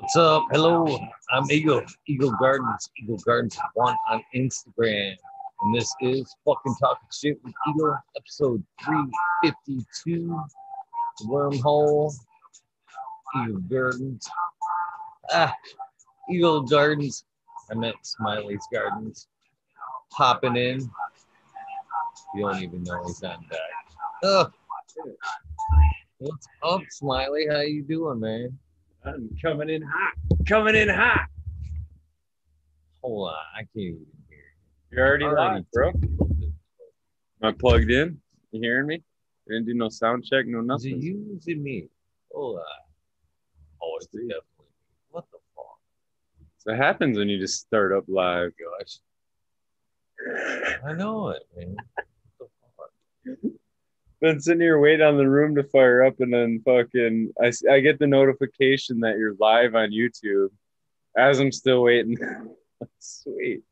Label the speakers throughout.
Speaker 1: What's up? Hello, I'm Eagle, Eagle Gardens, Eagle Gardens one on Instagram. And this is fucking talking shit with Eagle, episode 352. Wormhole, Eagle Gardens. Ah, Eagle Gardens. I meant Smiley's Gardens. Popping in. You don't even know he's on deck. Oh. What's up, Smiley? How you doing, man?
Speaker 2: I'm coming in hot. Coming in hot.
Speaker 1: Hold on, I can't even hear.
Speaker 2: You're already
Speaker 1: you.
Speaker 2: live, bro. Am I plugged in? You hearing me? You didn't do no sound check, no
Speaker 1: Is it
Speaker 2: nothing.
Speaker 1: you? Is it me? Hold on. Oh, it's definitely. What the fuck?
Speaker 2: So it happens when you just start up live.
Speaker 1: Gosh. I know it, man.
Speaker 2: Been sitting here waiting on the room to fire up, and then fucking, I, I get the notification that you're live on YouTube as I'm still waiting. Sweet.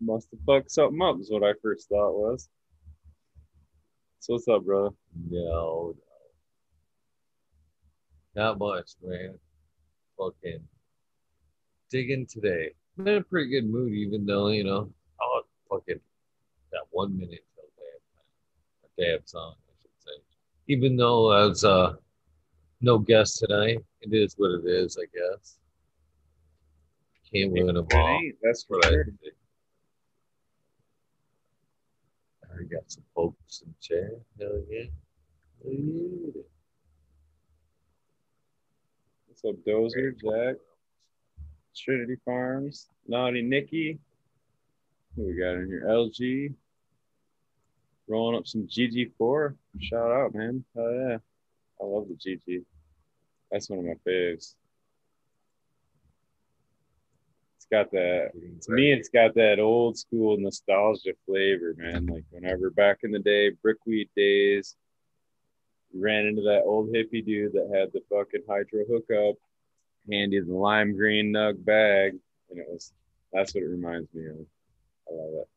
Speaker 2: Must have fucked something up, is what I first thought was. So what's up, brother?
Speaker 1: No, no. Not much, man. Fucking digging today. I'm in a pretty good mood, even though, you know, oh, fucking that one minute till damn time. A damn song, I should say. Even though I was uh, no guest tonight, it is what it is, I guess. Can't win them all.
Speaker 2: That's
Speaker 1: what I think. I got some folks in the chair. Hell yeah. Hell yeah.
Speaker 2: What's up, Dozer, Jack, Trinity Farms, Naughty Nikki. Who we got in here? LG. Rolling up some GG4. Shout out, man. Oh yeah. I love the GG. That's one of my faves. It's got that to me it's got that old school nostalgia flavor, man. Like whenever back in the day, brickweed days, ran into that old hippie dude that had the fucking hydro hookup, handy the lime green nug bag, and it was that's what it reminds me of. I love it.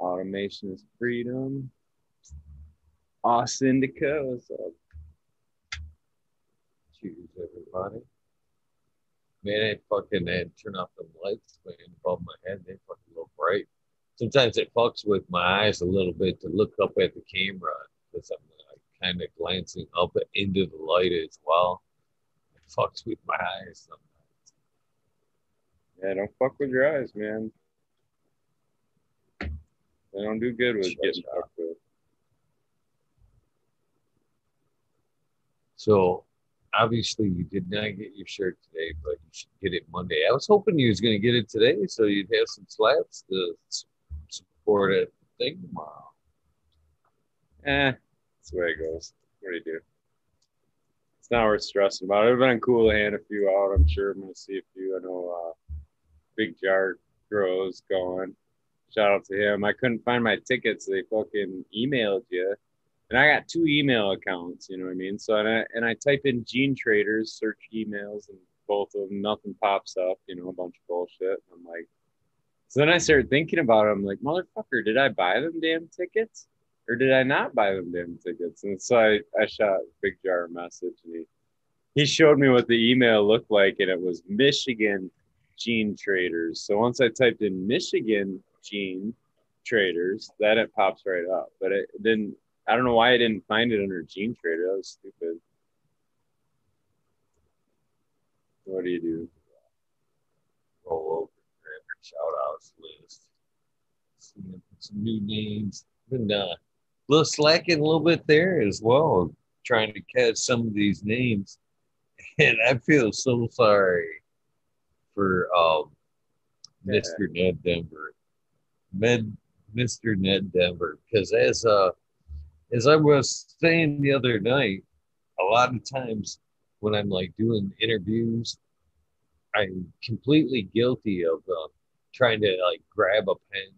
Speaker 2: Automation is freedom. Aw Syndica, what's up?
Speaker 1: Cheers, everybody. Man, I fucking had turn off the lights, man, above my head. They fucking look bright. Sometimes it fucks with my eyes a little bit to look up at the camera because I'm like, kind of glancing up into the light as well. It fucks with my eyes sometimes.
Speaker 2: Yeah, don't fuck with your eyes, man. They don't do good with getting
Speaker 1: up.
Speaker 2: fucked with.
Speaker 1: So obviously you did not get your shirt today, but you should get it Monday. I was hoping you was going to get it today so you'd have some slaps to support it thing tomorrow.
Speaker 2: Eh, that's the way it goes. What do you do? It's not worth stressing about. It would have been cool to hand a few out. I'm sure I'm going to see a few. I know uh, Big Jar Grows going. Shout out to him. I couldn't find my tickets. They fucking emailed you. And I got two email accounts, you know what I mean? So, and I, and I type in Gene Traders, search emails, and both of them, nothing pops up, you know, a bunch of bullshit. I'm like, so then I started thinking about it. I'm like, motherfucker, did I buy them damn tickets? or did I not buy them damn tickets? And so I, I shot Big Jar a message and he, he showed me what the email looked like and it was Michigan Gene Traders. So once I typed in Michigan Gene traders, that it pops right up. But it didn't I don't know why I didn't find it under Gene Trader. That was stupid. What do you do?
Speaker 1: Roll over shout outs list. See if some new names. Been uh, a little slacking a little bit there as well, trying to catch some of these names. And I feel so sorry for um,
Speaker 2: Yeah.
Speaker 1: Mr. Ned Denver. Med, Mr. Ned Denver. Because as uh as I was saying the other night, a lot of times when I'm like doing interviews, I'm completely guilty of uh, trying to like grab a pen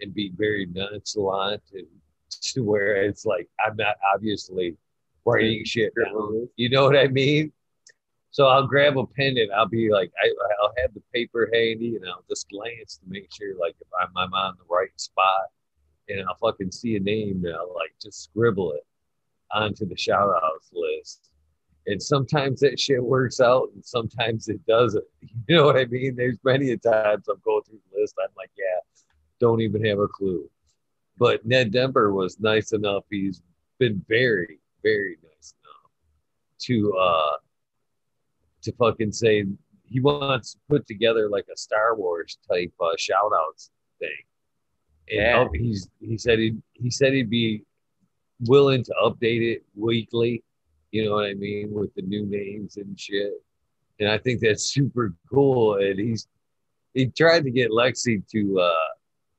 Speaker 1: and be very nonchalant and to where it's like I'm not obviously writing shit down. You know what I mean? So I'll grab a pen and I'll be like, I, I'll have the paper handy and I'll just glance to make sure like if I'm, I'm on the right spot and I'll fucking see a name and I'll like just scribble it onto the shout outs list. And sometimes that shit works out and sometimes it doesn't. You know what I mean? There's many a times I'm going through the list. I'm like, yeah, don't even have a clue. But Ned Denver was nice enough. He's been very, very nice enough to uh to fucking say he wants to put together like a Star Wars type uh, shout outs thing. And
Speaker 2: Yeah.
Speaker 1: up- he's he said he he said he'd be willing to update it weekly, you know what I mean, with the new names and shit. And I think that's super cool. And he's he tried to get Lexi to uh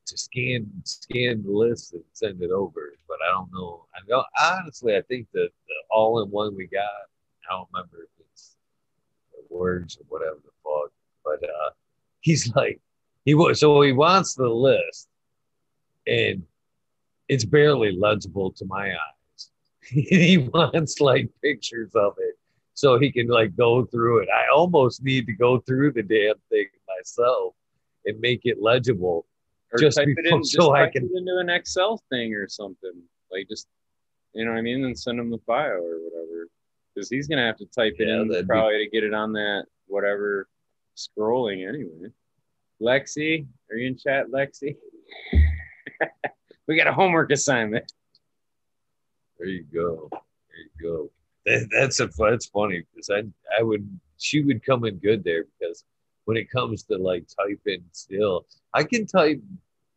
Speaker 1: to scan scan the list and send it over, but I don't know. I know honestly I think the, the all in one we got, I don't remember if it's the words or whatever the fuck. But uh he's like he was so he wants the list and it's barely legible to my eyes. he wants like pictures of it so he can like go through it. I almost need to go through the damn thing myself and make it legible.
Speaker 2: Or
Speaker 1: Just
Speaker 2: type it
Speaker 1: before-
Speaker 2: in,
Speaker 1: so
Speaker 2: just
Speaker 1: I can-
Speaker 2: it into an Excel thing or something. Like just, you know what I mean, and send him the file or whatever. Because he's gonna have to type it
Speaker 1: Yeah,
Speaker 2: in
Speaker 1: that'd be-
Speaker 2: probably to get it on that whatever scrolling anyway. Lexi, are you in chat, Lexi? we got a homework assignment.
Speaker 1: There you go. There you go. That, that's a that's funny because I I would she would come in good there because when it comes to like typing still I can type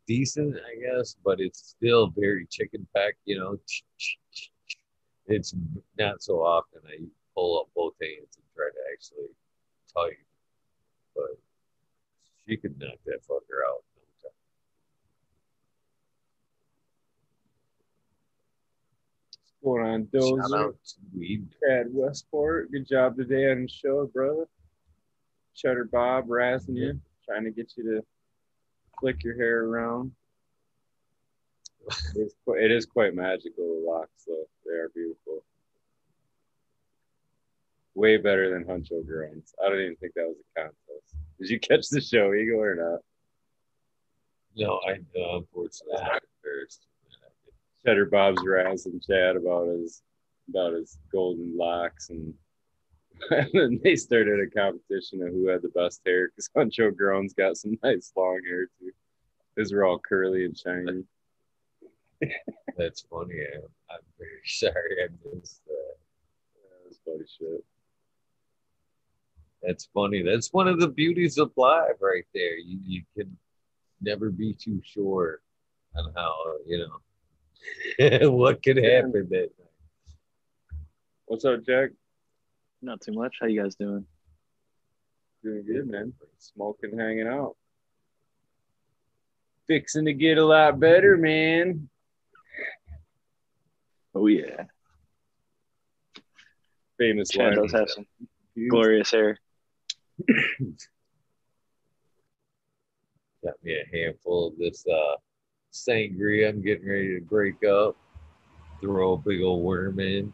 Speaker 1: decent I guess but it's still very chicken peck you know it's not so often I pull up both hands and try to actually type but she could knock that fucker out in no time.
Speaker 2: What's going on,
Speaker 1: Shout
Speaker 2: Dozer?
Speaker 1: out to Weed.
Speaker 2: Westport, good job today on the show, brother. Cheddar Bob razzing you, trying to get you to flick your hair around. It's quite, it is quite magical, the locks, though. They are beautiful. Way better than Huncho Groans. I don't even think that was a contest. Did you catch the show, Eagle, or not?
Speaker 1: No, I uh, unfortunately I'm not embarrassed.
Speaker 2: Cheddar Bob's razzing Chad about his about his golden locks and and then they started a competition of who had the best hair because Huncho Groan's got some nice long hair too. His were all curly and shiny.
Speaker 1: That's funny. I'm, I'm very sorry I missed that.
Speaker 2: That's funny shit.
Speaker 1: That's funny. That's one of the beauties of live right there. You, you can never be too sure on how, you know, what could happen that night.
Speaker 2: What's up, Jack?
Speaker 3: Not too much. How you guys doing?
Speaker 2: Doing good, man. Smoking, hanging out. Fixing to get a lot better, man.
Speaker 3: Oh yeah,
Speaker 2: Famous
Speaker 3: Chad does have some glorious hair.
Speaker 1: Got me a handful of this uh, sangria. I'm getting ready to break up. Throw a big old worm in.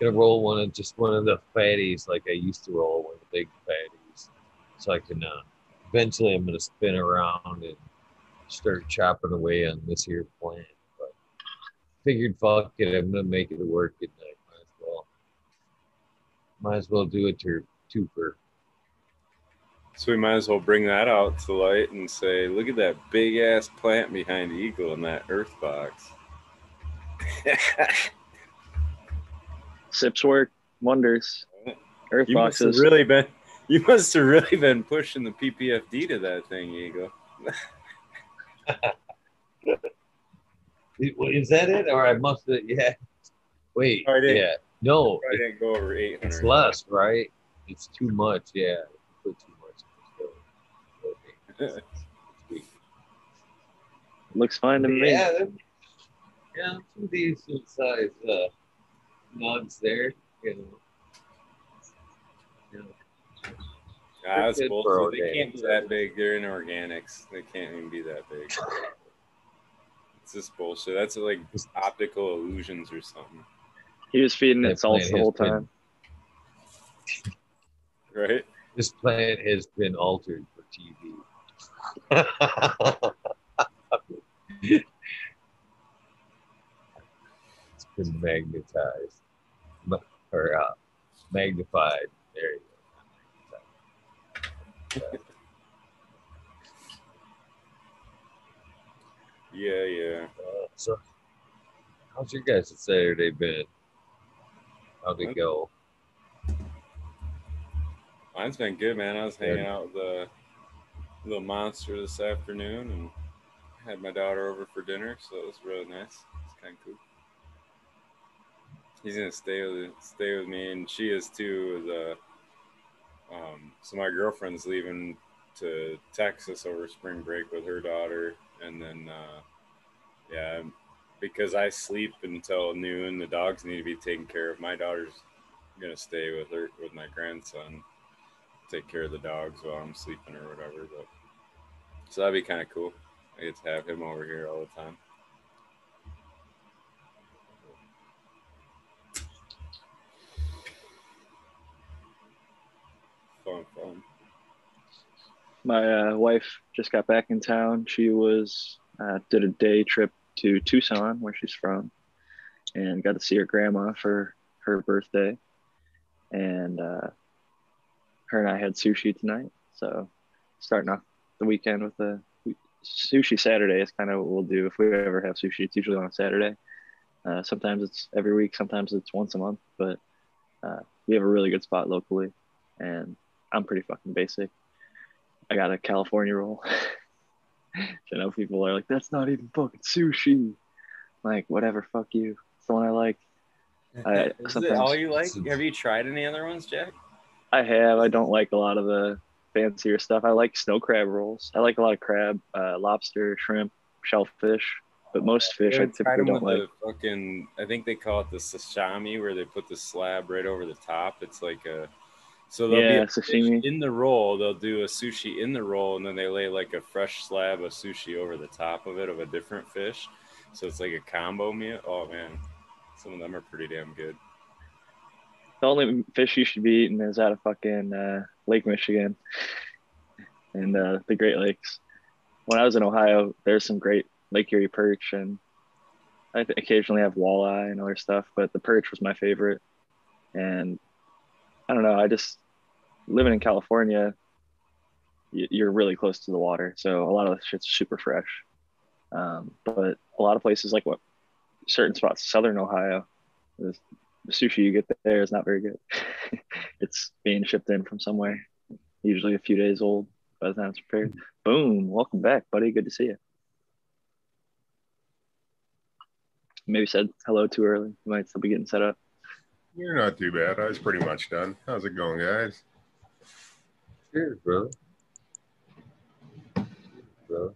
Speaker 1: Gonna roll one of just one of the fatties like I used to roll, one of the big fatties, so I can. Uh, eventually, I'm gonna spin around and start chopping away on this here plant. But figured, fuck it, I'm gonna make it work at night. Might as well. Might as well do it to twofer.
Speaker 2: So we might as well bring that out to light and say, look at that big ass plant behind Eagle in that earth box.
Speaker 3: Sips work wonders. Earth
Speaker 2: you must
Speaker 3: boxes.
Speaker 2: really been you must have really been pushing the PPFD to that thing, Eagle.
Speaker 1: Is- Is that it? Or I must have, yeah. Wait,
Speaker 2: I didn't-
Speaker 1: yeah. No,
Speaker 2: I didn't go over eight
Speaker 1: it's less, right? It's too much, yeah. Put too much in this building.
Speaker 3: Looks fine to me.
Speaker 1: Yeah, that- yeah, some decent size uh, nugs there, you know. You know,
Speaker 2: Nah, that's
Speaker 1: Good
Speaker 2: bullshit. They can't be that big. They're in organics. They can't even be that big. It's just bullshit. That's like just optical illusions or something,
Speaker 3: He was feeding it salts the whole
Speaker 1: has been-
Speaker 3: time.
Speaker 2: right?
Speaker 1: This plant has been altered for TV. it's been magnetized, but or uh, magnified. There you go.
Speaker 2: Yeah, yeah.
Speaker 1: Uh, so, how's your guys' Saturday been? How'd it go?
Speaker 2: Mine's been good, man. I was hanging out with the little monster this afternoon and had my daughter over for dinner, so it was really nice. It's kind of cool. He's gonna stay with stay with me, and she is too. A, um, so my girlfriend's leaving to Texas over spring break with her daughter, and then uh, yeah, because I sleep until noon, the dogs need to be taken care of. My daughter's gonna stay with her with my grandson, take care of the dogs while I'm sleeping or whatever. But so that'd be kind of cool. I get to have him over here all the time. Fun, fun.
Speaker 3: My uh, wife just got back in town. She was uh, did a day trip to Tucson, where she's from, and got to see her grandma for her birthday. And uh, her and I had sushi tonight. So starting off the weekend with a sushi Saturday is kind of what we'll do if we ever have sushi. It's usually on a Saturday. Uh, sometimes it's every week. Sometimes it's once a month. But uh, we have a really good spot locally, and I'm pretty fucking basic. I got a California roll. I know people are like, "That's not even fucking sushi." like, whatever, fuck you. It's the one I like. I,
Speaker 2: Is it all you like? Have you tried any other ones, Jack?
Speaker 3: I have. I don't like a lot of the fancier stuff. I like snow crab rolls. I like a lot of crab, uh, lobster, shrimp, shellfish, but most fish I
Speaker 2: haven't
Speaker 3: typically
Speaker 2: them
Speaker 3: don't
Speaker 2: with
Speaker 3: like.
Speaker 2: the fucking. I think they call it the sashimi, where they put the slab right over the top. It's like a. So they'll
Speaker 3: Yeah,
Speaker 2: be in the roll. They'll do a sushi in the roll, and then they lay like a fresh slab of sushi over the top of it of a different fish. So it's like a combo meal. Oh man, some of them are pretty damn good.
Speaker 3: The only fish you should be eating is out of fucking uh, Lake Michigan and uh, the Great Lakes. When I was in Ohio, there's some great Lake Erie perch, and I occasionally have walleye and other stuff, but the perch was my favorite. And I don't know, I just living in California, you're really close to the water, so a lot of the shit's super fresh. Um, but a lot of places, like what certain spots, southern Ohio, the sushi you get there is not very good. it's being shipped in from somewhere, usually a few days old by the time it's prepared. Boom, welcome back, buddy. Good to see you. Maybe said hello too early. You might still be getting set up.
Speaker 4: You're not too bad. I was pretty much done. How's it going, guys?
Speaker 1: Cheers, brother. Bro.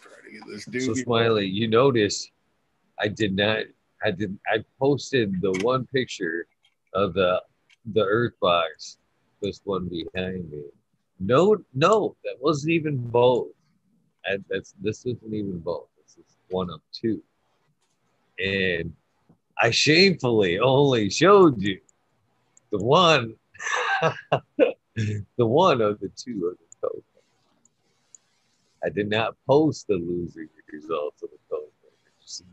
Speaker 4: Try to get this dude. So.
Speaker 1: Smiley, you notice I did not I did I posted the one picture of the the earth box, this one behind me. No, no, that wasn't even both. And that's this isn't even both. This is one of two. And I shamefully only showed you the one the one of the two of the coke. I did not post the losing results of the coke.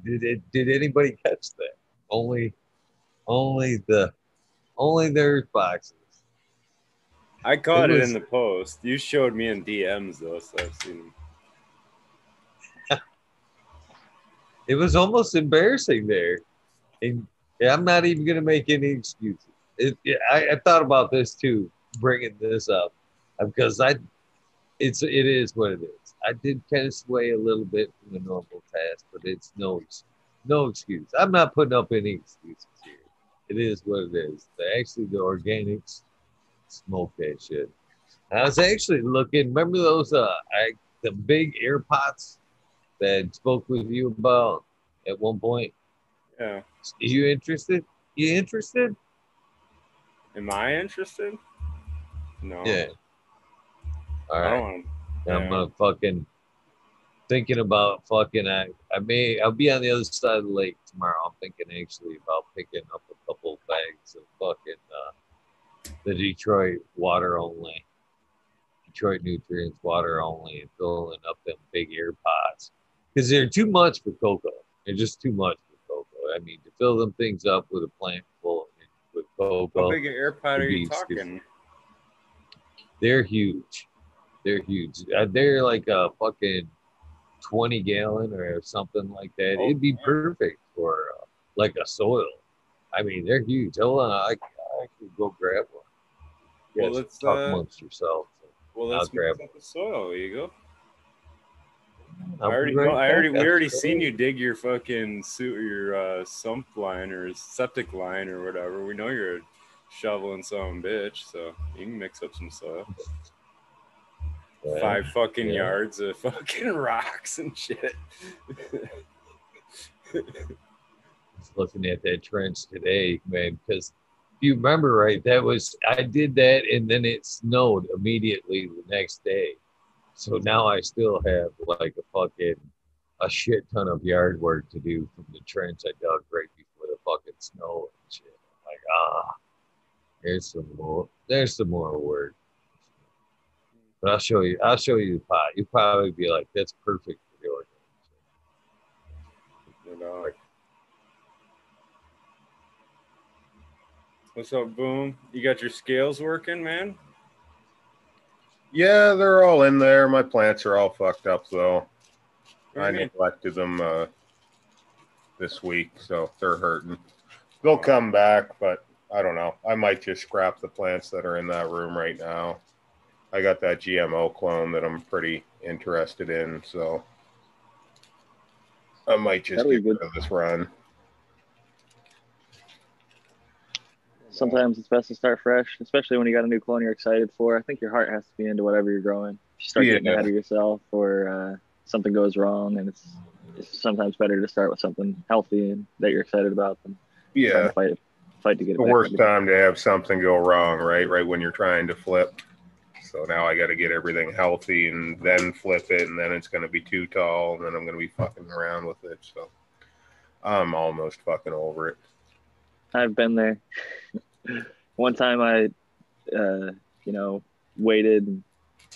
Speaker 1: Did it, did anybody catch that? Only only the only the earth boxes.
Speaker 2: I caught
Speaker 1: It
Speaker 2: it,
Speaker 1: was-
Speaker 2: in the post. You showed me in DMs though, so I've seen them.
Speaker 1: It was almost embarrassing there. And I'm not even gonna make any excuses. It, I, I thought about this too, bringing this up, because I, it's it is what it is. I did kind of sway a little bit from the normal task, but it's no no excuse. I'm not putting up any excuses here. It is what it is. Actually, the organics smoke that shit. I was actually looking. Remember those uh, I, the big air pots that I spoke with you about at one point?
Speaker 2: Yeah.
Speaker 1: Are you interested? You interested?
Speaker 2: Am I interested? No.
Speaker 1: Yeah. All right. I'm
Speaker 2: yeah.
Speaker 1: gonna fucking thinking about fucking. I I may I'll be on the other side of the lake tomorrow. I'm thinking actually about picking up a couple bags of fucking uh, the Detroit water only, Detroit nutrients water only, and filling up them big air pots because they're too much for cocoa. They're just too much. I mean, to fill them things up with a plant full with cocoa.
Speaker 2: How big an air pot are you talking?
Speaker 1: They're huge. They're huge. Uh, they're like a fucking 20 gallon or something like that.
Speaker 2: Oh,
Speaker 1: It'd be
Speaker 2: man.
Speaker 1: perfect for uh, like a soil. I mean, they're huge. Hold on, I, I can go grab one.
Speaker 2: Well, let's,
Speaker 1: talk
Speaker 2: uh,
Speaker 1: amongst yourselves.
Speaker 2: Well, let's
Speaker 1: grab
Speaker 2: up the soil. There you go. I already, I already, we already seen you dig your fucking suit, your uh, sump line or septic line or whatever. We know you're a shoveling some bitch, so you can mix up some soil.
Speaker 1: Yeah.
Speaker 2: Five fucking
Speaker 1: yeah.
Speaker 2: yards of fucking rocks and shit.
Speaker 1: looking at that trench today, man, because if you remember right, that was I did that and then it snowed immediately the next day. So now I still have like a fucking a shit ton of yard work to do from the trench I dug right before the fucking snow and shit. Like, ah, there's some more there's some more work. But I'll show you I'll show you the pot. You'll probably be like, that's perfect for the organization.
Speaker 2: You know. What's up, Boom? You got your scales working, man?
Speaker 4: Yeah, they're all in there. My plants are all fucked up though. I neglected them uh, this week, so they're hurting. They'll come back, but I don't know. I might just scrap the plants that are in that room right now. I got that GMO clone that I'm pretty interested in, so I might just
Speaker 3: That'll
Speaker 4: get rid of this run.
Speaker 3: Sometimes it's best to start fresh, especially when you got a new clone you're excited for. I think your heart has to be into whatever you're growing. If you start getting
Speaker 4: Yeah.
Speaker 3: ahead of yourself or uh, something goes wrong, and it's, it's sometimes better to start with something healthy and that you're excited about than
Speaker 4: Yeah,
Speaker 3: to fight, fight to get it
Speaker 4: the worst time to have something go wrong, right? Right when you're trying to flip. So now I got to get everything healthy and then flip it, and then it's going to be too tall, and then I'm going to be fucking around with it. So I'm almost fucking over it.
Speaker 3: I've been there. One time I, uh, you know, waited and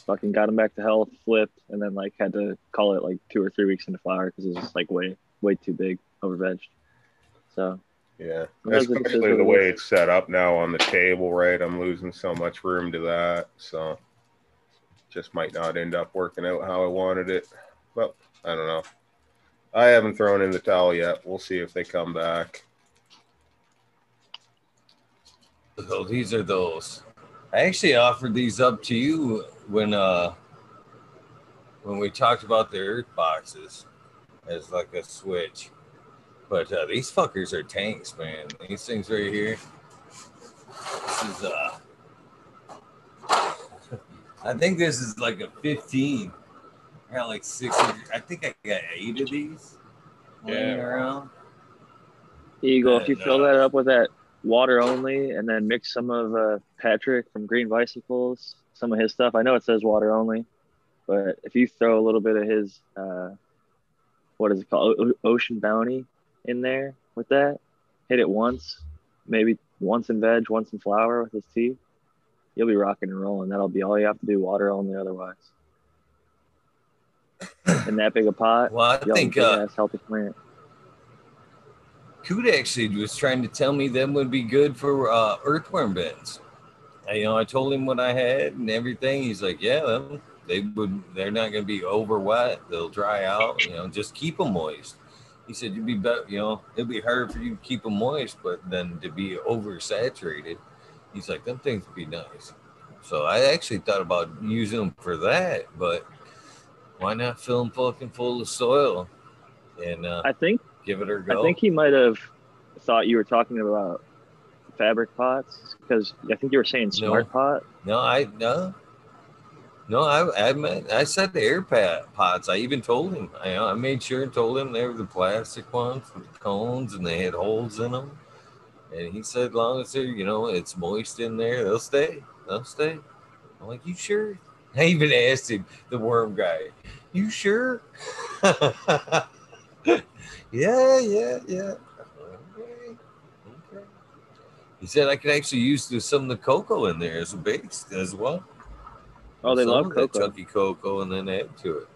Speaker 3: fucking got him back to health, flipped, and then like had to call it like two or three weeks into flower because it was just like way, way too big, over vegged. So
Speaker 4: Yeah, especially the way it's set up now on the table, right? I'm losing so much room to that, so just might not end up working out how I wanted it. But I don't know. I haven't thrown in the towel yet. We'll see if they come back.
Speaker 1: So these are those. I actually offered these up to you when uh when we talked about the earth boxes as like a switch. But uh, these fuckers are tanks, man. These things right here. This is uh I think this is like a 15. I got like six. I think I got eight of these laying
Speaker 2: Yeah.
Speaker 1: around.
Speaker 3: Eagle, if you
Speaker 1: And,
Speaker 3: fill
Speaker 1: uh,
Speaker 3: that up with that water only, and then mix some of uh, Patrick from Green Bicycles, some of his stuff. I know it says water only, but if you throw a little bit of his, uh, what is it called, O- Ocean Bounty, in there with that, hit it once, maybe once in veg, once in flower with his tea, you'll be rocking and rolling. That'll be all you have to do, water only. Otherwise, in that big a pot,
Speaker 1: Well, I think uh,
Speaker 3: healthy plant.
Speaker 1: Coot actually was trying to tell me them would be good for uh, earthworm beds. I, you know, I told him what I had and everything. He's like, "Yeah, them, they would. They're not going to be over wet. They'll dry out. You know, just keep them moist." He said, "You'd be better. You know, it'd be harder for you to keep them moist, but then to be oversaturated." He's like, "Them things would be nice." So I actually thought about using them for that, but why not fill them fucking full of soil and uh,
Speaker 3: I think
Speaker 1: give it a go?
Speaker 3: I think he might have thought you were talking about fabric pots because I think you were saying
Speaker 1: No.
Speaker 3: smart pot.
Speaker 1: No, I no, no. I I meant I said the air pat pots. I even told him. I I made sure and told him they were the plastic ones with the cones and they had holes in them. And he said, long as they're you know it's moist in there, they'll stay. They'll stay. I'm like, you sure? I even asked him, the worm guy, you sure? yeah, yeah, yeah. Okay, okay. He said I could actually use the, some of the cocoa in there as a base as well.
Speaker 3: Oh, they
Speaker 1: Some
Speaker 3: love cocoa.
Speaker 1: chunky cocoa, and then add to it.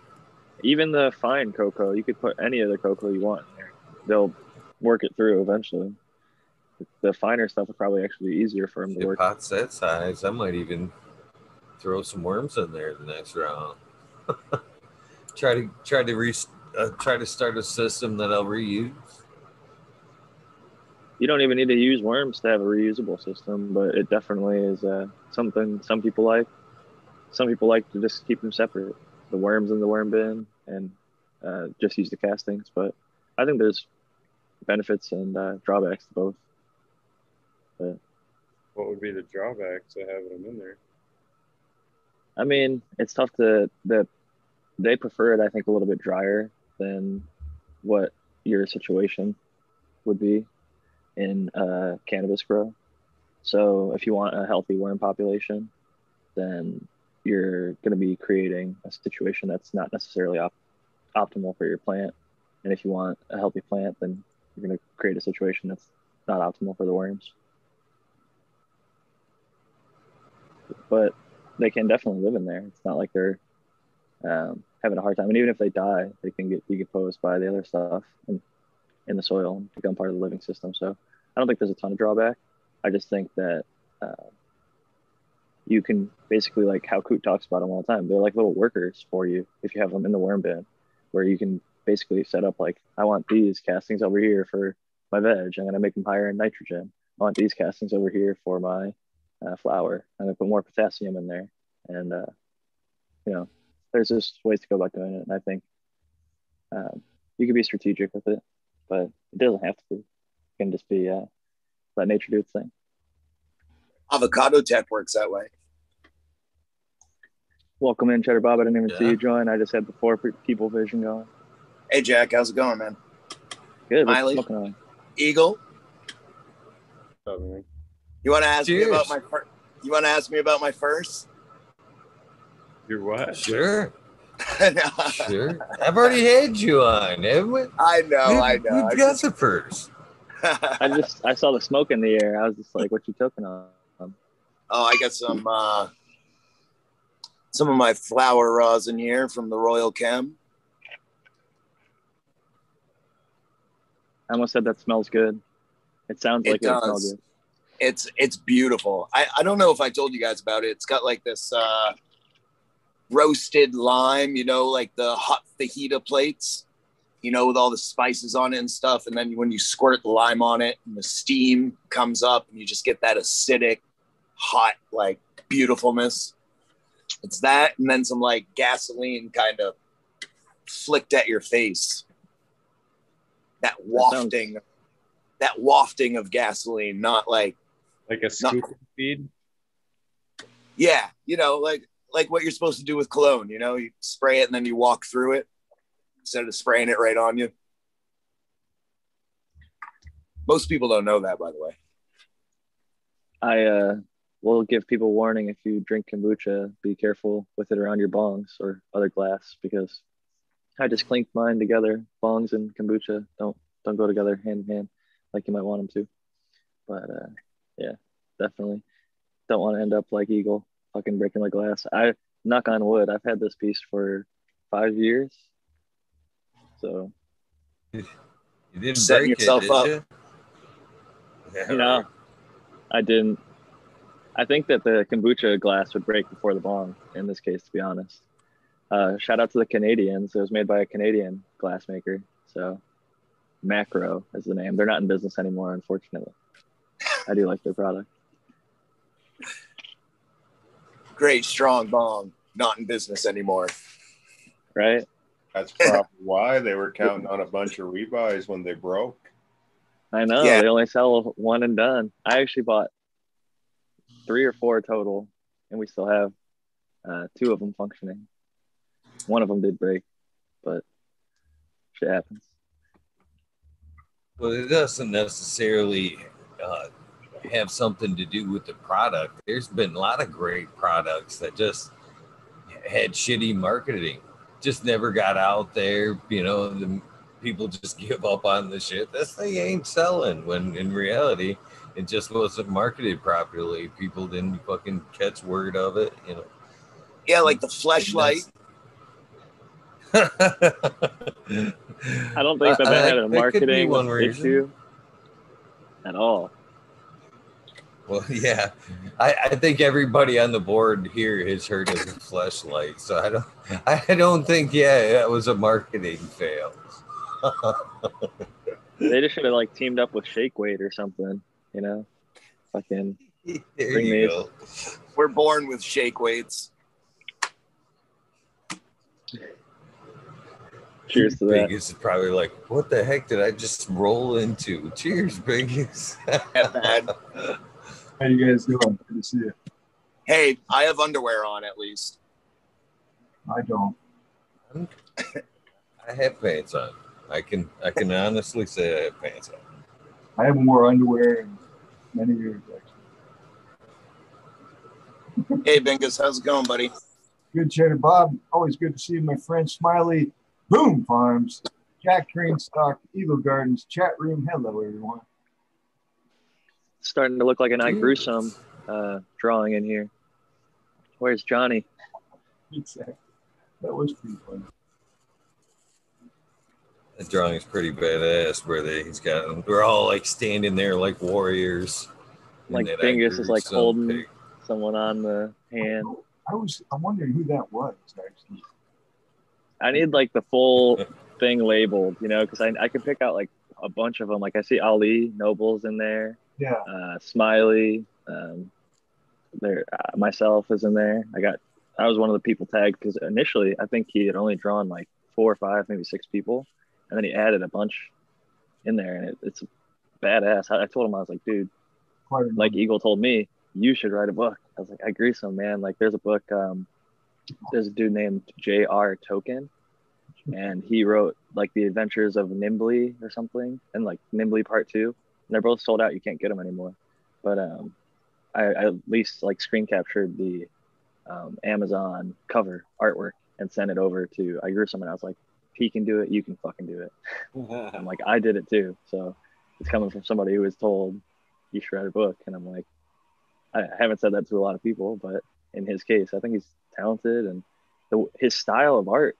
Speaker 3: Even the fine cocoa, you could put any of the cocoa you want in there. They'll work it through eventually. the finer stuff would probably actually be easier for them to work.
Speaker 1: pot's that size, I might even throw some worms in there the next round. try to try to re, uh, try to start a system that I'll reuse.
Speaker 3: You don't even need to use worms to have a reusable system, but it definitely is uh, something some people like. Some people like to just keep them separate, the worms in the worm bin, and uh, just use the castings. But I think there's benefits and uh, drawbacks to both.
Speaker 2: What would be the drawbacks to having them in there?
Speaker 3: I mean, it's tough to the they prefer it. I think a little bit drier than what your situation would be in uh, cannabis grow. So if you want a healthy worm population, then you're going to be creating a situation that's not necessarily op- optimal for your plant. And if you want a healthy plant, then you're going to create a situation that's not optimal for the worms. But they can definitely live in there. It's not like they're um, having a hard time. And even if they die, they can get decomposed by the other stuff in, in the soil and become part of the living system. So I don't think there's a ton of drawback. I just think that uh, you can basically, like how Coot talks about them all the time, they're like little workers for you if you have them in the worm bin, where you can basically set up like, I want these castings over here for my veg. I'm going to make them higher in nitrogen. I want these castings over here for my uh, flower. I'm to put more potassium in there. And, uh, you know, there's just ways to go about doing it. And I think um, you can be strategic with it, but it doesn't have to be. It can just be uh, let nature do its thing.
Speaker 5: Avocado Tech works that way.
Speaker 3: Welcome in, Cheddar Bob. I didn't even see you join. I just had the four people vision going.
Speaker 5: Hey Jack, how's it going, man?
Speaker 3: Good.
Speaker 5: Miley.
Speaker 3: smoking on?
Speaker 5: Eagle,
Speaker 2: Oh, man.
Speaker 5: you want to ask
Speaker 1: Cheers.
Speaker 5: me about my fir- you want to ask me about my first?
Speaker 2: You're what?
Speaker 1: Sure,
Speaker 5: I
Speaker 1: sure. I've already had you on, haven't we?
Speaker 5: know, I know. I
Speaker 1: We've got
Speaker 5: just-
Speaker 1: the first.
Speaker 3: I just I saw the smoke in the air. I was just like, "What you cooking on?"
Speaker 5: oh, I got some uh, some of my flower rosin here from the Royal Chem.
Speaker 3: I almost said that smells good. It sounds
Speaker 5: It
Speaker 3: like it, smells
Speaker 5: does.
Speaker 3: good.
Speaker 5: It's it's beautiful. I, I don't know if I told you guys about it. It's got like this uh, roasted lime, you know, like the hot fajita plates, you know, with all the spices on it and stuff. And then when you squirt the lime on it, and the steam comes up, and you just get that acidic, hot, like beautifulness. It's that, and then some like gasoline kind of flicked at your face. That wafting, that wafting of gasoline, not like
Speaker 2: Like a scoop feed?
Speaker 5: Yeah, you know, like like what you're supposed to do with cologne. You know, you spray it and then you walk through it instead of spraying it right on you. Most people don't know that, by the way.
Speaker 3: I uh, will give people warning if you drink kombucha, be careful with it around your bongs or other glass because I just clinked mine together. Bongs and kombucha don't don't go together hand in hand like you might want them to. But uh, yeah, definitely don't want to end up like Eagle, fucking breaking the glass. I knock on wood. I've had this piece for five years, so
Speaker 1: You didn't
Speaker 5: Setting
Speaker 1: break
Speaker 5: yourself
Speaker 1: it,
Speaker 5: up.
Speaker 1: you? Yeah,
Speaker 3: you I didn't. I think that the kombucha glass would break before the bong in this case, to be honest. Uh, shout out to the Canadians. It was made by a Canadian glassmaker. So Macro is the name. They're not in business anymore, unfortunately. I do like their product.
Speaker 5: Great, strong bong, not in business anymore.
Speaker 3: Right?
Speaker 4: That's probably why they were counting on a bunch of rebuys when they broke.
Speaker 3: I know.
Speaker 5: Yeah.
Speaker 3: They only sell one and done. I actually bought three or four total, and we still have uh, two of them functioning. One of them did break, but shit happens.
Speaker 1: Well, it doesn't necessarily uh, have something to do with the product. There's been a lot of great products that just had shitty marketing, just never got out there. You know, the people just give up on the shit. This thing ain't selling. When in reality, it just wasn't marketed properly. People didn't fucking catch word of it. You know.
Speaker 5: Yeah, like the fleshlight.
Speaker 3: I don't think that that had a
Speaker 1: that could be
Speaker 3: marketing
Speaker 1: one reason.
Speaker 3: issue at all.
Speaker 1: Well, yeah, I, I think everybody on the board here has heard of the fleshlight, so I don't I don't think yeah that was a marketing fail.
Speaker 3: They just should have like teamed up with Shake Weight or something, you know? Fucking
Speaker 1: there
Speaker 3: Bring
Speaker 1: you
Speaker 3: these.
Speaker 1: go.
Speaker 5: We're born with shake weights.
Speaker 3: cheers to that.
Speaker 1: Biggest is probably like, what the heck did I just roll into? Cheers, Biggest.
Speaker 5: At bad.
Speaker 6: How you guys doing? Good to see you.
Speaker 5: Hey, I have underwear on at least.
Speaker 6: I don't.
Speaker 1: I have pants on. I can I can honestly say I have pants on.
Speaker 6: I haven't wore underwear in many years, actually.
Speaker 5: Hey, Bingus, how's it going, buddy?
Speaker 6: Good chatter, Bob. Always good to see you, my friend Smiley. Boom Farms, Jack Greenstalk, Eagle Gardens, chat room. Hello, everyone.
Speaker 3: Starting to look like an I gruesome uh, drawing in here. Where's Johnny?
Speaker 6: Exactly. That was pretty fun.
Speaker 1: The drawing's pretty badass. Where they he's got them. We're all like standing there like warriors.
Speaker 3: Like
Speaker 1: that
Speaker 3: is like holding
Speaker 1: pic.
Speaker 3: someone on the hand.
Speaker 6: I was. I'm wondering who that was actually.
Speaker 3: I need like the full thing labeled, you know, because I I can pick out like a bunch of them. Like I see Ali Nobles in there,
Speaker 6: Yeah.
Speaker 3: uh, Smiley, um, there uh, myself is in there. I got I was one of the people tagged because initially I think he had only drawn like four or five, maybe six people, and then he added a bunch in there, and it, it's badass. I, I told him I was like, dude,
Speaker 6: a
Speaker 3: like Eagle told me, you should write a book. I was like, I agree, some man. Like, there's a book. Um, there's a dude named J.R. Token, and he wrote like the Adventures of Nimbly or something, and like Nimbly Part Two. They're both sold out. You can't get them anymore. But um, I, I at least like screen captured the um, Amazon cover artwork and sent it over to I grew someone. I was like, he can do it, you can fucking do it. I'm like, I did it too. So it's coming from somebody who was told you should write a book. And I'm like, I haven't said that to a lot of people, but in his case, I think he's talented and the, his style of art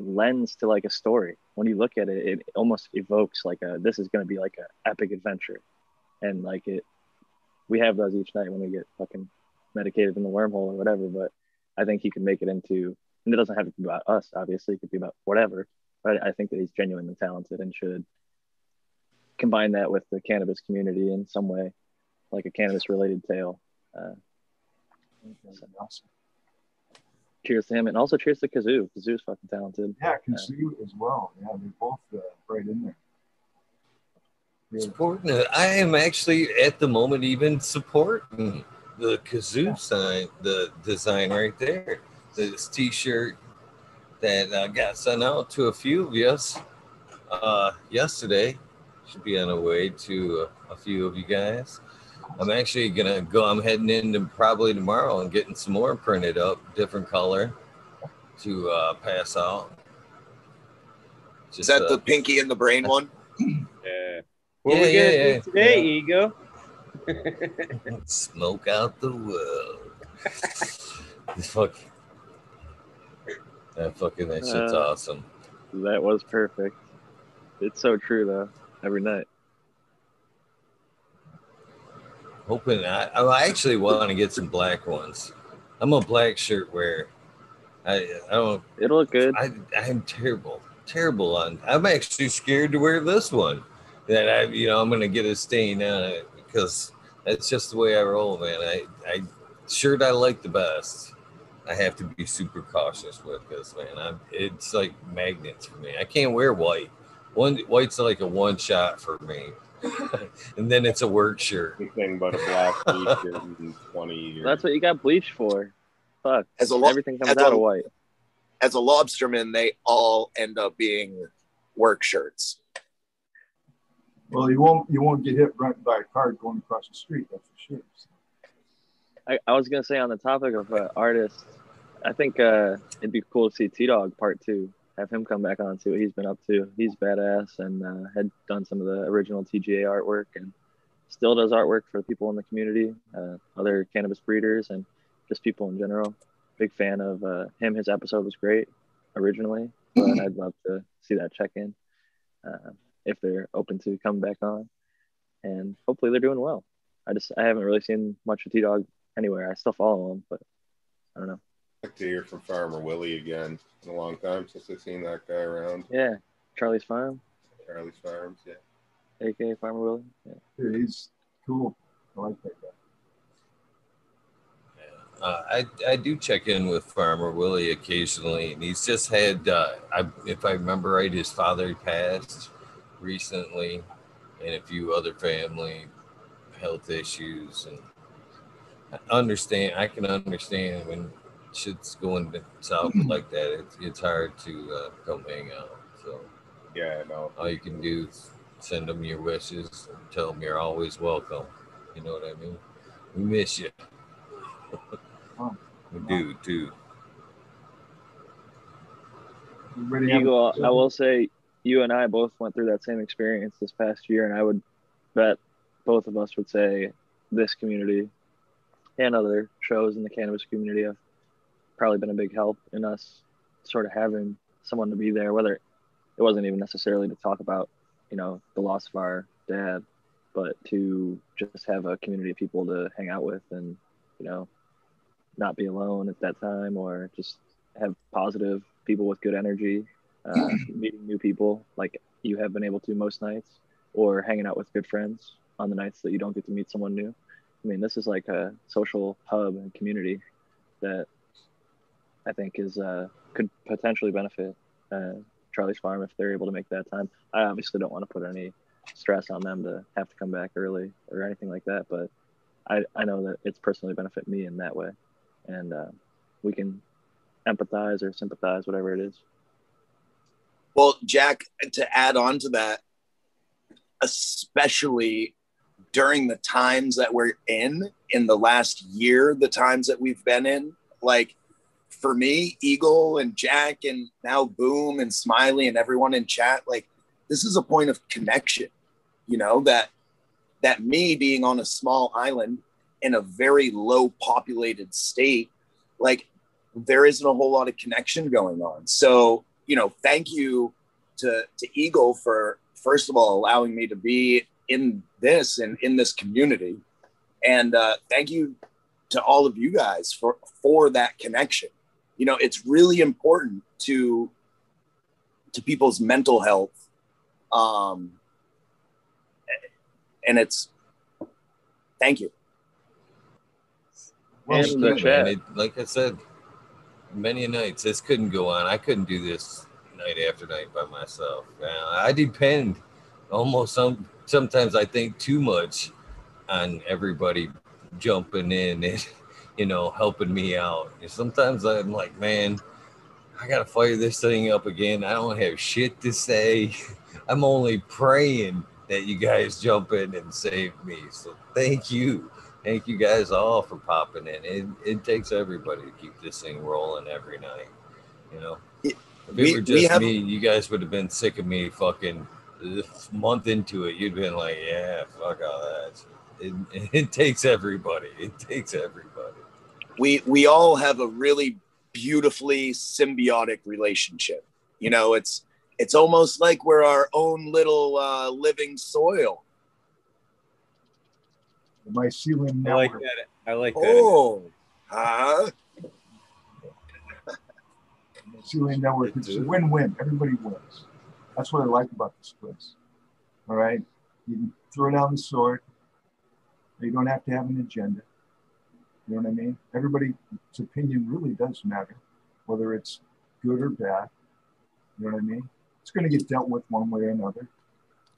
Speaker 3: lends to like a story. When you look at it, it almost evokes like a, this is going to be like an epic adventure. And like it, we have those each night when we get fucking medicated in the wormhole or whatever. But I think he can make it into, and it doesn't have to be about us, obviously, it could be about whatever. But I think that he's genuinely talented and should combine that with the cannabis community in some way, like a cannabis related tale. Uh,
Speaker 6: Awesome.
Speaker 3: Cheers to him, and also cheers to Kazoo. Kazoo's fucking talented.
Speaker 6: Yeah, Kazoo as well. Yeah, they're both uh, right in there. Yeah.
Speaker 1: supporting it. I am actually at the moment even supporting the kazoo sign, the design right there. This T-shirt that uh, got sent out to a few of us uh, yesterday. Should be on the way to a, a few of you guys. I'm actually gonna go. I'm heading into probably tomorrow and getting some more printed up, different color, to uh, pass out.
Speaker 5: Is that
Speaker 1: uh,
Speaker 5: the pinky and the brain one?
Speaker 2: Yeah. What
Speaker 1: Yeah,
Speaker 2: we
Speaker 1: yeah,
Speaker 2: gonna
Speaker 1: yeah.
Speaker 2: do today,
Speaker 1: Yeah.
Speaker 2: Ego?
Speaker 1: Smoke out the world. This fuck. That fucking that shit's
Speaker 3: Uh,
Speaker 1: awesome.
Speaker 3: That was perfect. It's so true though. Every night.
Speaker 1: Hoping I, I actually want to get some black ones. I'm a black shirt wearer. I I don't
Speaker 3: It'll look good.
Speaker 1: I I'm terrible terrible on. I'm actually scared to wear this one. That I you know I'm gonna get a stain on it because that's just the way I roll, man. I I shirt I like the best. I have to be super cautious with this, man. I'm it's like magnets for me. I can't wear white. One white's like a one shot for me, and then it's a work shirt.
Speaker 4: Anything but a black t-shirt in 20 years.
Speaker 3: That's what you got bleach for. Fuck.
Speaker 5: As a lo-
Speaker 3: Everything comes
Speaker 5: as a-
Speaker 3: out of white.
Speaker 5: As a lobsterman, they all end up being work shirts.
Speaker 6: Well, you won't you won't get hit right by a car going across the street. That's for sure.
Speaker 3: I, I was gonna say on the topic of uh, artists, I think uh, it'd be cool to see T Dog Part Two. Have him come back on, see what he's been up to. He's badass and uh, had done some of the original TGA artwork and still does artwork for people in the community, uh, other cannabis breeders, and just people in general. Big fan of uh, him. His episode was great originally, but I'd love to see that check in uh, if they're open to coming back on. And hopefully they're doing well. I just I haven't really seen much of T Dog anywhere. I still follow him, but I don't know.
Speaker 4: I'd like to hear from Farmer Willie again. In a long time since I've seen that guy around.
Speaker 3: Yeah, Charlie's Farm,
Speaker 4: Charlie's Farms, yeah.
Speaker 3: aka Farmer Willie. Yeah.
Speaker 6: Dude, he's cool. I like that guy.
Speaker 1: Uh, I I do check in with Farmer Willie occasionally, and he's just had, uh, I, if I remember right, his father passed recently, and a few other family health issues. And I understand, I can understand when shit's going south like that. It's it's hard to uh, come hang out. So
Speaker 4: Yeah, no.
Speaker 1: all you can do is send them your wishes and tell them you're always welcome. You know what I mean? We miss you.
Speaker 6: Oh.
Speaker 1: we do too.
Speaker 3: Eagle, I will say you and I both went through that same experience this past year, and I would bet both of us would say this community and other shows in the cannabis community have probably been a big help in us sort of having someone to be there, whether it wasn't even necessarily to talk about, you know, the loss of our dad, but to just have a community of people to hang out with and, you know, not be alone at that time or just have positive people with good energy, uh, meeting new people like you have been able to most nights, or hanging out with good friends on the nights that you don't get to meet someone new. I mean, this is like a social hub and community that I think is uh, could potentially benefit uh, Charlie's Farm if they're able to make that time. I obviously don't want to put any stress on them to have to come back early or anything like that, but I, I know that it's personally benefit me in that way, and uh, we can empathize or sympathize, whatever it is.
Speaker 5: Well, Jack, to add on to that, especially during the times that we're in, in the last year, the times that we've been in, like for me, Eagle and Jack and now Boom and Smiley and everyone in chat, like this is a point of connection, you know, that that me being on a small island in a very low populated state, like there isn't a whole lot of connection going on. So, you know, thank you to, to Eagle for, first of all, allowing me to be in this and in this community. And uh, thank you to all of you guys for, for that connection. You know, it's really important to, to people's mental health. Um, and it's, thank you.
Speaker 6: Well,
Speaker 3: And the chat.
Speaker 1: it, like I said, many nights this couldn't go on. I couldn't do this night after night by myself. Man, I depend almost some sometimes I think too much on everybody jumping in and you know helping me out. And sometimes I'm like, man, I gotta fire this thing up again. I don't have shit to say. I'm only praying that you guys jump in and save me. So thank you thank you guys all for popping in. It, it takes everybody to keep this thing rolling every night. You know,
Speaker 5: It-
Speaker 1: if it
Speaker 5: we-
Speaker 1: were just
Speaker 5: have-
Speaker 1: me, you guys would have been sick of me fucking this month into it. You'd been like, yeah, fuck all that. It, it takes everybody. It takes everybody.
Speaker 5: We we all have a really beautifully symbiotic relationship you know it's it's almost like we're our own little uh, living soil
Speaker 6: the mycelium
Speaker 2: I like
Speaker 6: network.
Speaker 2: that. I like that.
Speaker 5: oh huh
Speaker 6: Mycelium network. It's a win-win. Everybody wins. That's what I like about this place. All right, you can throw down the sword. You don't have to have an agenda. You know what I mean? Everybody's opinion really does matter, whether it's good or bad. You know what I mean? It's going to get dealt with one way or another.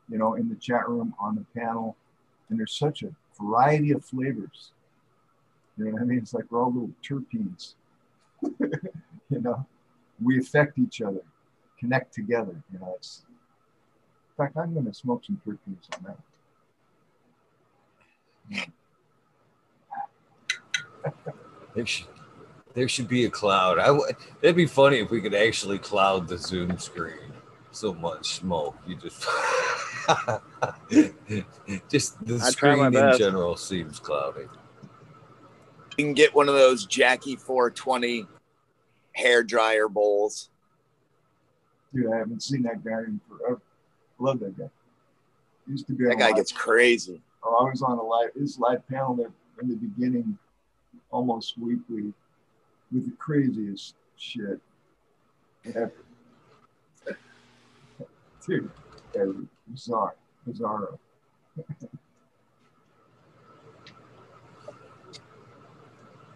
Speaker 6: You know, in the chat room, on the panel, and there's such a variety of flavors. You know what I mean? It's like we're all little terpenes. you know, we affect each other, connect together. You know, it's. In fact, I'm going to smoke some terpenes on that.
Speaker 1: There should, there should be a cloud. I would. It'd be funny if we could actually cloud the Zoom screen. So much smoke, you just. just the
Speaker 3: I
Speaker 1: screen in
Speaker 3: best.
Speaker 1: general seems cloudy.
Speaker 5: you can get one of those jackie 420 hair dryer bowls
Speaker 6: Dude, I haven't seen that guy in forever. I Love that guy. Used to be
Speaker 5: that guy
Speaker 6: live-
Speaker 5: gets crazy
Speaker 6: Oh, I was on a live this live panel there in the beginning, almost weekly, with the craziest shit ever. Dude, bizarre,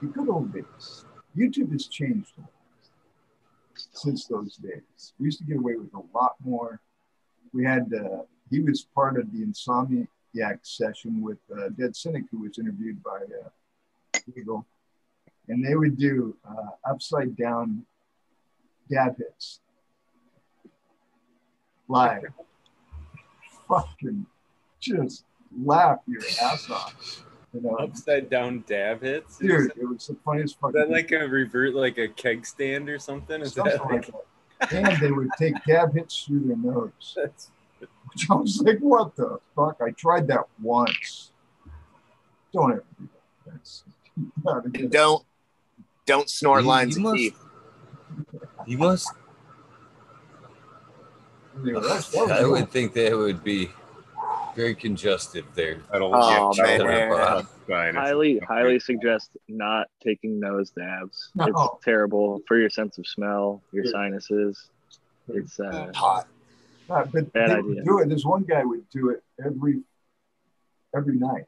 Speaker 6: the good old days. YouTube has changed a lot since those days. We used to get away with a lot more. We had, uh, he was part of the Insomniac session with uh, Dead Cynic, who was interviewed by uh, Eagle. And they would do uh, upside down dab hits live. Fucking just laugh your ass off. You know?
Speaker 2: Upside down dab hits.
Speaker 6: Dude, it was the funniest
Speaker 2: part
Speaker 6: Is
Speaker 2: that like a revert, like a keg stand or something? Is
Speaker 6: Something
Speaker 2: that
Speaker 6: like
Speaker 2: like
Speaker 6: that. And they would take dab hits through their nose.
Speaker 2: that's
Speaker 6: Which I was like, what the fuck? I tried that once. Don't ever do that. That's
Speaker 5: And don't don't snort
Speaker 1: You-
Speaker 5: lines
Speaker 1: you
Speaker 5: of
Speaker 1: must-
Speaker 5: teeth.
Speaker 1: You must.
Speaker 6: idea. That's- that was
Speaker 1: I would think that would be very congested there.
Speaker 4: That'll
Speaker 5: Oh,
Speaker 4: get that'll
Speaker 5: man.
Speaker 4: get
Speaker 3: highly highly suggest not taking nose dabs
Speaker 6: No.
Speaker 3: it's terrible for your sense of smell your
Speaker 6: Yeah.
Speaker 3: sinuses it's uh
Speaker 5: Hot.
Speaker 6: Uh, but
Speaker 3: Bad idea.
Speaker 6: do it. This one guy would do it every every night.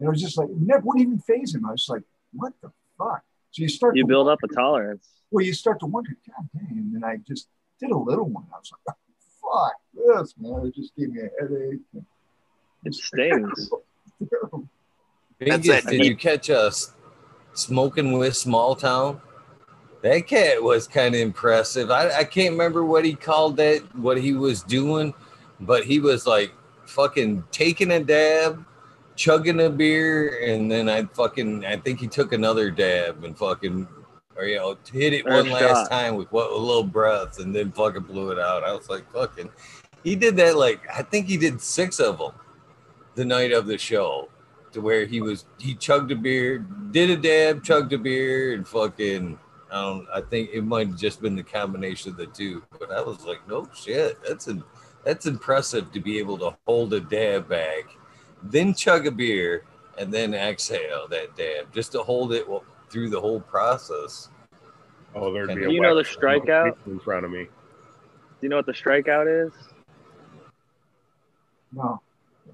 Speaker 6: And it was just like, it never wouldn't even phase him. I was like, what the fuck? So you start
Speaker 3: you
Speaker 6: to
Speaker 3: build up a tolerance
Speaker 6: Well, you start to wonder, God dang. And then I just did a little one. I was like, fuck this, man. It just gave me a headache.
Speaker 3: it stings
Speaker 6: Terrible.
Speaker 5: That's
Speaker 1: Vegas,
Speaker 5: it.
Speaker 1: did you catch us smoking with Small Town? That cat was kind of impressive. I, I can't remember what he called that, what he was doing, but he was like fucking taking a dab, chugging a beer, and then I fucking I think he took another dab and fucking or you know hit it
Speaker 3: a
Speaker 1: one last time with what a little breath and then fucking blew it out. I was like fucking. He did that like I think he did six of them the night of the show to where he was he chugged a beer, did a dab, chugged a beer, and fucking I don't I think it might have just been the combination of the two. But I was like, no shit, that's a that's impressive to be able to hold a dab bag, then chug a beer, and then exhale that dab just to hold it well, through the whole process.
Speaker 4: Oh, there'd be a
Speaker 3: you know
Speaker 4: wet
Speaker 3: the strikeout?
Speaker 4: in front of me.
Speaker 3: do you know what the strikeout is
Speaker 6: No.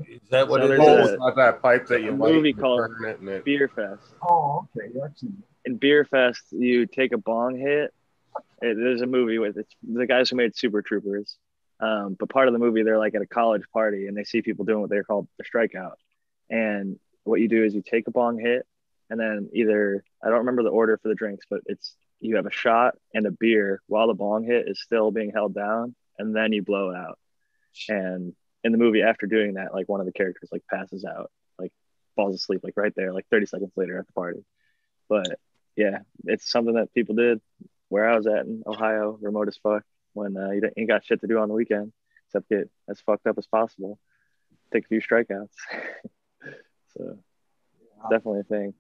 Speaker 1: Is that what
Speaker 3: So
Speaker 1: it
Speaker 3: there's
Speaker 1: is?
Speaker 4: Oh,
Speaker 3: a-
Speaker 4: it's not that pipe that you
Speaker 3: a
Speaker 4: light
Speaker 3: movie called
Speaker 4: burn it it.
Speaker 3: beer fest
Speaker 6: Oh, okay. Actually,
Speaker 3: in beer fest you take a bong hit it, there's a movie with it's the guys who made super troopers um, but part of the movie they're like at a college party and they see people doing what they're called the strikeout. And what you do is you take a bong hit and then either i don't remember the order for the drinks but it's you have a shot and a beer while the bong hit is still being held down and then you blow it out. And in the movie after doing that like one of the characters like passes out like falls asleep like right there like 30 seconds later at the party. But yeah it's something that people did where i was at in ohio remote as fuck when uh, you ain't got shit to do on the weekend except get as fucked up as possible take a few strikeouts so definitely a thing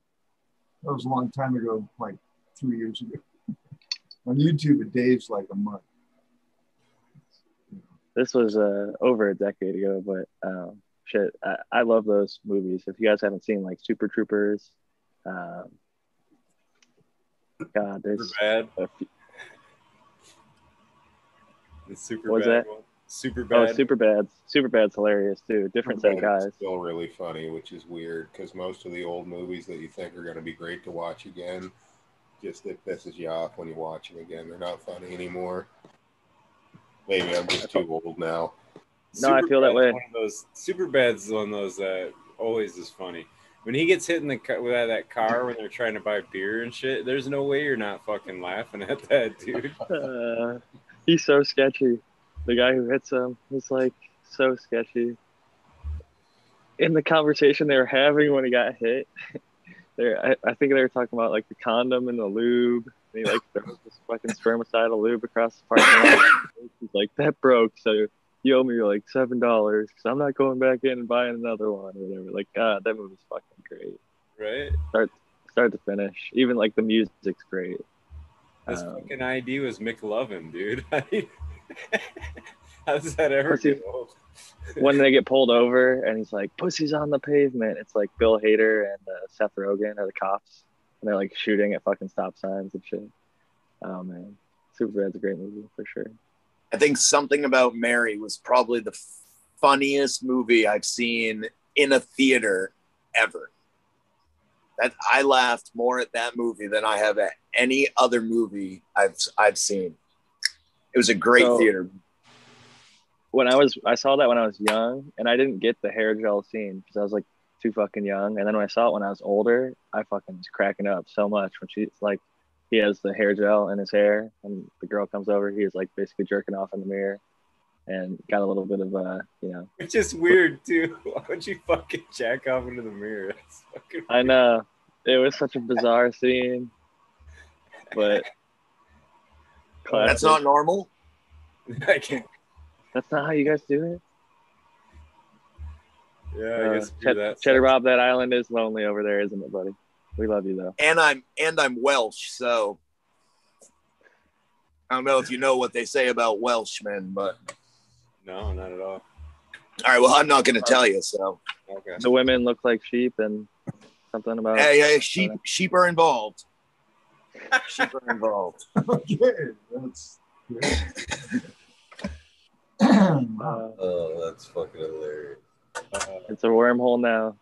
Speaker 6: that was a long time ago, like three years ago. On YouTube, a day's like a month.
Speaker 3: this was uh, over a decade ago, but um, shit, I, I love those movies. If you guys haven't seen like Super Troopers, um, God,
Speaker 2: super
Speaker 3: there's
Speaker 2: bad?
Speaker 3: a few,
Speaker 2: The super
Speaker 3: What's
Speaker 2: bad
Speaker 3: that?
Speaker 2: one. Super
Speaker 3: oh,
Speaker 2: bad.
Speaker 3: Super Bad. Super Bad's hilarious too. Different set of guys.
Speaker 4: Still really funny, which is weird because most of the old movies that you think are going to be great to watch again, just it pisses you off when you watch them again. They're not funny anymore. Maybe I'm just too old now.
Speaker 3: No, I feel that way.
Speaker 2: One of those super bad's one of those that always is funny. When he gets hit in the car with that, that car when they're trying to buy beer and shit, there's no way you're not fucking laughing at that, dude.
Speaker 3: Uh, he's so sketchy. The guy who hits him is like so sketchy. In the conversation they were having when he got hit, I, I think they were talking about like the condom and the lube. And he like throws this fucking spermicidal lube across the parking lot. He's like, that broke, so you owe me like seven dollars because I'm not going back in and buying another one or whatever. Like, God, that movie's fucking great,
Speaker 2: Right?
Speaker 3: Start start to finish. Even like the music's great.
Speaker 2: His
Speaker 3: Um,
Speaker 2: fucking ID was McLovin, dude. How does that ever
Speaker 3: What's he-
Speaker 2: get old?
Speaker 3: when they get pulled over and he's like, "Pussy's on the pavement." It's like Bill Hader and uh, Seth Rogen are the cops, and they're like shooting at fucking stop signs and shit. Oh man, Superbad's a great movie for sure.
Speaker 5: I think something about Mary was probably the funniest movie I've seen in a theater ever. That I laughed more at that movie than I have at any other movie I've I've seen. It was a great
Speaker 3: So-
Speaker 5: theater.
Speaker 3: when I was I saw that when I was young and I didn't get the hair gel scene because I was like too fucking young. And then when I saw it when I was older, I fucking was cracking up so much when she's like he has the hair gel in his hair and the girl comes over, he is like basically jerking off in the mirror and got a little bit of uh you know
Speaker 2: Which is weird too. Why would you fucking jack off into the mirror? That's fucking
Speaker 3: I know. It was such a bizarre scene. But
Speaker 5: That's not normal.
Speaker 2: I can't.
Speaker 3: that's not how you guys do it.
Speaker 2: Yeah, I
Speaker 3: Uh,
Speaker 2: guess do
Speaker 3: Ched-
Speaker 2: that.
Speaker 3: Cheddar Bob, that island is lonely over there, isn't it, buddy? We love you though.
Speaker 5: And I'm and I'm Welsh, so I don't know if you know what they say about Welshmen, but
Speaker 2: No, not at all.
Speaker 5: all right. Well, I'm not going to tell you. So,
Speaker 2: Okay.
Speaker 3: The women look like sheep and something about
Speaker 5: hey, hey, sheep, sheep are involved. Sheep are involved.
Speaker 6: Okay, that's
Speaker 3: uh,
Speaker 1: Oh, that's fucking hilarious.
Speaker 3: It's a wormhole now.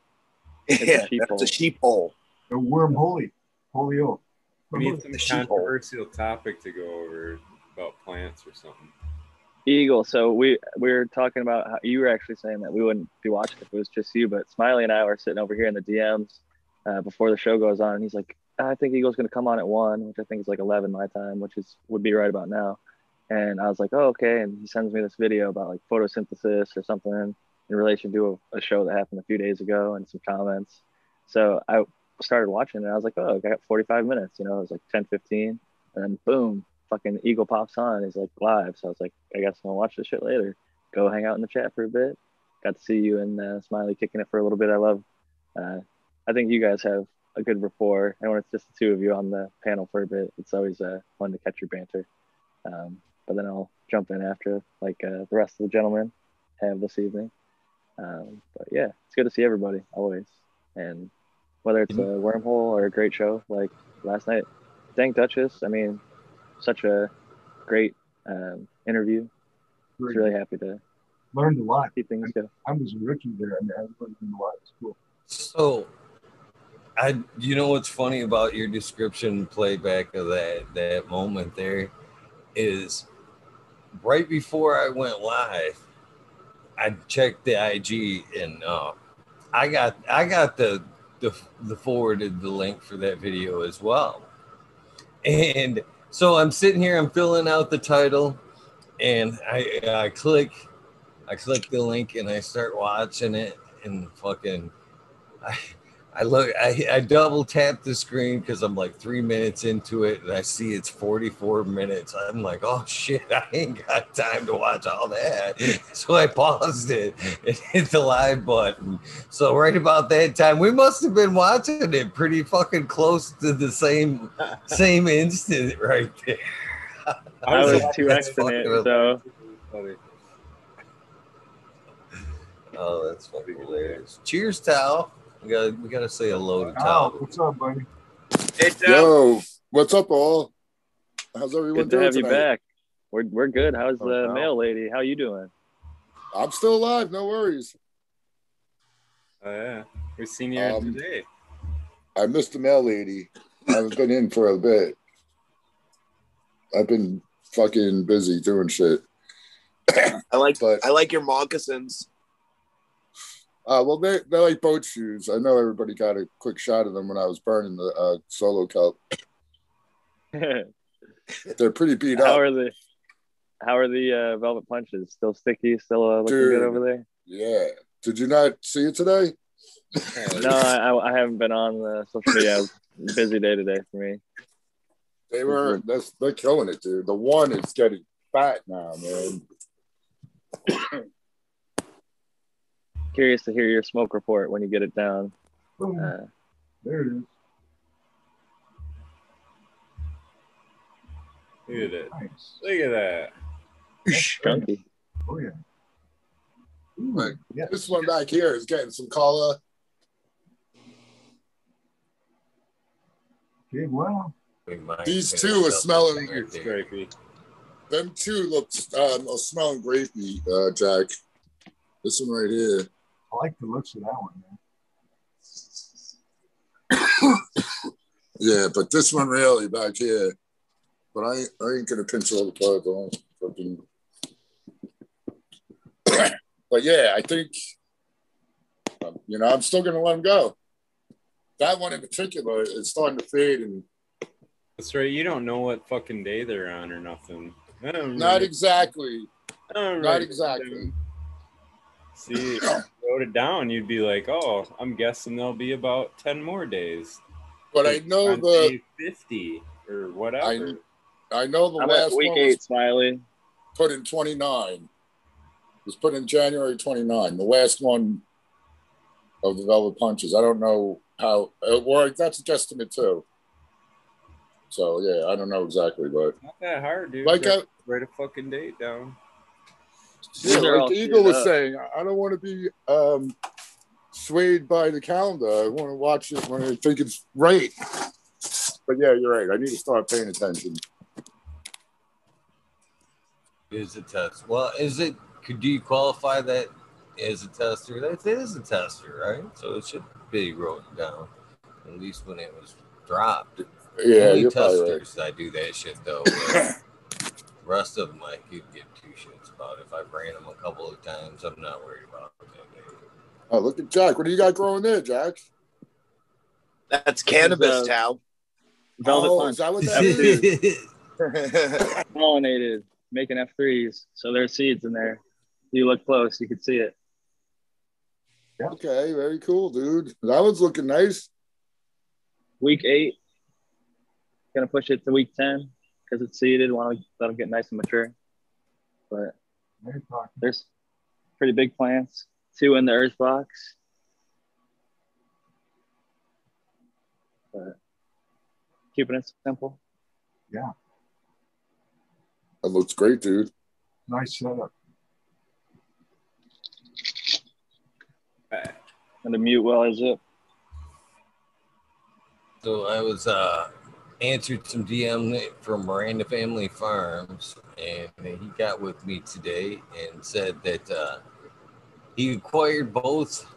Speaker 3: It's a
Speaker 5: yeah,
Speaker 3: sheep
Speaker 5: that's
Speaker 3: hole.
Speaker 5: a sheep hole.
Speaker 6: a worm holy, polio.
Speaker 2: we need some
Speaker 5: hole.
Speaker 2: controversial topic to go over about plants or something.
Speaker 3: Eagle. So we we were talking about how you were actually saying that we wouldn't be watching if it was just you, but Smiley and I were sitting over here in the DMs uh, before the show goes on, and he's like, "I think Eagle's going to come on at one, which I think is like eleven my time, which is would be right about now." And I was like, "Oh, okay." And he sends me this video about like photosynthesis or something in relation to a, a show that happened a few days ago, and some comments. So I started watching, and I was like, "Oh, I got 45 minutes." You know, it was like 10, 15, and then boom, fucking Eagle pops on. He's like live. So I was like, I guess I'm gonna watch this shit later. Go hang out in the chat for a bit. Got to see you and uh, Smiley kicking it for a little bit. I love. Uh, I think you guys have a good rapport, and when it's just the two of you on the panel for a bit, it's always uh, fun to catch your banter. Um, but then I'll jump in after, like uh, the rest of the gentlemen have this evening. Um, but yeah, it's good to see everybody always, and whether it's a wormhole or a great show like last night, Dang Duchess. I mean, such a great um, interview. I was really happy to
Speaker 6: Learned a lot.
Speaker 3: see things go.
Speaker 6: I was a rookie there, and I learned a lot. It's cool.
Speaker 1: So, I you know what's funny about your description playback of that that moment there is right before I went live, I checked the IG and uh, I got I got the the the forwarded the link for that video as well, and so I'm sitting here I'm filling out the title, and I I click I click the link and I start watching it and fucking I I look I, I double tap the screen because I'm like three minutes into it and I see it's 44 minutes. I'm like, oh shit, I ain't got time to watch all that. So I paused it and hit the live button. So right about that time, we must have been watching it pretty fucking close to the same same instant right there.
Speaker 3: I was
Speaker 1: That's
Speaker 3: two Xing so
Speaker 2: Funny.
Speaker 1: Oh, that's fucking hilarious. Cheers, Tal. We gotta we gotta say hello to
Speaker 6: Al,
Speaker 1: Tal.
Speaker 6: what's up, buddy?
Speaker 5: It's uh,
Speaker 7: Yo, what's up, all? How's everyone
Speaker 3: good to
Speaker 7: doing
Speaker 3: have you
Speaker 7: tonight?
Speaker 3: back. We're we're good. How's
Speaker 6: Oh,
Speaker 3: the
Speaker 6: no.
Speaker 3: mail lady? How you doing?
Speaker 7: I'm still alive. No worries.
Speaker 2: Oh yeah, we've seen you
Speaker 7: Um,
Speaker 2: today.
Speaker 7: I missed the mail lady. I haven't been in for a bit. I've been fucking busy doing shit.
Speaker 5: I like
Speaker 7: But
Speaker 5: I like your moccasins.
Speaker 7: Uh, well, they they're like boat shoes. I know everybody got a quick shot of them when I was burning the uh, solo cup. They're pretty beat up.
Speaker 3: how
Speaker 7: up.
Speaker 3: are the how are the uh, velvet punches? Still sticky? Still uh, looking
Speaker 7: Dude.
Speaker 3: good over there?
Speaker 7: Yeah. Did you not see it today?
Speaker 3: No, I, I haven't been on the social media. Busy day today for me.
Speaker 7: They were. That's they're killing it, dude. The one is getting fat now, man.
Speaker 3: Curious to hear your smoke report when you get it down.
Speaker 6: Boom.
Speaker 3: Uh,
Speaker 6: there it is.
Speaker 2: Look at that.
Speaker 6: Nice.
Speaker 2: Look at that.
Speaker 3: chunky.
Speaker 6: Oh yeah. Ooh,
Speaker 7: Right.
Speaker 6: yeah.
Speaker 7: This one back here is getting some color.
Speaker 6: Okay, well,
Speaker 7: These two are smelling
Speaker 1: right there.
Speaker 2: Stripey.
Speaker 7: Them two look um, are smelling grapey, uh, Jack. This one right here.
Speaker 6: I like the looks of that one, man.
Speaker 7: Yeah, but this one really back here. But I, I ain't gonna pinch all the cards on. Fucking. but yeah, I think um, you know I'm still gonna let him go. That one in particular is starting to fade, and
Speaker 2: That's right. You don't know what fucking day they're on or nothing. Don't really-
Speaker 7: exactly,
Speaker 2: don't
Speaker 7: not
Speaker 2: really-
Speaker 7: exactly.
Speaker 2: See, if you wrote it down, you'd be like, "Oh, I'm guessing there'll be about ten more days."
Speaker 7: But I know
Speaker 2: On
Speaker 7: the
Speaker 2: day fifty or whatever.
Speaker 7: I know the
Speaker 3: I'm
Speaker 7: last
Speaker 3: week
Speaker 7: one
Speaker 3: eight,
Speaker 7: was
Speaker 3: Smiley.
Speaker 7: put in 29. Was put in January 29. The last one of the Velvet Punches. I don't know how. Uh, well, that's a guesstimate too. So yeah, I don't know exactly, but
Speaker 2: Not that hard, dude.
Speaker 7: like
Speaker 2: write,
Speaker 7: I,
Speaker 2: write a fucking date down.
Speaker 7: Yeah, like
Speaker 3: all
Speaker 7: the Eagle was
Speaker 3: up.
Speaker 7: saying, I- I don't want to be um, swayed by the calendar. I want to watch it when I think it's right. But yeah, you're right. I need to start paying attention.
Speaker 1: Is a test. Well, is it? Could you qualify that as a tester? That is a tester, right? So it should be wrote down at least when it was dropped.
Speaker 7: Yeah,
Speaker 1: Only
Speaker 7: you're probably right.
Speaker 1: testers I do that shit though. but rest of them I could give two shits about. If I ran them a couple of times, I'm not worried about it.
Speaker 7: Oh, look at Jack. What do you got growing there, Jack?
Speaker 5: That's cannabis,
Speaker 3: uh,
Speaker 5: Tao.
Speaker 3: Velvet
Speaker 7: oh,
Speaker 3: punch.
Speaker 7: is that what that is?
Speaker 3: pollinated, making F3s. So there's seeds in there. You look close, you can see it.
Speaker 7: Okay, very cool, dude. That one's looking nice.
Speaker 3: Week eight, gonna push it to week 10 because it's seeded. Want to let them get nice and mature. But
Speaker 6: Very talking.
Speaker 3: There's pretty big plants, two in the earth box. But keeping it simple. Yeah.
Speaker 7: That looks great, dude.
Speaker 6: Nice setup.
Speaker 3: And the mute well is it.
Speaker 1: So I was uh answered some DM from Miranda Family Farms, and he got with me today and said that uh, he acquired both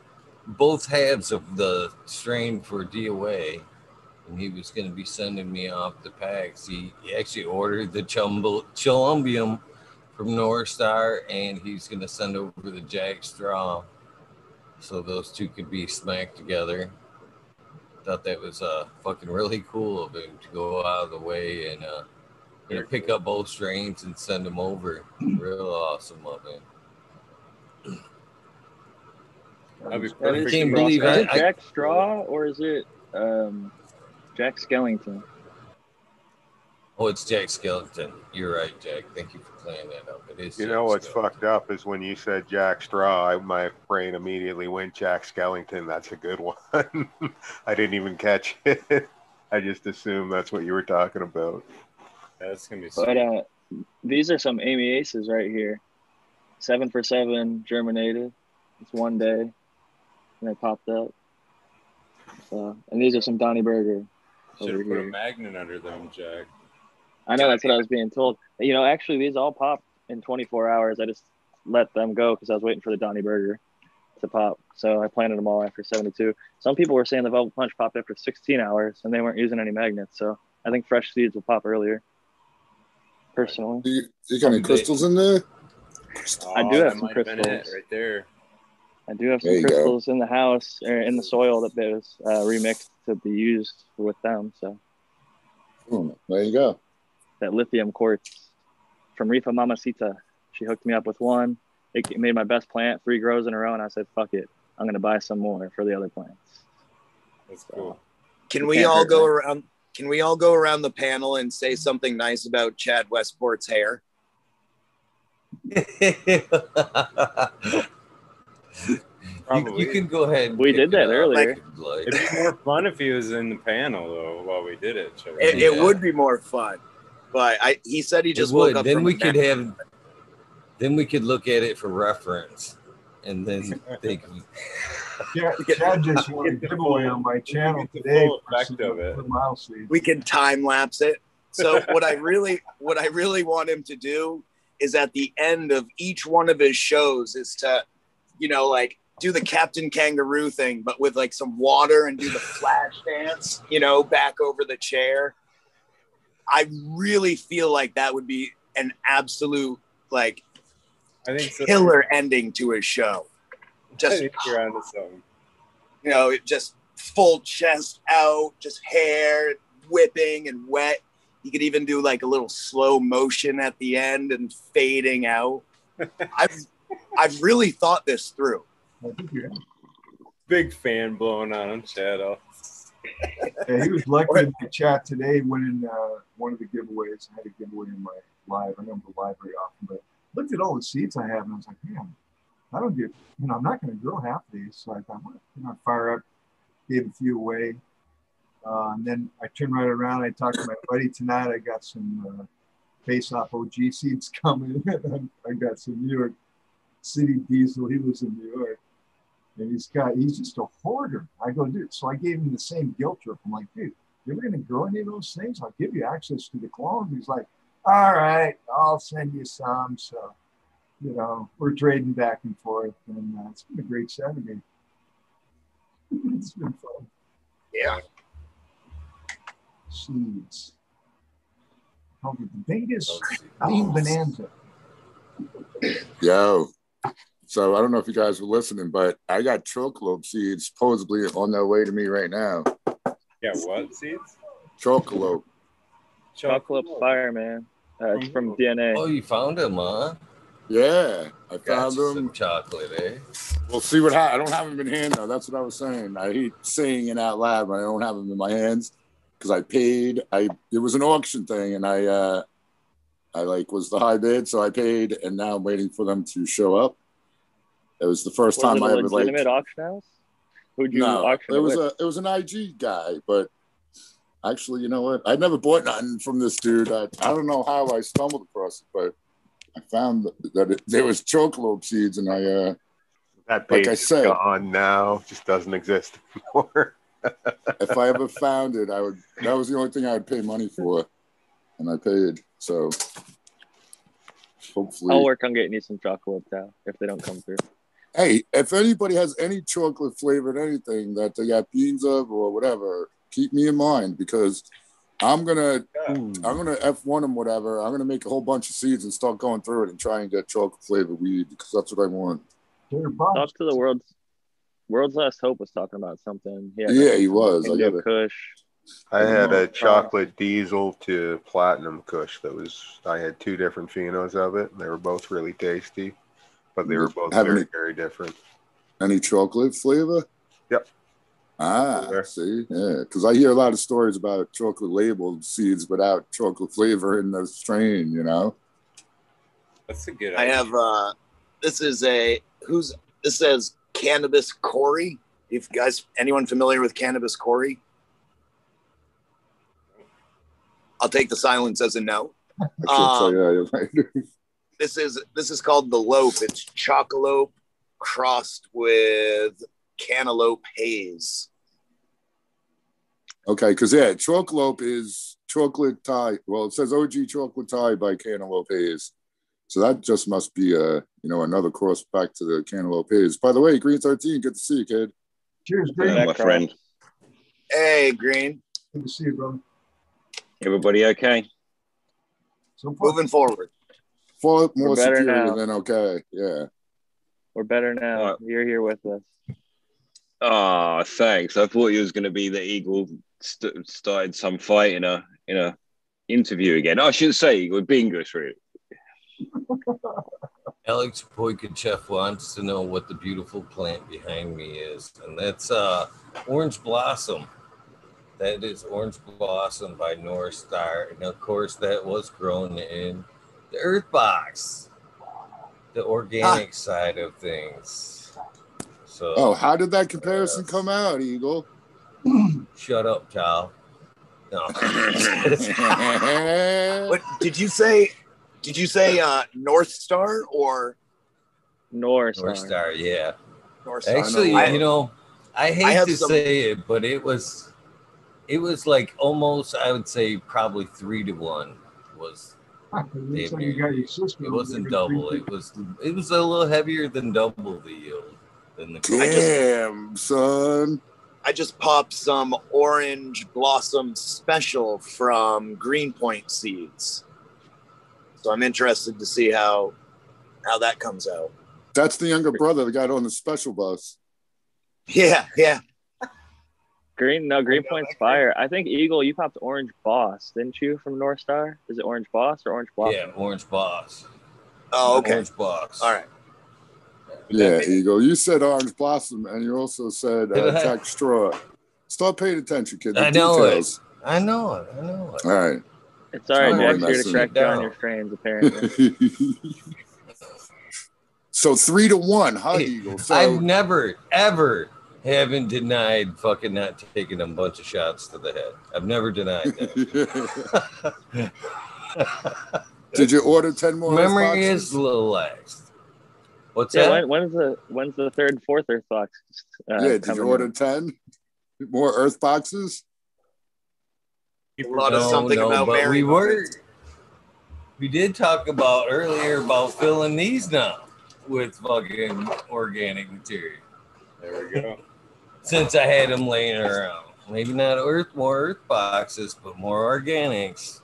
Speaker 1: both halves of the strain for DOA, and he was going to be sending me off the packs. He, he actually ordered the chumble, chilumbium from North Star, and he's going to send over the Jack Straw, so those two could be smacked together thought that was uh fucking really cool of him to go out of the way and uh you know pick up both strains and send them over. Real awesome of him.
Speaker 2: That'd be perfect.
Speaker 3: is
Speaker 1: can't believe. I-
Speaker 3: Is it
Speaker 1: I-
Speaker 3: Jack Straw or is it um, Jack Skellington?
Speaker 1: Oh, it's Jack Skellington. You're right, Jack. Thank you for clearing that up. It is.
Speaker 4: You
Speaker 1: Jack
Speaker 4: know what's
Speaker 1: Skellington.
Speaker 4: fucked up is when you said Jack Straw, I, my brain immediately went Jack Skellington. That's a good one. I didn't even catch it. I just assumed that's what you were talking about.
Speaker 2: That's gonna be.
Speaker 3: But uh, these are some Amy Aces right here. Seven for seven germinated. It's one day, and they popped up. So, and these are some Donny Burger
Speaker 2: Should
Speaker 3: over
Speaker 2: have put a magnet under them, Jack.
Speaker 3: I know that's what I was being told. You know, actually, these all popped in 24 hours. I just let them go because I was waiting for the Donny Burger to pop. So I planted them all after 72. Some people were saying the Velvet Punch popped after 16 hours, and they weren't using any magnets. So I think fresh seeds will pop earlier. Personally,
Speaker 7: Do you, you got any crystals in there?
Speaker 3: I do have some
Speaker 2: might have
Speaker 3: crystals.
Speaker 2: right there.
Speaker 3: I do have some
Speaker 7: you go.
Speaker 3: crystals in the house or in the soil that was uh, remixed to be used with them. So
Speaker 7: Hmm, there you go.
Speaker 3: That lithium quartz from Rifa Mamacita. She hooked me up with one. It made my best plant, three grows in a row, and I said, "Fuck it, I'm gonna buy some more for the other plants."
Speaker 2: That's cool.
Speaker 5: Can we all go
Speaker 3: that.
Speaker 5: around? Can we all go around the panel and say something nice about Chad Westport's hair?
Speaker 1: you, you can go ahead.
Speaker 3: We did that
Speaker 1: up
Speaker 3: earlier.
Speaker 1: if like.
Speaker 2: It'd be more fun if he was in the panel though while we did it.
Speaker 5: It, it
Speaker 1: Yeah.
Speaker 5: would be more fun, but I he said he
Speaker 1: It
Speaker 5: just woke
Speaker 1: would.
Speaker 5: up.
Speaker 1: Then
Speaker 5: from
Speaker 1: we could
Speaker 5: nap.
Speaker 1: have. Then we could look at it for reference. and then think. can.
Speaker 6: Chad, Chad just won a giveaway on my channel today.
Speaker 2: full effect of it.
Speaker 6: for mile seeds.
Speaker 5: we can time lapse it. So what I really what I really want him to do is at the end of each one of his shows is to, you know, like do the Captain Kangaroo thing, but with like some water and do the flash dance, you know, back over the chair. I really feel like that would be an absolute like
Speaker 2: I think so.
Speaker 5: killer ending to his show.
Speaker 2: I
Speaker 5: Just
Speaker 2: think you're onto something.
Speaker 5: you know, it just full chest out, just hair whipping and wet. You could even do like a little slow motion at the end and fading out. I've I've really thought this through.
Speaker 6: I think you
Speaker 2: Big fan blowing on him, Shadow.
Speaker 6: Yeah, he was lucky in the chat today winning uh, one of the giveaways. I had a giveaway in my live. I don't go live very often, but looked at all the seeds I have and I was like, man, I don't get, you know, I'm not going to grow half of these. So I thought, well, you know, fire up, gave a few away. Uh, and then I turned right around. I talked to my buddy tonight. I got some uh, face off OG seeds coming. I got some New York City diesel. He lives in New York and he's got he's just a hoarder. I go, dude. So I gave him the same guilt trip. I'm like, dude, you're ever gonna grow any of those things? I'll give you access to the clones. He's like, all right, I'll send you some. So, you know, we're trading back and forth, and uh, it's been a great Saturday. it's been fun.
Speaker 5: Yeah.
Speaker 6: Seeds. It the Vegas Green Bonanza.
Speaker 7: Yo. So I don't know if you guys were listening, but I got chocolate seeds supposedly on their way to me right now.
Speaker 2: Yeah, what seeds?
Speaker 7: Chocolate.
Speaker 3: Chocolate fire, man. Uh, it's from DNA.
Speaker 1: Oh, you found him, huh?
Speaker 7: Yeah, I
Speaker 1: Got
Speaker 7: found
Speaker 1: you
Speaker 7: them.
Speaker 1: some chocolate, eh?
Speaker 7: We'll see what happens. I don't have them in hand though. That's what I was saying. I hate saying it out loud, but I don't have them in my hands because I paid. I it was an auction thing, and I uh I like was the high bid, so I paid, and now I'm waiting for them to show up. It was the first
Speaker 3: Was
Speaker 7: time
Speaker 3: it a
Speaker 7: I ever like.
Speaker 3: legitimate auction house? Who'd you
Speaker 7: No,
Speaker 3: auction
Speaker 7: it was
Speaker 3: with?
Speaker 7: a it was an IG guy, but actually, you know what? I never bought nothing from this dude. I, I don't know how I stumbled across it, but I found that it, there was chocolate seeds, and I uh
Speaker 4: That
Speaker 7: Like
Speaker 4: page
Speaker 7: I
Speaker 4: is
Speaker 7: said-
Speaker 4: gone now. Just doesn't exist anymore.
Speaker 7: if I ever found it, I would. That was the only thing I would pay money for, and I paid. So hopefully,
Speaker 3: I'll work on getting you some chocolate now if they don't come through.
Speaker 7: Hey, if anybody has any chocolate flavored anything that they got beans of or whatever, keep me in mind because I'm gonna I'm gonna F one them whatever. I'm gonna make a whole bunch of seeds and start going through it and try and get chocolate flavored weed because that's what I want.
Speaker 3: Talk to the world's world's last hope was talking about something. Yeah,
Speaker 7: Yeah, he was. I
Speaker 3: India
Speaker 7: got it.
Speaker 3: Kush.
Speaker 4: I had a chocolate diesel to platinum kush that was I had two different phenos of it. And they were both really tasty, but they were both
Speaker 7: Haven't
Speaker 4: very,
Speaker 7: it-
Speaker 4: very different.
Speaker 7: Any chocolate flavor?
Speaker 4: Yep.
Speaker 7: Ah,
Speaker 4: Sure.
Speaker 7: see, yeah, because I hear a lot of stories about chocolate labeled seeds without chocolate flavor in the strain. You know.
Speaker 2: That's a good
Speaker 5: I
Speaker 2: idea.
Speaker 5: have uh this is a who's this says cannabis Corey. If you guys anyone familiar with cannabis Corey? I'll take the silence as a no.
Speaker 7: I can't tell
Speaker 5: Um,
Speaker 7: you. You're right.
Speaker 5: This is this is called the lope. It's chocolope crossed with cantaloupe haze.
Speaker 7: okay, because yeah, chocolate is chocolate Thai. Well, it says OG chocolate Thai by Cantaloupe Haze. So that just must be a you know another cross back to the Cantaloupe Haze. By the way, Green Thirteen, good to see you, kid.
Speaker 6: Cheers,
Speaker 8: Hello,
Speaker 6: Green.
Speaker 8: my friend.
Speaker 5: Hey, Green,
Speaker 6: Good to see you, brother.
Speaker 8: Everybody okay?
Speaker 6: So far,
Speaker 5: moving forward.
Speaker 7: Far more
Speaker 3: We're better
Speaker 7: superior
Speaker 3: now.
Speaker 7: than okay. Yeah.
Speaker 3: We're better now.
Speaker 8: Alright.
Speaker 3: You're here with us.
Speaker 8: Oh, thanks. I thought you was going to be the eagle st- started some fight in a in a interview again. I shouldn't say eagle, Bingus really.
Speaker 1: Alex Poikachev wants to know what the beautiful plant behind me is, and that's uh, orange blossom. That is orange blossom by North Star, and of course that was grown in the Earth Box, the organic side of things. So
Speaker 7: Oh, how did that comparison come out, Eagle?
Speaker 1: shut up, child. No.
Speaker 5: What did you say? Did you say uh, North Star or
Speaker 3: North
Speaker 1: North
Speaker 3: Star.
Speaker 1: Star, yeah.
Speaker 5: North Star.
Speaker 1: Actually,
Speaker 5: I-
Speaker 1: you know, I hate
Speaker 5: have
Speaker 1: to
Speaker 5: some-
Speaker 1: say it, but it was, it was like almost, I would say, probably three to one. Was
Speaker 6: It like you got your sister.
Speaker 1: it wasn't double? It was, it was a little heavier than double the yield than the.
Speaker 7: Damn, son.
Speaker 5: I just popped some orange blossom special from Greenpoint Seeds. So I'm interested to see how how that comes out.
Speaker 7: That's the younger brother that got on the special bus.
Speaker 5: Yeah, yeah.
Speaker 3: Green, no, Greenpoint's fire. I think Eagle, you popped Orange Boss, didn't you, from North Star? Is it Orange Boss or Orange Blossom?
Speaker 1: Yeah, orange boss.
Speaker 5: Oh, okay.
Speaker 1: Orange boss.
Speaker 5: All right.
Speaker 7: Yeah, Eagle. You said orange blossom, and you also said
Speaker 1: Did
Speaker 7: uh,
Speaker 1: I?
Speaker 7: Jack Straw. Start paying attention, kid. The
Speaker 1: I know it. I know it. I know it.
Speaker 7: All right.
Speaker 3: It's all right,
Speaker 7: Sorry,
Speaker 3: Jack's here
Speaker 7: messing
Speaker 3: to
Speaker 7: it
Speaker 3: correct you on
Speaker 1: down.
Speaker 3: your strains, apparently.
Speaker 7: so three to one, huh, Eagle? So
Speaker 1: I've never, ever haven't denied fucking not taking a bunch of shots to the head. I've never denied that.
Speaker 7: did you order ten more?
Speaker 1: Memory
Speaker 7: Xboxes?
Speaker 1: is relaxed. What's
Speaker 3: yeah,
Speaker 1: that?
Speaker 3: when, when's the when's the third, and fourth Earth box? Uh,
Speaker 7: yeah. Did you
Speaker 3: coming
Speaker 7: order
Speaker 3: in?
Speaker 7: ten more Earth boxes?
Speaker 5: A lot of something about
Speaker 1: but
Speaker 5: Mary.
Speaker 1: we were. We did talk about earlier about filling these now with fucking organic material.
Speaker 2: There we go.
Speaker 1: Since I had them laying around, maybe not earth, more earth boxes, but more organics,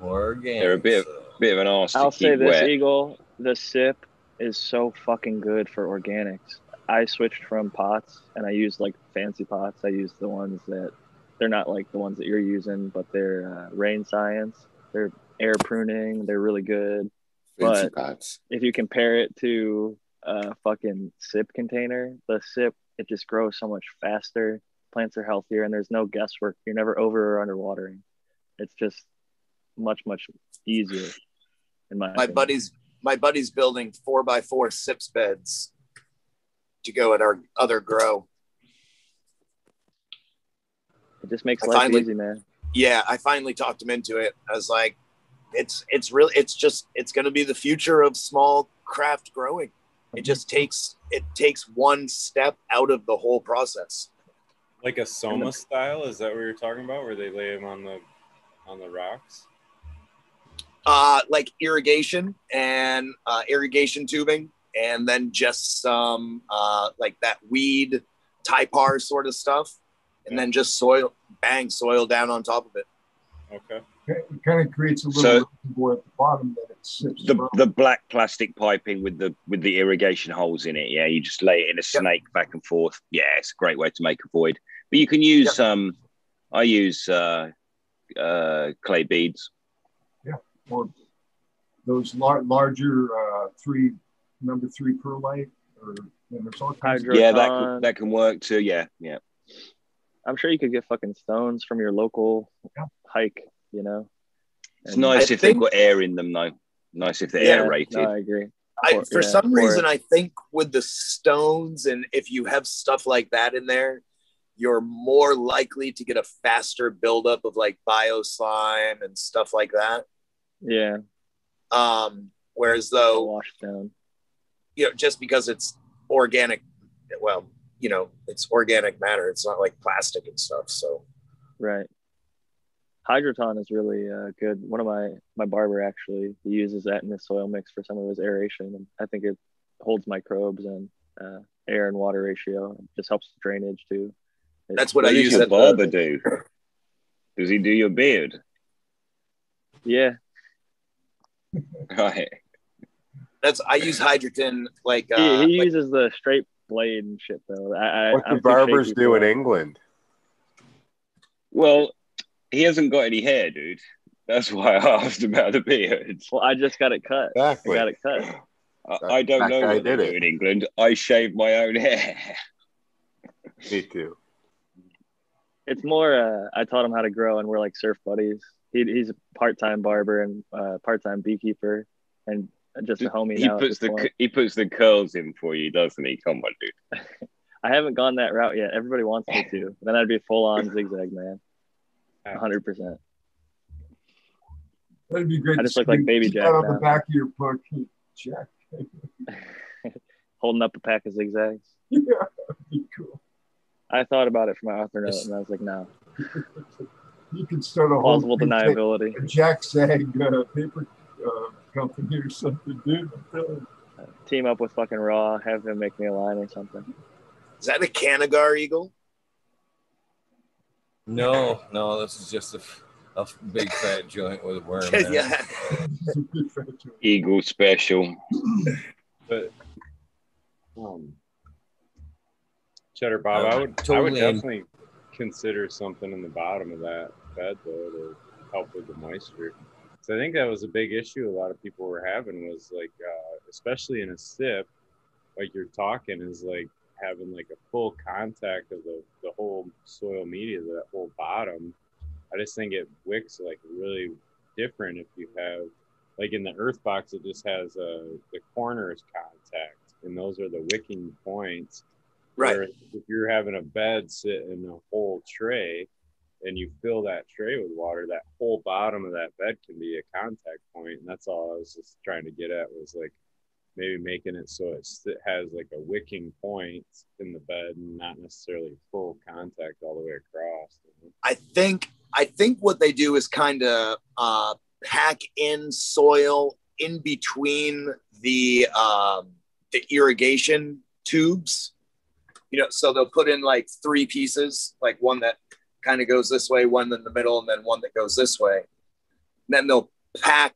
Speaker 1: more organics.
Speaker 8: They're a bit-
Speaker 1: so.
Speaker 8: Bit of an arse
Speaker 3: I'll
Speaker 8: to
Speaker 3: say this,
Speaker 8: wet.
Speaker 3: Eagle, the sip is so fucking good for organics. I switched from pots and I use like fancy pots. I use the ones that they're not like the ones that you're using, but they're uh, rain science. They're air pruning. They're really good.
Speaker 7: Fancy
Speaker 3: But-
Speaker 7: pots.
Speaker 3: If you compare it to a fucking sip container, the sip it just grows so much faster. Plants are healthier, and there's no guesswork. You're never over or under watering. It's just much much easier. In my
Speaker 5: My
Speaker 3: opinion.
Speaker 5: buddy's my buddy's building four by four sips beds to go at our other grow.
Speaker 3: It just makes
Speaker 5: I
Speaker 3: life
Speaker 5: finally-
Speaker 3: easy, man.
Speaker 5: Yeah, I finally talked him into it. I was like, it's it's really it's just it's gonna be the future of small craft growing. It just takes it takes one step out of the whole process.
Speaker 2: Like a Soma style, is that what you're talking about? Where they lay them on the on the rocks?
Speaker 5: uh, like irrigation and uh, irrigation tubing, and then just some uh, like that weed typar sort of stuff, and then just soil, bang, soil down on top of it.
Speaker 2: Okay.
Speaker 6: It kind of creates a little
Speaker 8: So-
Speaker 6: reservoir at the bottom that it sips
Speaker 8: The
Speaker 6: from.
Speaker 8: the black plastic piping with the with the irrigation holes in it. Yeah, you just lay it in a snake back and forth. Yeah, it's a great way to make a void. But you can use um, I use uh, uh, clay beads.
Speaker 6: Yeah, or those lar- larger uh, three number three perlite or and there's all kinds
Speaker 3: Hydro-
Speaker 8: Yeah, that can, that can work too. Yeah, yeah.
Speaker 3: I'm sure you could get fucking stones from your local
Speaker 6: Yeah.
Speaker 3: hike, you know?
Speaker 8: It's
Speaker 3: And-
Speaker 8: nice
Speaker 5: I
Speaker 8: if they've got air in them though. Nice if they're
Speaker 5: Yeah,
Speaker 8: aerated.
Speaker 3: No, I agree.
Speaker 5: I,
Speaker 3: Or-
Speaker 5: for
Speaker 3: yeah,
Speaker 5: some
Speaker 3: or-
Speaker 5: reason, I think with the stones and if you have stuff like that in there, you're more likely to get a faster buildup of like bio slime and stuff like that.
Speaker 3: Yeah,
Speaker 5: Um, whereas though,
Speaker 3: wash down.
Speaker 5: you know, just because it's organic, well, you know, it's organic matter. It's not like plastic and stuff. So
Speaker 3: Right. Hydroton is really uh, good. One of my my barber actually he uses that in his soil mix for some of his aeration, and I think it holds microbes and uh, air and water ratio. It just helps with drainage too. It-
Speaker 5: that's what I
Speaker 8: What does
Speaker 5: use.
Speaker 8: your
Speaker 5: At the,
Speaker 8: barber do? Does he do your beard?
Speaker 3: Yeah,
Speaker 8: Right.
Speaker 5: that's I use hydroton like
Speaker 3: he,
Speaker 5: uh,
Speaker 3: he
Speaker 5: like-
Speaker 3: uses the straight blade and shit though. I, I,
Speaker 4: What
Speaker 3: I'm
Speaker 4: do barbers do in. England?
Speaker 8: Well, he hasn't got any hair, dude. That's why I asked about the beard.
Speaker 3: Well, I just got it cut. I
Speaker 4: Exactly.
Speaker 3: got it cut.
Speaker 8: I, I don't know
Speaker 4: guy
Speaker 8: what they
Speaker 4: did
Speaker 8: do
Speaker 4: it.
Speaker 8: in England. I shave my own hair.
Speaker 4: Me too.
Speaker 3: It's more. Uh, I taught him how to grow, and we're like surf buddies. He, he's a part-time barber and uh, part-time beekeeper, and just a homie
Speaker 8: He
Speaker 3: now.
Speaker 8: puts the
Speaker 3: point.
Speaker 8: he puts the curls in for you, doesn't he? Come on, dude.
Speaker 3: I haven't gone that route yet. Everybody wants me to. Then I'd be full-on zigzag man, hundred percent.
Speaker 6: That'd be great.
Speaker 3: I just look like Baby Jack
Speaker 6: that on the back of your book, Jack.
Speaker 3: holding up a pack of zigzags.
Speaker 6: Yeah, that'd be cool.
Speaker 3: I thought about it for my author note, and I was like, no,
Speaker 6: You can start a whole
Speaker 3: plausible
Speaker 6: big thing,
Speaker 3: deniability.
Speaker 6: a Jack Sag uh, paper uh, company or something, dude. I'm telling you.
Speaker 3: Team up with fucking Raw, have him make me a line or something.
Speaker 5: Is that a Canagar eagle?
Speaker 1: No, no, this is just a, a big fat joint with a worm. in it.
Speaker 5: yeah.
Speaker 8: Eagle special.
Speaker 2: But um, Cheddar Bob, I would I would
Speaker 1: Totally in-
Speaker 2: definitely consider something in the bottom of that bed though to help with the moisture. So I think that was a big issue a lot of people were having was like, uh, especially in a sip, like you're talking is like having like a full contact of the, the whole soil media, that whole bottom. I just think it wicks like really different if you have like in the earth box it just has uh, the corners contact and those are the wicking points
Speaker 5: Right.
Speaker 2: Whereas if you're having a bed sit in a whole tray and you fill that tray with water that whole bottom of that bed can be a contact point and that's all i was just trying to get at was like maybe making it so it has like a wicking point in the bed and not necessarily full contact all the way across?
Speaker 5: I think I think what they do is kind of uh, pack in soil in between the um, the irrigation tubes. You know, so they'll put in like three pieces, like one that kind of goes this way, one in the middle, and then one that goes this way. And then they'll pack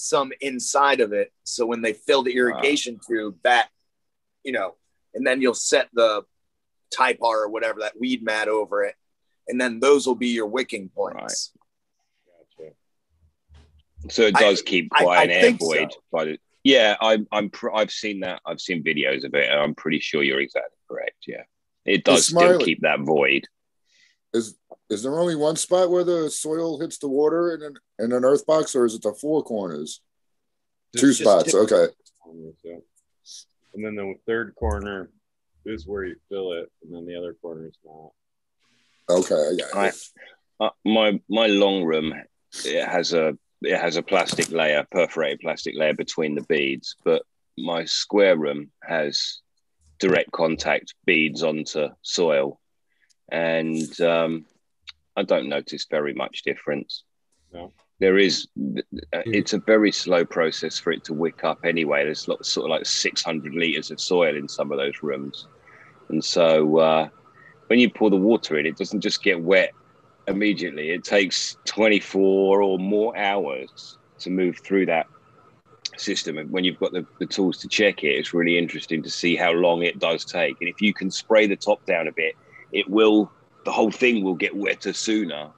Speaker 5: some inside of it, so when they fill the irrigation tube, that you know, and then you'll set the typar or whatever that weed mat over it and then those will be your wicking points.
Speaker 2: gotcha
Speaker 8: So it
Speaker 5: I-
Speaker 8: does keep
Speaker 5: I-
Speaker 8: quite
Speaker 5: I
Speaker 8: an air void.
Speaker 5: so.
Speaker 8: But it, yeah, I'm I'm pr- I've seen that. I've seen videos of it, and I'm pretty sure you're exactly correct. Yeah, it does still keep that void.
Speaker 7: Is is there only one spot where the soil hits the water in an in an earth box, or is it the four corners? Two
Speaker 2: Just-
Speaker 7: spots. Okay.
Speaker 2: corners, yeah. And then the third corner is where you fill it, and then the other corner is not.
Speaker 7: Okay. I got it.
Speaker 8: I, uh, my my long room it has a it has a plastic layer, perforated plastic layer between the beads, but my square room has direct contact beads onto soil, and um, I don't notice very much difference.
Speaker 2: No.
Speaker 8: There is, it's a very slow process for it to wick up anyway. There's lots, sort of like 600 liters of soil in some of those rooms. And so uh, when you pour the water in, it doesn't just get wet immediately. It takes 24 or more hours to move through that system. And when you've got the, the tools to check it, it's really interesting to see how long it does take. And if you can spray the top down a bit, it will, the whole thing will get wetter sooner.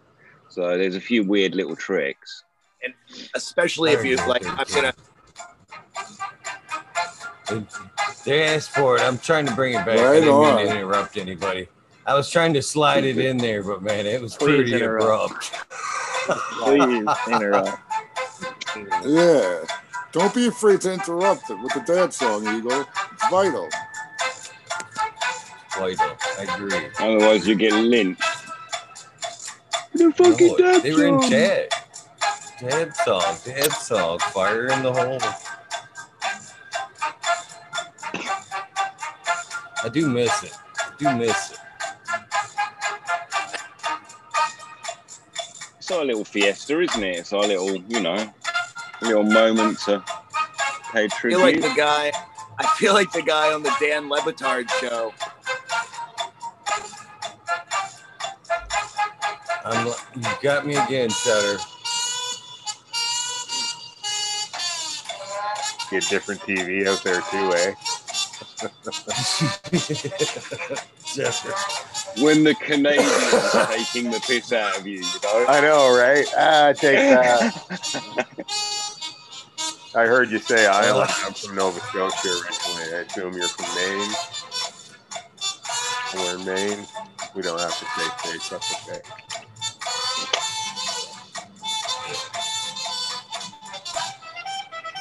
Speaker 8: So there's a few weird little tricks.
Speaker 5: And especially if you like, I'm gonna.
Speaker 1: They asked for it. I'm trying to bring it back. I didn't mean to interrupt anybody. I was trying to slide it in there, but man, it was
Speaker 3: Please
Speaker 1: pretty
Speaker 3: interrupt.
Speaker 1: abrupt.
Speaker 3: Please interrupt.
Speaker 7: Yeah. Don't be afraid to interrupt it with the dance song, Eagle. It's vital.
Speaker 1: Vital. I agree.
Speaker 8: Otherwise, you get lynched. The
Speaker 1: No,
Speaker 8: fucking death
Speaker 1: they were in
Speaker 8: song.
Speaker 1: chat. Dad song, dad song, fire in the hole. I do miss it. I do miss it.
Speaker 8: It's our little fiesta, isn't it? It's our little, you know, little moment to pay
Speaker 5: I feel like the guy. I feel like the guy on the Dan Le Batard show.
Speaker 1: I'm, li- you got me again, Cheddar.
Speaker 4: Get different TV out there too, eh?
Speaker 8: When the Canadians are taking the piss out of you, you know.
Speaker 4: I know, right? Ah, take that. I heard you say Island. I'm from Nova Scotia originally. I assume you're from Maine. We're in Maine. We don't have to say states. That's okay.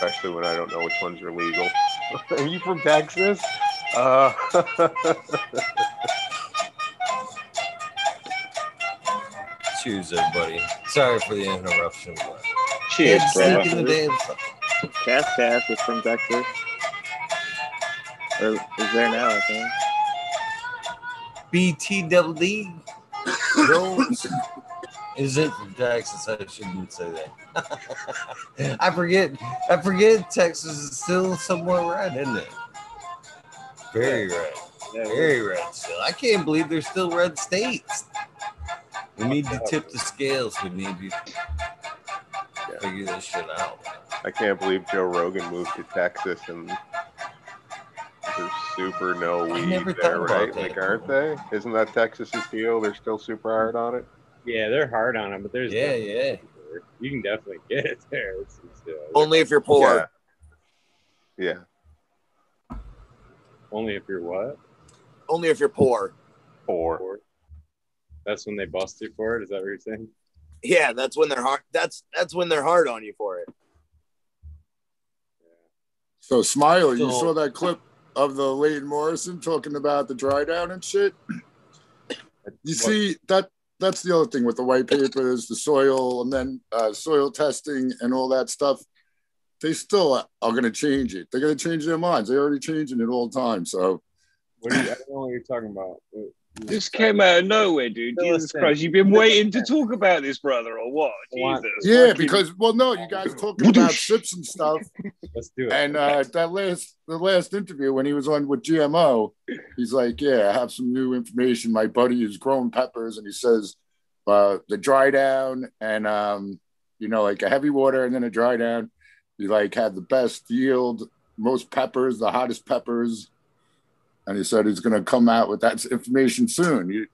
Speaker 4: Especially when I don't know which ones are legal. are you from Texas? Uh,
Speaker 1: Choose everybody. Sorry for the interruption. But
Speaker 8: Cheers,
Speaker 1: Kids
Speaker 8: brother.
Speaker 1: singing the damn song.
Speaker 3: Cass Cass is from Texas. Or is there now? I think.
Speaker 1: BT double Jones. Is it from Texas? I shouldn't say that. I forget. I forget Texas is still somewhat red, isn't it? Very red. Very red still. I can't believe they're still red states. We need to tip the scales. We need to figure this shit out.
Speaker 4: I can't believe Joe Rogan moved to Texas and there's super no weed there, right? Like, aren't they? Isn't that Texas's deal? They're still super hard on it.
Speaker 2: Yeah, they're hard on them, but there's
Speaker 1: Yeah,
Speaker 2: definitely-
Speaker 1: yeah.
Speaker 2: You can definitely get it there. It's, it's, uh,
Speaker 5: Only if you're poor.
Speaker 4: Yeah.
Speaker 2: only if you're what?
Speaker 5: Only if you're poor.
Speaker 4: Four.
Speaker 2: Poor. That's when they bust you for it. Is that what you're saying?
Speaker 5: Yeah, that's when they're hard. That's that's when they're hard on you for it.
Speaker 7: So, Smiley, you
Speaker 1: So-
Speaker 7: saw that clip of the Leighton Morrison talking about the dry down and shit? You see, that that's the other thing with the white papers, the soil, and then uh, soil testing and all that stuff. They still are going to change it. They're going to change their minds. They're already changing it all the time. So,
Speaker 2: What are you, I don't know what you're talking about.
Speaker 8: This came out of nowhere, dude. Jesus
Speaker 2: us.
Speaker 8: Christ, you've been waiting to talk about this, brother, or what?
Speaker 2: What?
Speaker 8: Jesus.
Speaker 7: yeah,
Speaker 8: fucking-
Speaker 7: because, well, no, you guys talking about sips and stuff.
Speaker 2: Let's do it.
Speaker 7: And uh, that last the last interview when he was on with GMO, he's like, "Yeah, I have some new information. My buddy is growing peppers, and he says uh, the dry down and um, you know, like a heavy water and then a dry down. You like had the best yield, most peppers, the hottest peppers." And he said he's going to come out with that information soon. You,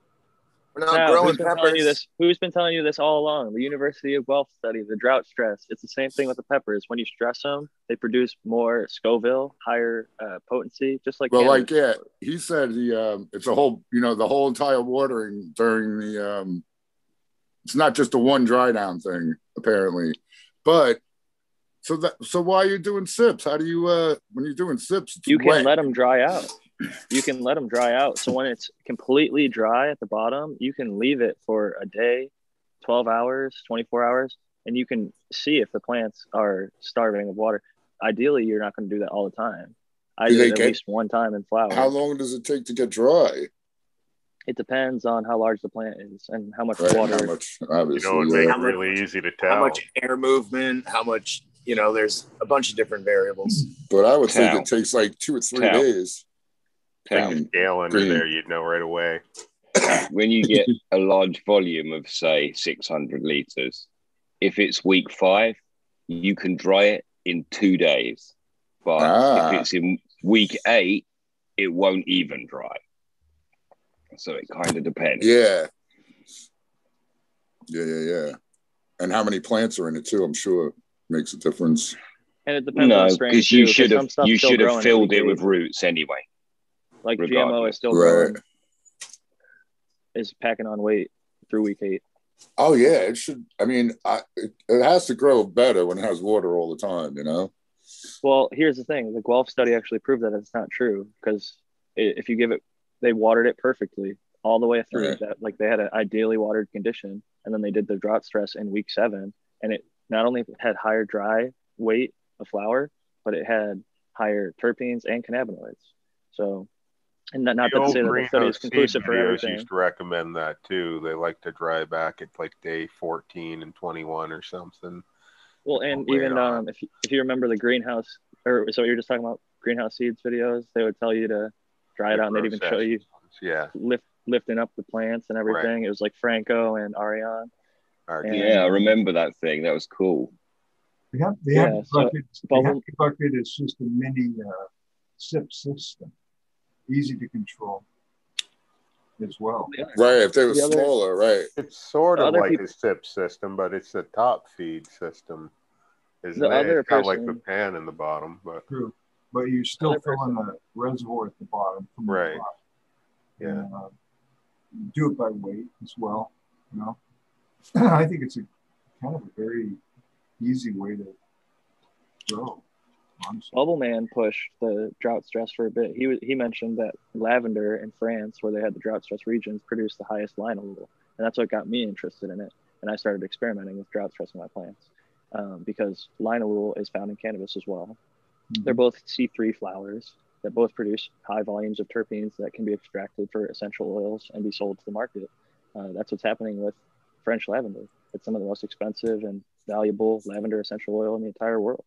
Speaker 5: We're not
Speaker 3: Now,
Speaker 5: growing
Speaker 3: who's been telling
Speaker 5: peppers.
Speaker 3: you this? Who's been telling you this all along? The University of Guelph study, the drought stress. It's the same thing with the peppers. When you stress them, they produce more Scoville, higher uh, potency, just like.
Speaker 7: well, like
Speaker 3: cannabis.
Speaker 7: yeah, he said the um, it's a whole, you know, the whole entire watering during the. Um, it's not just a one dry down thing, apparently, but so that so why are you doing sips? How do you uh when you're doing sips? It's
Speaker 3: you can
Speaker 7: wet.
Speaker 3: let them dry out. You can let them dry out. So when it's completely dry at the bottom, you can leave it for a day, 12 hours, 24 hours, and you can see if the plants are starving of water. Ideally, you're not going to do that all the time. I
Speaker 7: Do
Speaker 3: do
Speaker 7: they
Speaker 3: it at
Speaker 7: get-
Speaker 3: least one time in flowers.
Speaker 7: How long does it take to get dry?
Speaker 3: It depends on how large the plant is and how much
Speaker 7: Right,
Speaker 3: water.
Speaker 7: how much?
Speaker 4: You
Speaker 7: Obviously,
Speaker 4: know, it'd
Speaker 7: yeah.
Speaker 5: How
Speaker 4: it
Speaker 5: much-
Speaker 4: really easy to tell.
Speaker 5: How much air movement? How much? You know, there's a bunch of different variables.
Speaker 7: but I would think it takes like two or three
Speaker 8: Tell.
Speaker 7: days.
Speaker 8: Tell.
Speaker 7: Green.
Speaker 4: Take scale under
Speaker 7: Green.
Speaker 4: there, you'd know right away.
Speaker 8: when you get a large volume of say 600 liters if it's week five you can dry it in two days but
Speaker 7: Ah.
Speaker 8: if it's in week eight it won't even dry so it kind of depends
Speaker 7: Yeah. Yeah, yeah, yeah. And how many plants are in it too? I'm sure makes a difference.
Speaker 3: And it depends on
Speaker 8: no
Speaker 3: the strain
Speaker 8: because
Speaker 3: too,
Speaker 8: you
Speaker 3: 'cause
Speaker 8: should have you should have filled it with roots anyway
Speaker 3: like GMO is still
Speaker 7: Right.
Speaker 3: growing, is packing on weight through week eight.
Speaker 7: Oh yeah, it should. I mean, I, it, it has to grow better when it has water all the time. You know.
Speaker 3: Well, here's the thing: the Guelph study actually proved that it's not true because if you give it, they watered it perfectly all the way through.
Speaker 7: Right.
Speaker 3: That like they had an ideally watered condition, and then they did the drought stress in week seven, and it not only had higher dry weight of flower, but it had higher terpenes and cannabinoids. So, and not, not
Speaker 4: The
Speaker 3: to
Speaker 4: old
Speaker 3: say that the study is
Speaker 4: greenhouse seed
Speaker 3: conclusive for
Speaker 4: videos
Speaker 3: everything.
Speaker 4: used to recommend that too. They like to dry back at like day 14 and 21 or something.
Speaker 3: Well, and
Speaker 4: way
Speaker 3: even um, if you, if you remember the greenhouse, or so you're just talking about greenhouse seeds videos, they would tell you to dry it out, and they'd even show you
Speaker 4: Yeah.
Speaker 3: lift lifting up the plants and everything. It was like Franco and
Speaker 4: Arjan.
Speaker 3: And-
Speaker 8: yeah i remember that thing that was cool
Speaker 6: The the
Speaker 3: Yeah,
Speaker 6: hemp
Speaker 3: so
Speaker 6: bucket, the
Speaker 3: bubble-
Speaker 6: hemp bucket is just a mini uh, SIP system, easy to control as well.
Speaker 7: Right. If they were
Speaker 3: The other-
Speaker 7: smaller, right.
Speaker 4: It's sort of like
Speaker 3: people-
Speaker 4: a SIP system, but it's a top feed system. Isn't
Speaker 3: The
Speaker 4: it?
Speaker 3: other
Speaker 4: it's got like the pan in the bottom, but
Speaker 6: True. But you're still
Speaker 3: filling
Speaker 6: fill in reservoir at the bottom from
Speaker 4: Right.
Speaker 6: the top.
Speaker 4: yeah.
Speaker 6: And, uh, do it by weight as well. You know, I think it's a kind of a very easy way to grow. Honestly.
Speaker 3: Bubble Man pushed the drought stress for a bit. He was, he mentioned that lavender in France, where they had the drought stress regions, produced the highest linalool, and that's what got me interested in it. And I started experimenting with drought stress in my plants um, because linalool is found in cannabis as well.
Speaker 6: Mhm.
Speaker 3: They're both C3 flowers. that both produce high volumes of terpenes that can be extracted for essential oils and be sold to the market. Uh, that's what's happening with French lavender. It's some of the most expensive and valuable lavender essential oil in the entire world.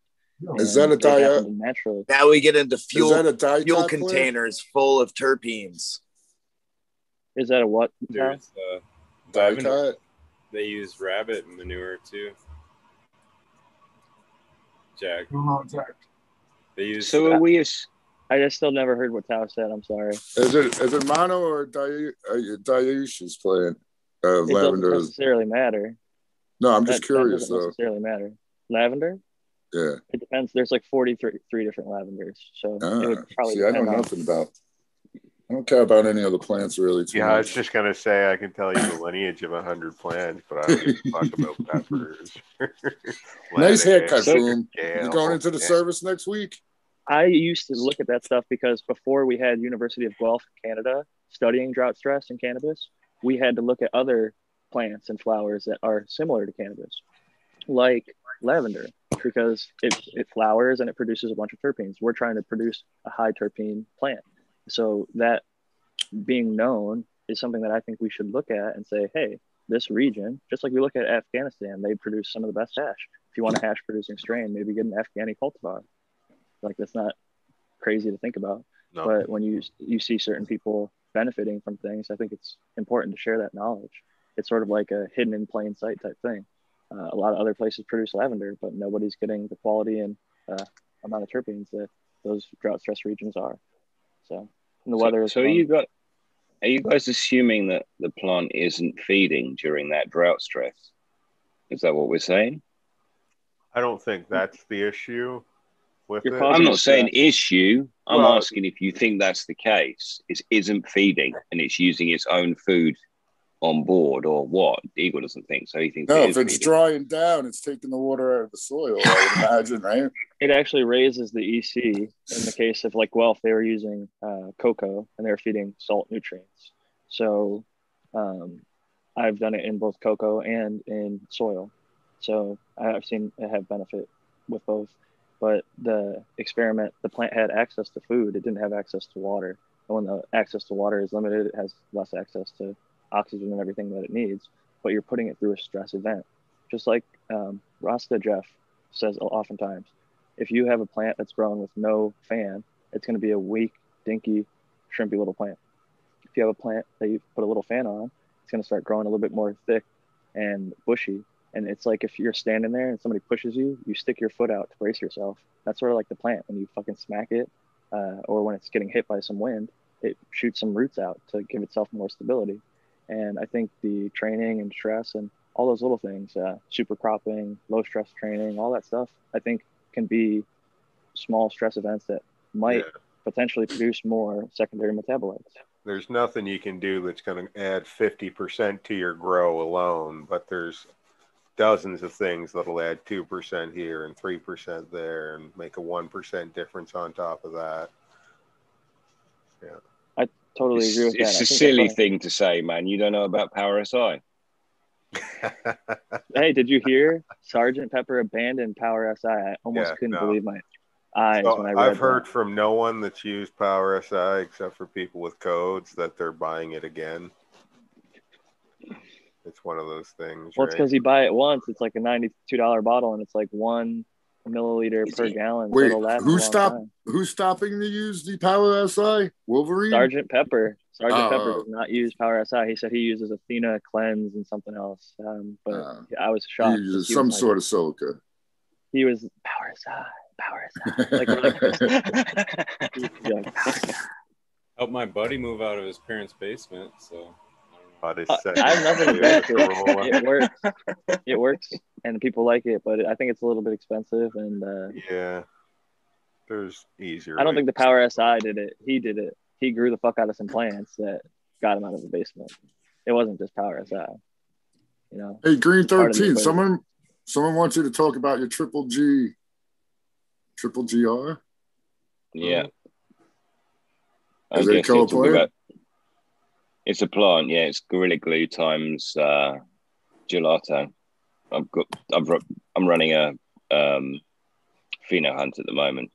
Speaker 7: Is that a
Speaker 3: And it happened
Speaker 7: dia-
Speaker 3: naturally?
Speaker 5: Now we get into fuel
Speaker 7: that a dicot
Speaker 5: fuel
Speaker 7: plant?
Speaker 5: containers full of terpenes.
Speaker 3: Is that a what?
Speaker 2: There's uh, lavender. They use rabbit manure too. Jack,
Speaker 6: Too long time.
Speaker 2: they use.
Speaker 8: So are we? As,
Speaker 3: I just still never heard what Tao said. I'm sorry.
Speaker 7: Is it is it mono or di- uh, dioecious plant? Uh,
Speaker 3: It
Speaker 7: lavender
Speaker 3: doesn't necessarily matter.
Speaker 7: No, I'm
Speaker 3: That-
Speaker 7: just
Speaker 3: that
Speaker 7: curious
Speaker 3: doesn't
Speaker 7: though.
Speaker 3: necessarily matter. Lavender?
Speaker 7: Yeah.
Speaker 3: It depends. There's like 43 three different lavenders. So it
Speaker 7: Ah,
Speaker 3: would probably
Speaker 7: see, I know
Speaker 3: depend on
Speaker 7: nothing about. I don't care about any other plants really. Too
Speaker 4: Yeah, I was just gonna say I can tell you the lineage of a hundred plants, but I don't talk a fuck about peppers.
Speaker 7: nice haircut,
Speaker 4: lettuce,
Speaker 7: Boom. You going into the
Speaker 4: Yeah.
Speaker 7: service next week?
Speaker 3: I used to look at that stuff because before we had University of Guelph, Canada, studying drought stress and cannabis, we had to look at other plants and flowers that are similar to cannabis, like lavender, because it, it flowers and it produces a bunch of terpenes. We're trying to produce a high terpene plant. So that being known is something that I think we should look at and say, hey, this region, just like we look at Afghanistan, they produce some of the best hash. If you want a hash producing strain, maybe get an Afghani cultivar. Like that's not crazy to think about.
Speaker 4: No.
Speaker 3: But when you you see certain people benefiting from things, I think it's important to share that knowledge. It's sort of like a hidden in plain sight type thing. Uh, a lot of other places produce lavender, but nobody's getting the quality and uh, amount of terpenes that those drought stress regions are. So and the
Speaker 8: so,
Speaker 3: weather is
Speaker 8: so are you got? Are you guys assuming that the plant isn't feeding during that drought stress? Is that what we're saying?
Speaker 4: I don't think that's the issue with
Speaker 3: You're
Speaker 4: it.
Speaker 8: I'm not saying issue. I'm
Speaker 4: Well-
Speaker 8: asking if you think that's the case. It isn't feeding and it's using its own food on board or what? Eagle doesn't think so. He thinks
Speaker 7: No,
Speaker 8: it
Speaker 7: if it's drying down, it's taking the water out of the soil. I would imagine, right?
Speaker 3: it actually raises the EC in the case of like Guelph, they were using uh, coco and they were feeding salt nutrients. So um, I've done it in both coco and in soil. So I've seen it have benefit with both. But the experiment, the plant had access to food, it didn't have access to water. And when the access to water is limited, it has less access to oxygen and everything that it needs. But you're putting it through a stress event. Just like um, Rasta Jeff says oftentimes, if you have a plant that's growing with no fan, it's going to be a weak, dinky, shrimpy little plant. If you have a plant that you put a little fan on, it's going to start growing a little bit more thick and bushy. And it's like if you're standing there and somebody pushes you, you stick your foot out to brace yourself. That's sort of like the plant when you fucking smack it, uh, or when it's getting hit by some wind, it shoots some roots out to give itself more stability. And I think the training and stress and all those little things, uh, super cropping, low stress training, all that stuff, I think can be small stress events that might
Speaker 4: Yeah.
Speaker 3: potentially produce more secondary metabolites.
Speaker 4: There's nothing you can do that's going to add 50% to your grow alone, but there's dozens of things that'll add 2% here and 3% there and make a 1% difference on top of that.
Speaker 3: Totally
Speaker 8: It's,
Speaker 3: agree with that.
Speaker 8: it's
Speaker 3: I
Speaker 8: a
Speaker 3: think that's
Speaker 8: silly thing to say, man. You don't know about Power SI.
Speaker 3: Hey, did you hear Sergeant Pepper abandoned Power SI? I almost
Speaker 4: Yeah,
Speaker 3: couldn't
Speaker 4: no.
Speaker 3: believe my eyes
Speaker 4: So
Speaker 3: when I read
Speaker 4: I've heard
Speaker 3: that.
Speaker 4: from no one that's used Power SI except for people with codes that they're buying it again. It's one of those things.
Speaker 3: Well, it's because you buy it once. It's like a ninety-two dollar bottle, and it's like one milliliter
Speaker 8: Is
Speaker 3: per
Speaker 8: it?
Speaker 3: gallon.
Speaker 7: Wait,
Speaker 3: it'll last
Speaker 7: who
Speaker 3: long
Speaker 7: stopped? Who's stopping to use the Power SI? Wolverine.
Speaker 3: Sergeant Pepper. Sergeant
Speaker 7: Oh,
Speaker 3: Pepper does not use Power SI. He said he uses Athena Cleanse and something else. Um, but yeah, I was
Speaker 7: He
Speaker 3: shocked.
Speaker 7: uses
Speaker 3: 'cause he
Speaker 7: some
Speaker 3: was like-
Speaker 7: sort of silica.
Speaker 3: He was Power SI, Power SI. Like, like, like, Power SI.
Speaker 2: Helped my buddy move out of his parents' basement, so I don't know.
Speaker 3: Uh, I have nothing against
Speaker 4: Yeah,
Speaker 3: it. It works. It works, and people like it. But I think it's a little bit expensive, and uh,
Speaker 4: Yeah. There's easier.
Speaker 3: I don't think the. Power SI did it. He did it. He grew the fuck out of some plants that got him out of the basement. It wasn't just Power SI. You know,
Speaker 7: Hey, Green
Speaker 3: Part of the
Speaker 7: Thirteen. Someone, someone wants you to talk about your Triple G, Triple GR.
Speaker 8: Yeah. I
Speaker 7: Is it a
Speaker 8: guess you're
Speaker 7: killer
Speaker 8: talking
Speaker 7: plant?
Speaker 8: about- It's a plant, yeah. It's Gorilla Glue times uh, gelato. I've got. I've. ru- I'm running a um, pheno hunt at the moment.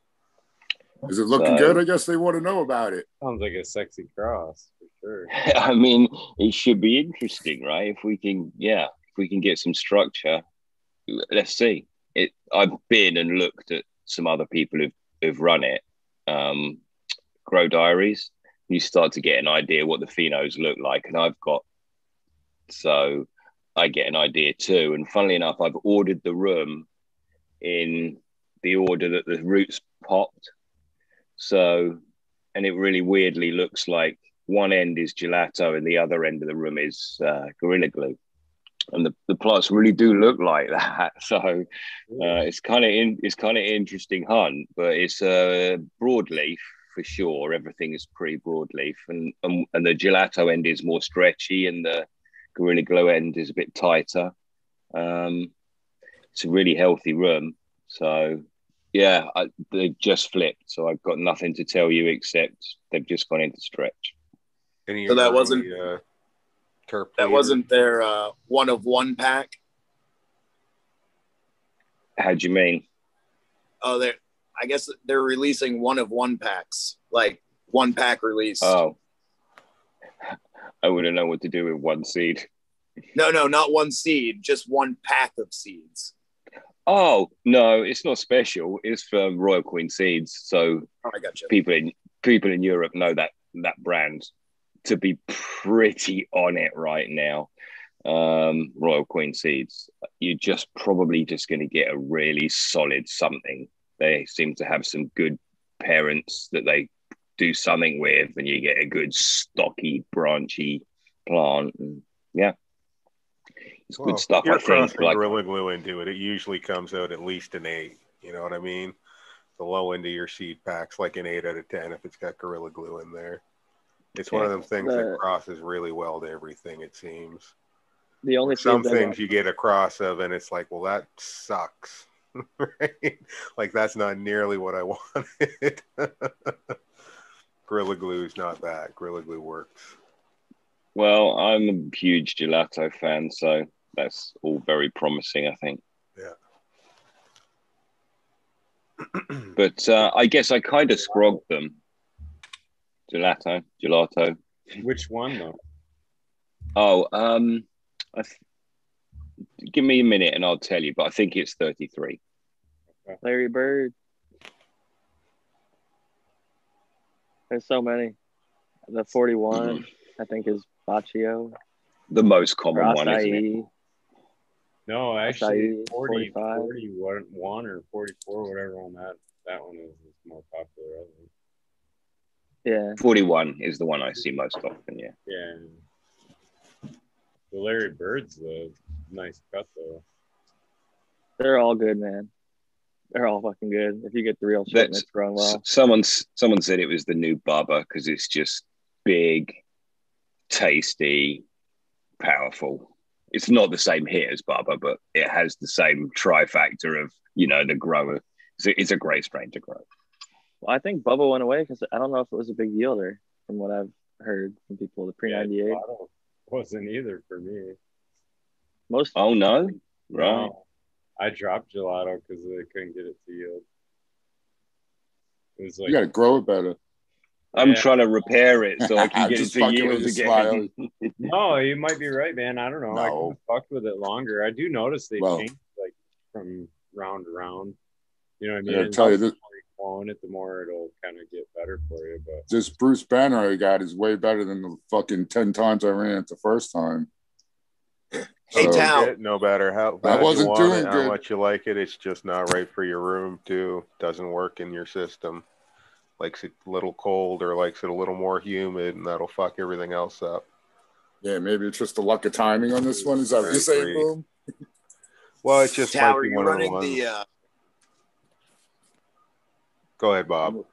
Speaker 7: Is it looking
Speaker 8: So-
Speaker 7: good? I guess they want to know about it.
Speaker 2: Sounds like a sexy cross for sure.
Speaker 8: I mean, it should be interesting, right? If we can, yeah, if we can get some structure, let's see. It. I've been and looked at some other people who've who've run it. Um, Grow Diaries. You start to get an idea what the phenos look like, and I've got so I get an idea too. And funnily enough, I've ordered the room in the order that the roots popped. So, and it really weirdly looks like one end is gelato and the other end of the room is uh, gorilla glue. And the, the plots really do look like that. So uh, it's kind of in, it's kind of interesting hunt, but it's uh, broadleaf for sure. Everything is pretty broadleaf, and, and and the gelato end is more stretchy, and the gorilla glue end is a bit tighter. Um, it's a really healthy room. So yeah, I, they've just flipped. So I've got nothing to tell you except they've just gone into stretch.
Speaker 4: Any
Speaker 5: So that
Speaker 4: early,
Speaker 5: wasn't-
Speaker 4: uh,
Speaker 5: That
Speaker 4: leader?
Speaker 5: wasn't their uh, one of one pack.
Speaker 8: How do you mean?
Speaker 5: Oh, they I guess they're releasing one of one packs, like one pack release.
Speaker 8: Oh, I wouldn't know what to do with one seed.
Speaker 5: No, no, not one seed, just one pack of seeds.
Speaker 8: Oh no, it's not special. It's from Royal Queen Seeds. So
Speaker 5: Oh, I got you.
Speaker 8: people in people in Europe know that that brand to be pretty on it right now. Um, Royal Queen Seeds. You're just probably just going to get a really solid something. They seem to have some good parents that they do something with, and you get a good stocky, branchy plant. And yeah, it's
Speaker 4: Well,
Speaker 8: good stuff.
Speaker 4: You're
Speaker 8: I think.
Speaker 4: crossing
Speaker 8: Like,
Speaker 4: Gorilla Glue into it. It usually comes out at least an eight. You know what I mean? The low end of your seed packs, like an eight out of ten, if it's got Gorilla Glue in there. It's one of them things that crosses really well to everything. It seems.
Speaker 3: The only
Speaker 4: Some
Speaker 3: seeds
Speaker 4: things you get a cross of, and it's like, well, that sucks. right? Like that's not nearly what I wanted. Gorilla Glue is not that. Gorilla Glue works.
Speaker 8: Well, I'm a huge gelato fan, so that's all very promising, I think. Yeah. but uh, I guess I kind of scrogged them. Gelato, gelato.
Speaker 2: Which one though?
Speaker 8: Oh, um, I th- give me a minute and I'll tell you. But I think it's 33.
Speaker 3: Larry Bird. There's so many. The 41, I think, is Bacio.
Speaker 8: The most common
Speaker 3: Or
Speaker 8: one, isn't it?
Speaker 2: No, actually,
Speaker 3: Acai,
Speaker 2: 40, 41 or 44, whatever on that. That one is, is more popular, I think.
Speaker 3: Yeah.
Speaker 8: 41 is the one I see most often. Yeah.
Speaker 2: Yeah. The Larry Bird's the nice cut though.
Speaker 3: They're all good, man. They're all fucking good. If you get the real shit and
Speaker 8: That's-
Speaker 3: it's grown well.
Speaker 8: Someone's someone said it was the new Bubba because it's just big, tasty, powerful. It's not the same hit as Bubba, but it has the same trifactor of you know the grower. It's a, it's a great strain to grow.
Speaker 3: Well, I think Bubba went away because I don't know if it was a big yielder from what I've heard from people. The pre ninety
Speaker 2: eight wasn't either for me.
Speaker 3: Most
Speaker 8: Oh no, right?
Speaker 2: No. I dropped gelato because they couldn't get it to yield. It was like
Speaker 7: You got to grow it better.
Speaker 8: I'm
Speaker 2: Yeah.
Speaker 8: trying to repair it so I can get it to yield again.
Speaker 2: No, you might be right, man. I don't know. I
Speaker 7: No.
Speaker 2: could have fucked with it longer. I do notice they
Speaker 7: Well-
Speaker 2: change like from round to round. You know what I
Speaker 7: I
Speaker 2: mean?
Speaker 7: gotta tell you
Speaker 2: the
Speaker 7: this-
Speaker 2: more you clone it, the more it'll kind of get better for you. But
Speaker 7: This Bruce Banner I got is way better than the fucking 10 times I ran it the first time.
Speaker 5: Hey,
Speaker 7: So-
Speaker 5: Tal.
Speaker 4: It, no matter how
Speaker 7: That
Speaker 4: bad you
Speaker 7: wasn't
Speaker 4: want
Speaker 7: doing
Speaker 4: it, how much you like it, it's just not right for your room too. Doesn't work in your system. Likes it a little cold or likes it a little more humid, and that'll fuck everything else up.
Speaker 7: Yeah, maybe it's just the luck of timing on this one. Is that what you're saying. Boom?
Speaker 4: Well, it's just
Speaker 5: Tower,
Speaker 4: might be
Speaker 5: you
Speaker 4: one of the ones.
Speaker 5: the uh,
Speaker 4: Go ahead, Bob.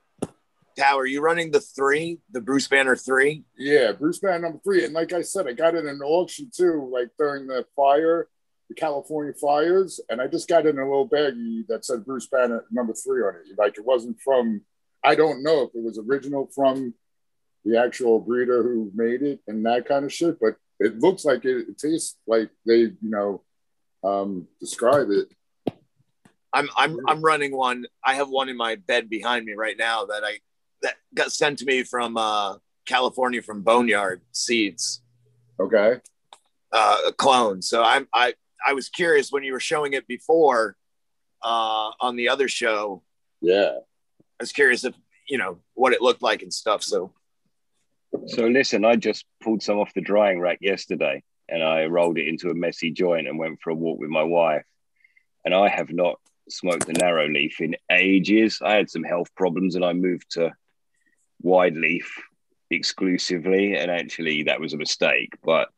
Speaker 5: Tower, you running the three, the Bruce Banner three?
Speaker 7: Yeah, Bruce Banner number three. And like I said, I got it in an auction too, like during the fire, the California fires. And I just got it in a little baggie that said Bruce Banner number three on it. Like it wasn't from, I don't know if it was original from the actual breeder who made it and that kind of shit, but it looks like it, it tastes like they, you know, um, describe it.
Speaker 5: I'm I'm I'm running one. I have one in my bed behind me right now that I that got sent to me from uh, California from Boneyard Seeds,
Speaker 7: Okay.
Speaker 5: uh, a clone. So I'm I I was curious when you were showing it before uh, on the other show.
Speaker 7: Yeah.
Speaker 5: I was curious if you know what it looked like and stuff. So
Speaker 8: So listen, I just pulled some off the drying rack yesterday and I rolled it into a messy joint and went for a walk with my wife. And I have not smoked a narrow leaf in ages. I had some health problems and I moved to wide leaf exclusively. And actually, that was a mistake. But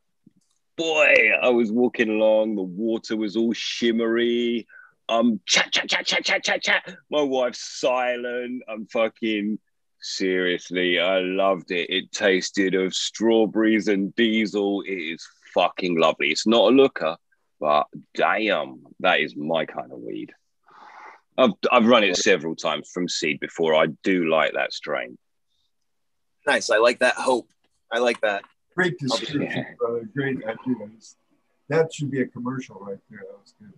Speaker 8: boy, I was walking along, the water was all shimmery. Um, chat, chat, chat, chat, chat, chat, chat. My wife's silent. I'm fucking seriously. I loved it. It tasted of strawberries and diesel. It is fucking lovely. It's not a looker, but damn, that is my kind of weed. I've, I've run it several times from seed before. I do like that strain.
Speaker 5: Nice. I like that hope. I like that.
Speaker 6: Great description,
Speaker 8: Yeah.
Speaker 6: brother. Great idea. That should be a commercial right there. That was good.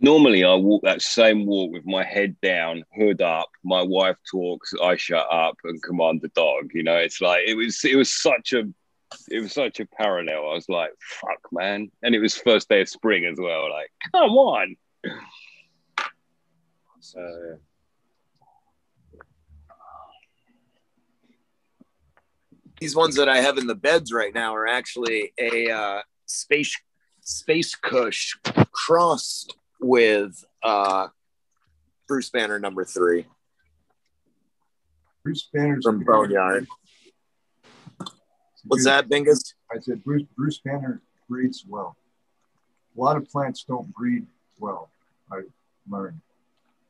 Speaker 8: Normally, I walk that same walk with my head down, hood up. My wife talks, I shut up and command the dog. You know, it's like it was. It was such a. It was such a parallel. I was like, "Fuck, man!" And it was first day of spring as well. Like, come on.
Speaker 2: Uh,
Speaker 5: These ones that I have in the beds right now are actually a uh, space space Kush crossed with uh, Bruce Banner number three
Speaker 6: Bruce Banner
Speaker 5: from Boneyard. What's that, Bingus?
Speaker 6: I said Bruce Bruce Banner breeds well. A lot of plants don't breed well. I learned.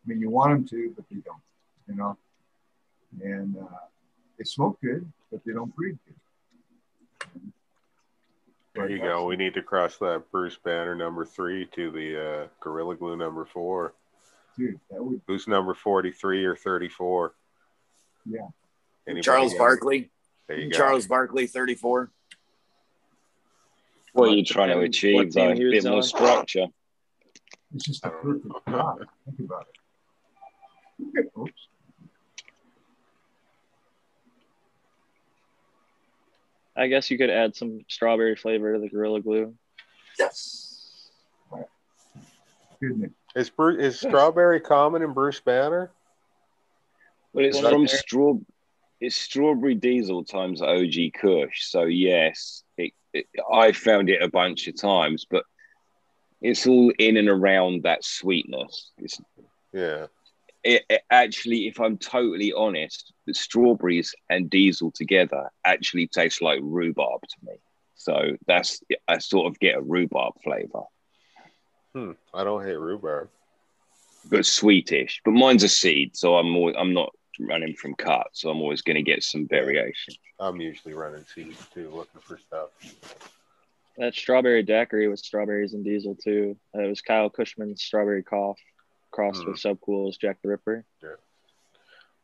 Speaker 6: I mean, you want them to, but they don't. You know, and uh, they smoke good, but they don't breed good.
Speaker 4: There you go. We need to cross that Bruce Banner number three to the uh, Gorilla Glue number four.
Speaker 6: Dude, that would
Speaker 4: Who's number 43 or 34?
Speaker 6: Yeah.
Speaker 4: Anybody
Speaker 5: Charles
Speaker 4: got?
Speaker 5: Barkley.
Speaker 4: There you go.
Speaker 5: Charles Barkley, 34.
Speaker 8: What are you trying to achieve?
Speaker 3: team
Speaker 8: Though? A
Speaker 3: he was
Speaker 8: bit more
Speaker 3: on?
Speaker 8: structure.
Speaker 6: it's just a perfect crop. Think about it. Oops.
Speaker 3: I guess you could add some strawberry flavor to the Gorilla Glue.
Speaker 5: Yes.
Speaker 6: Good name.
Speaker 4: Is Bruce, is strawberry common in Bruce Banner?
Speaker 8: But it's
Speaker 3: Well,
Speaker 8: from straw. It's strawberry diesel times OG Kush. So yes, it, it, I found it a bunch of times, but it's all in and around that sweetness. It's
Speaker 4: Yeah.
Speaker 8: It, it actually, if I'm totally honest, the strawberries and diesel together actually taste like rhubarb to me. So that's I sort of get a rhubarb flavor,
Speaker 4: Hmm. I don't hate rhubarb.
Speaker 8: but sweetish. But mine's a seed, so I'm always, I'm not running from cut, so I'm always going to get some variation.
Speaker 4: I'm usually running seeds too, looking for stuff.
Speaker 3: That strawberry daiquiri with strawberries and diesel too. It was Kyle Kushman's strawberry cough crossed
Speaker 4: Hmm.
Speaker 3: with Subcool's Jack the Ripper. Yeah.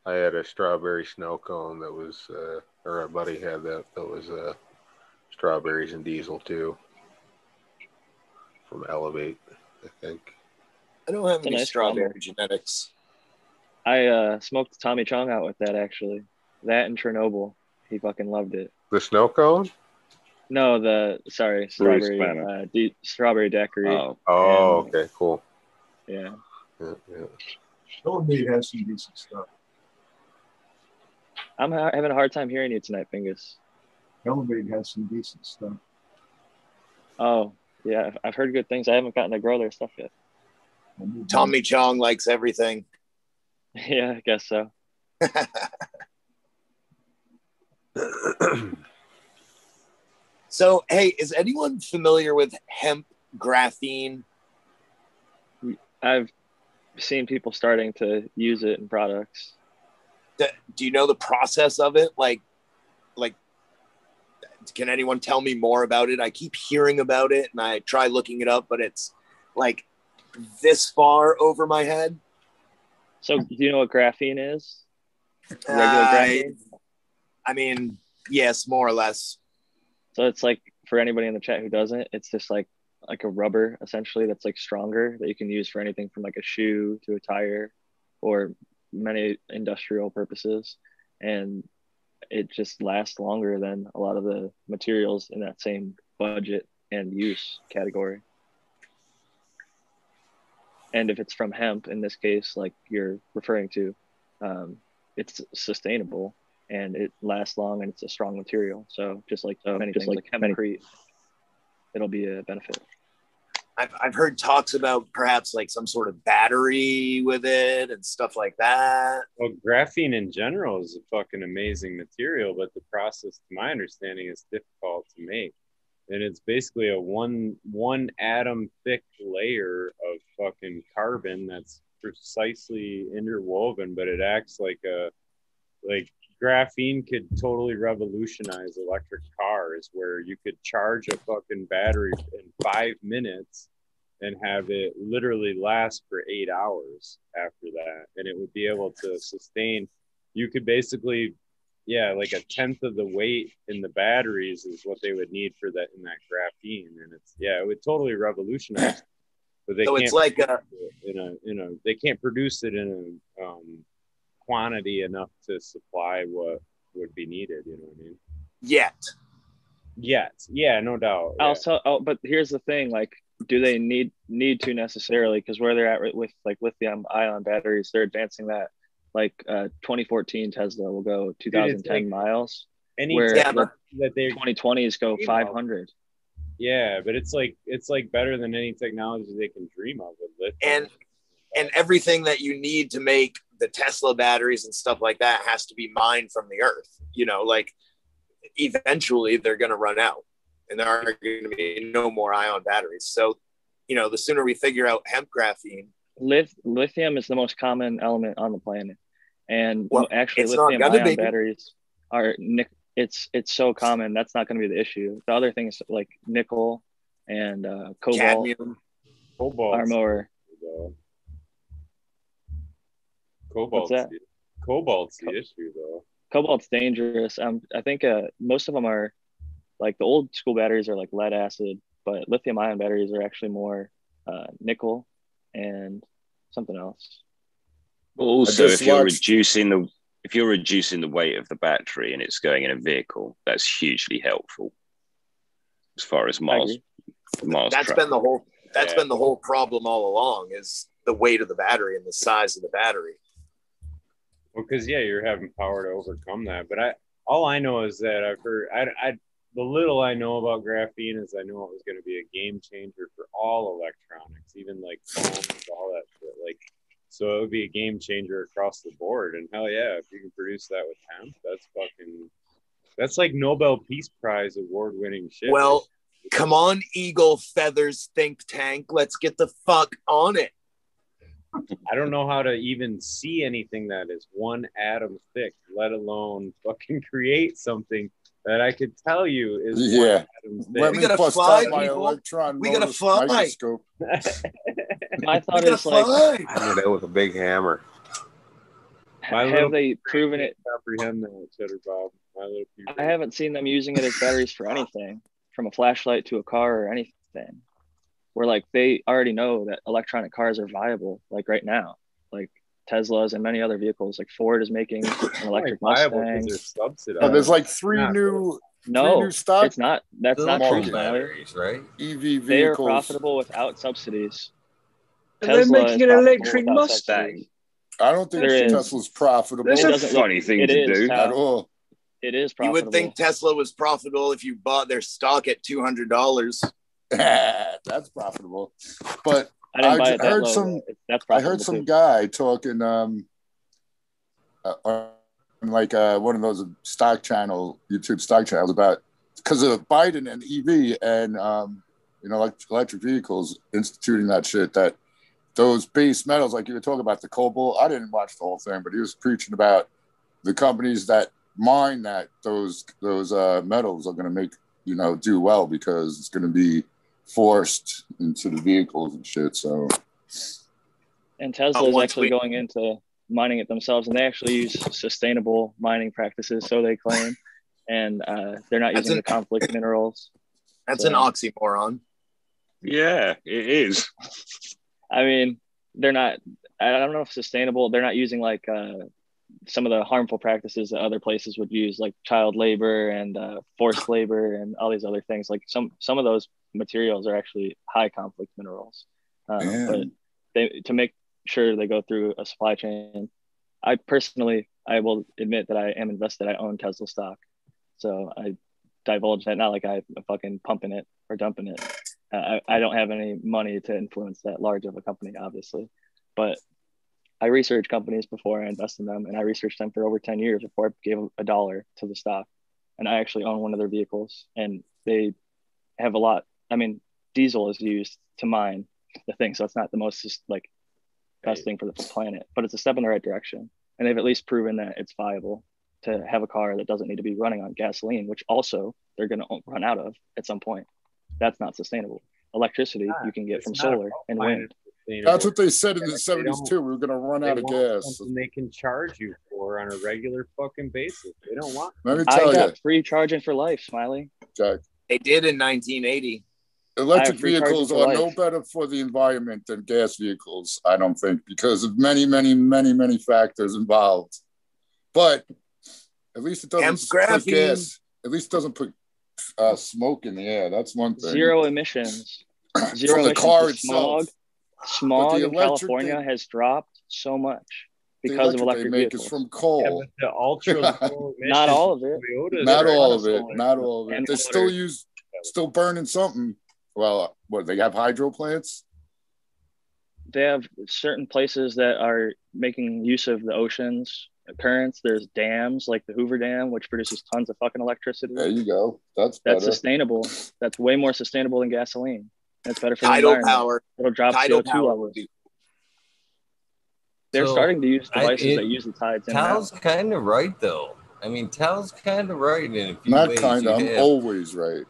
Speaker 4: I had a strawberry snow cone that was, uh, or a buddy had that that was uh, strawberries and diesel too, from Elevate, I think.
Speaker 5: I don't have
Speaker 3: It's
Speaker 5: any
Speaker 3: nice
Speaker 5: strawberry
Speaker 3: combo.
Speaker 5: genetics.
Speaker 3: I uh, smoked Tommy Chong out with that actually. That and Chernobyl. He fucking loved it.
Speaker 4: The snow cone?
Speaker 3: No, the sorry, strawberry uh, de- strawberry daiquiri.
Speaker 8: Oh,
Speaker 4: Oh,
Speaker 3: And-
Speaker 4: okay, cool.
Speaker 3: Yeah.
Speaker 4: Yeah, yeah.
Speaker 6: Elevate has some decent stuff.
Speaker 3: I'm ha- having a hard time hearing you tonight, Bingus.
Speaker 6: Elevate has some decent stuff.
Speaker 3: Oh, yeah. I've- I've heard good things. I haven't gotten to grow their stuff yet.
Speaker 5: Tommy Chong likes everything.
Speaker 3: yeah, I guess so.
Speaker 5: So, hey, is anyone familiar with hemp graphene?
Speaker 3: I've seen people starting to use it in products.
Speaker 5: Do you know the process of it? Like, like, can anyone tell me more about it? I keep hearing about it and I try looking it up, but it's like this far over my head.
Speaker 3: So, do you know what graphene is? Regular
Speaker 5: I,
Speaker 3: graphene?
Speaker 5: I mean, yes, more or less.
Speaker 3: So, it's like for anybody in the chat who doesn't, it's just like like a rubber essentially that's like stronger that you can use for anything from like a shoe to a tire or many industrial purposes. And it just lasts longer than a lot of the materials in that same budget and use category. And if it's from hemp in this case like you're referring to um, it's sustainable and it lasts long and it's a strong material. So just like so many
Speaker 5: just
Speaker 3: things
Speaker 5: like
Speaker 3: like hempcrete it'll be a benefit
Speaker 5: I've, I've heard talks about perhaps like some sort of battery with it and stuff like that.
Speaker 2: Well, graphene in general is a fucking amazing material, but the process, to my understanding, is difficult to make. And it's basically a one one atom thick layer of fucking carbon that's precisely interwoven, but it acts like a like graphene could totally revolutionize electric cars where you could charge a fucking battery in five minutes and have it literally last for eight hours after that. And it would be able to sustain you could basically yeah like a tenth of the weight in the batteries is what they would need for that in that graphene. And it's yeah it would totally revolutionize but they
Speaker 5: So
Speaker 2: can't
Speaker 5: it's like
Speaker 2: produce
Speaker 5: a-
Speaker 2: it in a you know they can't produce it in a um, quantity enough to supply what would be needed you know what i mean
Speaker 5: Yet.
Speaker 2: Yet. yeah no doubt yeah.
Speaker 3: also oh, but here's the thing like do they need need to necessarily because where they're at with- with like lithium ion batteries they're advancing that like uh 2014 tesla will go 2010
Speaker 2: like
Speaker 3: miles
Speaker 2: any
Speaker 3: where
Speaker 5: Yeah,
Speaker 3: the
Speaker 2: that they
Speaker 3: 2020s go
Speaker 2: Dream of.
Speaker 3: 500
Speaker 2: yeah but it's like it's like better than any technology they can dream of with lithium
Speaker 5: And and everything that you need to make the Tesla batteries and stuff like that has to be mined from the earth. You know, like eventually they're going to run out and there are going to be no more ion batteries. So, you know, the sooner we figure out hemp graphene,
Speaker 3: Lith- lithium is the most common element on the planet and
Speaker 5: Well,
Speaker 3: actually
Speaker 5: it's
Speaker 3: lithium ion
Speaker 5: be.
Speaker 3: batteries are nic- it's it's so common that's not going to be the issue the other things like nickel and uh, cobalt
Speaker 5: cadmium,
Speaker 2: cobalt
Speaker 3: are more
Speaker 2: though. Cobalt's
Speaker 3: that?
Speaker 2: the, cobalt's the issue though.
Speaker 3: cobalt's dangerous um i think uh most of them are like the old school batteries are like lead acid but lithium ion batteries are actually more uh, nickel and something else
Speaker 8: Also,
Speaker 7: just
Speaker 8: if you're
Speaker 7: watched-
Speaker 8: reducing the if you're reducing the weight of the battery and it's going in a vehicle, that's hugely helpful as far as miles miles.
Speaker 5: that's
Speaker 8: traveled.
Speaker 5: been the whole that's
Speaker 2: Yeah.
Speaker 5: been the whole problem all along is the weight of the battery and the size of the battery.
Speaker 2: Well, because yeah, you're having power to overcome that. But I, all I know is that I've heard, I, I, the little I know about graphene is I know it was going to be a game changer for all electronics, even like phones, all that shit. Like, so it would be a game changer across the board. And hell yeah, if you can produce that with hemp, that's fucking, that's like Nobel Peace Prize award winning shit.
Speaker 5: Well, come on, Eagle Feathers think tank. Let's get the fuck on it.
Speaker 2: I don't know how to even see anything that is one atom thick, let alone fucking create something that I could tell you is one
Speaker 7: Yeah.
Speaker 2: atom
Speaker 7: Let.
Speaker 5: We
Speaker 7: me
Speaker 5: gotta
Speaker 7: bust
Speaker 5: fly,
Speaker 7: my
Speaker 5: people.
Speaker 7: electron
Speaker 5: We gotta
Speaker 7: notice
Speaker 5: fly.
Speaker 7: microscope.
Speaker 3: my
Speaker 5: We
Speaker 3: thought
Speaker 5: gotta
Speaker 3: is like
Speaker 5: fly.
Speaker 9: Hammer that with a big hammer.
Speaker 2: My
Speaker 3: have they proven it
Speaker 2: comprehend that, Cheddar Bob. My little people.
Speaker 3: I haven't seen them using it as batteries for anything, from a flashlight to a car or anything. Where like they already know that electronic cars are viable, like right now, like Teslas and many other vehicles. Like Ford is making an electric
Speaker 2: viable
Speaker 3: Mustang.
Speaker 2: because.
Speaker 7: Oh, there's like three
Speaker 2: Not
Speaker 7: new three
Speaker 3: No,
Speaker 7: new stock
Speaker 3: it's not. That's
Speaker 9: They're
Speaker 3: not
Speaker 7: all
Speaker 3: true,
Speaker 9: batteries, right?
Speaker 7: EV
Speaker 3: They are profitable without subsidies.
Speaker 10: And they're making an electric Mustang.
Speaker 3: subsidies.
Speaker 7: I don't think
Speaker 3: There is.
Speaker 7: Tesla's profitable
Speaker 10: There's
Speaker 3: It
Speaker 10: a
Speaker 3: doesn't look-
Speaker 8: funny thing
Speaker 3: it
Speaker 8: to
Speaker 3: is,
Speaker 8: do.
Speaker 3: Tal.
Speaker 7: at all.
Speaker 3: It is
Speaker 5: You would think Tesla was profitable if you bought their stock at two hundred dollars.
Speaker 7: That's profitable. But
Speaker 3: I
Speaker 7: I heard
Speaker 3: low,
Speaker 7: some- I heard some
Speaker 3: too.
Speaker 7: guy talking um uh, on like uh, one of those stock channel YouTube stock channels about because of Biden and EV and um, you know like electric vehicles instituting that shit that those base metals like you were talking about the cobalt I didn't watch the whole thing but he was preaching about the companies that mine that those those uh, metals are going to make you know do well because it's going to be forced into the vehicles and shit so
Speaker 3: And Tesla
Speaker 5: Uh,
Speaker 3: is actually
Speaker 5: we-
Speaker 3: going into mining it themselves, and they actually use sustainable mining practices, so they claim, and uh, they're not
Speaker 5: That's
Speaker 3: using
Speaker 5: an-
Speaker 3: the conflict minerals.
Speaker 5: That's
Speaker 3: So-
Speaker 5: an oxymoron.
Speaker 8: Yeah, it is.
Speaker 3: I mean, they're not. I don't know if sustainable. They're not using like uh, some of the harmful practices that other places would use, like child labor and uh, forced labor and all these other things. Like some some of those materials are actually high conflict minerals. Um, but they to make sure they go through a supply chain. I personally, I will admit that I am invested. I own Tesla stock, so I divulge that. Not like I'm fucking pumping it or dumping it. Uh, I, I don't have any money to influence that large of a company, obviously, but I research companies before I invest in them, and I researched them for over ten years before I gave a dollar to the stock. And I actually own one of their vehicles, and they have a lot. I mean, diesel is used to mine the thing, so it's not the most just like best thing for the planet, but it's a step in the right direction. And they've at least proven that it's viable to have a car that doesn't need to be running on gasoline, which also they're going to run out of at some point. That's not sustainable. Electricity you can get from solar and wind.
Speaker 7: That's what they said in the
Speaker 2: they
Speaker 7: seventies too. We were gonna run out of gas.
Speaker 2: And they can charge you for on a regular fucking basis. They don't want.
Speaker 7: Let me
Speaker 3: I
Speaker 7: tell you,
Speaker 3: got free charging for life, Smiley.
Speaker 7: Jack.
Speaker 5: They did in 1980.
Speaker 7: Electric vehicles
Speaker 3: for
Speaker 7: are no better for the environment than gas vehicles, I don't think, because of many, many, many, many factors involved. But at least it doesn't
Speaker 5: Hemp
Speaker 7: put gas. At least it doesn't put uh, smoke in the air. That's one thing.
Speaker 3: Zero emissions. Zero
Speaker 7: From the
Speaker 3: emissions.
Speaker 7: car itself.
Speaker 3: Smog, smog
Speaker 7: the
Speaker 3: in California
Speaker 7: they-
Speaker 3: has dropped so much
Speaker 7: The
Speaker 3: because of
Speaker 7: electric
Speaker 3: electric
Speaker 7: they make
Speaker 3: vehicles.
Speaker 7: is from
Speaker 2: Yeah,
Speaker 7: coal.
Speaker 2: but the ultra
Speaker 3: Not all of it.
Speaker 7: Not all of it. Not all of it. They still use, still burning something. Well, what they have hydro plants?
Speaker 3: They have certain places that are making use of the oceans currents. There's dams like the Hoover Dam, which produces tons of fucking electricity.
Speaker 7: There you go. That's better.
Speaker 3: That's sustainable. That's way more sustainable than gasoline. That's better for the
Speaker 5: Tidal
Speaker 3: environment.
Speaker 5: power.
Speaker 3: It'll drop
Speaker 5: Tidal
Speaker 3: CO2
Speaker 5: power
Speaker 3: levels. They're
Speaker 1: So,
Speaker 3: starting to use
Speaker 1: I-
Speaker 3: devices
Speaker 1: it-
Speaker 3: that use the tides. in
Speaker 1: Tal's kind of right though. I mean, Tal's kind of right in a few
Speaker 7: Not
Speaker 1: ways.
Speaker 7: kind of. I'm always right.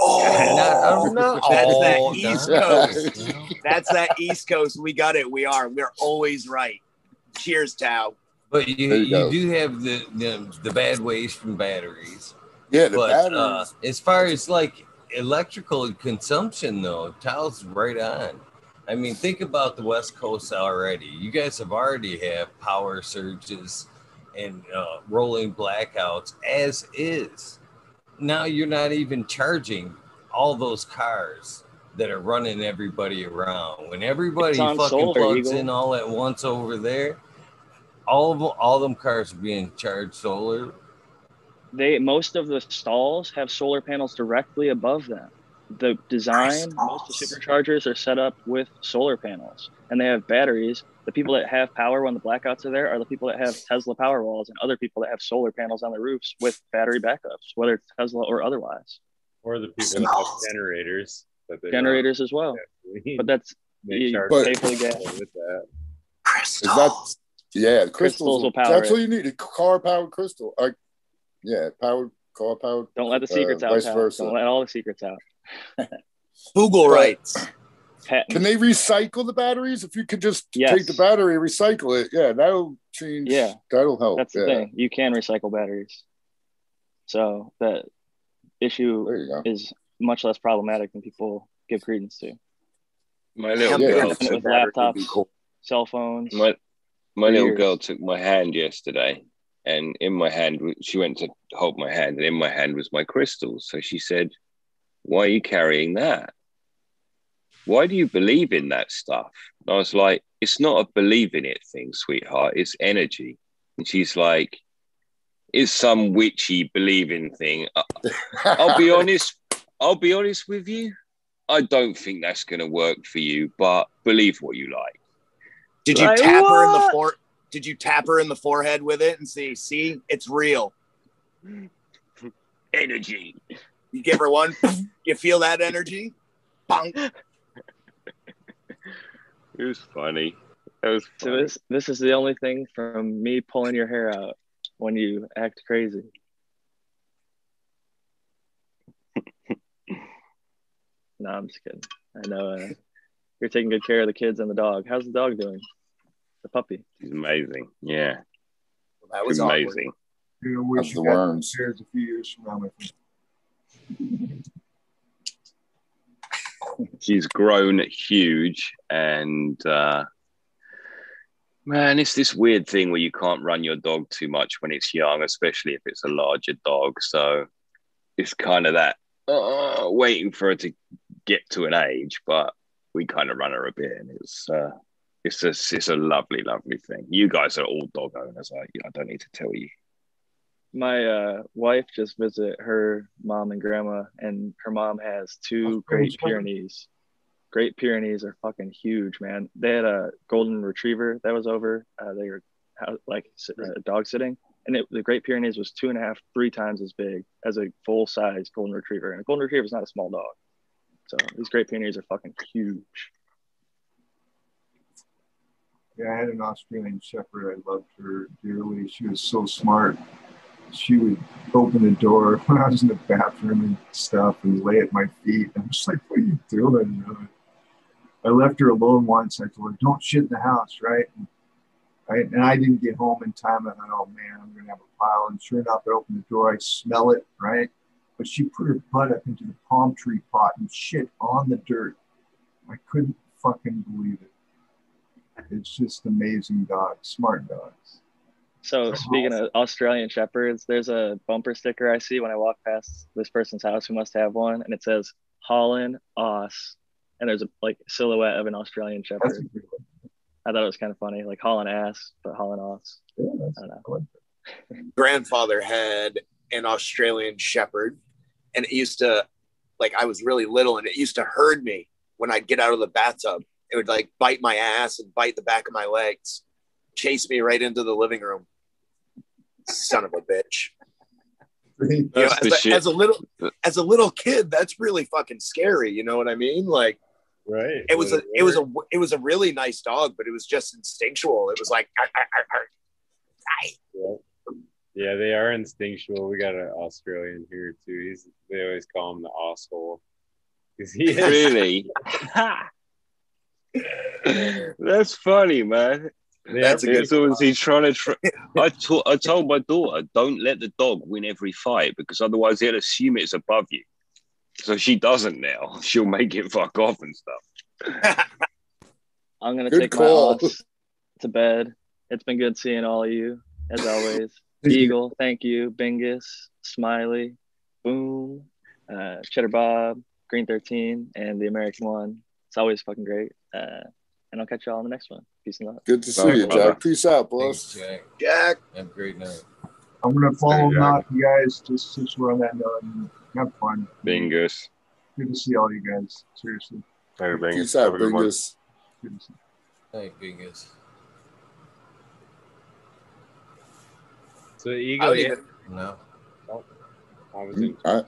Speaker 5: Oh,
Speaker 1: Not- I'm not
Speaker 5: that's that
Speaker 1: all
Speaker 5: East
Speaker 1: done.
Speaker 5: Coast. That's that East Coast. We got it. We are. We're always right. Cheers, Tao.
Speaker 1: But you,
Speaker 7: you
Speaker 1: you, do have the, the the bad waste from batteries.
Speaker 7: Yeah, the
Speaker 1: but
Speaker 7: batteries.
Speaker 1: uh, as far as like electrical consumption, though, Tal's right on. I mean, think about the West Coast already. You guys have already have power surges and uh, rolling blackouts as is. Now you're not even charging all those cars that are running everybody around. When everybody fucking
Speaker 3: solar,
Speaker 1: plugs in all at once over there, all of them, all them cars are being charged solar.
Speaker 3: they most of the stalls have solar panels directly above them. The design, most of the superchargers are set up with solar panels, and they have batteries. The people that have power when the blackouts are there are the people that have Tesla power walls, and other people that have solar panels on the roofs with battery backups, whether it's Tesla or otherwise.
Speaker 2: Or the people that have generators. That they
Speaker 3: Generators as well,
Speaker 2: run.
Speaker 3: but that's
Speaker 2: They
Speaker 3: you
Speaker 2: charge
Speaker 7: But-
Speaker 3: pay for the gas.
Speaker 2: with that.
Speaker 7: Is that yeah? Crystals.
Speaker 3: will power
Speaker 7: That's
Speaker 3: it.
Speaker 7: what you need. A car powered crystal. Uh, yeah, powered car powered.
Speaker 3: Don't let the
Speaker 7: uh,
Speaker 3: secrets out.
Speaker 7: Vice versa.
Speaker 3: Don't let all the secrets out.
Speaker 5: Google
Speaker 7: But-
Speaker 5: rights.
Speaker 7: Can they recycle the batteries? If you could just
Speaker 3: Yes.
Speaker 7: take the battery, recycle it, yeah, that'll change.
Speaker 3: Yeah.
Speaker 7: that'll help.
Speaker 3: That's the
Speaker 7: yeah.
Speaker 3: thing. You can recycle batteries. So the issue
Speaker 7: There you go.
Speaker 3: is much less problematic than people give credence to.
Speaker 8: My little
Speaker 7: Yeah.
Speaker 8: girl
Speaker 3: With
Speaker 8: took
Speaker 3: laptops, cell phones.
Speaker 8: my my little
Speaker 3: years.
Speaker 8: girl took my hand yesterday, and in my hand she went to hold my hand, and in my hand was my crystals. So she said, "Why are you carrying that? Why do you believe in that stuff?" And I was like, "It's not a believe in it thing, sweetheart. It's energy." And she's like, "It's some witchy believing thing." I- I'll be honest. I'll be honest with you. I don't think that's going to work for you, but believe what you like.
Speaker 5: Did you
Speaker 3: Like
Speaker 5: tap her in the fore? Did you tap her in the forehead with it and see? See, it's real.
Speaker 8: Energy.
Speaker 5: You give her one. you feel that energy? Bunk.
Speaker 8: It was funny. That was
Speaker 3: So
Speaker 8: funny.
Speaker 3: this this is the only thing from me pulling your hair out when you act crazy. no, I'm just kidding. I know uh, you're taking good care of the kids and the dog. How's the dog doing? The puppy.
Speaker 8: He's amazing. Yeah,
Speaker 5: That was awkward.
Speaker 8: amazing.
Speaker 6: You know, we
Speaker 7: Of
Speaker 6: should
Speaker 7: the worms.
Speaker 6: Pairs a few years from now, my friend.
Speaker 8: She's grown huge and uh, man it's this weird thing where you can't run your dog too much when it's young especially if it's a larger dog. So it's kind of that uh, waiting for her to get to an age but we kind of run her a bit and it's uh, it's a it's a lovely lovely thing. You guys are all dog owners I, I don't need to tell you
Speaker 3: My uh, wife just visited her mom and grandma, and her mom has two Great Pyrenees. Great Pyrenees are fucking huge, man. They had a golden retriever that was over. Uh, they were uh, like sit- uh, dog sitting, and it, the Great Pyrenees was two and a half, three times as big as a full size golden retriever. And a golden retriever is not a small dog. So these Great Pyrenees are fucking huge.
Speaker 6: Yeah, I had an Australian Shepherd. I loved her dearly. She was so smart. She would open the door when I was in the bathroom and stuff and lay at my feet. I'm just like, what are you doing? You know? I left her alone once. I told her, don't shit in the house, right? And I, and I didn't get home in time. I thought, oh man, I'm going to have a pile. And sure enough, I opened the door. I smell it, right? But she put her butt up into the palm tree pot and shit on the dirt. I couldn't fucking believe it. It's just amazing dogs, smart dogs.
Speaker 3: So speaking of Australian Shepherds, there's a bumper sticker I see when I walk past this person's house who must have one, and it says Haulin' Aus, and there's a like silhouette of an Australian Shepherd. I thought it was kind of funny, like Holland Ass, but Haulin' Aus.
Speaker 6: Yeah, that's,
Speaker 3: I don't know.
Speaker 6: I
Speaker 5: grandfather had an Australian Shepherd, and it used to, like, I was really little, and it used to herd me when I'd get out of the bathtub. It would like bite my ass and bite the back of my legs, chase me right into the living room. Son of a bitch. You know, as, a, as a little as a little kid, that's really fucking scary. You know what I mean? Like
Speaker 2: Right.
Speaker 5: it was a
Speaker 2: Would
Speaker 5: it was a it was a really nice dog, but it was just instinctual. It was like "Arr, arr, arr, arr."
Speaker 2: Yeah. yeah, they are instinctual. We got an Australian here too. He's they always call him the asshole. Because he is
Speaker 8: really that's funny man
Speaker 5: That's a good-
Speaker 8: so is he trying to try I, to- I told my daughter don't let the dog win every fight because otherwise he'll assume it's above you so she doesn't now she'll make it fuck off and stuff
Speaker 3: I'm gonna
Speaker 7: Good
Speaker 3: take
Speaker 7: call.
Speaker 3: my Aus to bed. It's been good seeing all of you as always. Eagle, thank you. Bingus, Smiley, Boom, uh, Cheddar Bob, Green 13, and the American one. It's always fucking great. Uh, and I'll catch y'all on the next one. Peace and love.
Speaker 7: Good to see
Speaker 8: Bye,
Speaker 7: you,
Speaker 8: bye.
Speaker 7: Jack. Peace out,
Speaker 1: Thanks,
Speaker 7: boss.
Speaker 1: Jack.
Speaker 5: Jack.
Speaker 1: Have a great night.
Speaker 6: I'm gonna follow
Speaker 2: Jack.
Speaker 6: up, you guys, just since we're on that note. and Have fun.
Speaker 8: bingus
Speaker 6: Good to see all you guys. Seriously.
Speaker 4: Hey, Bingus.
Speaker 7: Peace out,
Speaker 4: Have a good one.
Speaker 7: Bingus.
Speaker 6: Good to see.
Speaker 1: Hey, Bingus.
Speaker 2: so
Speaker 5: I
Speaker 2: Eagle.
Speaker 5: Oh,
Speaker 2: yeah,
Speaker 5: even,
Speaker 1: No.
Speaker 2: Oh, I was mm, in.
Speaker 7: All right.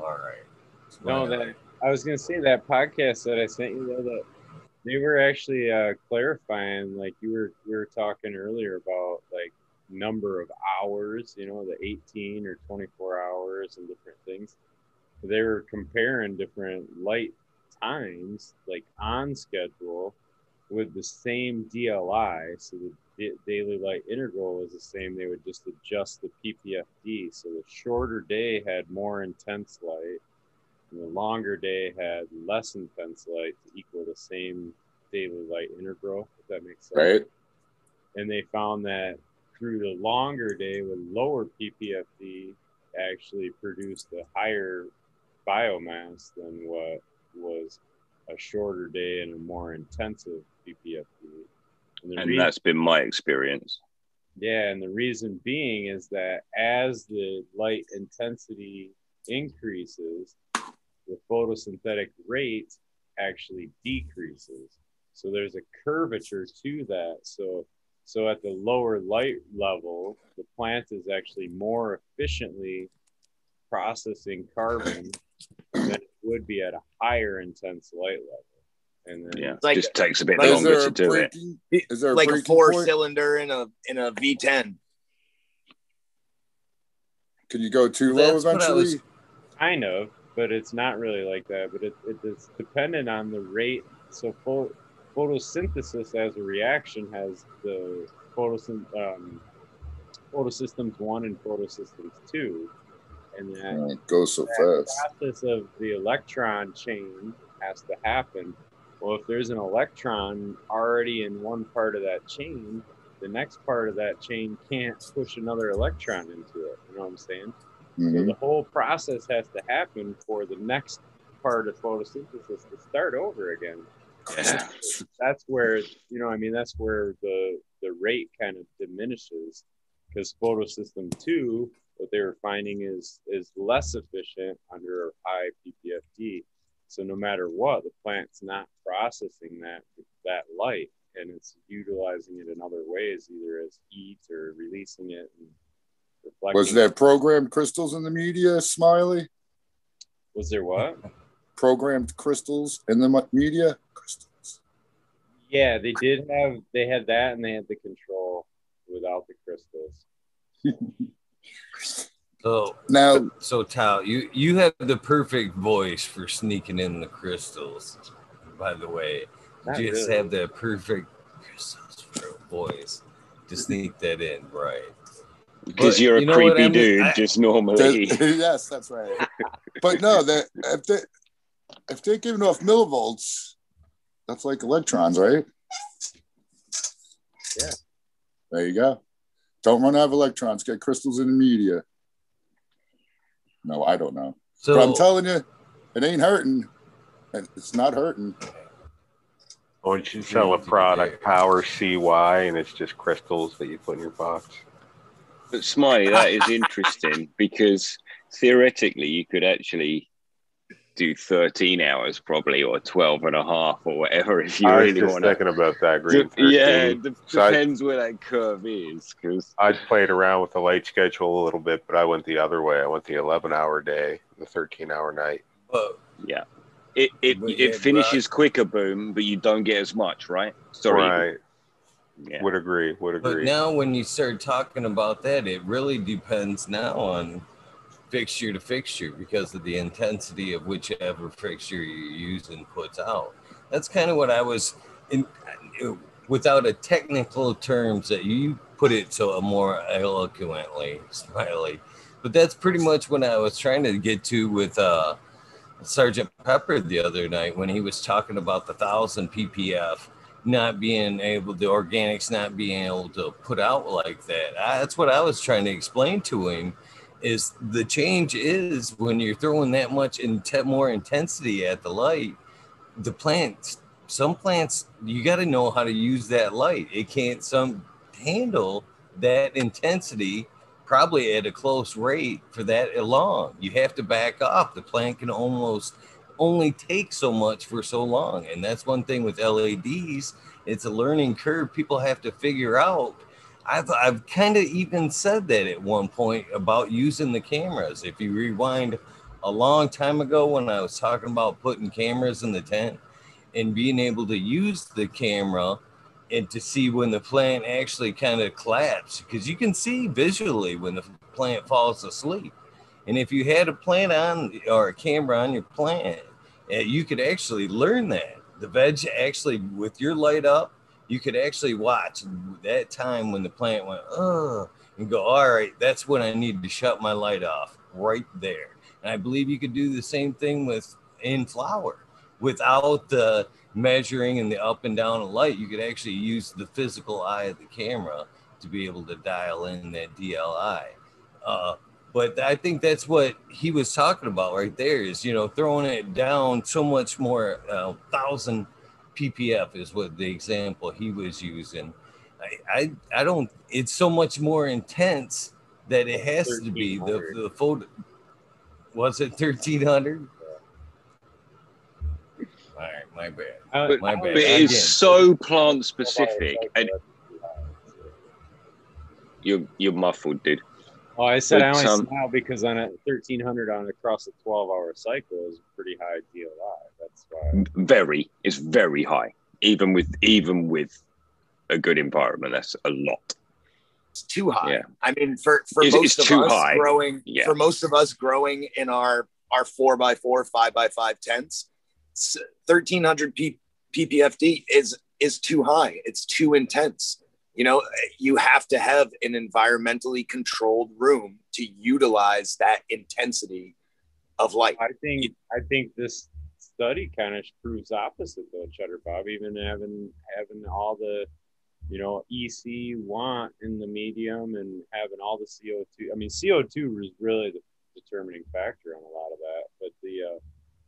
Speaker 1: All right.
Speaker 2: No, that I was gonna say that podcast that I sent you though that they were actually uh, clarifying like you were you were talking earlier about like number of hours, you know, the 18 or 24 hours and different things. They were comparing different light times like on schedule with the same DLI. So the da- daily light integral was the same. They would just adjust the PPFD. So the shorter day had more intense light and the longer day had less intense light to equal the same daily light integral, if that makes sense.
Speaker 7: Right.
Speaker 2: And they found that through the longer day with lower PPFD actually produced a higher biomass than what was a shorter day and a more intensive PPFD. And,
Speaker 8: and
Speaker 2: reason-
Speaker 8: that's been my experience
Speaker 2: yeah, and the reason being is that as the light intensity increases, the photosynthetic rate actually decreases. So there's a curvature to that. So so at the lower light level, the plant is actually more efficiently processing carbon than it would be at a higher intense light level. And then
Speaker 8: yeah
Speaker 5: Like-
Speaker 8: just takes a bit
Speaker 5: like-
Speaker 8: longer to
Speaker 7: a
Speaker 8: do it
Speaker 7: breaking? Is there a
Speaker 5: like a four
Speaker 7: point?
Speaker 5: cylinder in a in a V10.
Speaker 7: Can you go too low
Speaker 1: That's what I
Speaker 7: eventually?
Speaker 1: was-
Speaker 2: kind of, but it's not really like that. But it, it is dependent on the rate. So pho- photosynthesis as a reaction has the photosyn um, photosystems one and photosystems two, and that
Speaker 7: Oh, it goes so
Speaker 2: that
Speaker 7: fast.
Speaker 2: process of the electron chain has to happen. Well, if there's an electron already in one part of that chain, the next part of that chain can't push another electron into it. You know what I'm saying? So
Speaker 7: Mhm.
Speaker 2: the whole process has to happen for the next part of photosynthesis to start over again.
Speaker 8: Yeah.
Speaker 2: That's where you know, I mean, that's where the the rate kind of diminishes because photosystem two, what they were finding is is less efficient under high PPFD. So no matter what, the plant's not processing that that light, and it's utilizing it in other ways, either as heat or releasing it and reflecting.
Speaker 7: Was there programmed crystals in the media, Smiley?
Speaker 2: Was there what?
Speaker 7: Programmed crystals in the media? Crystals.
Speaker 2: Yeah, they did have they had that and they had the control without the crystals.
Speaker 1: So
Speaker 7: Now,
Speaker 1: so Tao, you you have the perfect voice for sneaking in the crystals. By the way,
Speaker 2: Not
Speaker 1: you just
Speaker 2: really.
Speaker 1: have that perfect crystals for a voice to sneak that in, right?
Speaker 8: Because you're a
Speaker 1: you know
Speaker 8: creepy
Speaker 1: I'm-
Speaker 8: dude,
Speaker 1: I-
Speaker 8: just normally.
Speaker 7: that- yes, that's right. But no, that if they if they're giving off millivolts, that's like electrons, right?
Speaker 2: Yeah.
Speaker 7: There you go. Don't run out of electrons. Get crystals in the media. No, I don't know.
Speaker 1: So
Speaker 7: but I'm telling you, it ain't hurting. It's not hurting.
Speaker 4: Or you should sell a product, Power CY, and it's just crystals that you put in your box.
Speaker 8: But Smiley, that is interesting because theoretically you could actually do 13 hours probably or 12 and a half or whatever if you
Speaker 4: I was
Speaker 8: really
Speaker 4: just
Speaker 8: want to.
Speaker 4: thinking about that green. 13.
Speaker 8: Yeah, it de-
Speaker 4: So I-
Speaker 8: depends where that curve is because
Speaker 4: I played around with the light schedule a little bit, but I went the other way. I went the 11 hour day, the 13 hour night.
Speaker 1: but
Speaker 8: yeah, it it, it
Speaker 1: yeah,
Speaker 8: finishes quicker, boom, but you don't get as much, right? Sorry,
Speaker 4: right.
Speaker 8: Yeah.
Speaker 4: Would agree. Would agree.
Speaker 1: But now, when you start talking about that, it really depends now on fixture to fixture because of the intensity of whichever fixture you're using puts out. That's kind of what I was in, without a technical terms that you put it so more eloquently, Smiley. But that's pretty much what I was trying to get to with uh, Sergeant Pepper the other night when he was talking about the thousand ppf not being able the organics not being able to put out like that. I, that's what i was trying to explain to him is the change is when you're throwing that much in more intensity at the light the plants some plants you got to know how to use that light. It can't some handle that intensity probably at a close rate for that long. You have to back off. The plant can almost only take so much for so long. And that's one thing with LEDs, it's a learning curve people have to figure out. I've, I've kind of even said that at one point about using the cameras. If you rewind a long time ago when I was talking about putting cameras in the tent and being able to use the camera and to see when the plant actually kind of collapsed, because you can see visually when the plant falls asleep. And if you had a plant on or a camera on your plant, uh, you could actually learn that. The veg actually, with your light up, you could actually watch that time when the plant went, oh, and go, all right, that's when I need to shut my light off right there. And I believe you could do the same thing with in flower without the measuring and the up and down of light. You could actually use the physical eye of the camera to be able to dial in that DLI. Uh, but I think that's what he was talking about right there is, you know, throwing it down so much more, uh, thousand ppf is what the example he was using. I, I, I don't, it's so much more intense that it has to be the, the photo. Was it 1300? All right, my bad.
Speaker 2: Uh,
Speaker 8: But,
Speaker 1: My
Speaker 8: but
Speaker 1: bad.
Speaker 8: it is so plant specific, and you're you're muffled, dude.
Speaker 2: Oh, I said I
Speaker 8: But,
Speaker 2: only
Speaker 8: um,
Speaker 2: smile because on a thirteen hundred on across a twelve hour cycle is a pretty high DLI. That's why.
Speaker 8: Very, it's very high, even with even with a good environment. That's a lot.
Speaker 5: It's too high.
Speaker 8: Yeah.
Speaker 5: I mean, for for
Speaker 8: It's-
Speaker 5: most
Speaker 8: it's
Speaker 5: of
Speaker 8: too
Speaker 5: us
Speaker 8: high.
Speaker 5: growing,
Speaker 8: Yeah.
Speaker 5: for most of us growing in our our four by four, five by five tents, thirteen hundred P, ppfd is is too high. It's too intense. You know, you have to have an environmentally controlled room to utilize that intensity of light.
Speaker 2: I think I think this study kind of proves opposite though, Cheddar Bob. Even having having all the you know EC want in the medium and having all the CO2. I mean, CO2 is really the determining factor on a lot of that. But the uh,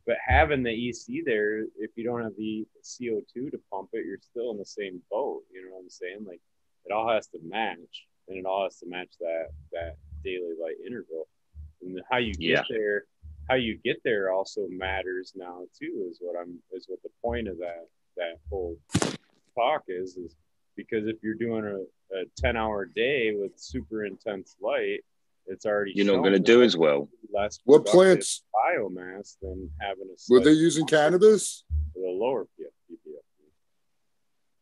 Speaker 2: but having the EC there, if you don't have the CO2 to pump it, you're still in the same boat. You know what I'm saying? Like it all has to match, and it all has to match that that daily light interval. And how you get
Speaker 8: Yeah.
Speaker 2: there, how you get there also matters now too. Is what I'm is what the point of that that whole talk is is because if you're doing a, a 10 hour day with super intense light, it's already
Speaker 8: You're not going to do as well.
Speaker 2: less
Speaker 7: What plants
Speaker 2: biomass than having a
Speaker 7: were they using cannabis?
Speaker 2: with a lower P- ppf.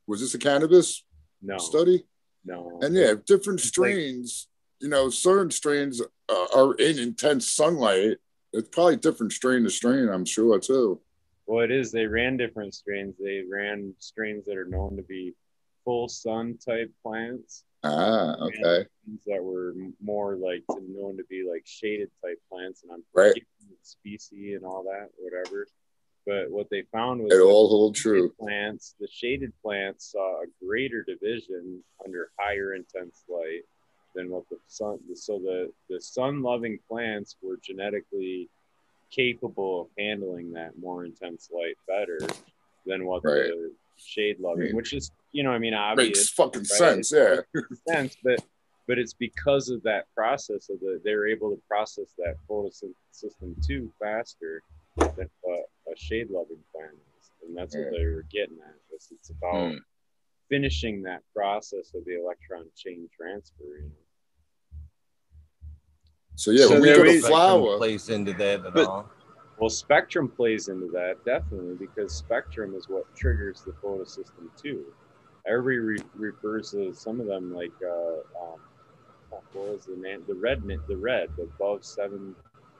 Speaker 7: Was this a cannabis
Speaker 2: No,
Speaker 7: study?
Speaker 2: No.
Speaker 7: And yeah, different
Speaker 2: It's like-
Speaker 7: strains. You know, certain strains uh, are in intense sunlight. It's probably different strain to strain. I'm sure too.
Speaker 2: Well, it is. They ran different strains. They ran strains that are known to be full sun type plants.
Speaker 7: Ah, okay.
Speaker 2: strains That were more like known to be like shaded type plants, and I'm
Speaker 7: Right.
Speaker 2: species and all that, whatever. But what they found was
Speaker 7: It all hold true.
Speaker 2: Plants, the shaded plants saw a greater division under higher intense light than what the sun. So the the sun loving plants were genetically capable of handling that more intense light better than what
Speaker 7: Right.
Speaker 2: the shade loving,
Speaker 7: mean,
Speaker 2: which is you know I mean obvious Makes
Speaker 7: fucking
Speaker 2: right?
Speaker 7: sense. Yeah.
Speaker 2: sense, but but it's because of that process of the they're able to process that photosystem two faster than what a shade loving plant is, and that's what they were getting at. It's, it's about
Speaker 8: Hmm.
Speaker 2: finishing that process of the electron chain transfer. You know?
Speaker 7: So yeah,
Speaker 8: So
Speaker 7: when we
Speaker 8: there
Speaker 7: go to flower,
Speaker 1: plays into that at
Speaker 8: But-
Speaker 1: all.
Speaker 2: Well, spectrum plays into that definitely because spectrum is what triggers the photosystem two. Everybody re- refers to some of them like uh, um, what was the name? The red, the red above seven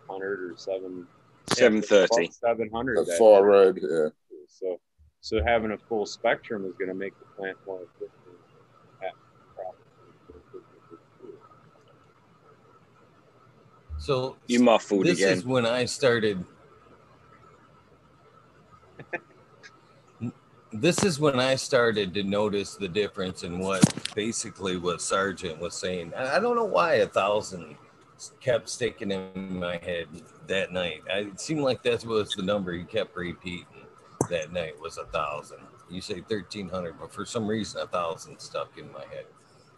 Speaker 2: hundred or seven.
Speaker 8: Seven thirty.
Speaker 2: Seven hundred.
Speaker 7: the far red. Yeah.
Speaker 2: So, so having a full spectrum is going to make the plant more efficient.
Speaker 1: So
Speaker 8: You muffled
Speaker 1: this
Speaker 8: again.
Speaker 1: is when I started. this is when I started to notice the difference in what basically what Sergeant was saying. I I don't know why a thousand kept sticking in my head that night. I, it seemed like that was the number he kept repeating that night was a thousand. You say thirteen hundred, but for some reason a thousand stuck in my head.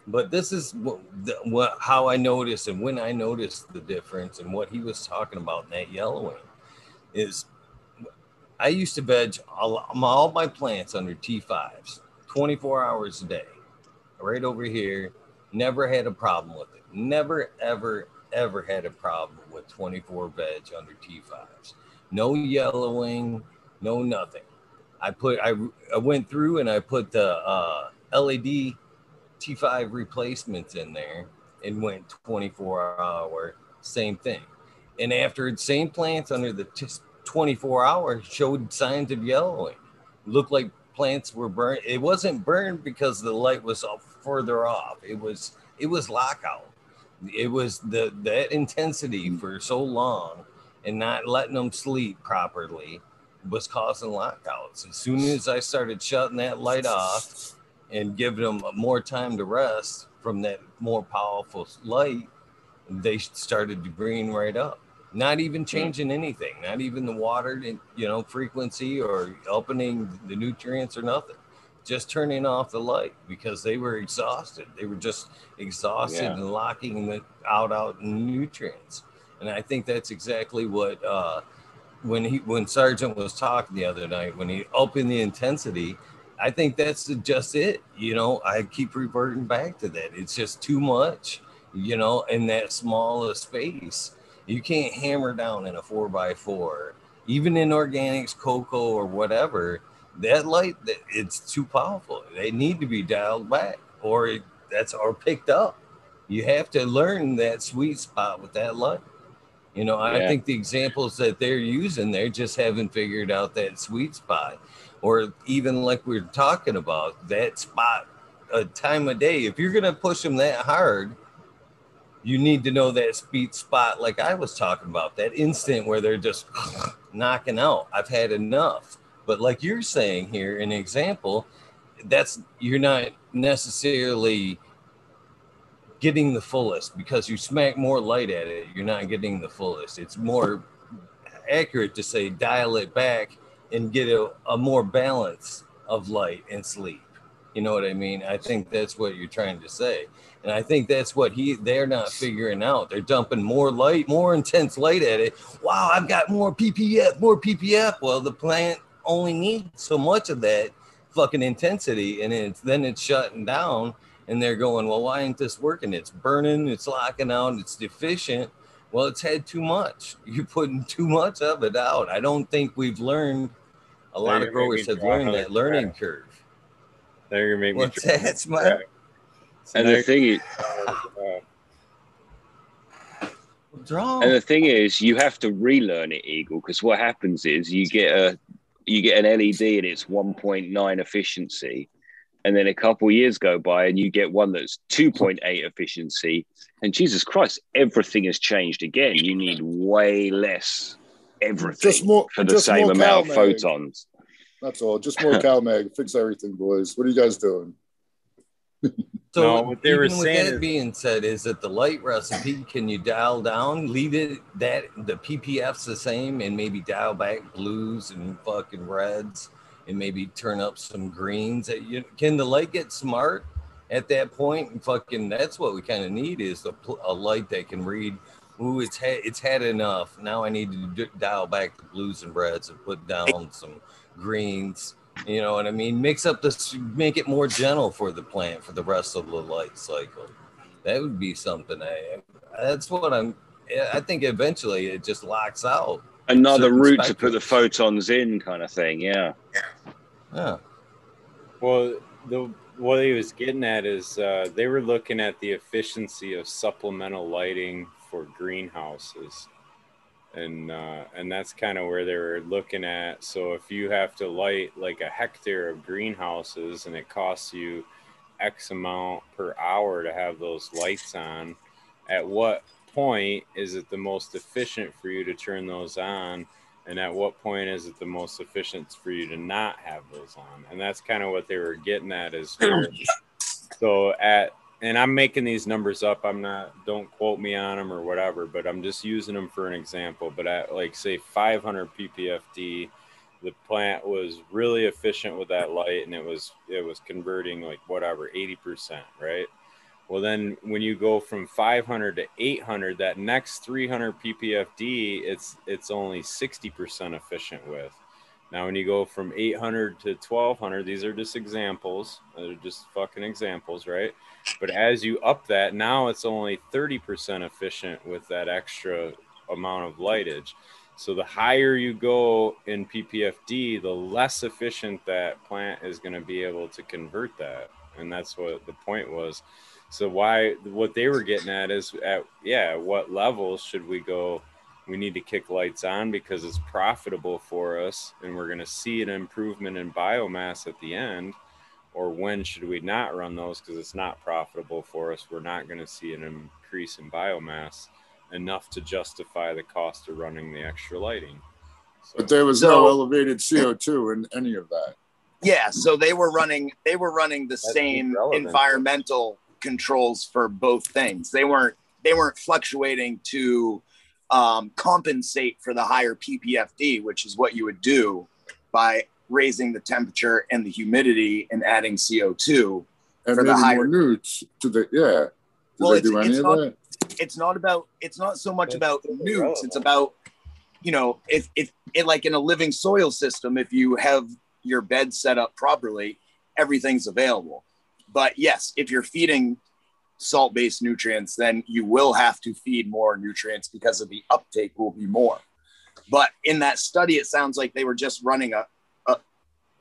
Speaker 1: But this is what, the, what how I noticed and when I noticed the difference and what he was talking about in that yellowing is I used to veg all, all my plants under T5s 24 hours a day, right over here. Never had a problem with it. Never, ever, ever had a problem with 24 veg under T5s. No yellowing, no nothing. I put, I, I went through and I put the uh, LED T5 replacements in there and went 24 hour, same thing. And after same plants under the t- 24 hour showed signs of yellowing, looked like plants were burned. It wasn't burned because the light was further off. It was it was lockout. It was the that intensity for so long and not letting them sleep properly was causing lockouts. As soon as I started shutting that light off and giving them more time to rest from that more powerful light, they started to green right up. Not even hmm. changing anything, not even the water, you know, frequency or opening the nutrients or nothing. Just turning off the light because they were exhausted. They were just exhausted
Speaker 8: Yeah.
Speaker 1: and locking the out out nutrients. And I think that's exactly what uh, when he when Sergeant was talking the other night when he opened the intensity. I think that's just it. You know, I keep reverting back to that. It's just too much, you know, in that small a space. You can't hammer down in a four by four, even in organics, cocoa, or whatever. That light, that it's too powerful. They need to be dialed back, or it, that's or picked up. You have to learn that sweet spot with that light. You know, I think the examples that they're using, they just haven't figured out that sweet spot or even like we are talking about that spot a time of day. If you're gonna push them that hard, you need to know that speed spot, like I was talking about, that instant where they're just knocking out. I've had enough. But like you're saying here, an example, that's you're not necessarily getting the fullest because you smack more light at it. You're not getting the fullest. It's more accurate to say dial it back and get a, a more balance of light and sleep. You know what I mean? I think that's what you're trying to say. And I think that's what he they're not figuring out. They're dumping more light, more intense light at it. Wow, I've got more PPF, more PPF. Well, the plant only need so much of that fucking intensity, and it's then it's shutting down. And they're going, well, why ain't this working? It's burning, it's locking out, it's deficient. Well, it's had too much. You're putting too much of it out. I don't think we've learned. A lot of growers have learned
Speaker 2: another
Speaker 1: that learning
Speaker 2: graph.
Speaker 1: curve.
Speaker 2: They're gonna make me.
Speaker 1: What's
Speaker 2: draw
Speaker 1: that,
Speaker 2: another So
Speaker 8: And
Speaker 2: now
Speaker 8: the
Speaker 2: you're
Speaker 8: thing is,
Speaker 2: gonna,
Speaker 1: Draw.
Speaker 8: And the thing is, you have to relearn it, Eagle, because what happens is you get a you get an LED and it's 1.9 efficiency, and then a couple years go by and you get one that's 2.8 efficiency, and Jesus Christ, everything has changed again. You need way less everything
Speaker 7: Just more-
Speaker 8: for the
Speaker 7: just
Speaker 8: same
Speaker 7: more
Speaker 8: amount of photons.
Speaker 7: That's all. Just more CalMag. Fix everything, boys. What are you guys doing?
Speaker 1: So
Speaker 2: No, what they were
Speaker 1: even with
Speaker 2: saying
Speaker 1: that
Speaker 2: is-
Speaker 1: being said, is that the light recipe can you dial down, leave it that the PPF's the same, and maybe dial back blues and fucking reds, and maybe turn up some greens. That you can the light get smart at that point? And fucking that's what we kind of need is a, a light that can read. Ooh, it's had it's had enough. Now I need to d- dial back the blues and reds and put down some greens. You know what I mean? Mix up this, make it more gentle for the plant for the rest of the light cycle. That would be something. I, that's what I'm. I think eventually it just locks out.
Speaker 8: Another
Speaker 1: Certain
Speaker 8: route to put the photons in, kind of thing. Yeah.
Speaker 1: Yeah.
Speaker 2: Well, the what he was getting at is uh, they were looking at the efficiency of supplemental lighting for greenhouses, and uh, and that's kind of where they were looking at. So if you have to light like a hectare of greenhouses and it costs you X amount per hour to have those lights on, at what point is it the most efficient for you to turn those on? and at what point is it the most efficient for you to not have those on and that's kind of what they were getting at is so at and i'm making these numbers up. I'm not don't quote me on them or whatever but i'm just using them for an example. But at like say 500 ppfd the plant was really efficient with that light and it was it was converting like whatever 80% right? Well, then when you go from 500 to 800, that next 300 ppfd, it's it's only 60% efficient with. Now, when you go from 800 to 1200, these are just examples. They're just fucking examples, right? But as you up that, now it's only 30% efficient with that extra amount of lightage. So the higher you go in ppfd, the less efficient that plant is going to be able to convert that. And that's what the point was. So why what they were getting at is at yeah, what levels should we go? We need to kick lights on because it's profitable for us and we're gonna see an improvement in biomass at the end. Or when should we not run those because it's not profitable for us? We're not gonna see an increase in biomass enough to justify the cost of running the extra lighting. So
Speaker 7: But there was
Speaker 5: So-
Speaker 7: no elevated CO2 in any of that.
Speaker 5: Yeah, so they were running they were running the same
Speaker 2: irrelevant.
Speaker 5: environmental controls for both things. They weren't they weren't fluctuating to um, compensate for the higher PPFD, which is what you would do by raising the temperature and the humidity and adding CO2.
Speaker 7: And
Speaker 5: For the
Speaker 7: maybe
Speaker 5: higher-
Speaker 7: more newts. Do they yeah. Did
Speaker 5: Well, it's-
Speaker 7: do any
Speaker 5: it's
Speaker 7: of
Speaker 5: not-
Speaker 7: that?
Speaker 5: It's not about it's not so much
Speaker 2: That's
Speaker 5: about
Speaker 2: still
Speaker 5: nukes.
Speaker 2: irrelevant.
Speaker 5: It's about you know if if it like in a living soil system, if you have your bed set up properly, everything's available. But yes, if you're feeding salt based nutrients, then you will have to feed more nutrients because of the uptake will be more. But in that study, it sounds like they were just running a, a,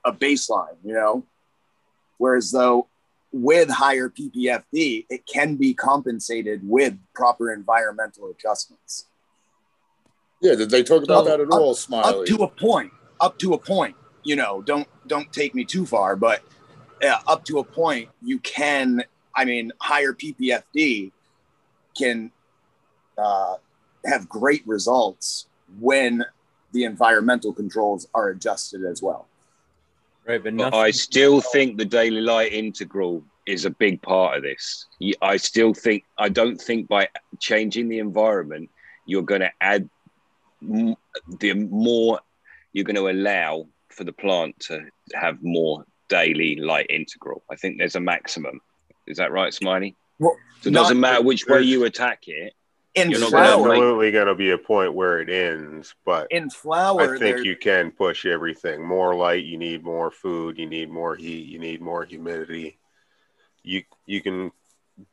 Speaker 5: a baseline, you know? Whereas though with higher PPFD, it can be compensated with proper environmental adjustments.
Speaker 7: Yeah, did they talk about
Speaker 5: So,
Speaker 7: that at
Speaker 5: up-
Speaker 7: all,
Speaker 5: Up to a point, up to a point, you know, don't don't take me too far, but yeah, up to a point, you can. I mean, higher PPFD can uh, have great results when the environmental controls are adjusted as well.
Speaker 2: Right, but
Speaker 8: But. I still think the daily light integral is a big part of this. I still think I don't think by changing the environment you're going to add m- the more you're going to allow for the plant to have more daily light integral. I think there's a maximum. Is that right, Smiley?
Speaker 5: Well,
Speaker 8: So it doesn't matter which way you attack it.
Speaker 5: In
Speaker 8: You're gonna
Speaker 5: flower,
Speaker 4: absolutely going to be a point where it ends, but
Speaker 5: in flower,
Speaker 4: I think you can push everything. More light, you need more food, you need more heat, you need more humidity. You you can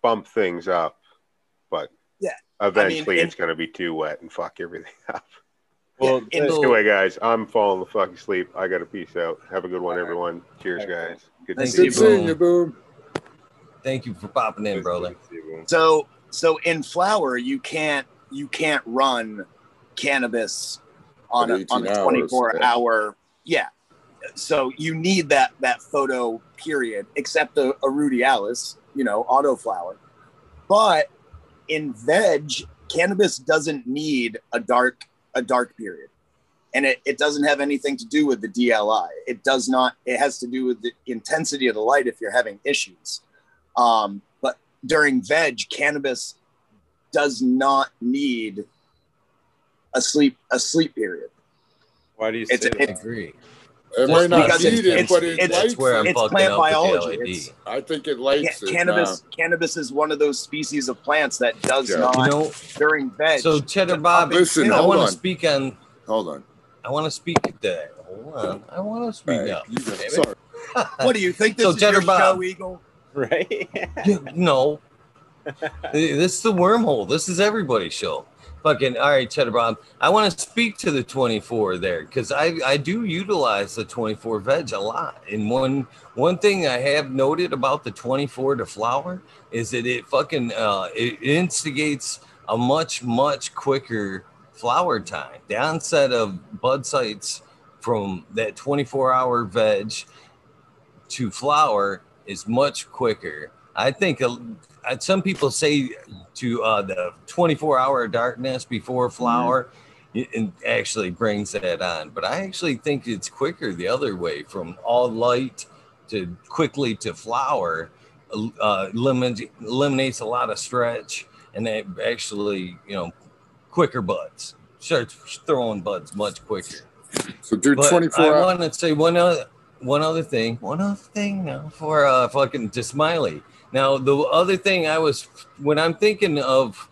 Speaker 4: bump things up, but
Speaker 5: Yeah,
Speaker 4: eventually
Speaker 5: in-
Speaker 4: it's going to be too wet and fuck everything up.
Speaker 2: well,
Speaker 5: in-
Speaker 2: the-
Speaker 4: Anyway, guys, I'm falling the fuck asleep. I got to peace out. Have a good one, everyone. Cheers, guys. Good to see
Speaker 1: you,
Speaker 4: you.
Speaker 7: seeing you, Boom.
Speaker 1: Thank you for popping in, brother.
Speaker 5: So so in flower, you can't you can't run cannabis on a on a 24
Speaker 7: yeah.
Speaker 5: hour yeah. So you need that that photo period, except a, a ruderalis, you know, auto flower. But in veg, cannabis doesn't need a dark a dark period. And it, it doesn't have anything to do with the DLI. It does not, it has to do with the intensity of the light if you're having issues. Um, but during veg, cannabis does not need a sleep a sleep period.
Speaker 2: Why do you
Speaker 5: It's-
Speaker 2: say
Speaker 5: it-
Speaker 2: that?
Speaker 1: I agree.
Speaker 7: It might not
Speaker 5: because
Speaker 7: need
Speaker 5: it's-
Speaker 7: it, but it
Speaker 5: it's-
Speaker 7: lights
Speaker 1: That's where I'm.
Speaker 5: It's plant biology. It's-
Speaker 7: I think it
Speaker 5: Ca-
Speaker 7: lights it.
Speaker 5: cannabis
Speaker 7: now.
Speaker 5: cannabis is one of those species of plants that does
Speaker 7: Yeah.
Speaker 5: not
Speaker 1: You know,
Speaker 5: during veg.
Speaker 1: so Cheddar Bob,
Speaker 7: Listen,
Speaker 1: I want to speak on.
Speaker 7: Hold on.
Speaker 1: I want to speak today. Hold on. I want to speak
Speaker 7: All right,
Speaker 1: up.
Speaker 7: you go.
Speaker 1: damn it.
Speaker 7: Sorry.
Speaker 5: what do you think this
Speaker 1: So
Speaker 5: is
Speaker 1: Cheddar
Speaker 5: your
Speaker 1: Bob.
Speaker 5: show, Eagle?
Speaker 2: Right?
Speaker 1: No. this is the wormhole. This is everybody's show. Fucking all right, Cheddar Bob. I want to speak to the 24 there because I, I do utilize the 24 veg a lot. And one one thing I have noted about the 24 to flower is that it fucking uh, it instigates a much much quicker flower time. The onset of bud sites from that 24 hour veg to flower is much quicker. I think uh, some people say to uh, the 24 hour darkness before flower it, it actually brings that on. But I actually think it's quicker the other way from all light to quickly to flower. Uh, eliminates, eliminates a lot of stretch and it actually, you know, quicker buds. Starts throwing buds much quicker.
Speaker 7: So do
Speaker 1: But
Speaker 7: 24
Speaker 1: I want to say one other one other thing. One other thing now for uh fucking to Smiley. Now the other thing I was when I'm thinking of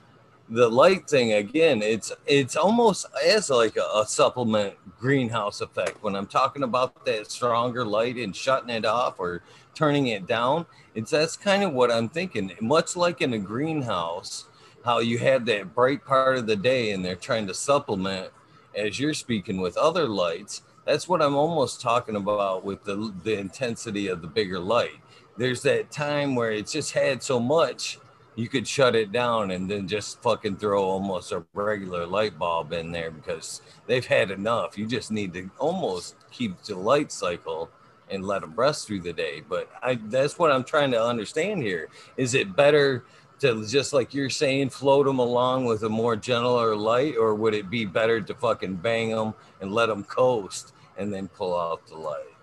Speaker 1: the light thing again, it's it's almost as like a, a supplement greenhouse effect when I'm talking about that stronger light and shutting it off or turning it down. It's that's kind of what I'm thinking. Much like in a greenhouse, how you have that bright part of the day and they're trying to supplement as you're speaking with other lights that's what i'm almost talking about with the the intensity of the bigger light. There's that time where it's just had so much you could shut it down and then just fucking throw almost a regular light bulb in there because they've had enough. You just need to almost keep the light cycle and let them rest through the day. But i that's what i'm trying to understand here. Is it better to just like you're saying, float them along with a more gentler light, or would it be better to fucking bang them and let them coast and then pull out the light?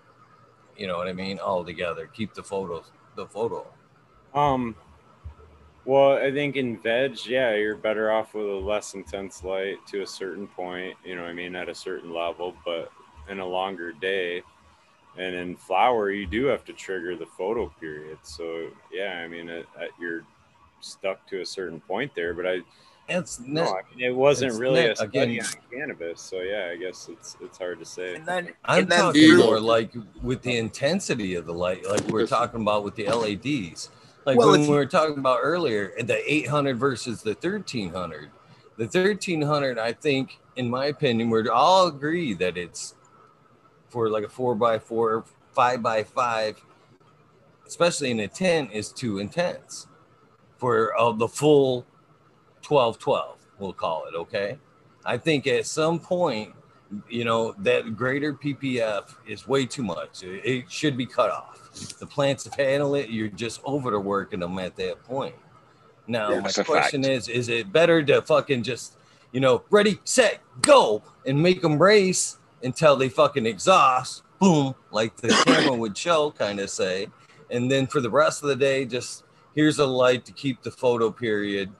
Speaker 1: You know what I mean? All together, keep the photos, the photo.
Speaker 2: Um, well, I think in veg, yeah, you're better off with a less intense light to a certain point, you know I mean, at a certain level, but in a longer day. And in flower, you do have to trigger the photo period. So, yeah, I mean, it, it, you're stuck to a certain point there, but I,
Speaker 1: It's
Speaker 2: no,
Speaker 1: not,
Speaker 2: I mean, it wasn't
Speaker 1: it's
Speaker 2: really a
Speaker 1: not-
Speaker 2: study
Speaker 1: again-
Speaker 2: on cannabis. So, yeah, I guess it's it's hard to say.
Speaker 5: And then
Speaker 1: I'm
Speaker 5: and then
Speaker 1: talking
Speaker 7: Eagle.
Speaker 1: more like with the intensity of the light, like we're talking about with the LEDs. Like
Speaker 5: Well,
Speaker 1: when we were talking about earlier, the 800 versus the 1300. The 1300, I think, in my opinion, we're all agree that it's for like a four by four, five by five, especially in a 10, is too intense for uh, the full 12 12, we'll call it. Okay. I think at some point you know that greater ppf is way too much it, it should be cut off the plants have handled it you're just overworking them at that point now
Speaker 8: Yeah,
Speaker 1: my question
Speaker 8: fact.
Speaker 1: is is it better to fucking just you know ready set go and make them race until they fucking exhaust boom like the camera would show kind of say and then for the rest of the day just here's a light to keep the photo period.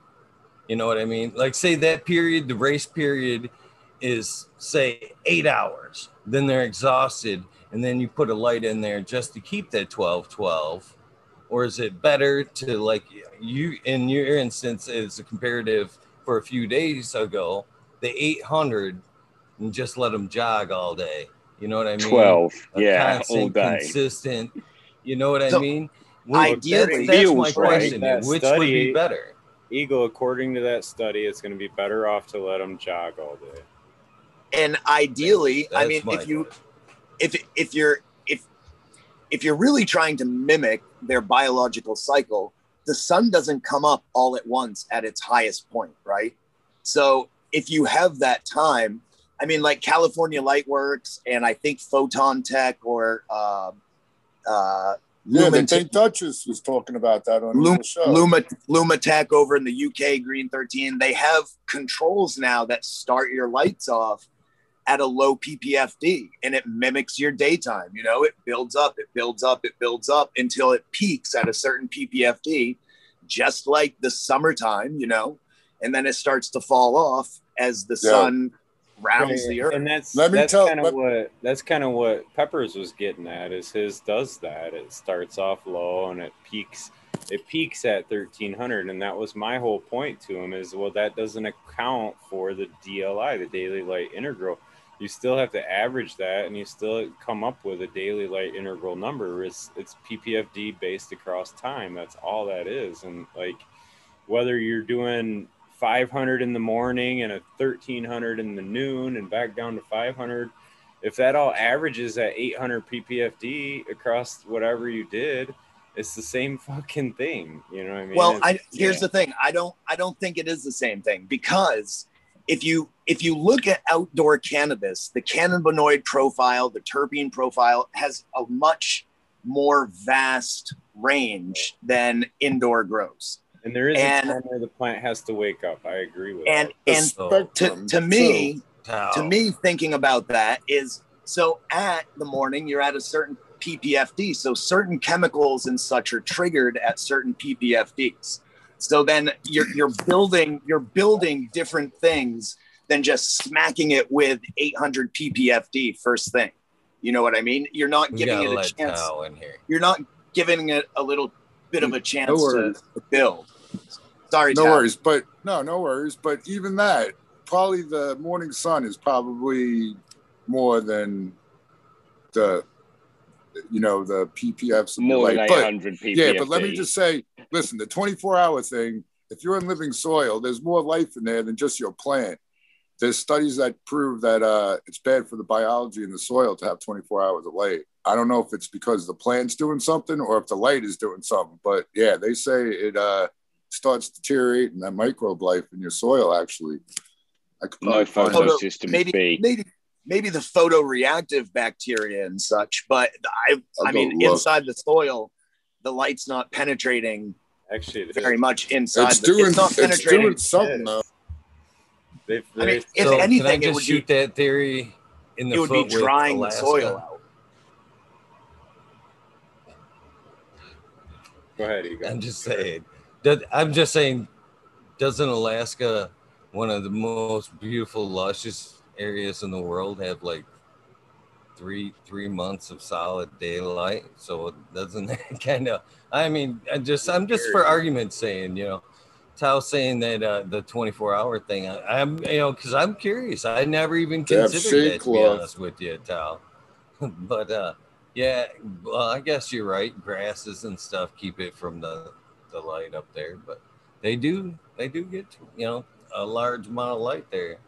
Speaker 1: You know what i mean? Like say that period the race period is say eight hours. Then they're exhausted and then you put a light in there just to keep that 12 12 or is it better to like you in your instance is a comparative for a few days ago the 800 and just let them jog all day. You know what i mean?
Speaker 8: 12.
Speaker 1: A
Speaker 8: Yeah,
Speaker 1: constant,
Speaker 8: all day.
Speaker 1: consistent you know what i mean
Speaker 5: ideally-
Speaker 1: that's, that's my
Speaker 8: Feels right.
Speaker 1: question
Speaker 2: That
Speaker 1: which would be better
Speaker 2: Eagle, according to that study, it's going to be better off to let them jog all day.
Speaker 5: And ideally, I mean, if you
Speaker 1: question.
Speaker 5: if if you're if if you're really trying to mimic their biological cycle, the sun doesn't come up all at once at its highest point, right? So if you have that time, I mean, like California Lightworks and I think Photon Tech or uh, uh,
Speaker 7: Yeah, the
Speaker 5: Lumen-
Speaker 7: Pink Duchess was talking about that on
Speaker 5: Lum-
Speaker 7: the show.
Speaker 5: Luma Lumatek over in the UK, Green 13, they have controls now that start your lights off at a low PPFD and it mimics your daytime. You know, it builds up, it builds up, it builds up until it peaks at a certain PPFD, just like the summertime, you know, and then it starts to fall off as the
Speaker 7: Yeah.
Speaker 5: sun rounds
Speaker 2: Right,
Speaker 5: the earth.
Speaker 2: and that's
Speaker 7: Let me
Speaker 2: that's
Speaker 7: tell-
Speaker 2: kind of
Speaker 7: let-
Speaker 2: what that's kind of what Peppers was getting at. Is his does that? It starts off low and it peaks. It peaks at thirteen hundred, and that was my whole point to him. Is well, that doesn't account for the DLI, the daily light integral. You still have to average that, and you still come up with a daily light integral number. It's it's PPFD based across time. That's all that is, and like whether you're doing 500 in the morning and a 1300 in the noon and back down to 500 if that all averages at 800 ppfd across whatever you did it's the same fucking thing you know what i mean?
Speaker 5: Well i here's
Speaker 2: yeah.
Speaker 5: the thing. I don't i don't think it is the same thing because if you if you look at outdoor cannabis the cannabinoid profile the terpene profile has a much more vast range than indoor grows
Speaker 2: and there is
Speaker 5: and-
Speaker 2: a time where the plant has to wake up. I agree with
Speaker 5: and
Speaker 2: that.
Speaker 5: and
Speaker 1: So-
Speaker 5: to,
Speaker 7: um,
Speaker 5: to me
Speaker 1: How?
Speaker 5: to me thinking about that is so at the morning you're at a certain ppfd so certain chemicals and such are triggered at certain ppfds so then you're you're building you're building different things than just smacking it with 800 ppfd first thing. You know what i mean? You're not giving it a chance.
Speaker 1: In here.
Speaker 5: You're not giving it a little bit of a chance to, to build sorry
Speaker 7: no
Speaker 5: Tal.
Speaker 7: worries, but no, no worries. But even that, probably the morning sun is probably more than the, you know, the PPFs. and
Speaker 8: More than
Speaker 7: light. But-
Speaker 8: 800 ppfd
Speaker 7: Yeah, but let me just say, listen, the 24 hour thing, if you're in living soil, there's more life in there than just your plant. There's studies that prove that uh, it's bad for the biology in the soil to have 24 hours of light. I don't know if it's because the plant's doing something or if the light is doing something, but yeah, they say it uh, starts deteriorating that microbe life in your soil. Actually, I could
Speaker 8: no
Speaker 7: probably find
Speaker 5: Photo-
Speaker 7: out.
Speaker 5: maybe
Speaker 8: b
Speaker 5: maybe maybe the photoreactive bacteria and such but i
Speaker 7: I'll
Speaker 5: i mean
Speaker 7: look.
Speaker 5: inside the soil the light's not penetrating
Speaker 2: actually
Speaker 5: very
Speaker 2: is.
Speaker 5: much inside
Speaker 7: It's
Speaker 5: the,
Speaker 7: doing,
Speaker 5: it's not
Speaker 7: it's
Speaker 5: penetrating
Speaker 7: doing something though.
Speaker 2: They've-
Speaker 5: i mean
Speaker 2: they-
Speaker 5: if
Speaker 1: so
Speaker 5: anything
Speaker 1: can I
Speaker 5: it would
Speaker 1: shoot
Speaker 5: be
Speaker 1: that theory in the
Speaker 5: it would be
Speaker 1: foot with
Speaker 5: drying the
Speaker 1: Alaska?
Speaker 5: soil out
Speaker 2: go ahead.
Speaker 1: I'm just saying. I'm just saying. Doesn't Alaska, one of the most beautiful, luscious areas in the world, have like three three months of solid daylight? So doesn't that kind of? I mean, I just I'm just for argument's saying, you know, Tao saying that uh, the 24 hour thing. I, I'm you know because I'm curious. I never even considered that to be honest with you, Tao. but uh, yeah, well, I guess you're right. Grasses and stuff keep it from the the light up there, but they do they do get you know a large amount of light there.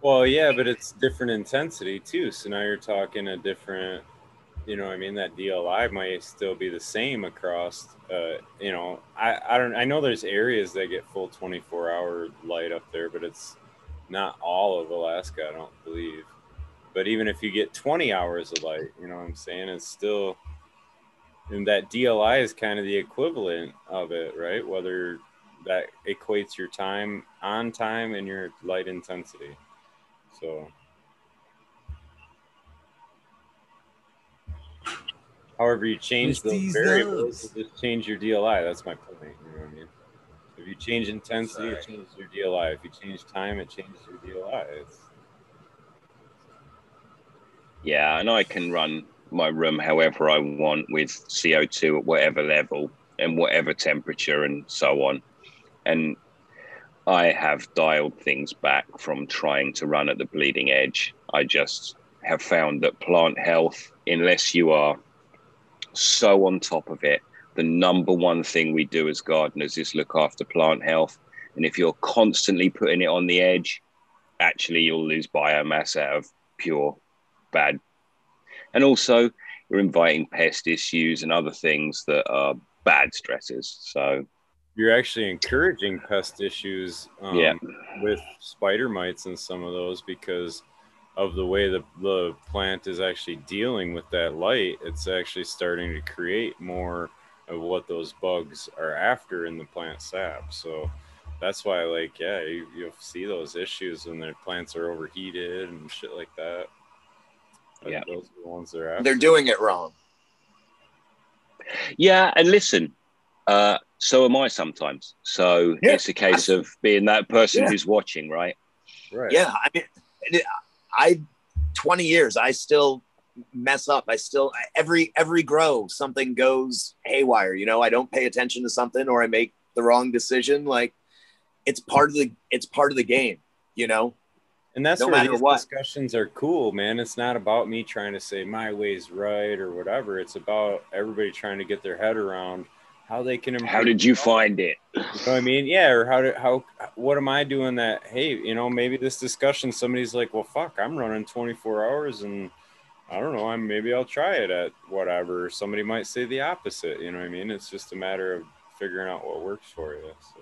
Speaker 2: Well, yeah, but it's different intensity too. So now you're talking a different, you know, I mean, that DLI might still be the same across, uh, you know, I, I don't, I know there's areas that get full 24 hour light up there, but it's not all of Alaska, I don't believe. But even if you get 20 hours of light, you know what I'm saying? It's still, and that DLI is kind of the equivalent of it, right? Whether that equates your time on time and your light intensity. So, however, you change
Speaker 1: It's
Speaker 2: those variables, just change your DLI. That's my point. You know what I mean? If you change intensity, it changes your DLI. If you change time, it changes your DLI. It's,
Speaker 8: Yeah, and I can run my room however I want with CO2 at whatever level and whatever temperature and so on. And I have dialed things back from trying to run at the bleeding edge. I just have found that plant health, unless you are so on top of it, the number one thing we do as gardeners is look after plant health. And if you're constantly putting it on the edge, actually you'll lose biomass out of pure bad. And also, you're inviting pest issues and other things that are bad stresses. So,
Speaker 2: you're actually encouraging pest issues um,
Speaker 8: Yeah.
Speaker 2: with spider mites and some of those because of the way the, the plant is actually dealing with that light it's actually starting to create more of what those bugs are after in the plant sap so that's why like yeah you, you'll see those issues when the plants are overheated and shit like that Like,
Speaker 8: Yeah.
Speaker 2: those are the ones that are after.
Speaker 5: They're doing it wrong.
Speaker 8: yeah, and listen, uh, so am I sometimes. So,
Speaker 5: Yeah.
Speaker 8: it's a case of being that person
Speaker 5: Yeah.
Speaker 8: who's watching, right?
Speaker 2: right
Speaker 5: Yeah, I mean, I 20 years, I still mess up. I still every every grow something goes haywire. You know, I don't pay attention to something or I make the wrong decision. Like it's part of the it's part of the game. You know,
Speaker 2: And that's
Speaker 5: No
Speaker 2: where these
Speaker 5: what.
Speaker 2: discussions are cool, man. It's not about me trying to say my way's right or whatever. It's about everybody trying to get their head around how they can improve.
Speaker 8: How did you find it?
Speaker 2: You know what I mean? Yeah, or how did how what am I doing that hey, you know, maybe this discussion somebody's like, "Well, fuck, I'm running 24 hours and I don't know, I'm maybe I'll try it at whatever." Somebody might say the opposite, you know what I mean? It's just a matter of figuring out what works for you. So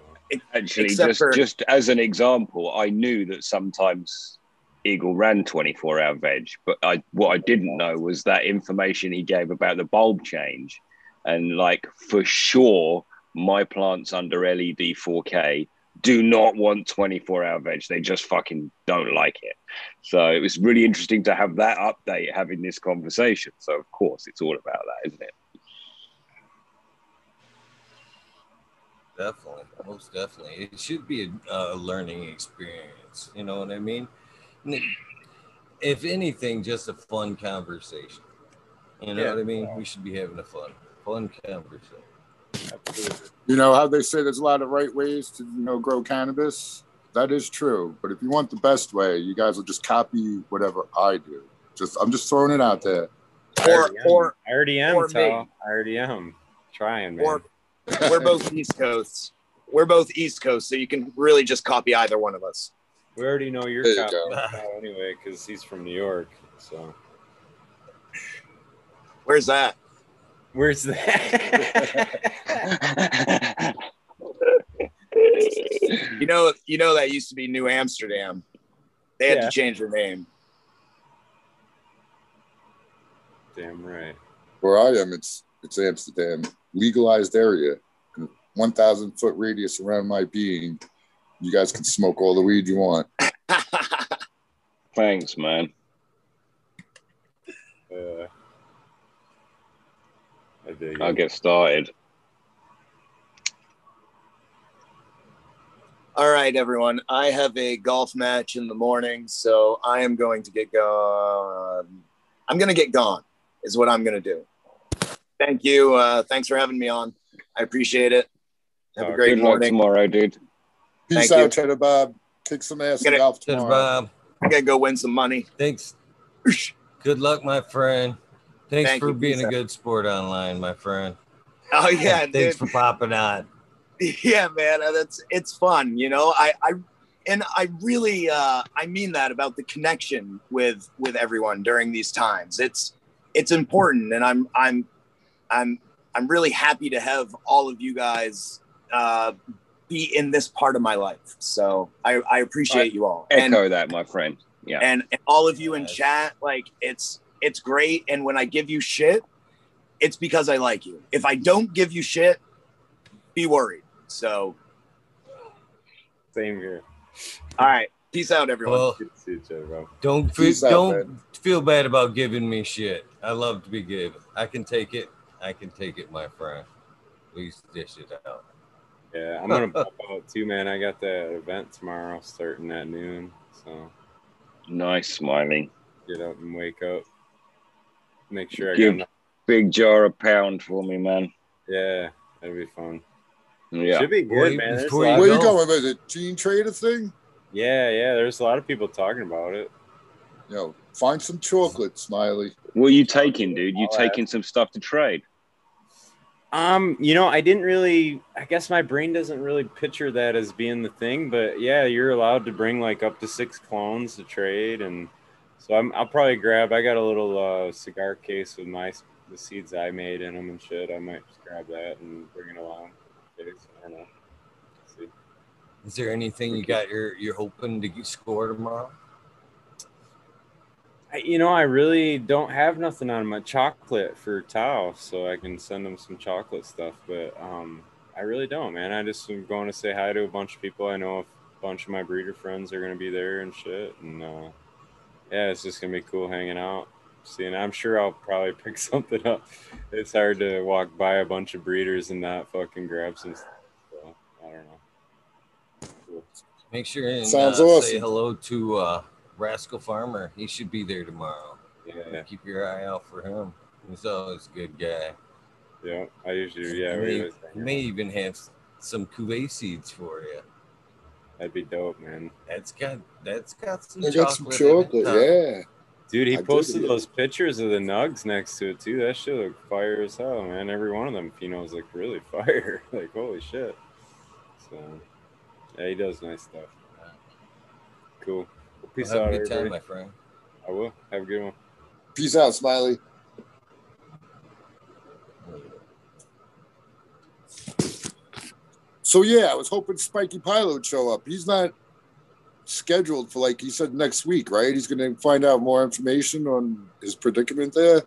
Speaker 8: Actually, just
Speaker 5: for-
Speaker 8: just as an example, I knew that sometimes Eagle ran 24 hour veg, but I what I didn't know was that information he gave about the bulb change. And like for sure, my plants under LED 4K do not want 24 hour veg. They just fucking don't like it. So it was really interesting to have that update having this conversation. So of course it's all about that, isn't it?
Speaker 1: Definitely, most definitely. It should be a, a learning experience. You know what I mean? If anything, just a fun conversation. You know
Speaker 2: Yeah.
Speaker 1: what I mean? We should be having a fun, fun conversation.
Speaker 2: absolutely.
Speaker 7: You know how they say there's a lot of right ways to you know grow cannabis. That is true, but if you want the best way, you guys will just copy whatever I do. Just I'm just throwing it out there.
Speaker 2: I
Speaker 5: or
Speaker 2: already am.
Speaker 5: or
Speaker 2: I already am,
Speaker 5: or me.
Speaker 2: I already am trying, man.
Speaker 5: or we're both East Coasts. We're both East Coast, so you can really just copy either one of us.
Speaker 2: We already know your
Speaker 7: There you
Speaker 2: cop anyway, because he's from New York. So
Speaker 5: Where's that?
Speaker 2: where's that?
Speaker 5: You know, you know that used to be New Amsterdam. They had
Speaker 2: Yeah.
Speaker 5: to change their name.
Speaker 2: Damn right.
Speaker 7: Where I am, it's it's Amsterdam, legalized area, one thousand foot radius around my being. You guys can smoke all the weed you want.
Speaker 8: Thanks, man.
Speaker 2: Uh, I
Speaker 8: I'll get started.
Speaker 5: All right, everyone. I have a golf match in the morning, so I am going to get gone. I'm going to get gone, is what I'm going to do. Thank you. Uh, thanks for having me on. I appreciate it. Have a
Speaker 2: Uh,
Speaker 5: great
Speaker 8: Good luck
Speaker 5: morning.
Speaker 8: tomorrow, dude.
Speaker 7: Peace
Speaker 5: Thank
Speaker 7: out,
Speaker 5: you.
Speaker 7: Cheddar Bob. Kick some ass in
Speaker 5: Get it.
Speaker 7: golf
Speaker 1: Cheers,
Speaker 7: tomorrow.
Speaker 1: Bob.
Speaker 5: I'm going to go win some money.
Speaker 1: Thanks. Good luck, my friend. Thanks
Speaker 5: Thank
Speaker 1: for
Speaker 5: you.
Speaker 1: being
Speaker 5: Peace
Speaker 1: a
Speaker 5: out.
Speaker 1: good sport online, my friend.
Speaker 5: Oh, yeah.
Speaker 1: Thanks
Speaker 5: dude.
Speaker 1: for popping on.
Speaker 5: yeah man that's it's fun you know i i and i really uh i mean that about the connection with with everyone during these times it's it's important and i'm i'm i'm i'm really happy to have all of you guys uh be in this part of my life so i i appreciate you all and
Speaker 8: Echo that, my friend. Yeah.
Speaker 5: And, and all of you in
Speaker 1: Yes.
Speaker 5: chat, like it's it's great. And when I give you shit, it's because I like you. If I don't give you shit, be worried. So,
Speaker 2: Same here.
Speaker 5: all right, peace out, everyone.
Speaker 1: Well,
Speaker 2: Good to see each other, bro.
Speaker 1: don't feel,
Speaker 7: out,
Speaker 1: don't
Speaker 7: man.
Speaker 1: feel bad about giving me shit. I love to be given. I can take it. I can take it, my friend. Please dish it out.
Speaker 2: Yeah, I'm gonna pop out too, man. I got that event tomorrow starting at noon. So
Speaker 8: Nice, Smiley.
Speaker 2: get up and wake up. Make sure I
Speaker 8: Give-
Speaker 2: got enough.
Speaker 8: Big jar of pound for me, man.
Speaker 2: Yeah, that'd be fun.
Speaker 8: Yeah.
Speaker 2: Should be good,
Speaker 1: Wait,
Speaker 2: man. There's a
Speaker 1: before
Speaker 2: lot
Speaker 1: you
Speaker 7: Where
Speaker 2: of-
Speaker 7: you
Speaker 1: go.
Speaker 7: going? Is it Gene Trader thing?
Speaker 2: yeah, yeah. There's a lot of people talking about it.
Speaker 7: You know, find some chocolate, Smiley.
Speaker 8: What are you taking, dude? You
Speaker 2: I'll
Speaker 8: taking some stuff to trade?
Speaker 2: Um, you know, I didn't really. I guess my brain doesn't really picture that as being the thing, but yeah, you're allowed to bring like up to six clones to trade, and so I'm, I'll probably grab. I got a little uh, cigar case with my the seeds I made in them and shit. I might just grab that and bring it along. I don't know. See.
Speaker 1: Is there anything you got you're you're hoping to score tomorrow?
Speaker 2: I, you know, I really don't have nothing on my chocolate for Tao, so I can send him some chocolate stuff. But um, I really don't, man. I just am going to say hi to a bunch of people. I know a bunch of my breeder friends are going to be there and shit. And uh, yeah, it's just going to be cool hanging out. Seeing, I'm sure I'll probably pick something up. It's hard to walk by a bunch of breeders and not fucking grab some stuff. So, I don't know. Cool.
Speaker 1: Make sure and
Speaker 7: Sounds
Speaker 1: uh, say hello to uh, Rascal Farmer. He should be there tomorrow.
Speaker 2: Yeah,
Speaker 1: Keep your eye out for him. He's always a good guy.
Speaker 2: yeah. I usually, yeah,
Speaker 1: he,
Speaker 2: we
Speaker 1: may,
Speaker 2: always hang
Speaker 1: he
Speaker 2: out.
Speaker 1: may even have some Cuvée seeds for you.
Speaker 2: that'd be dope, man.
Speaker 1: That's got that's got some
Speaker 7: I
Speaker 1: chocolate.
Speaker 7: got some
Speaker 1: in it,
Speaker 7: chocolate, yeah.
Speaker 2: Dude, he
Speaker 7: I
Speaker 2: posted
Speaker 7: it.
Speaker 2: those pictures of the nugs next to it too. That shit looked fire as hell, man. Every one of them Pinots look really fire. like holy shit. So yeah, he does nice stuff. Cool. Well, peace
Speaker 1: Well, have
Speaker 2: out,
Speaker 1: a good time,
Speaker 2: everybody.
Speaker 1: my friend.
Speaker 2: I will. Have a good one.
Speaker 7: Peace out, Smiley. So yeah, I was hoping Spiky Pilot would show up. He's not scheduled for like he said next week, right? He's going to find out more information on his predicament there.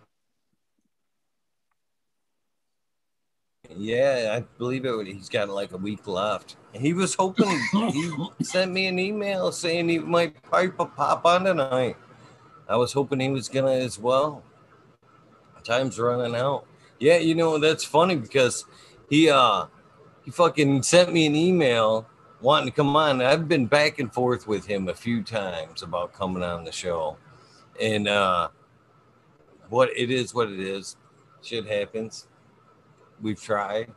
Speaker 1: Yeah, I believe it. He's got like a week left. He was hoping he sent me an email saying he might pipe a pop on tonight. I was hoping he was gonna as well. Time's running out. Yeah, you know that's funny because he uh he fucking sent me an email wanting to come on. I've been back and forth with him a few times about coming on the show, and uh what it is, what it is. Shit happens we've tried.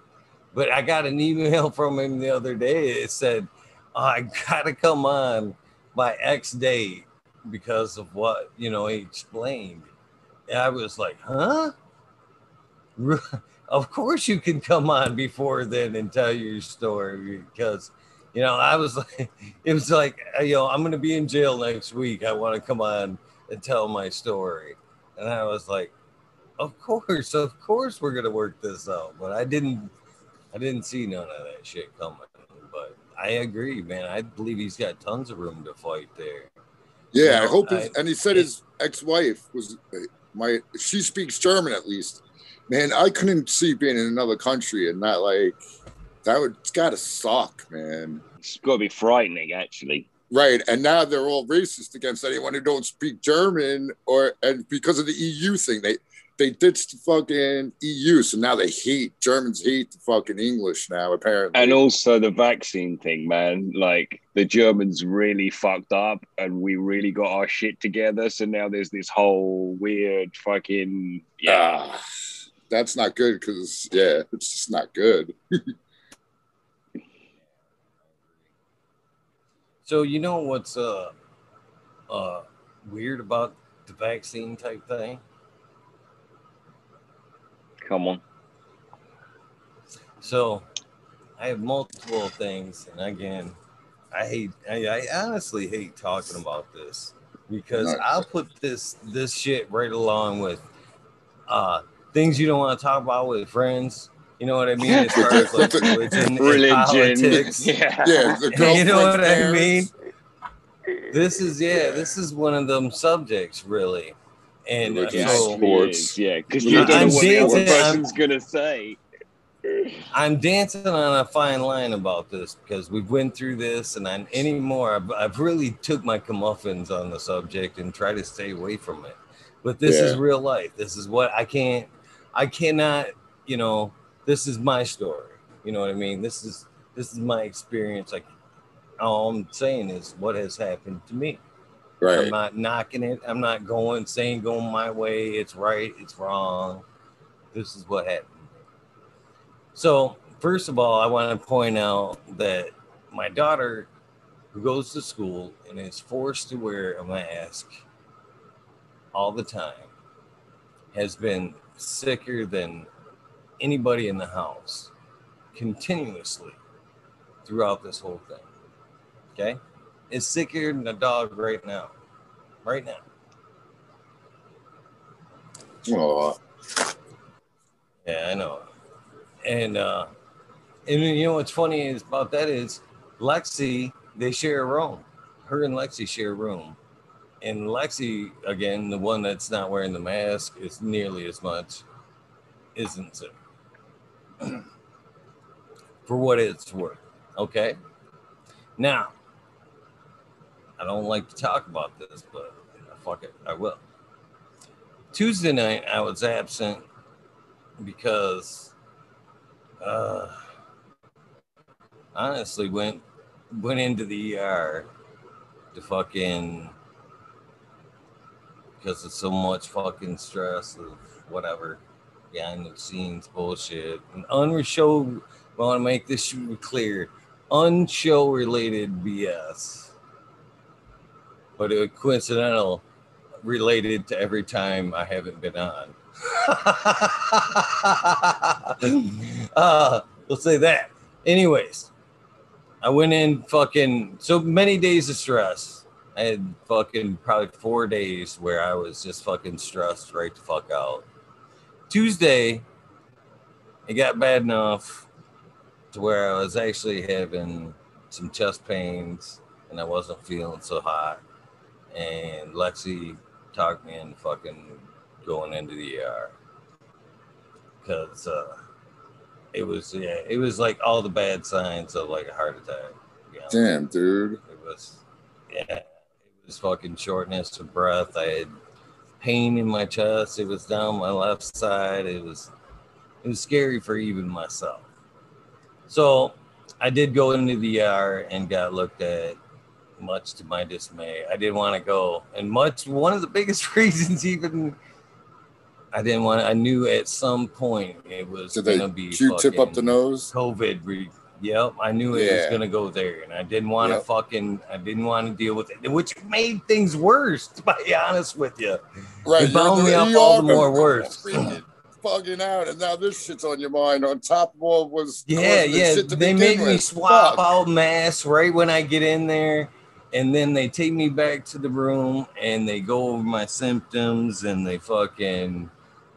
Speaker 1: But I got an email from him the other day. It said, "Oh, I gotta come on my ex date because of what you know he explained. And I was like, huh? Of course you can come on before then and tell your story because you know I was like, it was like you know I'm gonna be in jail next week. I want to come on and tell my story, and I was like, of course, of course, we're gonna work this out. But I didn't, I didn't see none of that shit coming. But I agree, man. I believe he's got tons of room to fight there.
Speaker 7: Yeah, I hope. His,
Speaker 1: I-
Speaker 7: and he said his ex-wife was my. She speaks German at least. Man, I couldn't see being in another country and not like that. Would it's got to suck, man.
Speaker 8: It's got to be frightening, actually.
Speaker 7: Right, and now they're all racist against anyone who don't speak German, or and because of the EU thing, they they ditched the fucking EU, so now they hate Germans hate the fucking English now. Apparently,
Speaker 8: And also the vaccine thing, man. Like the Germans really fucked up and we really got our shit together. So now there's this whole weird fucking yeah.
Speaker 7: Ah, that's not good because yeah, it's just not good.
Speaker 1: So you know what's uh uh weird about the vaccine type thing?
Speaker 8: Come.
Speaker 1: So I have multiple things, and again, I hate. I, I honestly hate talking about this because
Speaker 7: Nice.
Speaker 1: I'll put this this shit right along with uh things you don't want to talk about with friends. You know what I mean? As far as like religion,
Speaker 8: religion.
Speaker 1: politics.
Speaker 8: Yeah,
Speaker 7: yeah
Speaker 1: you know what I mean? this is yeah, this is one of them subjects really, and uh,
Speaker 7: Religion
Speaker 8: Yeah,
Speaker 1: so
Speaker 7: sports.
Speaker 8: yeah, because you don't
Speaker 1: I'm
Speaker 8: know what the other
Speaker 1: dancing, I'm-
Speaker 8: person's gonna say.
Speaker 1: I'm dancing on a fine line about this because we've went through this, and I'm anymore. I've, I've really took my comeuppance on the subject and try to stay away from it. But this is real life. This is what I can't. I cannot. You know, this is my story. You know what I mean? This is this is my experience. Like all I'm saying is what has happened to me. I'm not knocking it. I'm not going saying going my way. It's right. It's wrong. This is what happened. So first of all, I want to point out that my daughter, who goes to school and is forced to wear a mask all the time, has been sicker than anybody in the house continuously throughout this whole thing. Okay, is sicker than a dog right now. Right now.
Speaker 7: Oh,
Speaker 1: Yeah, I know. And uh and you know what's funny is about that is Lexi, they share a room. Her and Lexi share a room. And Lexi, again, the one that's not wearing the mask is nearly as much, isn't it? For what it's worth. Okay. Now, I don't like to talk about this, but fuck it, I will. Tuesday night, I was absent because uh honestly went went into the ER to fucking because of so much fucking stress of whatever behind the scenes bullshit and unshow I want to make this clear unshow related BS but it was coincidental related to every time I haven't been on uh, we'll say that. Anyways, I went in fucking so many days of stress. I had fucking probably four days where I was just fucking stressed right the fuck out. Tuesday, it got bad enough to where I was actually having some chest pains and I wasn't feeling so hot. And Lexi talked me into fucking going into the ER because uh, it was yeah, it was like all the bad signs of like a heart attack. be honest.
Speaker 7: damn, dude.
Speaker 1: It was yeah, it was fucking shortness of breath. I had pain in my chest. It was down my left side. It was it was scary for even myself. So I did go into the ER and got looked at. Much to my dismay, I didn't want to go, and much one of the biggest reasons even I didn't want. I knew at some point it was
Speaker 7: Did
Speaker 1: gonna be
Speaker 7: Q-tip up the nose?
Speaker 1: COVID. Re- yep, I knew it was gonna go there, and I didn't want to
Speaker 7: Yep.
Speaker 1: fucking. I didn't want to deal with it, which made things worse. To be honest with you,
Speaker 7: Right.
Speaker 1: It bound me up all the more worse.
Speaker 7: Bugging out, and now this shit's on your mind. On top of all was
Speaker 1: yeah, yeah. They
Speaker 7: made
Speaker 1: make me
Speaker 7: with.
Speaker 1: swap
Speaker 7: Fuck.
Speaker 1: out masks right when I get in there, and then they take me back to the room and they go over my symptoms and they fucking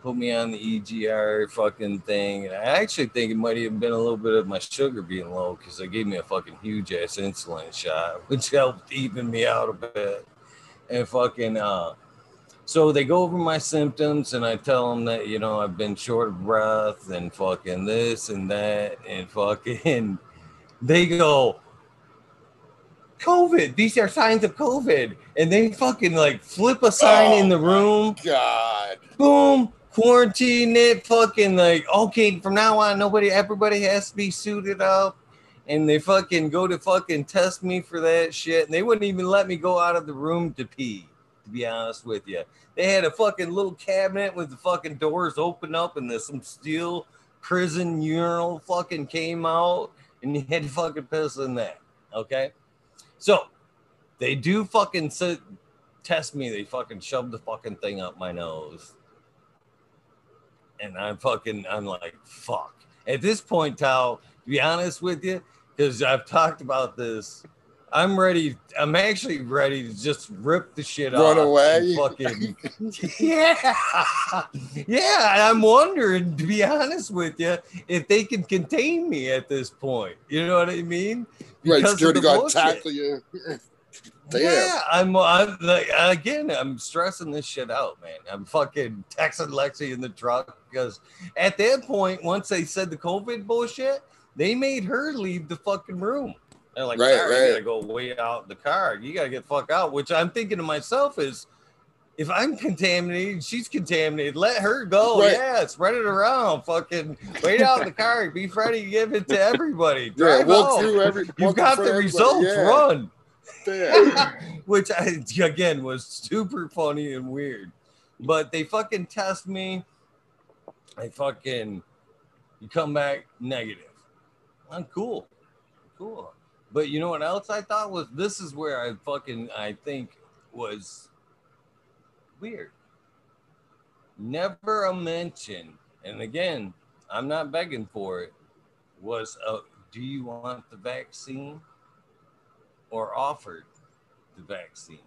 Speaker 1: put me on the EKG fucking thing. And I actually think it might have been a little bit of my sugar being low because they gave me a fucking huge ass insulin shot, which helped even me out a bit. And fucking uh so they go over my symptoms and I tell them that you know I've been short of breath and fucking this and that and fucking they go COVID. These are signs of COVID. And they fucking like flip a sign
Speaker 7: Oh
Speaker 1: in the room
Speaker 7: God.
Speaker 1: boom, quarantine it, fucking like, okay, from now on, nobody, everybody has to be suited up. And they fucking go to fucking test me for that shit. And they wouldn't even let me go out of the room to pee, to be honest with you. They had a fucking little cabinet with the fucking doors open up and there's some steel prison urinal fucking came out and you had to fucking piss in that. Okay. So they do fucking sit, test me. They fucking shove the fucking thing up my nose. And I'm fucking, I'm like, fuck. At this point, Tal, to be honest with you, because I've talked about this, I'm ready. I'm actually ready to just rip the shit
Speaker 7: Run
Speaker 1: off.
Speaker 7: away?
Speaker 1: Fucking, yeah. Yeah. and I'm wondering, to be honest with you, if they can contain me at this point. You know what I mean?
Speaker 7: Right, security guard tackle you. Damn.
Speaker 1: Yeah, I'm, I'm like, again, I'm stressing this shit out, man. I'm fucking texting Lexi in the truck because at that point, once they said the COVID bullshit, they made her leave the fucking room. They're like,
Speaker 7: Right,
Speaker 1: "Sarah,
Speaker 7: right.
Speaker 1: you gotta go way out the car. You gotta get fuck out. Which I'm thinking to myself is, if I'm contaminated, she's contaminated. Let her go.
Speaker 7: Right.
Speaker 1: Yeah, spread it around. Fucking wait out in the car. Be ready to give it to everybody.
Speaker 7: Yeah,
Speaker 1: Drive
Speaker 7: walk
Speaker 1: out.
Speaker 7: through every.
Speaker 1: You've got the results.
Speaker 7: yeah.
Speaker 1: Run.
Speaker 7: Damn.
Speaker 1: which I again was super funny and weird. But they fucking test me. I fucking you come back negative. I'm cool. Cool. But you know what else I thought was this is where I fucking I think was weird. Never a mention, and again, I'm not begging for it, was a do you want the vaccine? or offered the vaccine.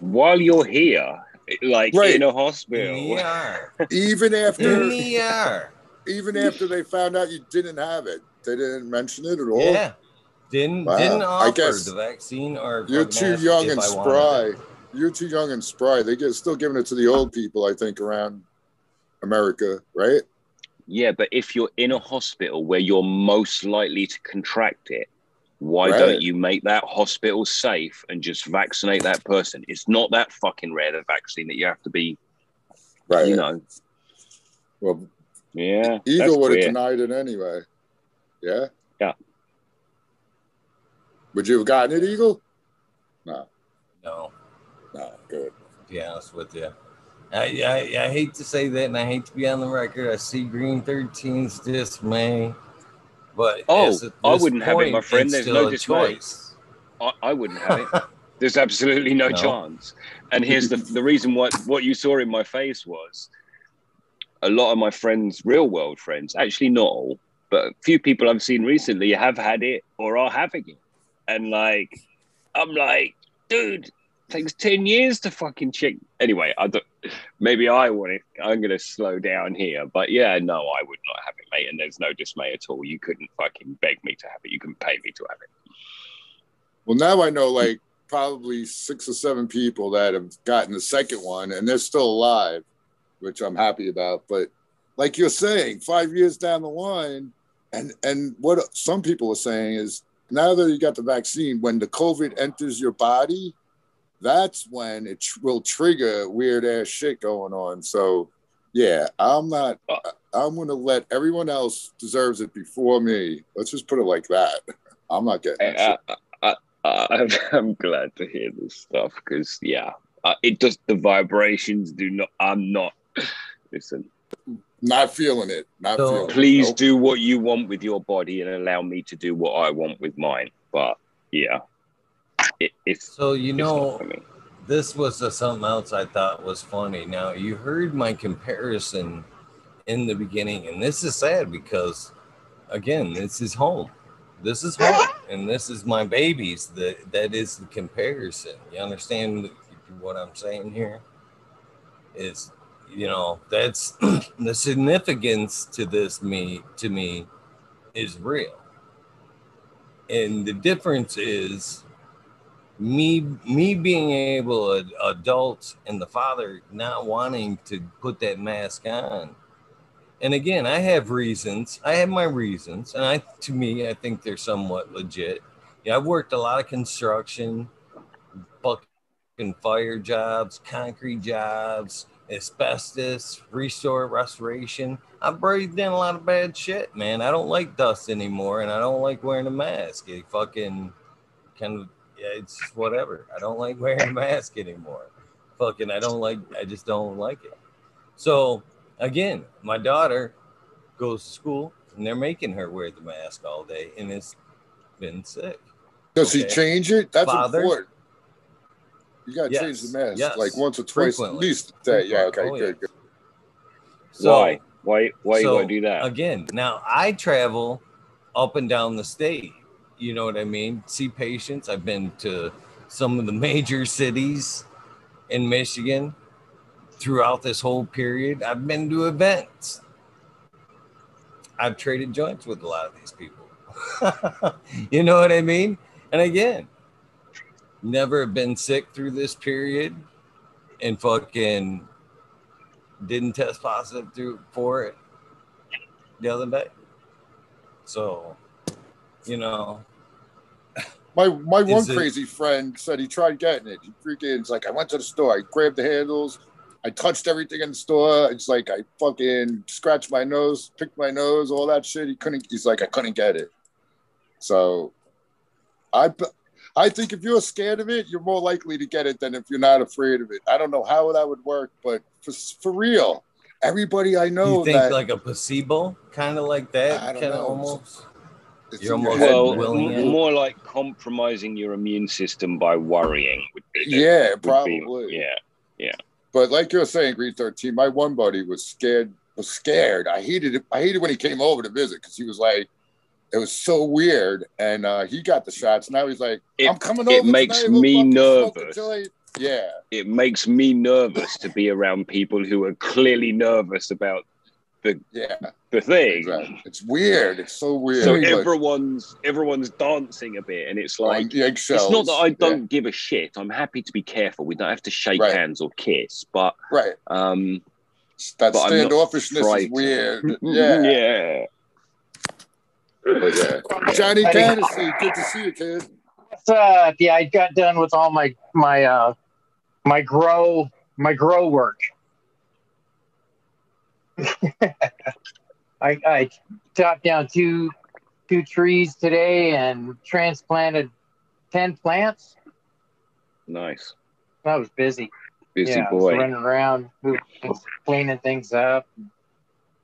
Speaker 8: While you're here, like
Speaker 7: Right.
Speaker 8: in a hospital.
Speaker 1: the.
Speaker 7: Even after,
Speaker 1: the ER.
Speaker 7: even after they found out you didn't have it, they didn't mention it at all.
Speaker 1: Yeah. Didn't
Speaker 7: Wow.
Speaker 1: didn't
Speaker 7: I
Speaker 1: offer
Speaker 7: guess
Speaker 1: the vaccine or
Speaker 7: You're too young and
Speaker 1: I wanted
Speaker 7: spry. You're too young and spry. They get still giving it to the old people, I think, around America, right?
Speaker 8: Yeah, but if you're in a hospital where you're most likely to contract it, why
Speaker 7: Right.
Speaker 8: don't you make that hospital safe and just vaccinate that person? It's not that fucking rare, the vaccine that you have to be,
Speaker 7: Right.
Speaker 8: you know.
Speaker 7: Well,
Speaker 8: Yeah.
Speaker 7: Eagle would have denied it anyway. Yeah.
Speaker 8: Yeah.
Speaker 7: Would you have gotten it, Eagle? No.
Speaker 1: No,
Speaker 7: No. Good.
Speaker 1: to be honest with you. I, I, I hate to say that and I hate to be on the record. I see Green 13's dismay. But
Speaker 8: Oh, I wouldn't have it, my friend. There's no
Speaker 1: a
Speaker 8: dismay.
Speaker 1: choice.
Speaker 8: I, I wouldn't have it. There's absolutely no,
Speaker 1: No.
Speaker 8: chance. And here's the the reason what what you saw in my face was a lot of my friends, real world friends, actually not all, but a few people I've seen recently have had it or are having it. And like, I'm like, dude, it takes 10 years to fucking check. Anyway, I don't, maybe I want it. I'm going to slow down here. But yeah, no, I would not have it, mate. And there's no dismay at all. You couldn't fucking beg me to have it. You couldn't pay me to have it.
Speaker 7: Well, now I know like probably six or seven people that have gotten the second one and they're still alive, which I'm happy about. But like you're saying, five years down the line, and and what some people are saying is now that you got the vaccine, when the COVID enters your body, that's when it tr- will trigger weird ass shit going on. So yeah, I'm not. I'm gonna let everyone else deserves it before me. Let's just put it like that. I'm not getting that shit.
Speaker 8: I, I, I, I'm, I'm glad to hear this stuff because, yeah, uh, it does. The vibrations do not. I'm not. Listen,
Speaker 7: Not feeling it. Not
Speaker 1: So-
Speaker 7: feeling it.
Speaker 8: please
Speaker 7: Nope.
Speaker 8: do what you want with your body and allow me to do what I want with mine. But yeah, it, it's,
Speaker 1: So you
Speaker 8: it's
Speaker 1: know,
Speaker 8: for me.
Speaker 1: this was uh something else I thought was funny. Now you heard my comparison in the beginning, and this is sad because, again, this is home. This is home, and this is my babies. That that is the comparison. You understand what I'm saying here? Is you know that's the significance to this me to me is real, and the difference is me me being able ad- adults and the father not wanting to put that mask on. And again i have reasons i have my reasons and i to me i think they're somewhat legit. Yeah i've worked a lot of construction fucking fire jobs concrete jobs asbestos restore restoration. I've breathed in a lot of bad shit man. I don't like dust anymore and i don't like wearing a mask. It fucking kind of yeah, it's whatever. I don't like wearing a mask anymore. Fucking, I don't like. I just don't like it. So again, my daughter goes to school, and they're making her wear the mask all day, and it's been sick.
Speaker 7: Does he
Speaker 1: Okay.
Speaker 7: change it? That's
Speaker 1: Father?
Speaker 7: important. You gotta
Speaker 1: Yes,
Speaker 7: change the mask
Speaker 1: yes.
Speaker 7: like once or twice
Speaker 1: Frequently.
Speaker 7: at least. a day. Yeah. Okay.
Speaker 1: Frequently. Oh,
Speaker 7: good. Good.
Speaker 1: So,
Speaker 8: why? Why? Why you
Speaker 1: so,
Speaker 8: gotta do that?
Speaker 1: Again, now I travel up and down the state. You know what I mean? See patients. I've been to some of the major cities in Michigan throughout this whole period. I've been to events. I've traded joints with a lot of these people. you know what I mean? And again, never been sick through this period and fucking didn't test positive through for it the other day. So, you know,
Speaker 7: My my one
Speaker 1: it-
Speaker 7: crazy friend said he tried getting it. He freaking like I went to the store, I grabbed the handles, I touched everything in the store. It's like I fucking scratched my nose, picked my nose, all that shit. He couldn't. He's like I couldn't get it. So, I I think if you're scared of it, you're more likely to get it than if you're not afraid of it. I don't know how that would work, but for for real, everybody I know
Speaker 1: you think
Speaker 7: that
Speaker 1: like a placebo, kind of like that, kind of almost.
Speaker 7: It's
Speaker 1: you're almost.
Speaker 8: Well,
Speaker 1: willing
Speaker 8: m-
Speaker 1: it.
Speaker 8: more like compromising your immune system by worrying would be.
Speaker 7: yeah,
Speaker 8: would be-
Speaker 7: probably.
Speaker 8: yeah. Yeah.
Speaker 7: But like you're saying, Green 13, my one buddy was scared, was scared. I hated it. I hated when he came over to visit because he was like, it was so weird. And uh, he got the shots. Now he's like,
Speaker 8: It-
Speaker 7: I'm coming
Speaker 8: it
Speaker 7: over.
Speaker 8: makes
Speaker 7: tonight,
Speaker 8: me
Speaker 7: fucking smoke a
Speaker 8: nervous.
Speaker 7: Yeah.
Speaker 8: It makes me nervous to be around people who are clearly nervous about
Speaker 7: Yeah.
Speaker 8: the thing.
Speaker 7: Exactly. It's weird. It's so weird.
Speaker 8: So
Speaker 7: but
Speaker 8: everyone's everyone's dancing a bit, and it's like
Speaker 7: on the eggshells.
Speaker 8: it's not that I don't give a shit. I'm happy to be careful. We don't have to shake
Speaker 7: Right.
Speaker 8: hands or kiss, but
Speaker 7: Right.
Speaker 8: um,
Speaker 7: That
Speaker 8: But
Speaker 7: standoffishness is weird. Yeah.
Speaker 8: yeah.
Speaker 7: But yeah. Johnny Candacy, good to see you, kid.
Speaker 9: What's up? Yeah, I got done with all my my uh my grow my grow work. I I chopped down two two trees today and transplanted ten plants.
Speaker 8: Nice,
Speaker 9: I was busy.
Speaker 8: busy
Speaker 9: yeah, I was
Speaker 8: boy.
Speaker 9: running around, cleaning things up.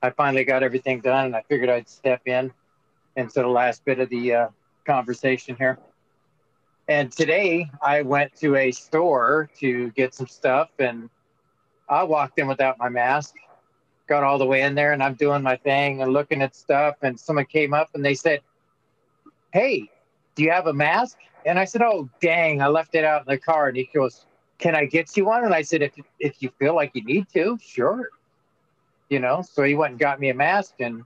Speaker 9: I finally got everything done, and I figured I'd step in into the last bit of the uh, conversation here. And today I went to a store to get some stuff, and I walked in without my mask. Got all the way in there, and I'm doing my thing and looking at stuff. And someone came up and they said, "Hey, do you have a mask?" And I said, "Oh, dang, I left it out in the car." And he goes, can I get you one? And I said, if if you feel like you need to, sure. You know, so he went and got me a mask, and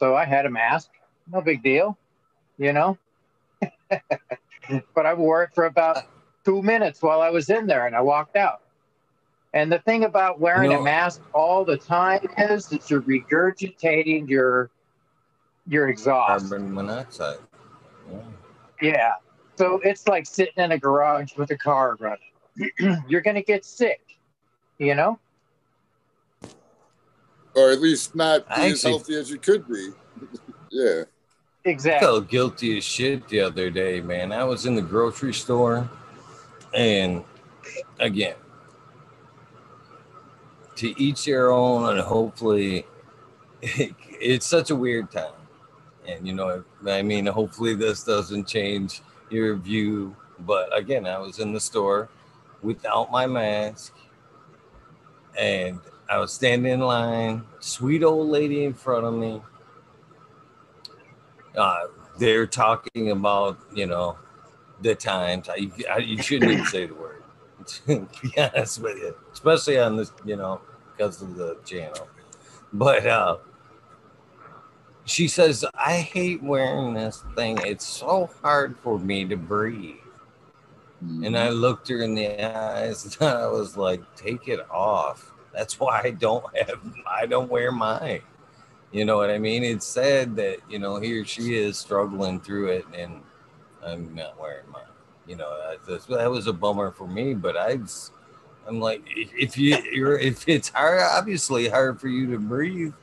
Speaker 9: so I had a mask. No big deal, you know. but I wore it for about two minutes while I was in there, and I walked out. And the thing about wearing
Speaker 1: You know-
Speaker 9: a mask all the time is that you're regurgitating your your exhaust.
Speaker 1: Carbon monoxide. Yeah.
Speaker 9: Yeah. So it's like sitting in a garage with a car running. You're going to get sick, you know?
Speaker 7: Or at least not be as healthy as you could be. yeah.
Speaker 9: Exactly.
Speaker 1: I felt guilty as shit the other day, man. I was in the grocery store, and again, to each their own, and hopefully, it's such a weird time. And you know, I mean, hopefully, this doesn't change your view. But again, I was in the store without my mask, and I was standing in line. Sweet old lady in front of me uh, they're talking about you know the times. I, I you shouldn't even say the word. To be honest with you, especially on this, you know, because of the channel. But uh, she says, "I hate wearing this thing. It's so hard for me to breathe." And I looked her in the eyes, and I was like, "Take it off." That's why I don't have. I don't wear mine. You know what I mean? It's sad that you know here she is struggling through it, and I'm not wearing mine. You know that, that's- that was a bummer for me. But I, I'm like, if you you're if it's hard, obviously hard for you to breathe,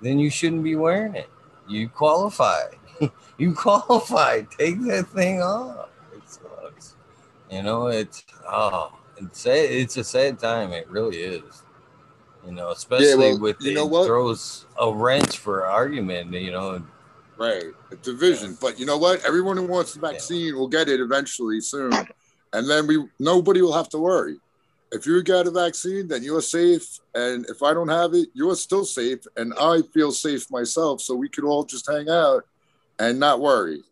Speaker 1: then you shouldn't be wearing it. You qualify. you qualify. Take that thing off. It sucks. You know it's oh, it's sad. It's a sad time. It really is. You know, especially
Speaker 7: well,
Speaker 1: with
Speaker 7: you
Speaker 1: it
Speaker 7: know what?
Speaker 1: throws a wrench for argument. You know,
Speaker 7: Right. A division. But you know what? Everyone who wants the vaccine will get it eventually soon. And then we nobody will have to worry. If you get a vaccine, then you're safe. And if I don't have it, you're still safe. And I feel safe myself. So we could all just hang out and not worry.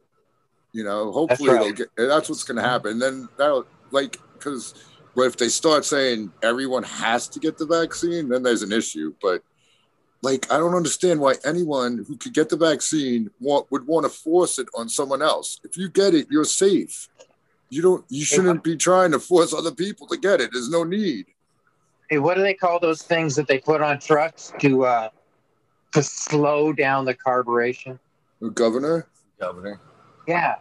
Speaker 7: You know, hopefully
Speaker 9: right.
Speaker 7: they'll get that's what's gonna mm-hmm. happen. then that'll like because but if they start saying everyone has to get the vaccine, then there's an issue. But like I don't understand why anyone who could get the vaccine want, would want to force it on someone else. If you get it, you're safe. You don't. You shouldn't be trying to force other people to get it. There's no need.
Speaker 9: Hey, what do they call those things that they put on trucks to uh, to slow down the carburation?
Speaker 7: Governor.
Speaker 1: Governor.
Speaker 9: Yeah.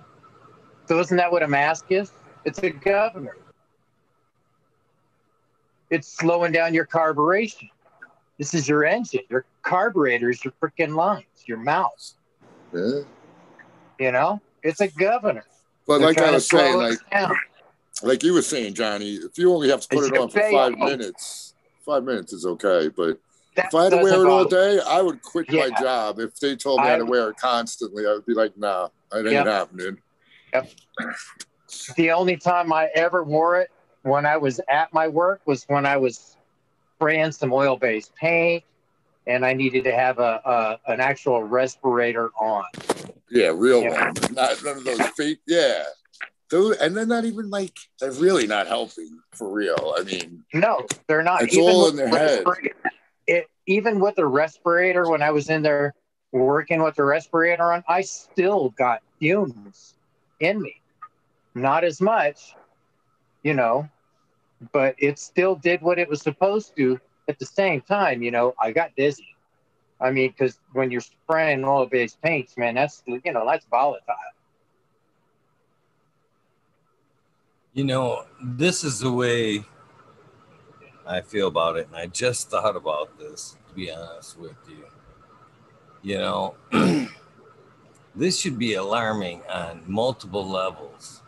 Speaker 9: So isn't that what a mask is? It's a governor. It's slowing down your carburation. This is your engine. Your carburetors, your freaking lungs, your mouth.
Speaker 7: Yeah.
Speaker 9: You know, it's a governor.
Speaker 7: But
Speaker 9: They're
Speaker 7: like I was saying, like
Speaker 9: down.
Speaker 7: like you were saying, Johnny, if you only have to put
Speaker 9: It's
Speaker 7: it on for five minutes, five minutes is okay. But
Speaker 9: That
Speaker 7: if I had to wear it all day, I would quit my job. If they told me I had to wear it constantly, I would be like, nah, it ain't
Speaker 9: Yep.
Speaker 7: happening.
Speaker 9: The only time I ever wore it when I was at my work was when I was spraying some oil-based paint, and I needed to have a, a an actual respirator on.
Speaker 7: Yeah, real
Speaker 9: Yeah.
Speaker 7: one. Not none of those fake. Yeah. Those, and they're not even like they're really not helping for real. I mean,
Speaker 9: No, they're not.
Speaker 7: It's all in their head.
Speaker 9: It, even with the respirator, when I was in there working with the respirator on, I still got fumes in me. Not as much, you know, but it still did what it was supposed to. At the same time, you know, I got dizzy. I mean, because when you're spraying oil-based paints, man, that's you know that's volatile.
Speaker 1: You know, this is the way I feel about it. And I just thought about this, to be honest with you. You know, this should be alarming on multiple levels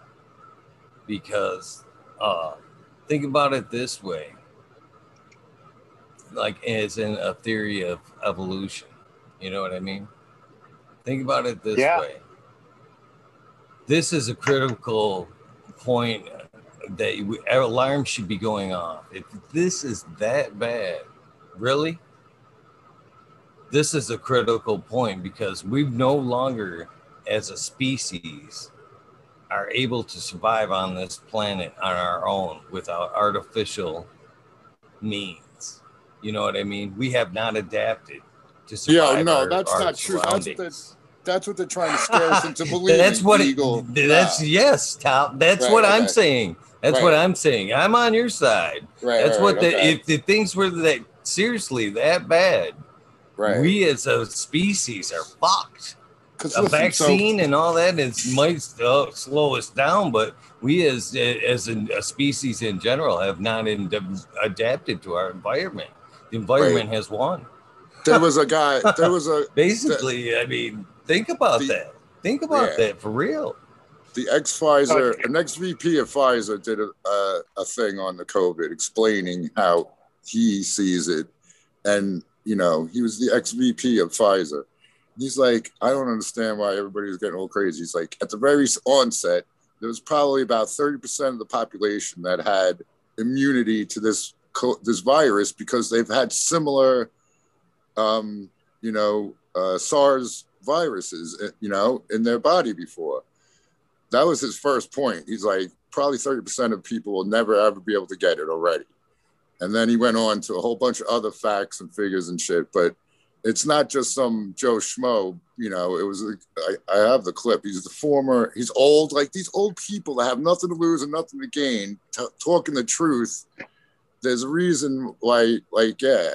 Speaker 1: because uh, think about it this way like as in a theory of evolution. You know what I mean? Think about it this
Speaker 9: Yeah.
Speaker 1: way. This is a critical point that we, alarm should be going off. If this is that bad, really, this is a critical point because we've no longer, as a species, are able to survive on this planet on our own without artificial means. You know what I mean? We have not adapted to survive.
Speaker 7: yeah, no,
Speaker 1: our-
Speaker 7: that's
Speaker 1: our
Speaker 7: not true. That's they, that's what they're trying to scare us into believing.
Speaker 1: That's what it,
Speaker 7: Eagle.
Speaker 1: that's
Speaker 7: Nah.
Speaker 1: yes, Tom. That's
Speaker 7: Right,
Speaker 1: what I'm
Speaker 7: okay.
Speaker 1: saying. That's
Speaker 7: Right.
Speaker 1: what I'm saying. I'm on your side.
Speaker 7: right.
Speaker 1: That's
Speaker 7: right,
Speaker 1: what
Speaker 7: right,
Speaker 1: the
Speaker 7: okay.
Speaker 1: if the things were that seriously that bad,
Speaker 7: right.
Speaker 1: we as a species are fucked.
Speaker 7: 'Cause
Speaker 1: A
Speaker 7: listen, so-
Speaker 1: vaccine and all that is might slow us down, but we as as a, a species in general have not in, adapted to our environment. The environment has won.
Speaker 7: there was a guy. There was a
Speaker 1: Basically, I mean, think about
Speaker 7: The-
Speaker 1: that. Think about
Speaker 7: Yeah.
Speaker 1: that for real.
Speaker 7: the ex Pfizer, an ex VP of Pfizer did a, a, a thing on the COVID explaining how he sees it. And, you know, he was the ex VP of Pfizer. He's like, I don't understand why everybody was getting all crazy. He's like, at the very onset, there was probably about 30% of the population that had immunity to this this virus because they've had similar, um, you know, uh, SARS viruses, uh, you know, in their body before that was his first point. He's like, probably 30% of people will never ever be able to get it already. And then he went on to a whole bunch of other facts and figures and shit. But it's not just some Joe Schmo, you know, it was, I, I have the clip. He's the former, he's old, like these old people that have nothing to lose and nothing to gain, t- talking the truth. There's a reason why, like, yeah,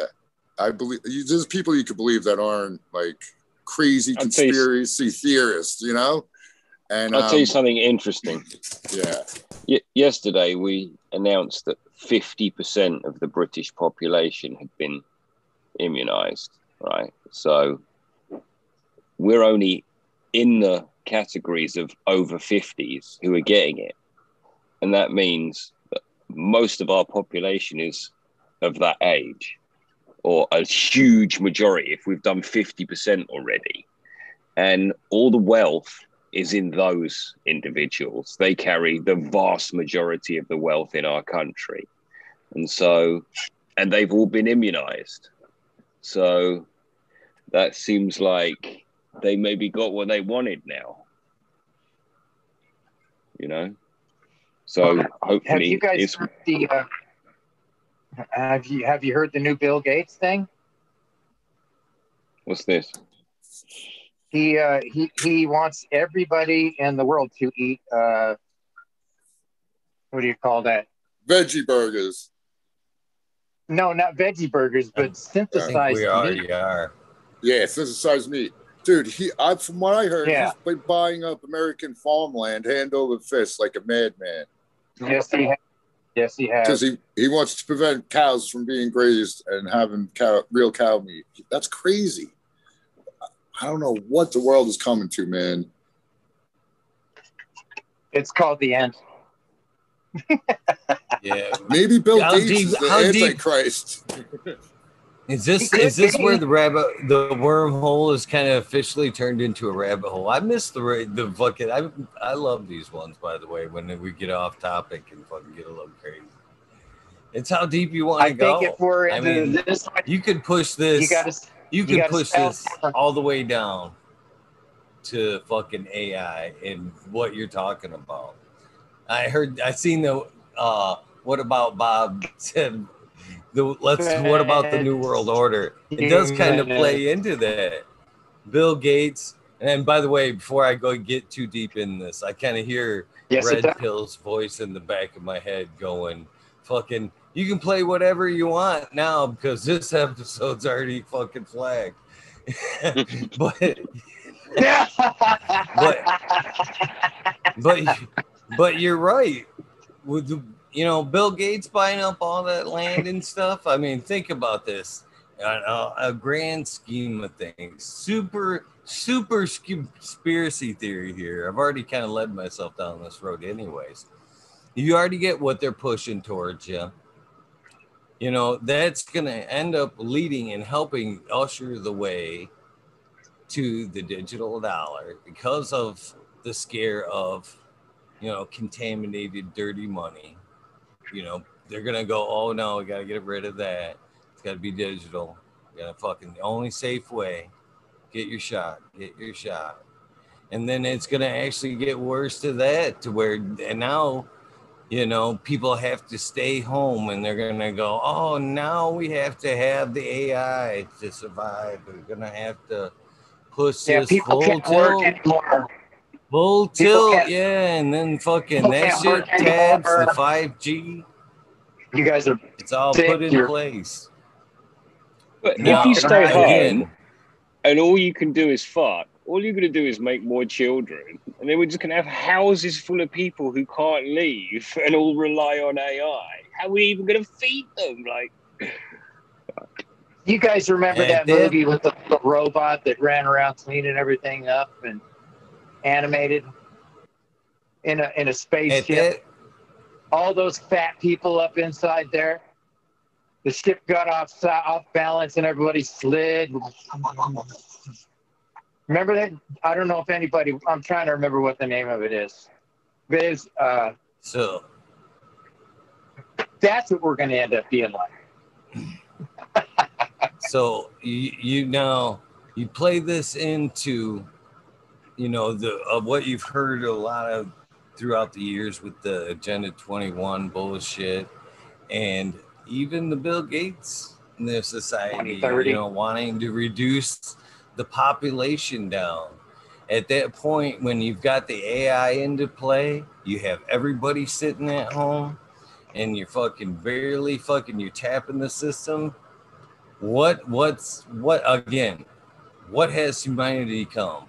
Speaker 7: I believe there's people you could believe that aren't like crazy
Speaker 8: I'll
Speaker 7: conspiracy theorists, you know? And
Speaker 8: I'll tell you
Speaker 7: um,
Speaker 8: something interesting.
Speaker 7: yeah.
Speaker 8: Y- yesterday, we announced that 50% of the British population had been immunized, right? So we're only in the categories of over 50s who are getting it. And that means that most of our population is of that age, or a huge majority if we've done 50% already. And all the wealth is in those individuals. They carry the vast majority of the wealth in our country. And so, and they've all been immunized. So that seems like they maybe got what they wanted now. You know? So hopefully
Speaker 9: Have
Speaker 8: hopefully
Speaker 9: you guys
Speaker 8: it's
Speaker 9: heard the? Uh, have you have you heard the new Bill Gates thing?
Speaker 8: what's this?
Speaker 9: He uh, he he wants everybody in the world to eat uh, what do you call that?
Speaker 7: Veggie burgers.
Speaker 9: No, not veggie burgers, but
Speaker 1: I think
Speaker 9: synthesized
Speaker 1: we
Speaker 9: meat.
Speaker 1: already are.
Speaker 7: Yeah, synthesized meat. Dude, he I from what I heard,
Speaker 9: Yeah.
Speaker 7: he's been buying up American farmland hand over fist like a madman.
Speaker 9: Yes, he has. Yes, he has.
Speaker 7: Because he, he wants to prevent cows from being grazed and having cow, real cow meat. That's crazy. I don't know what the world is coming to, man.
Speaker 9: It's called the end.
Speaker 1: Yeah.
Speaker 7: Maybe Bill
Speaker 1: How
Speaker 7: Gates
Speaker 1: deep-
Speaker 7: is the
Speaker 1: how deep-
Speaker 7: Antichrist.
Speaker 1: Is this is this
Speaker 9: be.
Speaker 1: where the rabbit the wormhole is kind of officially turned into a rabbit hole? I miss the ra- the fucking I I love these ones by the way when we get off topic and fucking get a little crazy. It's how deep you want to go.
Speaker 9: I think if we're
Speaker 1: I mean,
Speaker 9: this, one,
Speaker 1: You could push this.
Speaker 9: you got to.
Speaker 1: you
Speaker 9: you
Speaker 1: could
Speaker 9: gotta
Speaker 1: push this all the way down to fucking AI and what you're talking about. I heard I seen the uh what about Bob said the let's what about the new world order? It does kind of play into that. Bill Gates and by the way, before I go get too deep in this, I kind of hear
Speaker 9: Yes,
Speaker 1: Red. Pill's voice in the back of my head going, fucking, you can play whatever you want now because this episode's already fucking flagged. but, but, but, but you're right. With you know, Bill Gates buying up all that land and stuff. I mean, think about this. A, a grand scheme of things, super, super conspiracy theory here. I've already kind of led myself down this road, anyways. You already get what they're pushing towards you. You know, that's going to end up leading and helping usher the way to the digital dollar because of the scare of, you know, contaminated, dirty money. You know, they're going to go, oh no, we got to get rid of that. It's got to be digital. You got to fucking, the only safe way, get your shot, get your shot. And then it's going to actually get worse to that, to where, and now, you know, people have to stay home and they're going to go, oh, now we have to have the AI to survive. We're going to have to push
Speaker 9: yeah,
Speaker 1: this
Speaker 9: people
Speaker 1: full
Speaker 9: can't work anymore.
Speaker 1: Full tilt, yeah. And then fucking
Speaker 9: people
Speaker 1: that shit
Speaker 9: work
Speaker 1: tabs, the 5G,
Speaker 9: You guys are.
Speaker 1: it's all
Speaker 9: Sick,
Speaker 1: put in
Speaker 9: you're-
Speaker 1: place.
Speaker 8: But
Speaker 1: Now,
Speaker 8: if you stay home
Speaker 1: again,
Speaker 8: and all you can do is fuck, all you're going to do is make more children. And then we're just going to have houses full of people who can't leave and all rely on AI. How are we even going to feed them? Like,
Speaker 9: You guys remember
Speaker 1: And
Speaker 9: that
Speaker 1: then-
Speaker 9: movie with the, the robot that ran around cleaning everything up and animated in a in a spaceship? All those fat people up inside there. The ship got off off balance and everybody slid. Remember that? I don't know if anybody. I'm trying to remember what the name of it is. But uh,
Speaker 1: so
Speaker 9: that's what we're going to end up being like.
Speaker 1: so you you now you play this into you know the of what you've heard a lot of throughout the years with the agenda 21 bullshit and even the bill gates in their society you know wanting to reduce the population down. At that point when you've got the ai into play you have everybody sitting at home and you're fucking barely fucking you're tapping the system. What what's what again what has humanity come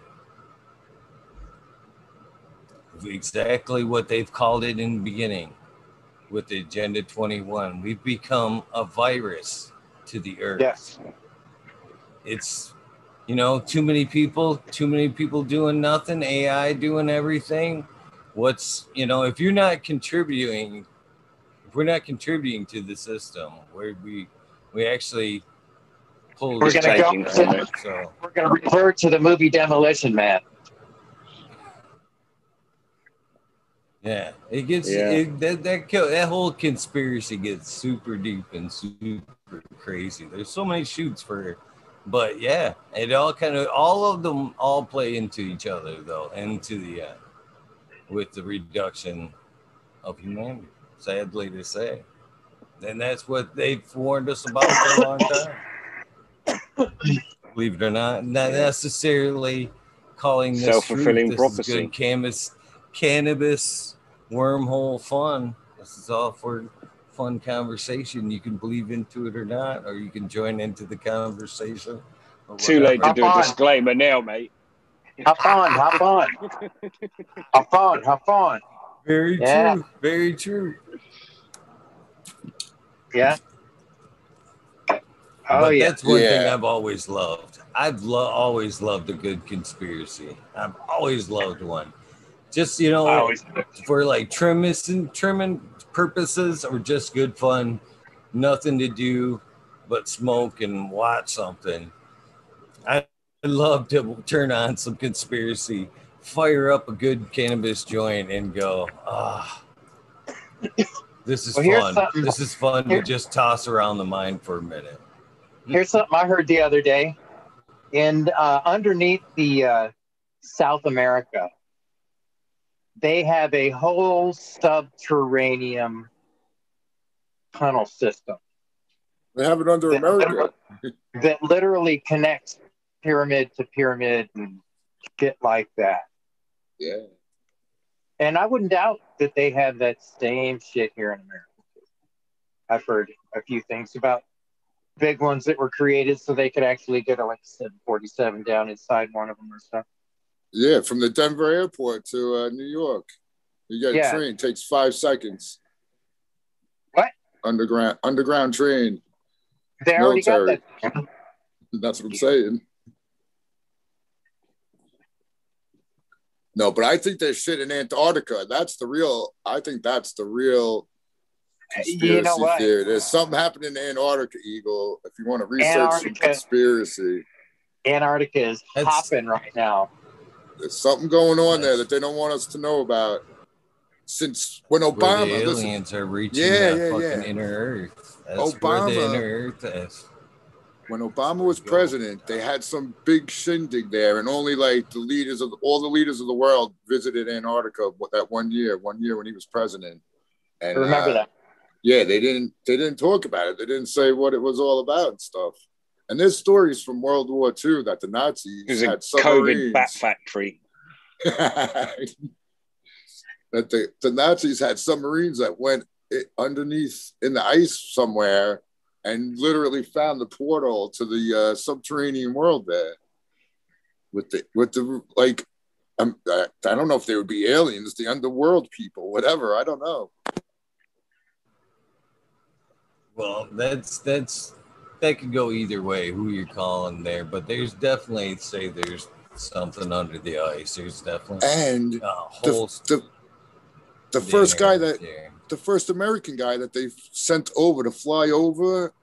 Speaker 1: exactly what they've called it in the beginning with the agenda 21 we've become a virus to the earth
Speaker 9: Yes.
Speaker 1: it's you know too many people too many people doing nothing ai doing everything what's you know if you're not contributing if we're not contributing to the system where we we actually pull
Speaker 9: We're
Speaker 1: the
Speaker 9: gonna go-
Speaker 8: it.
Speaker 1: so
Speaker 9: We're going to revert to the movie Demolition Man.
Speaker 1: Yeah it gets
Speaker 8: Yeah.
Speaker 1: It, that that that whole conspiracy gets super deep and super crazy there's so many shoots for but yeah it all kind of all of them all play into each other though into the end with the reduction of humanity sadly to say and that's what they've warned us about for a long time believe it or not not necessarily calling this
Speaker 8: Self-fulfilling
Speaker 1: truth. This is
Speaker 8: prophecy.
Speaker 1: good cannabis wormhole fun This is all for fun conversation. You can believe into it or not, or you can join into the conversation.
Speaker 8: Too late to do a disclaimer now, mate.
Speaker 9: Hop on, hop on, hop on, hop on.
Speaker 1: Very
Speaker 9: Yeah.
Speaker 1: true. Very true.
Speaker 9: Yeah. Oh
Speaker 1: but
Speaker 9: yeah.
Speaker 1: that's one thing I've always loved. I've lo- always loved a good conspiracy. I've always loved one. Just you know,
Speaker 9: I always
Speaker 1: for like trimming trimming purposes or just good fun, nothing to do but smoke and watch something. I love to turn on some conspiracy, fire up a good cannabis joint, and go, ah, this is
Speaker 9: Well,
Speaker 1: fun. This is fun
Speaker 9: here-
Speaker 1: to just toss around the mind for a minute.
Speaker 9: Here's something I heard the other day. And uh, underneath the uh, South America, they have a whole subterranean tunnel system
Speaker 7: They have it under
Speaker 9: that
Speaker 7: America.
Speaker 9: that literally connects pyramid to pyramid and shit like that.
Speaker 7: Yeah.
Speaker 9: And I wouldn't doubt that they have that same shit here in America. I've heard a few things about big ones that were created so they could actually get a like 747 down inside one of them or stuff.
Speaker 7: Yeah, from the Denver airport to uh, New York. You get a train, takes five seconds.
Speaker 9: What?
Speaker 7: Underground underground train.
Speaker 9: They already
Speaker 7: Military.
Speaker 9: got that.
Speaker 7: That's what I'm saying. No, but I think there's shit in Antarctica. That's the real. I think that's the real conspiracy
Speaker 9: You know
Speaker 7: theory. There's something happening in Antarctica, Eagle. If you want to research some
Speaker 9: Antarctica.
Speaker 7: conspiracy,
Speaker 9: Antarctica is
Speaker 1: That's-
Speaker 9: hopping right now.
Speaker 7: There's something going on there that they don't want us to know about. Since when
Speaker 1: Where
Speaker 7: Obama,
Speaker 1: the
Speaker 7: listen,
Speaker 1: aliens are reaching
Speaker 7: Yeah,
Speaker 1: that
Speaker 7: yeah,
Speaker 1: fucking
Speaker 7: yeah.
Speaker 1: inner earth. That's where the
Speaker 7: Obama-
Speaker 1: inner earth is.
Speaker 7: when Obama was president, they had some big shindig there, and only like the leaders of all the leaders of the world visited Antarctica that one year. One year when he was president,
Speaker 9: I
Speaker 7: and
Speaker 9: remember
Speaker 7: uh,
Speaker 9: that.
Speaker 7: Yeah, they didn't. They didn't talk about it. They didn't say what it was all about and stuff. And there's stories from World War II that the Nazis
Speaker 8: It was a
Speaker 7: had
Speaker 8: COVID bat factory.
Speaker 7: that the, the Nazis had submarines that went underneath in the ice somewhere and literally found the portal to the uh, subterranean world there. With the with the like, um, I, I don't know if they would be aliens, the underworld people, whatever. I don't know.
Speaker 1: Well, that's that's that could go either way. Who you're calling there, but there's definitely say there's something under the ice. There's definitely
Speaker 7: And
Speaker 1: a
Speaker 7: the
Speaker 1: whole
Speaker 7: the, the
Speaker 1: the
Speaker 7: first guy that
Speaker 1: there.
Speaker 7: the first American guy that they sent over to fly over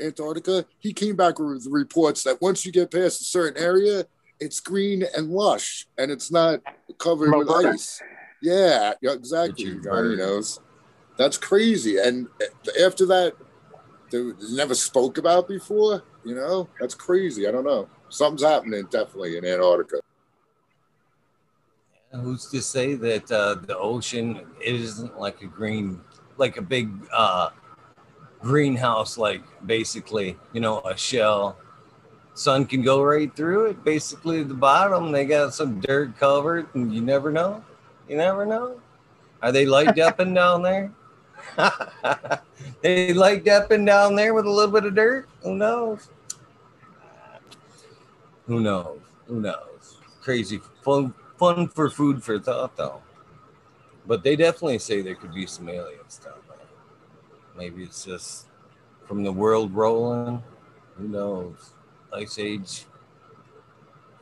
Speaker 7: Antarctica, he came back with reports that once you get past a certain area, it's green and lush and it's not covered with ice. Yeah, yeah, exactly.
Speaker 1: Richard
Speaker 7: Johnny knows. That's crazy. And eh, after that, they never spoke about before. You know, that's crazy. I don't know. Something's happening definitely in Antarctica.
Speaker 1: Who's to say that uh, the ocean isn't like a green, like a big uh, greenhouse, like basically, you know, a shell. Sun can go right through it. Basically, the bottom they got some dirt covered, and you never know. You never know. Are they light up and down there? they liked up and down there with a little bit of dirt. Who knows? Who knows? Who knows? Crazy fun, fun for food for thought, though. But they definitely say there could be some aliens down there. Maybe it's just from the world rolling. Who knows? Ice Age.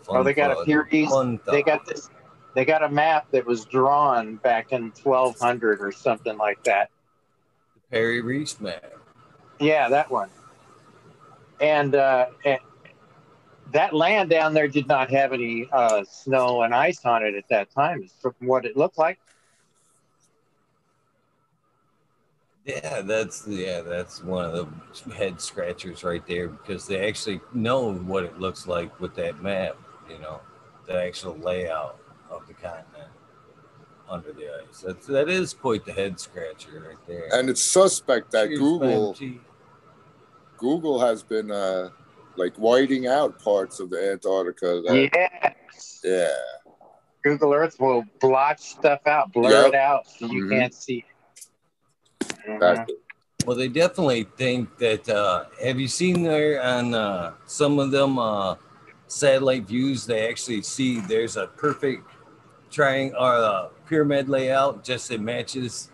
Speaker 9: Oh, they got a
Speaker 1: thought.
Speaker 9: theories.
Speaker 1: Fun
Speaker 9: They got this. They got a map that was drawn back in 1200 or something like that.
Speaker 1: Piri Reis map.
Speaker 9: Yeah, that one. And, uh, and that land down there did not have any uh, snow and ice on it at that time, from what it looked like.
Speaker 1: Yeah, that's yeah, that's one of the head scratchers right there because they actually know what it looks like with that map. You know, the actual layout of the continent under the ice. That's that is quite the head scratcher right there.
Speaker 7: And it's suspect that
Speaker 1: Cheers,
Speaker 7: Google
Speaker 1: Benji.
Speaker 7: Google has been uh like whiting out parts of the Antarctica. That,
Speaker 9: Yes.
Speaker 7: yeah.
Speaker 9: Google Earth will blotch stuff out, blur
Speaker 7: Yep.
Speaker 9: it out so you
Speaker 7: Mhm.
Speaker 9: can't see it.
Speaker 7: Exactly.
Speaker 1: Well, they definitely think that. Uh, have you seen there on uh, some of them uh, satellite views? They actually see there's a perfect triangle or uh, pyramid layout, just it matches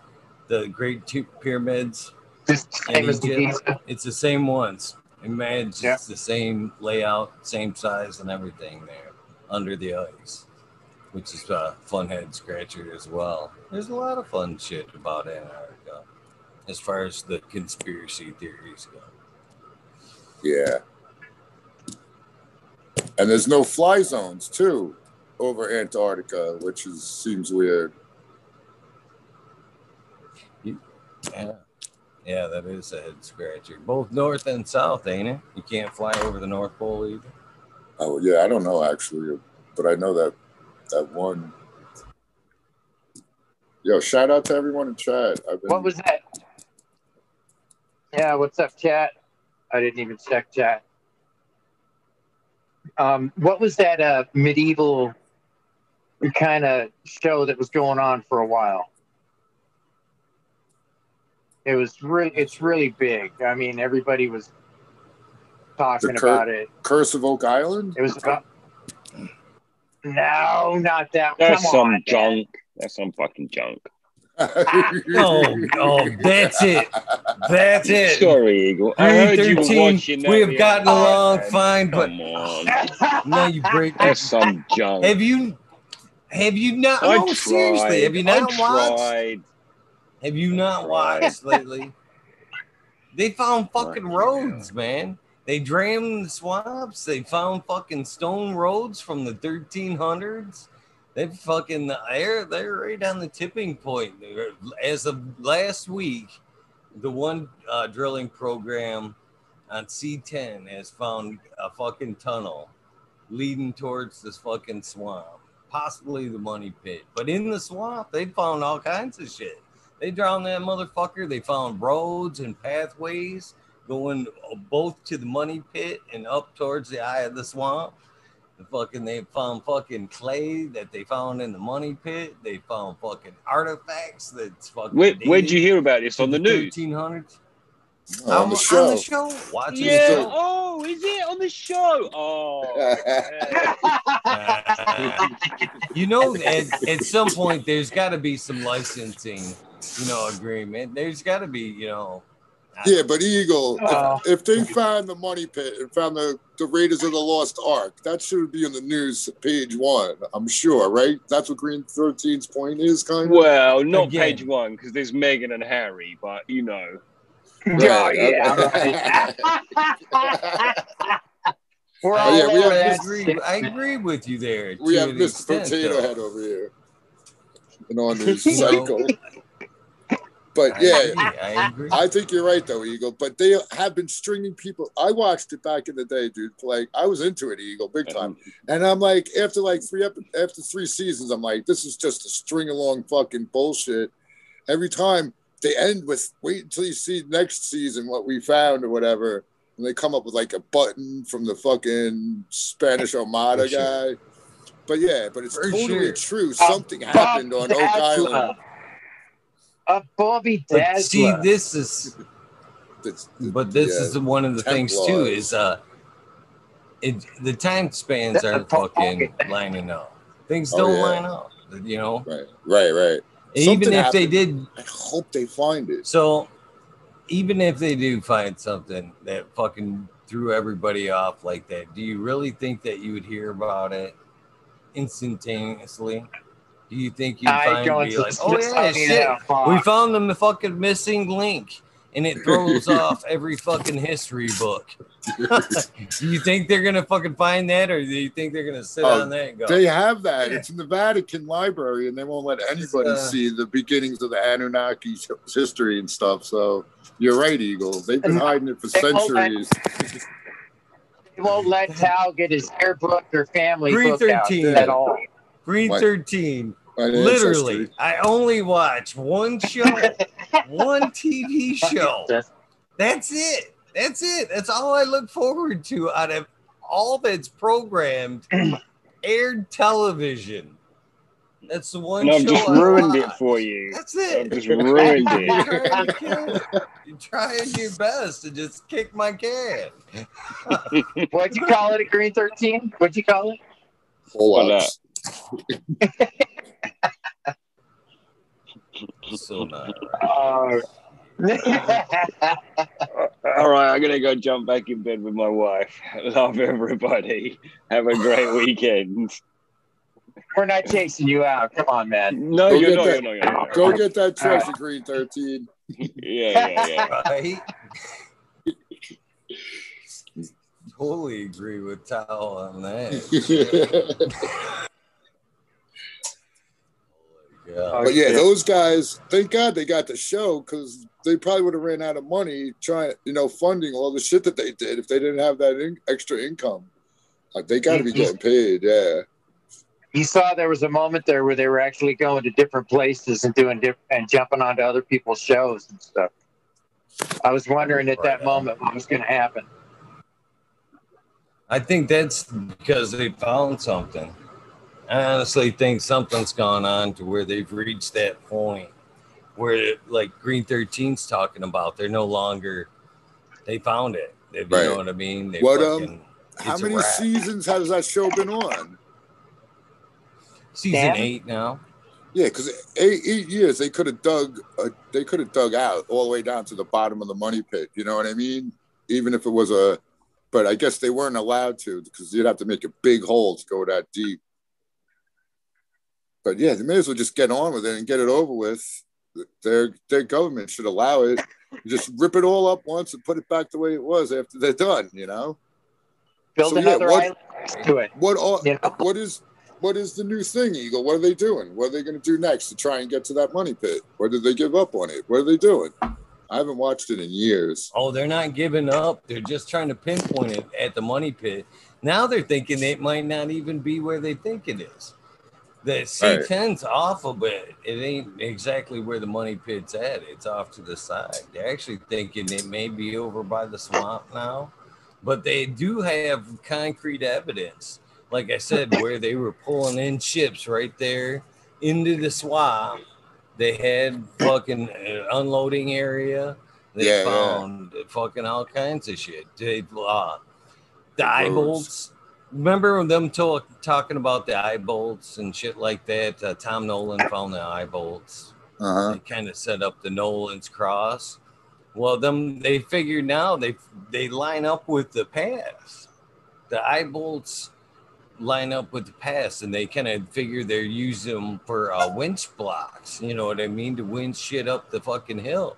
Speaker 1: the Great Two Pyramids.
Speaker 9: Just
Speaker 1: in
Speaker 9: same as the
Speaker 1: Egypt.
Speaker 9: Giza.
Speaker 1: It's the same ones. It matches
Speaker 9: Yeah.
Speaker 1: the same layout, same size, and everything there under the ice, which is uh, a fun head scratcher as well. There's a lot of fun shit about Antarctica as far as the conspiracy theories go.
Speaker 7: Yeah. And there's no fly zones too over Antarctica, which is seems weird.
Speaker 1: Yeah. Yeah, that is a head scratcher. Both north and south, ain't it? You can't fly over the North Pole either.
Speaker 7: Oh yeah, I don't know actually, but I know that that one. Yo, shout out to everyone in chat. Been,
Speaker 9: What was that? Yeah, what's up, chat? I didn't even check chat. Um, what was that uh, medieval kind of show that was going on for a while? It was really, it's really big. I mean, everybody was talking
Speaker 7: Cur-
Speaker 9: about it.
Speaker 7: Curse of Oak Island?
Speaker 9: It was about. No, not that.
Speaker 8: That's
Speaker 9: Come
Speaker 8: some
Speaker 9: on, man.
Speaker 8: junk. That's some fucking junk.
Speaker 1: No, oh, oh, that's it. That's it.
Speaker 8: Sorry, Eagle. I heard you were watching
Speaker 1: we have gotten along
Speaker 8: day.
Speaker 1: fine, but
Speaker 8: on.
Speaker 1: now you break.
Speaker 8: That's some junk.
Speaker 1: Have you? Have you not?
Speaker 8: I
Speaker 1: no,
Speaker 8: tried.
Speaker 1: seriously. Have you not watched? Have you not watched lately? They found fucking roads, man. They drained the swamps. They found fucking stone roads from the 1300s. They fucking they're they're right on the tipping point. As of last week, the one uh, drilling program on C10 has found a fucking tunnel leading towards this fucking swamp, possibly the money pit. But in the swamp, they found all kinds of shit. They drowned that motherfucker. They found roads and pathways going both to the money pit and up towards the eye of the swamp. The fucking they found fucking clay that they found in the money pit. They found fucking artifacts that's fucking.
Speaker 8: Where, where'd you hear about this on the news?
Speaker 1: 1300s.
Speaker 7: On the show.
Speaker 1: On the show. Watching
Speaker 8: Yeah.
Speaker 1: the show.
Speaker 8: Oh, is it on the show? Oh.
Speaker 1: Uh, you know, at, at some point, there's got to be some licensing, you know, agreement. There's got to be, you know.
Speaker 7: Yeah, but Eagle,
Speaker 9: Oh.
Speaker 7: if, if they found the money pit and found the, the Raiders of the Lost Ark, that should be on the news page one, I'm sure, right? That's what Green 13's point is, kind of.
Speaker 8: Well, not
Speaker 1: Again.
Speaker 8: page one because there's Meghan and Harry, but you know.
Speaker 9: Yeah,
Speaker 7: Right, oh,
Speaker 9: yeah,
Speaker 7: okay.
Speaker 9: We're
Speaker 7: Oh,
Speaker 9: all
Speaker 7: yeah, we
Speaker 9: over
Speaker 7: have
Speaker 1: I
Speaker 9: that
Speaker 1: agree,
Speaker 9: shit.
Speaker 1: I agree with you there.
Speaker 7: we
Speaker 1: to
Speaker 7: have
Speaker 1: an
Speaker 7: Mr.
Speaker 1: extent,
Speaker 7: Potato
Speaker 1: though.
Speaker 7: Head over here. And on his
Speaker 1: You know,
Speaker 7: cycle. But
Speaker 1: I
Speaker 7: yeah,
Speaker 1: agree, I agree.
Speaker 7: I think you're right though, Eagle. But they have been stringing people. I watched it back in the day, dude. Like I was into it, Eagle, big time. And I'm like, after like three ep- after three seasons, I'm like, this is just a string along fucking bullshit. Every time they end with wait until you see next season what we found or whatever, and they come up with like a button from the fucking Spanish Armada
Speaker 1: sure.
Speaker 7: guy. But yeah, but it's
Speaker 1: For
Speaker 7: totally
Speaker 1: sure.
Speaker 7: true. Something happened on Oak Island.
Speaker 9: A Bobby
Speaker 1: But
Speaker 9: Dazzler.
Speaker 1: see, this is,
Speaker 7: That's-
Speaker 1: but this
Speaker 7: yeah.
Speaker 1: is one of the things too. Is uh, it the time spans aren't fucking lining up. Things
Speaker 7: Oh,
Speaker 1: don't
Speaker 7: yeah.
Speaker 1: line up. You know,
Speaker 7: right, right, right.
Speaker 1: Even
Speaker 7: Something
Speaker 1: if they did
Speaker 7: I hope they find it.
Speaker 1: So, even if they do find something that fucking threw everybody off like that, do you really think that you would hear about it instantaneously? Do you think you'd
Speaker 9: I
Speaker 1: find
Speaker 9: don't
Speaker 1: be like, oh yeah, shit, we found them the fucking missing link, and it throws off every fucking history book. do you think they're gonna fucking find that, or do you think they're gonna sit
Speaker 7: oh,
Speaker 1: on that and go?
Speaker 7: They have that. It's in the Vatican Library, and they won't let anybody
Speaker 1: uh,
Speaker 7: see the beginnings of the Anunnaki's history and stuff. So you're right, Eagle. They've been hiding it for
Speaker 9: they centuries. Won't let, they won't let Tao get his air book or family
Speaker 1: Green
Speaker 9: book out at all.
Speaker 1: Green
Speaker 7: what? 13
Speaker 1: Literally. I only watch one show, one TV show. That's it. That's it. That's all I look forward to out of all that's programmed aired television. That's the one.
Speaker 8: And I've
Speaker 1: show
Speaker 8: just
Speaker 1: I
Speaker 8: ruined it for you.
Speaker 1: That's it.
Speaker 8: I've just ruined it.
Speaker 1: trying, you're trying your best to just kick my can.
Speaker 9: What'd you call it at Green 13? What'd you call it?
Speaker 7: Full
Speaker 8: What,
Speaker 7: ups.
Speaker 1: So not.
Speaker 9: Oh.
Speaker 8: All right, I'm gonna go jump back in bed with my wife. Love everybody. Have a great weekend.
Speaker 9: We're not chasing you out. Come on, man.
Speaker 8: No,
Speaker 7: Go
Speaker 8: you're
Speaker 7: get
Speaker 8: not,
Speaker 7: that-
Speaker 8: you're not. You're not.
Speaker 7: Go get that
Speaker 9: All right.
Speaker 7: treasure green 13.
Speaker 8: Yeah, yeah, yeah.
Speaker 1: Right? totally agree with Tao on that. Yeah.
Speaker 7: Oh, but yeah,
Speaker 9: shit.
Speaker 7: those guys, thank God they got the show because they probably would have ran out of money trying, you know, funding all the shit that they did if they didn't have that in- extra income. Like they got to be getting paid. Yeah.
Speaker 9: You saw there was a moment there where they were actually going to different places and doing different and jumping onto other people's shows and stuff. I was wondering at that moment what was going to happen.
Speaker 1: I think that's because they found something. I honestly think something's gone on to where they've reached that point where, like Green 13's talking about, they're no longer, they found it. If you
Speaker 7: Right.
Speaker 1: know what I mean? They
Speaker 7: What, um, How many seasons has that show been on?
Speaker 1: Season
Speaker 9: Dan?
Speaker 1: eight now.
Speaker 7: Yeah, because eight, eight years they could have dug, uh, they could have dug out all the way down to the bottom of the money pit. You know what I mean? Even if it was a, but I guess they weren't allowed to because you'd have to make a big hole to go that deep. But yeah, they may as well just get on with it and get it over with. Their their government should allow it. Just rip it all up once and put it back the way it was after they're done. You know
Speaker 9: Build
Speaker 7: So, yeah,
Speaker 9: another
Speaker 7: what-
Speaker 9: island next to it.
Speaker 7: what? All,
Speaker 9: You know?
Speaker 7: what is what is the new thing, Eagle? What are they doing? What are they going to do next to try and get to that money pit? Or did they give up on it? What are they doing? I haven't watched it in years.
Speaker 1: Oh, they're not giving up. They're just trying to pinpoint it at the money pit. Now they're thinking it might not even be where they think it is. The C10's off a bit. It ain't exactly where the money pit's at. It's off to the side. They're actually thinking it may be over by the swamp now, but they do have concrete evidence. Like I said, where they were pulling in ships right there into the swamp. They had fucking uh, unloading area. They
Speaker 7: Yeah, yeah.
Speaker 1: found fucking all kinds of shit. They uh, eye bolts. Remember them to- talking about the eye bolts and shit like that? Uh, Tom Nolan found the eye bolts.
Speaker 7: Uh huh.
Speaker 1: They kind of set up the Nolan's cross. Well, them they figured now they they line up with the pass. The eye bolts line up with the pass, and they kind of figure they're using them for uh, winch blocks. You know what I mean to winch shit up the fucking hill.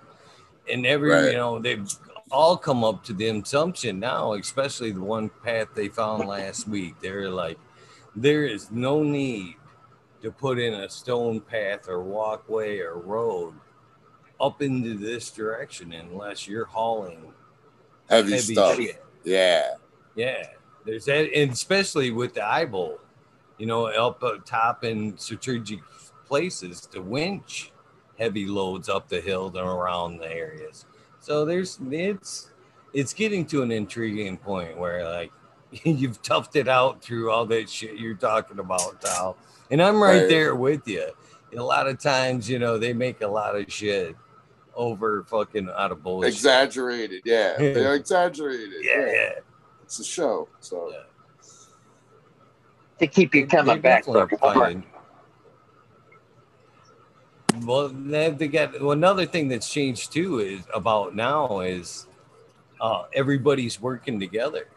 Speaker 1: And every
Speaker 7: Right.
Speaker 1: you know they've all come up to the assumption now, especially the one path they found last week. They're like, there is no need to put in a stone path or walkway or road up into this direction unless you're hauling
Speaker 7: Heavy,
Speaker 1: heavy
Speaker 7: stuff.
Speaker 1: shit.
Speaker 7: Yeah.
Speaker 1: Yeah, there's that, and especially with the eye bolt, you know, up up top in strategic places to winch heavy loads up the hill and around the areas. So there's it's it's getting to an intriguing point where like you've toughed it out through all that shit you're talking about, Tal. And I'm right,
Speaker 7: Right.
Speaker 1: there with you. A lot of times, you know, they make a lot of shit over fucking out of bullshit.
Speaker 7: Exaggerated. Yeah. They're exaggerated.
Speaker 1: Yeah, yeah.
Speaker 7: It's a show. So
Speaker 1: Yeah.
Speaker 9: To keep you coming
Speaker 1: They're
Speaker 9: back for
Speaker 1: definitely
Speaker 9: more.
Speaker 1: Well, they got well, another thing that's changed too is about now is uh, everybody's working together.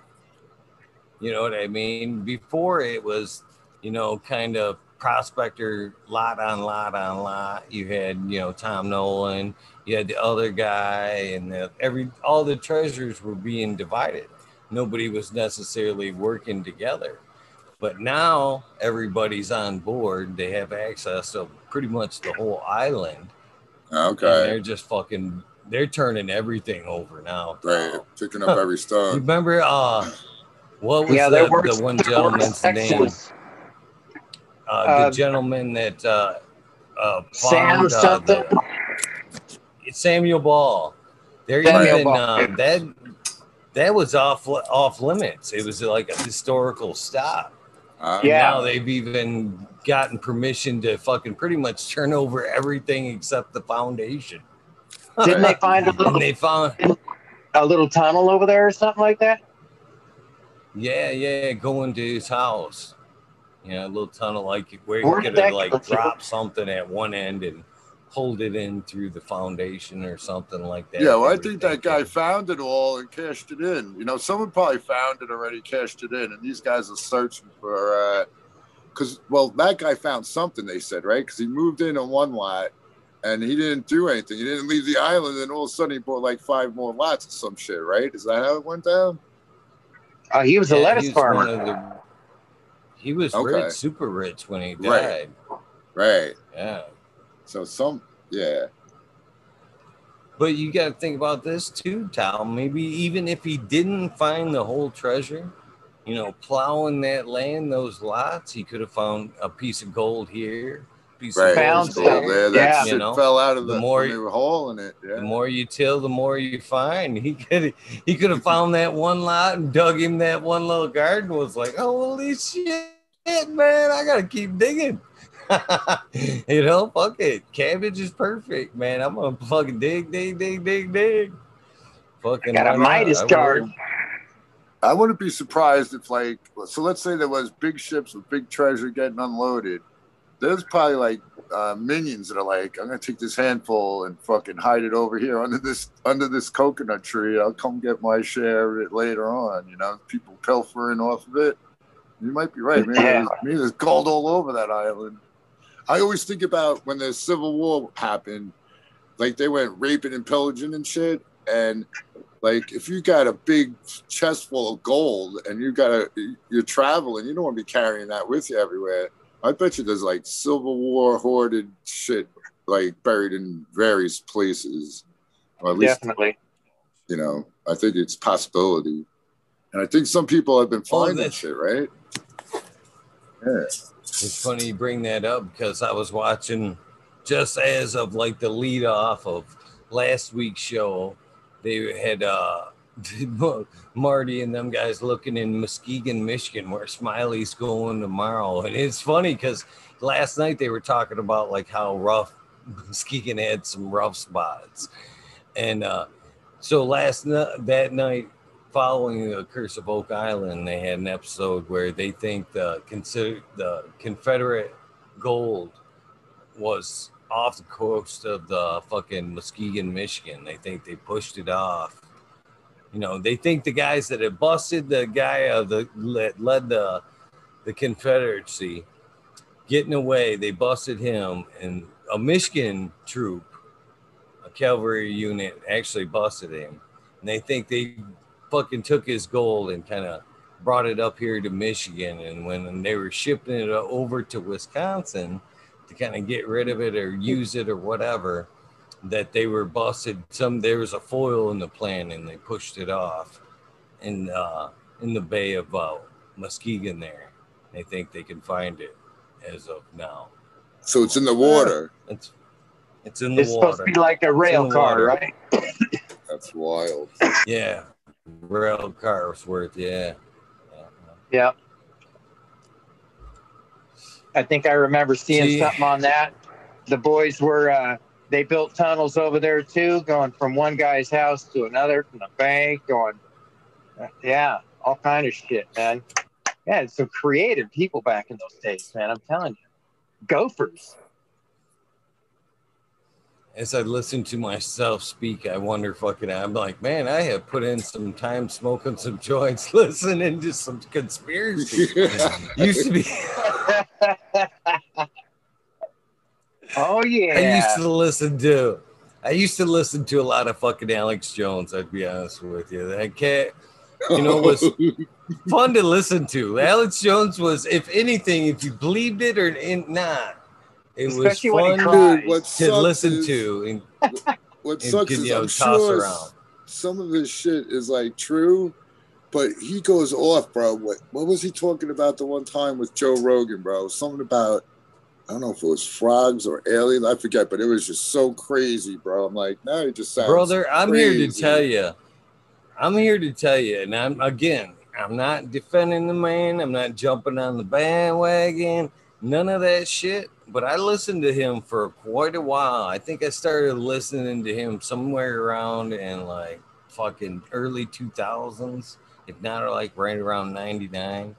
Speaker 1: You know what I mean? Before it was, you know, kind of prospector lot on lot on lot. You had, you know, Tom Nolan, you had the other guy, and the, every all the treasures were being divided. Nobody was necessarily working together. But now everybody's on board. They have access to pretty much the whole island. And
Speaker 7: okay.
Speaker 1: they're just fucking they're turning everything over now.
Speaker 7: Right. Picking up every
Speaker 1: You
Speaker 7: stone.
Speaker 1: remember uh what was
Speaker 9: Yeah,
Speaker 1: the,
Speaker 9: there
Speaker 1: the one gentleman's name?
Speaker 9: sections.
Speaker 1: Uh, the
Speaker 9: Uh,
Speaker 1: gentleman that uh uh
Speaker 9: Sam
Speaker 1: found, uh,
Speaker 9: something.
Speaker 1: the- Samuel Ball. They're
Speaker 9: Samuel
Speaker 1: even
Speaker 9: Ball.
Speaker 1: uh, that that was off off limits. It was like a historical stop.
Speaker 7: Uh,
Speaker 9: Yeah.
Speaker 1: Now they've even gotten permission to fucking pretty much turn over everything except the foundation.
Speaker 9: Didn't they find a little
Speaker 1: they found,
Speaker 9: a little tunnel over there or something like that?
Speaker 1: yeah, yeah, going to his house. You know, a little tunnel like where you could like dropped something at one end and pulled it in through the foundation or something like that.
Speaker 7: Yeah, well, I think that guy found it all and cashed it in. You know, someone probably found it already, cashed it in, and these guys are searching for. Uh, because, well, that guy found something. They said, right? Because he moved in on one lot, and he didn't do anything. He didn't leave the island, and all of a sudden he bought like five more lots or some shit, right? Is that how it went down?
Speaker 9: Oh, he was a lettuce
Speaker 1: he was one
Speaker 9: farmer.
Speaker 1: of the- he was
Speaker 7: Okay.
Speaker 1: rich, super rich when he died.
Speaker 7: Right. Right.
Speaker 1: Yeah.
Speaker 7: So some, yeah.
Speaker 1: But you got to think about this too, Tal. Maybe even if he didn't find the whole treasure, you know, plowing that land, those lots, he could have found a piece of gold here, piece
Speaker 7: Right.
Speaker 1: of
Speaker 9: Found
Speaker 1: gold
Speaker 7: Gold
Speaker 1: there.
Speaker 7: there. That
Speaker 9: Yeah.
Speaker 7: shit
Speaker 1: You know,
Speaker 7: fell out of
Speaker 1: the
Speaker 7: the,
Speaker 1: more you-
Speaker 7: they were hauling it.
Speaker 1: The more you till, the more you find. He could he could have found that one lot and dug him that one little garden. Was like, holy shit, man! I gotta keep digging. you know, fuck it. Cabbage is perfect, man. I'm gonna fucking dig, dig, dig, dig, dig. Fucking
Speaker 9: Got a
Speaker 1: why not?
Speaker 9: Midas
Speaker 1: I will.
Speaker 9: card.
Speaker 7: I wouldn't be surprised if, like, so let's say there was big ships with big treasure getting unloaded. There's probably like uh, minions that are like, I'm gonna take this handful and fucking hide it over here under this under this coconut tree. I'll come get my share of it later on. You know, people pilfering off of it. You might be right. man.
Speaker 9: Yeah.
Speaker 7: there's, maybe there's gold all over that island. I always think about when the Civil War happened, like they went raping and pillaging and shit, and like if you got a big chest full of gold and you got a you're traveling, you don't want to be carrying that with you everywhere. I bet you there's like Civil War hoarded shit like buried in various places. Or at least
Speaker 9: Definitely.
Speaker 7: you know, I think it's possibility. And I think some people have been finding
Speaker 1: that's-
Speaker 7: shit, right? Yeah.
Speaker 1: It's funny you bring that up because I was watching just as of like the lead off of last week's show. They had uh Marty and them guys looking in Muskegon, Michigan, where Smiley's going tomorrow. And it's funny because last night they were talking about like how rough Muskegon had some rough spots. And uh so last night that night following the Curse of Oak Island, they had an episode where they think the consider the Confederate gold was off the coast of the fucking Muskegon, Michigan. They think they pushed it off. You know, they think the guys that had busted the guy of the that led the the Confederacy getting away, they busted him, and a Michigan troop, a cavalry unit, actually busted him. And they think they fucking took his gold and kind of brought it up here to Michigan. And when they were shipping it over to Wisconsin to kind of get rid of it or use it or whatever, that they were busted. Some there was a foil in the plan and they pushed it off in uh, in the Bay of uh, Muskegon. There, they think they can find it as of now.
Speaker 7: So it's in the water.
Speaker 1: It's it's in the
Speaker 9: It's supposed to be like a rail car,
Speaker 1: water.
Speaker 9: right?
Speaker 7: That's wild.
Speaker 1: Yeah, rail cars worth. Yeah. yeah.
Speaker 9: Yeah. I think I remember seeing
Speaker 1: See-
Speaker 9: something on that. The boys were uh they built tunnels over there too, going from one guy's house to another, from the bank, going yeah, all kind of shit, man. Yeah, some creative people back in those days, man. I'm telling you. Gophers.
Speaker 1: As I listen to myself speak, I wonder fucking I'm like, man, I have put in some time smoking some joints, listening to some conspiracy. Used to be
Speaker 9: oh yeah.
Speaker 1: I used to listen to I used to listen to a lot of fucking Alex Jones, I'd be honest with you. That cat, you know, was fun to listen to. Alex Jones was, if anything, if you believed it or not, it was
Speaker 9: Especially when he
Speaker 1: fun.
Speaker 7: Dude, what
Speaker 1: to
Speaker 7: sucks
Speaker 1: listen
Speaker 7: is-
Speaker 1: to. And,
Speaker 7: What
Speaker 1: and
Speaker 7: sucks is I'm
Speaker 1: toss
Speaker 7: sure
Speaker 1: around.
Speaker 7: some of his shit is like true, but he goes off, bro. What what was he talking about the one time with Joe Rogan, bro? Something about I don't know if it was frogs or aliens, I forget, but it was just so crazy, bro. I'm like, now he just sounds
Speaker 1: brother i'm here to tell you i'm here to tell you and i'm again I'm not defending the man. I'm not jumping on the bandwagon. None of that shit. But I listened to him for quite a while. I think I started listening to him somewhere around in like fucking early 2000s, if not like right around 99.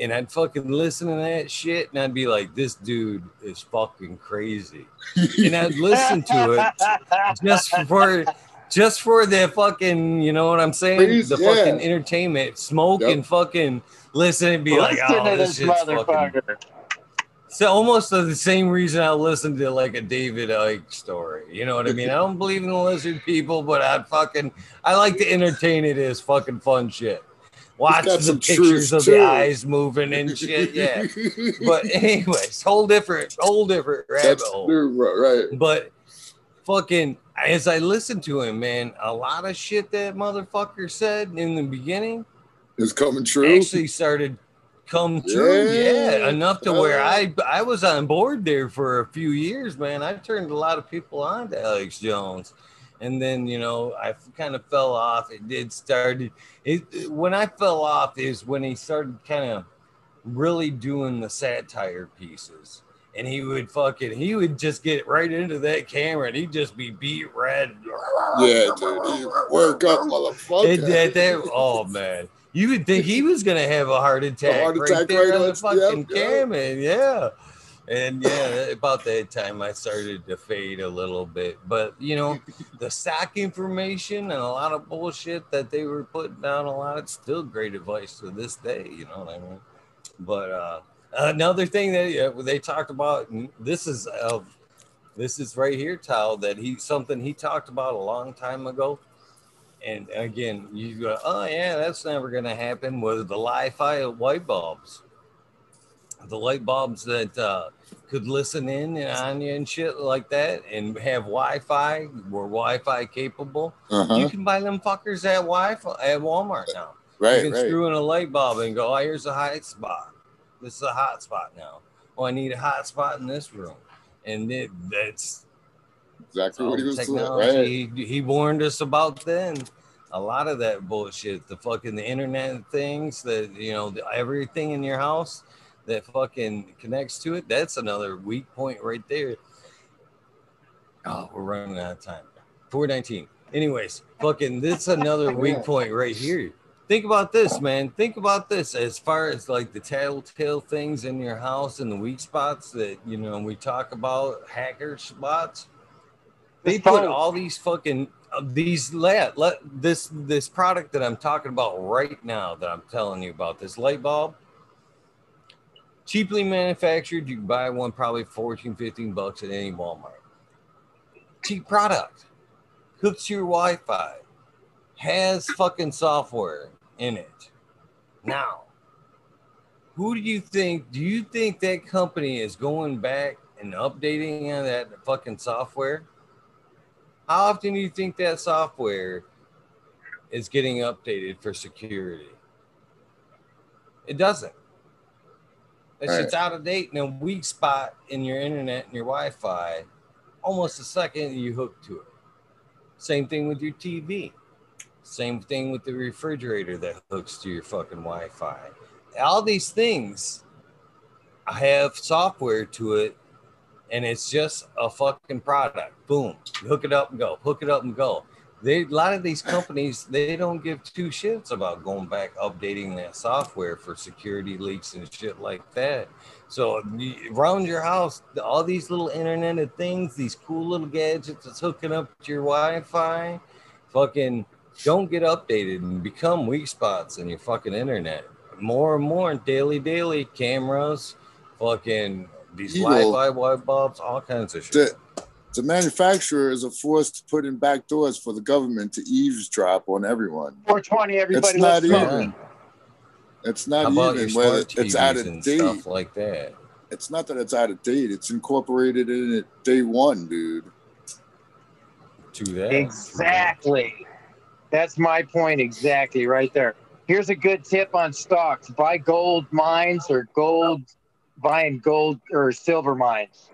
Speaker 1: And I'd fucking listen to that shit and I'd be like, this dude is fucking crazy. and I'd listen to it just for just for the fucking, you know what I'm saying?
Speaker 7: Please,
Speaker 1: the
Speaker 7: yeah.
Speaker 1: fucking entertainment, smoke
Speaker 7: Yep.
Speaker 1: and fucking listen and be like, oh, this shit's fucking. So almost the same reason I listen to like a David Icke story. You know what I mean? I don't believe in the lizard people, but I fucking I like to entertain it as fucking fun shit. Watch the
Speaker 7: some
Speaker 1: pictures of
Speaker 7: too.
Speaker 1: the eyes moving and shit. Yeah. But anyways, whole different, whole different rabbit
Speaker 7: That's
Speaker 1: hole.
Speaker 7: right.
Speaker 1: But fucking, as I listened to him, man, a lot of shit that motherfucker said in the beginning
Speaker 7: is coming true.
Speaker 1: actually started come true. Yeah,
Speaker 7: Yeah.
Speaker 1: enough to where. I I was on board there for a few years, man. I turned a lot of people on to Alex Jones. And then you know I kind of fell off. It did started. It when I fell off is when he started kind of really doing the satire pieces, and he would fucking he would just get right into that camera, and he'd just be beat red.
Speaker 7: Yeah, dude. Work up, motherfucker.
Speaker 1: It, that, that, oh man, you would think he was gonna have a heart attack,
Speaker 7: heart
Speaker 1: right
Speaker 7: attack
Speaker 1: there
Speaker 7: right
Speaker 1: on the fucking
Speaker 7: yep,
Speaker 1: yeah. And yeah, about that time I started to fade a little bit. But you know, the stock information and a lot of bullshit that they were putting down a lot, it's still great advice to this day, you know what I mean? But uh another thing that uh, they talked about, this is of this is right here, Tal, that he something he talked about a long time ago. And again, you go, oh yeah, that's never gonna happen. Was the Li-Fi light bulbs, the light bulbs that uh, could listen in and on you and shit like that, and have Wi-Fi, were Wi-Fi capable. You
Speaker 7: Uh-huh.
Speaker 1: can buy them fuckers at Wi-Fi at Walmart now. you
Speaker 7: Right, You
Speaker 1: can
Speaker 7: right.
Speaker 1: screw in a light bulb and go, oh, here's a hot spot. This is a hot spot now. Oh, I need a hot spot in this room, and it, that's
Speaker 7: Exactly what he
Speaker 1: the
Speaker 7: was doing. Right.
Speaker 1: technology he, he warned us about then. A lot of that bullshit, the fucking the internet things that you know, the, everything in your house that fucking connects to it. That's another weak point right there. Oh, we're running out of time. 419. Anyways, fucking this another weak point right here. Think about this, man. Think about this as far as like the telltale things in your house and the weak spots that you know we talk about, hacker spots. They put all these fucking uh, these let, let this this product that I'm talking about right now that I'm telling you about this light bulb. Cheaply manufactured you can buy one probably 14 15 bucks at any Walmart. Cheap product. Hooks to your Wi-Fi. Has fucking software in it. Now who do you think do you think that company is going back and updating that fucking software how often do you think that software is getting updated for security? It doesn't. That
Speaker 7: Right.
Speaker 1: shit's out of date in a weak spot in your internet and your Wi-Fi almost the second you hook to it. Same thing with your TV. Same thing with the refrigerator that hooks to your fucking Wi-Fi. All these things have software to it and it's just a fucking product. Boom, hook it up and go. Hook it up and go. They a lot of these companies they don't give two shits about going back updating that software for security leaks and shit like that. So around your house, all these little internet of things, these cool little gadgets that's hooking up to your Wi-Fi, fucking don't get updated and become weak spots in your fucking internet. More and more daily, daily cameras, fucking these
Speaker 7: Evil.
Speaker 1: Wi-Fi white bulbs, all kinds of shit.
Speaker 7: The, the is a force to put in back doors for the government to eavesdrop on everyone.
Speaker 9: 420, everybody,
Speaker 7: It's not even. It's not
Speaker 1: about
Speaker 7: even whether
Speaker 1: smart
Speaker 7: it's out of
Speaker 1: and
Speaker 7: date.
Speaker 1: stuff like that?
Speaker 7: It's not that it's out of date. It's incorporated in it day one, dude.
Speaker 1: To that,
Speaker 9: Exactly. That's my point exactly right there. Here's a good tip on stocks. Buy gold mines or gold, buying gold or silver mines.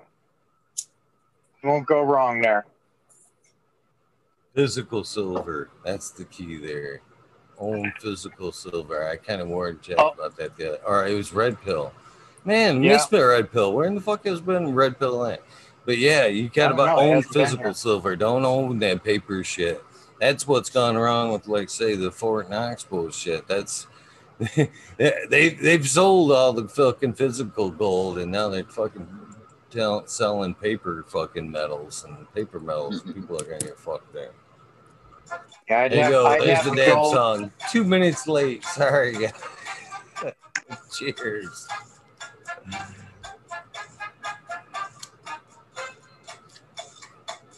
Speaker 9: Won't go wrong there.
Speaker 1: Physical silver. That's the key there. own physical silver. I kind of warned Jeff
Speaker 9: Oh.
Speaker 1: about that. The other, or it was red pill. Man,
Speaker 9: Yeah.
Speaker 1: missed my red pill. Where in the fuck has been red pill at? But yeah, you got about
Speaker 9: know.
Speaker 1: Own physical silver. Don't own that paper shit. That's what's gone wrong with, like, say, the Fort Knox bullshit. That's they they've sold all the fucking physical gold, and now they're fucking tell, selling paper fucking metals and paper metals. Mm-hmm. People are gonna get fucked there.
Speaker 9: Yeah, I'd
Speaker 1: There you
Speaker 9: have,
Speaker 1: go.
Speaker 9: I'd
Speaker 1: There's the damn
Speaker 9: go-
Speaker 1: song. Two minutes late. Sorry. Cheers.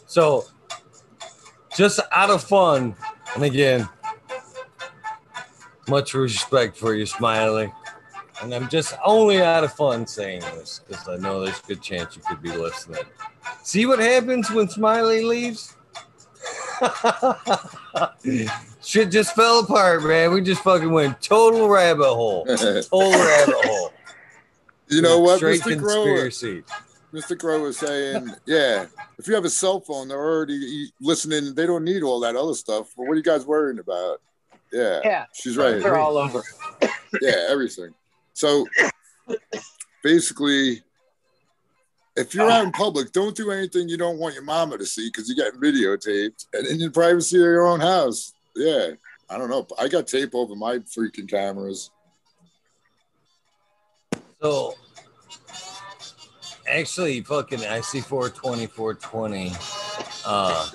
Speaker 1: So, just out of fun, and again, much respect for you, Smiley. And I'm just only out of fun saying this because I know there's a good chance you could be listening. See what happens when Smiley leaves? Shit just fell apart, man. We just fucking went total rabbit hole. Total rabbit hole.
Speaker 7: you know what,
Speaker 1: Straight
Speaker 7: Mr. Grower?
Speaker 1: conspiracy.
Speaker 7: Mr. Crow was saying, yeah, if you have a cell phone, they're already listening. They don't need all that other stuff. But what are you guys worrying about? Yeah,
Speaker 9: Yeah,
Speaker 7: she's right.
Speaker 9: they're all over.
Speaker 7: Yeah, everything. So basically, if you're out in public, don't do anything you don't want your mama to see because you're getting videotaped and in the privacy of your own house. Yeah, I don't know. I got tape over my freaking cameras.
Speaker 1: So actually fucking I see 420, 420 uh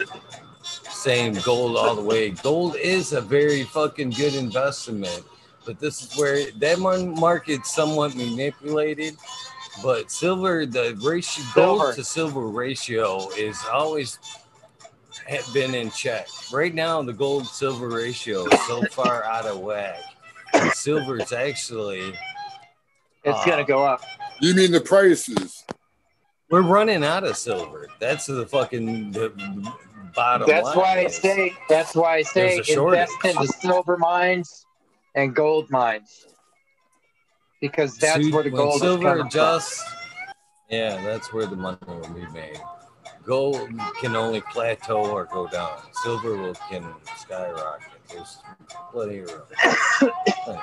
Speaker 1: saying gold all the way. Gold is a very fucking good investment, but this is where that mon- market's somewhat manipulated. But silver, the ratio gold
Speaker 9: Silver.
Speaker 1: to silver ratio is always had been in check. Right now, the gold silver ratio is so far out of whack. Silver is actually
Speaker 9: It's
Speaker 1: uh,
Speaker 9: gonna go up.
Speaker 7: You mean the prices?
Speaker 1: We're running out of silver. That's the fucking the bottom
Speaker 9: That's
Speaker 1: line.
Speaker 9: why I
Speaker 1: is.
Speaker 9: say. That's why I say
Speaker 1: There's a shortage.
Speaker 9: invest in the silver mines and gold mines because that's
Speaker 1: See,
Speaker 9: where the gold is
Speaker 1: silver
Speaker 9: coming from.
Speaker 1: Yeah, that's where the money will be made. Gold can only plateau or go down. Silver will can skyrocket. There's plenty of room.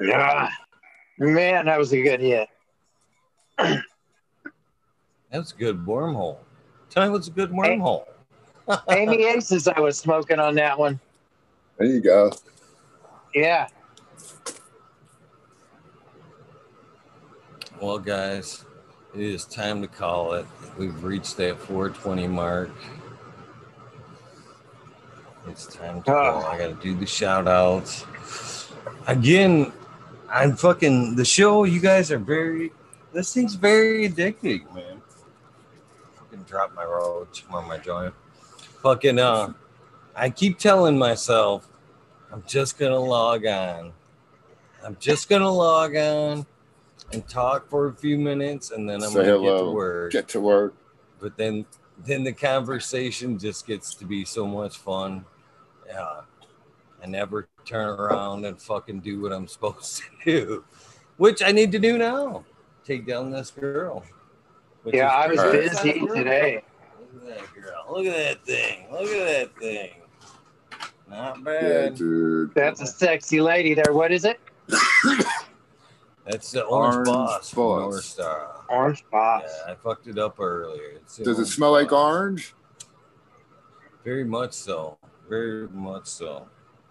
Speaker 9: Yeah, man, that was a good hit.
Speaker 1: That's a good wormhole. Tell me what's a good wormhole.
Speaker 9: Amy Aces, I was smoking on that one.
Speaker 7: There you go.
Speaker 9: Yeah,
Speaker 1: Well, guys, it is time to call it. We've reached that 420 mark. It's time to call. Ah. I got to do the shout outs. Again, I'm fucking the show. You guys are very, this thing's very addicting, man. Drop my roach on my joint. Fucking, uh, I keep telling myself, I'm just gonna log on. I'm just gonna log on and talk for a few minutes, and then I'm
Speaker 7: Say
Speaker 1: gonna get to work.
Speaker 7: Get to work.
Speaker 1: But then, then the conversation just gets to be so much fun. Yeah, I never turn around and fucking do what I'm supposed to do, which I need to do now. Take down this girl. Which
Speaker 9: yeah, I was
Speaker 1: pretty
Speaker 9: busy today.
Speaker 1: Look at that girl. Look at that thing. Look at that thing. Not
Speaker 7: Yeah,
Speaker 1: bad.
Speaker 7: dude.
Speaker 9: That's a sexy lady there. What is it?
Speaker 1: That's the orange,
Speaker 7: Orange
Speaker 1: boss, from
Speaker 7: Boss.
Speaker 1: North Star.
Speaker 9: Orange box.
Speaker 1: Yeah, I fucked it up earlier. It's
Speaker 7: Does it
Speaker 1: Orange
Speaker 7: smell like orange?
Speaker 1: Very much so. Very much so.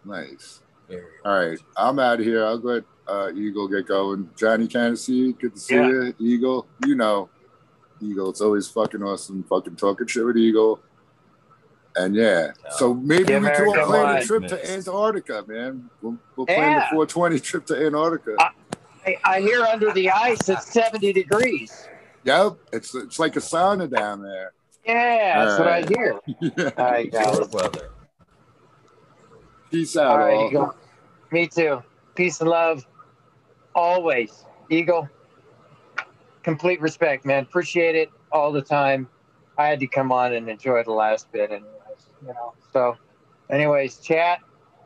Speaker 7: Nice.
Speaker 1: Very
Speaker 7: All right, I'm out of here. I'll let uh, Eagle get going. Johnny Candace, good to see
Speaker 9: Yeah.
Speaker 7: you. Eagle, you know, Eagle. It's always fucking awesome. Fucking talking shit with Eagle. And yeah, so maybe
Speaker 9: Give
Speaker 7: we
Speaker 9: her
Speaker 7: can all plan a trip to Antarctica, man. We'll, we'll plan the 420 trip to Antarctica.
Speaker 9: I, I hear under the ice it's 70 degrees.
Speaker 7: yep, it's it's like a sauna down there.
Speaker 9: Yeah, that's right. what I
Speaker 7: Alright.
Speaker 9: hear. All right, guys.
Speaker 1: Short weather.
Speaker 7: Peace out,
Speaker 9: All right,
Speaker 7: all.
Speaker 9: Eagle. Me too. Peace and love. Always. Eagle. Complete respect, man. Appreciate it all the time. I had to come on and enjoy the last bit, and You know. So, anyways, chat.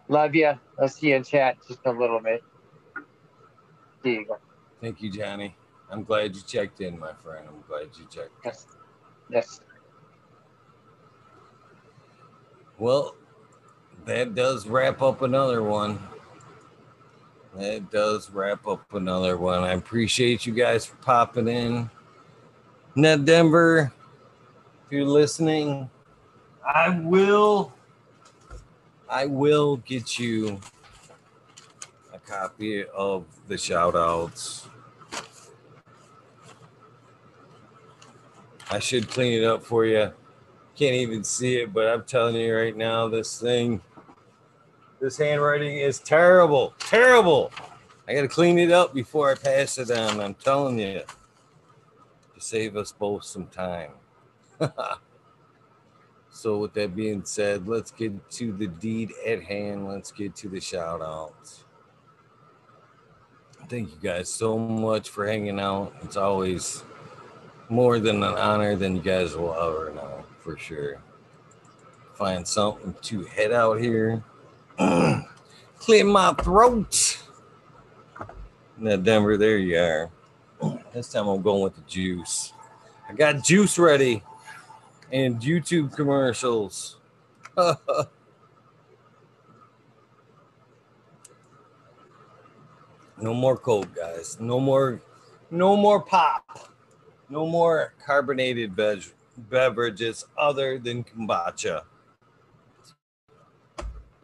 Speaker 9: Love you. I'll see you in chat just a little bit. See you.
Speaker 1: Thank you, Johnny. I'm glad you checked in, my friend. I'm glad you checked.
Speaker 9: Yes. Yes.
Speaker 1: Well, that does wrap up another one. That does wrap up another one. I appreciate you guys for popping in. Ned Denver, if you're listening, I will I will get you a copy of the shout outs. I should clean it up for you. Can't even see it, but I'm telling you right now, this thing, this handwriting is terrible. Terrible. I got to clean it up before I pass it on. I'm telling you to save us both some time. so, with that being said, let's get to the deed at hand. Let's get to the shout outs. Thank you guys so much for hanging out. It's always more than an honor than you guys will ever know, for sure. Find something to head out here. Clear my throat. Now, Denver, there you are. This time I'm going with the juice. I got juice ready and YouTube commercials. no more coke, guys. No more, no more pop. No more carbonated bev- beverages other than kombucha.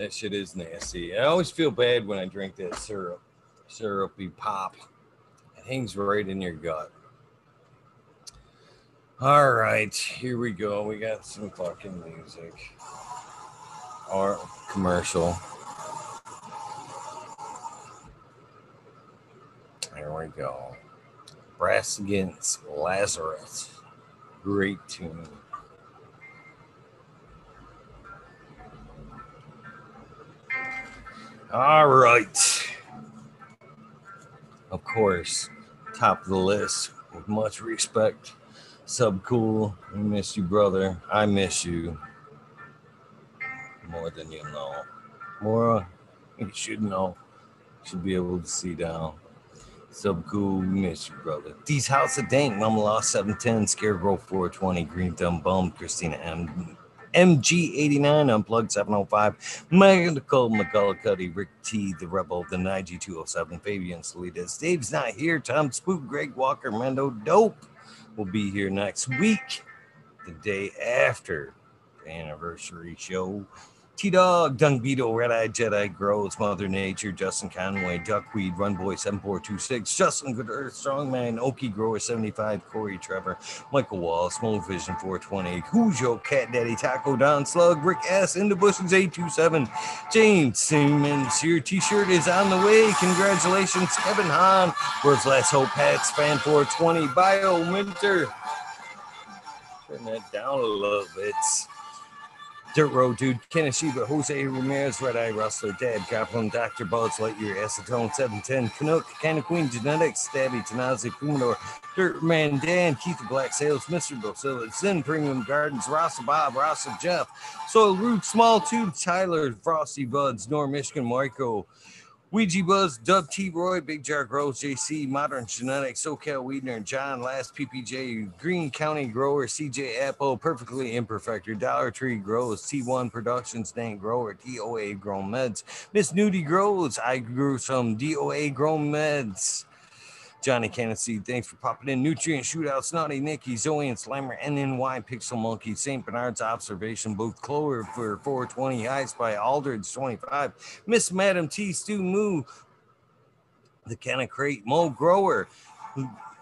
Speaker 1: That shit is nasty. I always feel bad when I drink that syrup, syrupy pop. It hangs right in your gut. All right, here we go. We got some fucking music or commercial. There we go. Brass Against Lazarus. Great tune. All right. Of course, top of the list with much respect. Sub cool. We miss you, brother. I miss you more than you know. More you should know. Should be able to see down. Sub cool, miss you, brother. These House of Dank, Mama Law 710, Scarecrow 420, Green Thumb Bum, Christina M. MG89 Unplugged 705, Medical McGullicuddy, Rick T, The Rebel, The Nige 207, Fabian Salidas. Dave's not here. Tom Spook, Greg Walker, Mendo Dope will be here next week, the day after the anniversary show. T Dog, Dung Beetle, Red Eye Jedi, Grows, Mother Nature, Justin Conway, Duckweed, Runboy 7426, Justin Good Earth, Strongman, Okie Grower 75, Corey Trevor, Michael Wall, Small Vision 420, Who's Your Cat Daddy, Taco Don Slug, Rick S, In the Bushes 827, James Simmons. Your t shirt is on the way. Congratulations, Kevin Hahn, World's Last Hope Hats, Fan 420, Bio Winter. Turn that down a little bit. Dirt Road Dude, Kenneshiba, Jose Ramirez, Red Eye Rustler, Dad, Goblin, Dr. Buzz, Lightyear, Acetone 710, Canuck, Kind Queen, Genetics, Stabby, Tanazi, Pumador, Dirt Man, Dan, Keith the Black Sales, Mr. Bosilla, Zen Premium Gardens, Rasa Bob, Rasa Jeff, Soil Root, Small Tube, Tyler, Frosty Buds, Norm Michigan, Marco, Ouija Buzz, Dub T Roy, Big Jar Grows, JC, Modern Genetics, SoCal Weedner, John, Last PPJ, Green County Grower, CJ Apple, Perfectly Imperfector, Dollar Tree Grows, T1 Productions, Dan Grower, DOA Grown Meds, Miss Nudie Grows, I grew some DOA Grown Meds. Johnny Cannesy, thanks for popping in. Nutrient Shootout, Snotty Nicky, Zoe and Slammer, NNY, Pixel Monkey, St. Bernard's Observation Booth, Clover for 420, High Spy, Aldridge 25, Miss Madam T, Stu Moo, The Canna Crate, Mo Grower,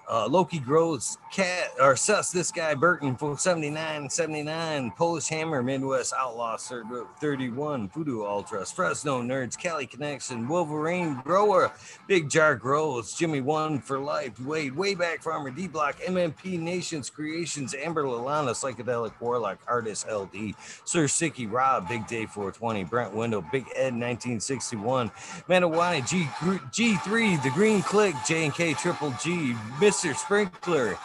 Speaker 1: uh, Loki Grows, Cat, or Sus, this guy, Burton, for 79, 79, Polish Hammer, Midwest Outlaw, 31, Voodoo Ultras, Fresno Nerds, Cali Connection, Wolverine Grower, Big Jar Grows, Jimmy One for Life, Wade, Wayback Farmer, D Block, MMP Nations Creations, Amber Lalana, Psychedelic Warlock, Artist LD, Sir Sicky Rob, Big Day 420, Brent Window, Big Ed 1961, Manawani, G, G3, The Green Click, J and K Triple G, Mr. Sprinkler,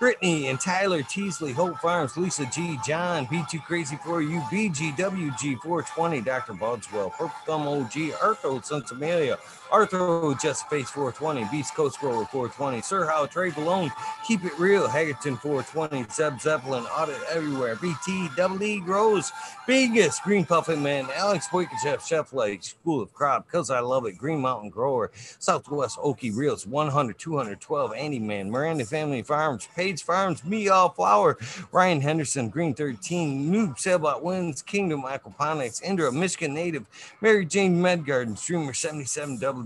Speaker 1: Brittany and Tyler Teasley, Hope Farms, Lisa G, John, B2 Crazy for You, BGWG 420, Dr. Budswell, Purple Thumb OG, Arthro, Sons Arthro, Just Face 420, Beast Coast Grower 420, Sir How, Trey Balone, Keep It Real, Hagerton 420, Zeb Zeppelin, Audit Everywhere, BT, Double E Grows, Biggest, Green Puffin Man, Alex Boykachev, Chef Lake, School of Crop, Cause I Love It, Green Mountain Grower, Southwest Okie Reels, 100, 212, Andy Man, Miranda Family Farms, Page Farms, Me All Flower, Ryan Henderson, Green 13, Noob Sailbot Wins, Kingdom Aquaponics, Indra, Michigan Native, Mary Jane Medgarden, Streamer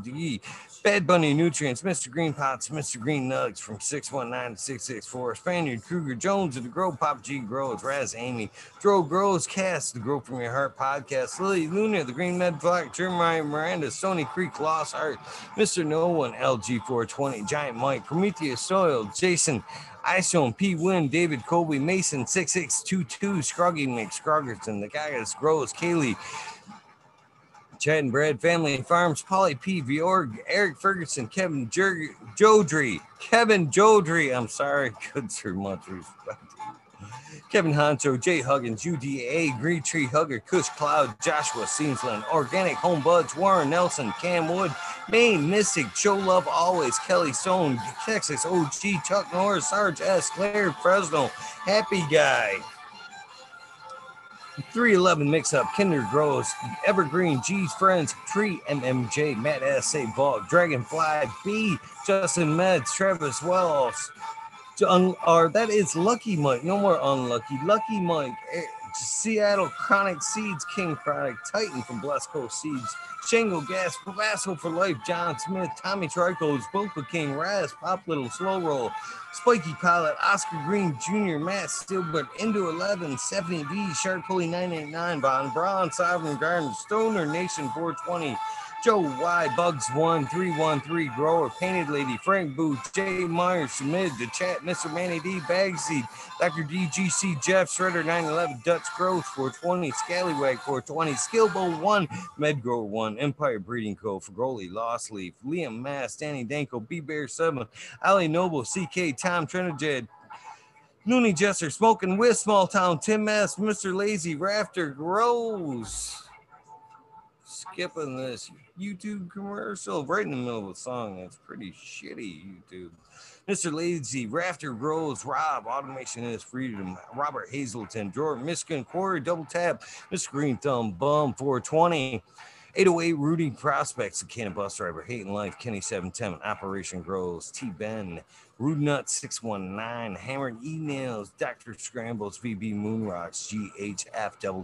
Speaker 1: 77 WDE, Bad Bunny Nutrients, Mr. Green Pots, Mr. Green Nugs from 619 to 664, Spaniard, Kruger, Jones of the Grow, Pop G Grows, Raz Amy, Throw Grows, Cast, the Grow From Your Heart podcast, Lily Luna, the Green Med Flag, Jeremiah Miranda, Stony Creek, Lost Art, Mr. No One, LG 420, Giant Mike, Prometheus Soil, Jason, Isone, P. Win, David Colby, Mason, 6622, Scroggy Mix, Scroggerton, the Gagas, Grows, Kaylee, Chad and Brad Family and Farms, Polly P. Viorg, Eric Ferguson, Kevin Jer- Jodry, Kevin Jodry. I'm sorry, good sir, much respect. Kevin Honcho, Jay Huggins, UDA, Green Tree Hugger, Kush Cloud, Joshua Seamsland, Organic Home Buds, Warren Nelson, Cam Wood, Maine Mystic, Show Love Always, Kelly Stone, Texas OG, Chuck Norris, Sarge S, Claire Fresno, Happy Guy. 311 mix up, Kinder Grows, Evergreen, G's Friends, Tree MMJ, Matt S.A. Bog, Dragonfly B, Justin Meds, Travis Wells, Un- or that is Lucky Mike, no more unlucky. Lucky Mike, eh, Seattle Chronic Seeds, King Chronic, Titan from Blessed Coast Seeds, Shingle Gas, Pavasso for Life, John Smith, Tommy Tricos, Boca King, Raz, Pop Little, Slow Roll, Spiky Pilot, Oscar Green Jr., Matt Steelberg, Indo 11, 70V, Shark Pulley 989, Von Braun, Sovereign Garden, Stoner Nation 420, Joe Y, Bugs 1313, Grower, Painted Lady, Frank Booth, Jay Myers, Schmid, The Chat, Mr. Manny D, Bagseed, Dr. DGC, Jeff Shredder 911, Dutch Growth 420, Scallywag 420, Skillbo 1, Medgrower 1, Empire Breeding Co., Fragoli, Lost Leaf, Liam Mass, Danny Danko, B Bear 7, Ali Noble, CK, Tom Trinidad, Noonie Jester, Smoking with Small Town, Tim Mass, Mr. Lazy, Rafter, Grows. Skipping this YouTube commercial right in the middle of a song. That's pretty shitty, YouTube. Mr. Lazy, Rafter Grows, Rob, Automation is Freedom, Robert Hazelton, Jordan, Michigan Quarry, Double Tap, Mr. Green Thumb, Bum 420. 808 Rudy Prospects, the Cannon Bus Driver, Hating Life, Kenny 710, Operation Grows, T Ben, Rude Nut 619, Hammered E-Nails, Dr. Scrambles, VB Moonrocks,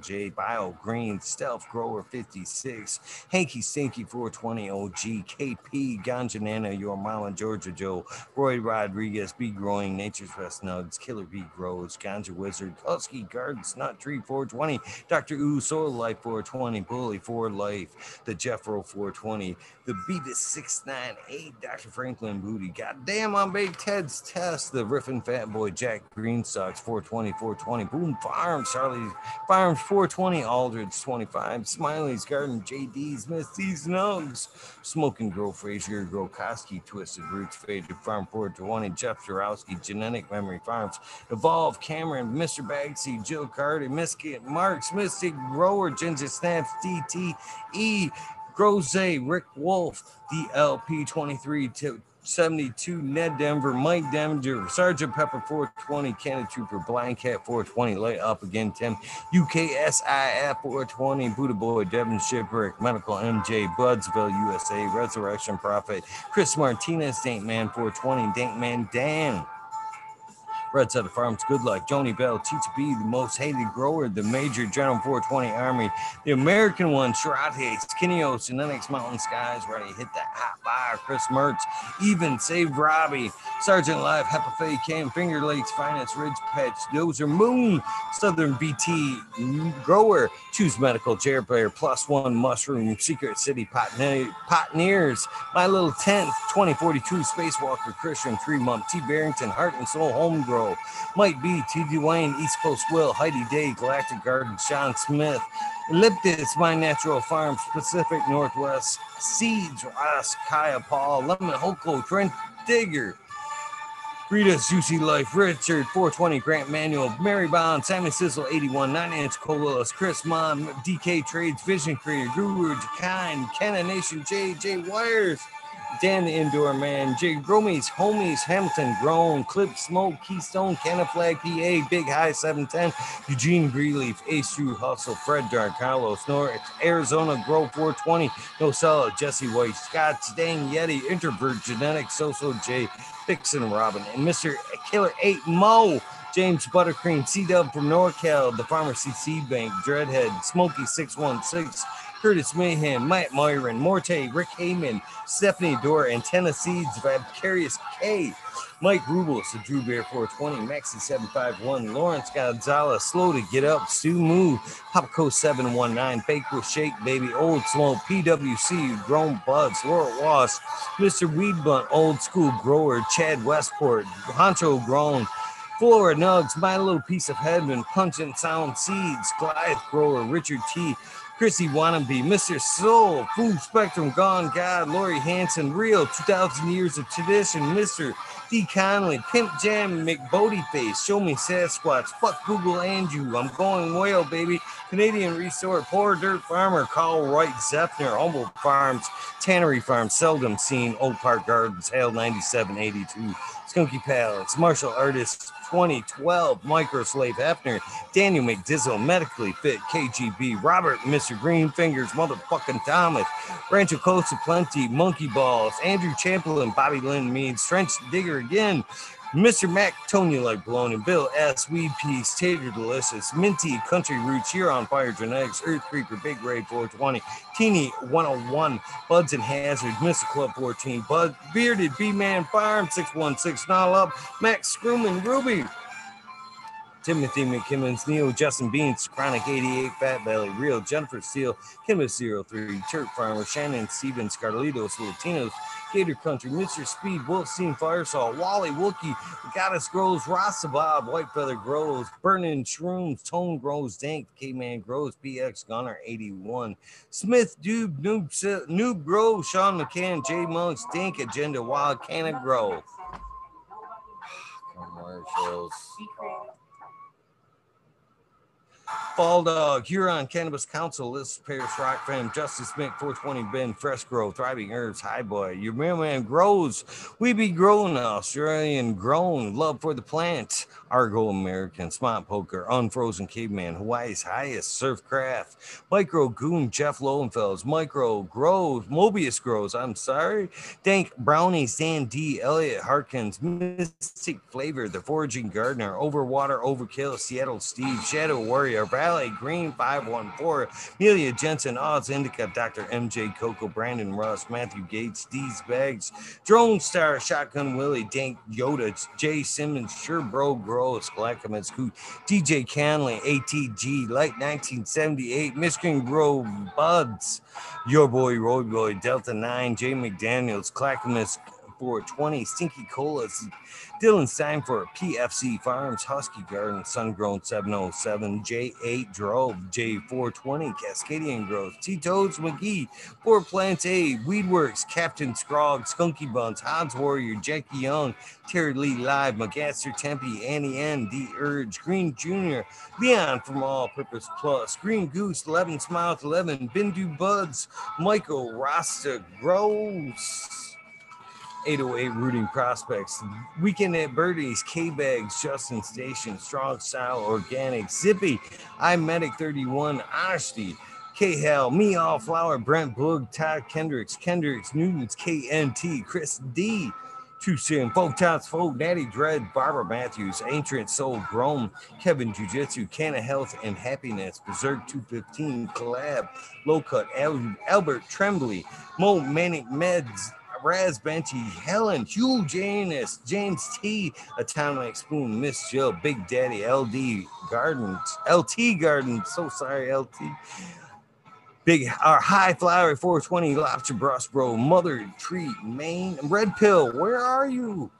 Speaker 1: J, Bio Green, Stealth Grower 56, Hanky Stinky 420 OG, KP, Ganja Nana, Your Mama, Georgia Joe, Roy Rodriguez, B Growing, Nature's Best Nugs, Killer Bee Grows, Ganja Wizard, Husky Gardens, Nut Tree 420, Dr. Ooh, Soil Life 420, Bully for Life, the Jeffro 420, the Beavis 698, Dr. Franklin Booty, Goddamn, I'm Big Ted's Test, the Riffin Fat Boy, Jack Greenstalk 420, 420, Boom Farms, Charlie. Farms 420, Aldridge 25, Smiley's Garden, JD's, Misty's Nugs, Smoking Grow Frazier, Grow Koski, Twisted Roots, Faded Farm 420, Jeff Jarowski, Genetic Memory Farms, Evolve Cameron, Mr. Bagsy, Jill Carter, Misket, Marks, Mystic Grower, Ginger Snaps, DTE, Groze, Rick Wolf, DLP 23 to 72, Ned Denver, Mike Deminger, Sergeant Pepper 420, Cannon Trooper, Blind Cat 420, Light Up Again, Tim, UKSIF 420, Buddha Boy, Devin Shipwreck, Medical MJ, Budsville, USA, Resurrection Prophet, Chris Martinez, Dank Man 420, Dank Man Dan. Red Set of Farms, Good Luck, Joni Bell, Teach B, the most hated grower, the Major General 420 Army, the American one, Sharate, Skinnios, and Lennox Mountain Skies, ready to hit that hot fire, Chris Mertz, even Saved Robbie, Sergeant Live, Hepafe, Cam, Finger Lakes, Finance, Ridge Patch, Dozer, Moon, Southern BT, Grower, Choose Medical, Jared Player, Plus One, Mushroom, Secret City, Potneers, My Little Tent, 2042, Spacewalker, Christian, Three Month, T. Barrington, Heart and Soul, Home Grow, be T.D. Wayne, East Coast Will, Heidi Day, Galactic Garden, Sean Smith, Elliptis, My Natural Farm, Pacific Northwest, Seeds, Ross, Kaya Paul, Lemon Hoko, Trent Digger, Rita's Juicy Life, Richard 420, Grant Manual, Mary Bond, Simon Sizzle 81, 9 Inch Colas, Chris Mon, DK Trades, Vision Creator, Guru Kind, Cannon Nation, JJ Wires, Dan the Indoor Man, Jay Gromies, Homies, Hamilton, Grown, Clip Smoke, Keystone, Canna Flag, PA, Big High 710, Eugene Greenleaf, Ace True Hustle, Fred Dark, Carlos Norris, Arizona Grow 420, No Solid, Jesse White, Scott Stang, Yeti, Introvert, Genetic, Soso J, Fixin Robin, and Mr. Killer 8 Mo. James Buttercream, C Dub from NorCal, the Pharmacy Seed Bank, Dreadhead, Smoky 616, Curtis Mayhem, Matt Myron, Morte, Rick Heyman, Stephanie Dora, Antenna Seeds, Vicarious K, Mike Rubles, the Drew Bear 420, Maxi 751, Lawrence Gonzalez, Slow to Get Up, Sue Moo, Popco 719, Bake with Shake, Baby, Old Smoke, PWC, Grown Buds, Laura Wass, Mr. Weed Bunt, Old School Grower, Chad Westport, Honcho Grown, Flora Nugs, My Little Piece of Heaven, Pungent Sound Seeds, Goliath Grower, Richard T, Chrissy Wannabe, Mr. Soul, Food Spectrum, Gone God, Lori Hanson, Real, 2000 Years of Tradition, Mr. D. Conley, Pimp Jam, McBody Face, Show Me Sasquatch, Fuck Google and you, I'm going whale, baby, Canadian Resort, Poor Dirt Farmer, Carl Wright, Zephyr, Humboldt Farms, Tannery Farm, Seldom Seen, Old Park Gardens, Hale 9782, Skunky Palace, Martial Artists 2012, Microslave Hefner, Daniel McDizzle, Medically Fit, KGB, Robert, Mr. Green Fingers, Motherfucking Thomas, Rancho Costa Plenty, Monkey Balls, Andrew Chamberlain, Bobby Lynn Means, Trench Digger again, Mr. Mac, Tony Like Blown, and Bill S. Weed Peace, Tater Delicious, Minty, Country Roots, Here on Fire Genetics, Earth Creeper, Big Ray 420, Teeny 101, Buds and Hazard, Mr. Club 14, Bud, Bearded, B Man Farm, 616, Null Up, Max Screwman, Ruby, Timothy McKimmons, Neil, Justin Beans, Chronic 88, Fat Belly, Real, Jennifer Steele, Kimba 03, Turk Farmer, Shannon Stevens, Carlitos, Latinos, Gator Country, Mr. Speed, Wolf Wolfstein, Firesaw, Wally, Wookie, Goddess Grows, Rasta Bob, White Feather Grows, Burning Shrooms, Tone Grows, Dank, K-Man Grows, BX Gunner 81, Smith, Dube, Noob, Noob Grove, Sean McCann, J Monks, Dink Agenda, Wild Canna Grove. Commercials. Fall Dog, Huron Cannabis Council, Liz Paris Rock Fam, Justice Mick, 420 Ben, Fresh Grow, Thriving Herbs, High Boy, Your Mailman Grows, We Be Grown, Australian Grown, Love for the Plant, Argo American, Smart Poker, Unfrozen Caveman, Hawaii's Highest, Surf Craft, Micro Goon, Jeff Lowenfels, Micro Grows, Mobius Grows, I'm sorry, Dank Brownie, Dan D, Elliot Harkins, Mystic Flavor, The Foraging Gardener, Overwater Overkill, Seattle Steve, Shadow Warrior, Valley Green 514, Amelia Jensen, Oz Indica, Dr. MJ Coco, Brandon Russ, Matthew Gates, D's Bags, Drone Star, Shotgun Willie, Dank Yoda, Jay Simmons, Sure Bro Gross, Clackamas Coot, DJ Canley, ATG, Light 1978, Michigan Grove Buds, Your Boy Roy Boy, Delta 9, Jay McDaniels, Clackamas 420, Stinky Colas, Dylan Stein for PFC Farms, Husky Garden, Sungrown 707, J8 Drove, J420, Cascadian Growth, Tito's McGee, Four Plants A, Weedworks, Captain Scrog, Skunky Buns, Hans Warrior, Jackie Young, Terry Lee Live, McGaster Tempe, Annie N, D Urge, Green Jr., Leon from All Purpose Plus, Green Goose, 11 Smiles 11, Bindu Buds, Michael Rasta Gross. 808 Rooting Prospects, Weekend at Birdies, K Bags, Justin Station, Strong Style Organic, Zippy, I Medic 31, Honesty, K Hell, Me All Flower, Brent Boog, Todd Kendricks, Kendricks, Newtons, KNT, Chris D, Too Soon, Folk Tots, Folk, Natty Dread, Barbara Matthews, Ancient Soul, Grown, Kevin Jiu Jitsu, Canna Health and Happiness, Berserk 215, Collab, Low Cut, Al- Albert Tremblay, Mo Manic Meds, Raz Benchy, Helen, Hugh Janus, James T, Atomic Spoon, Miss Jill, Big Daddy, LD Garden, LT Garden, so sorry, LT. Big our high flower 420 lobster brush bro, mother treat, Maine, red pill, where are you?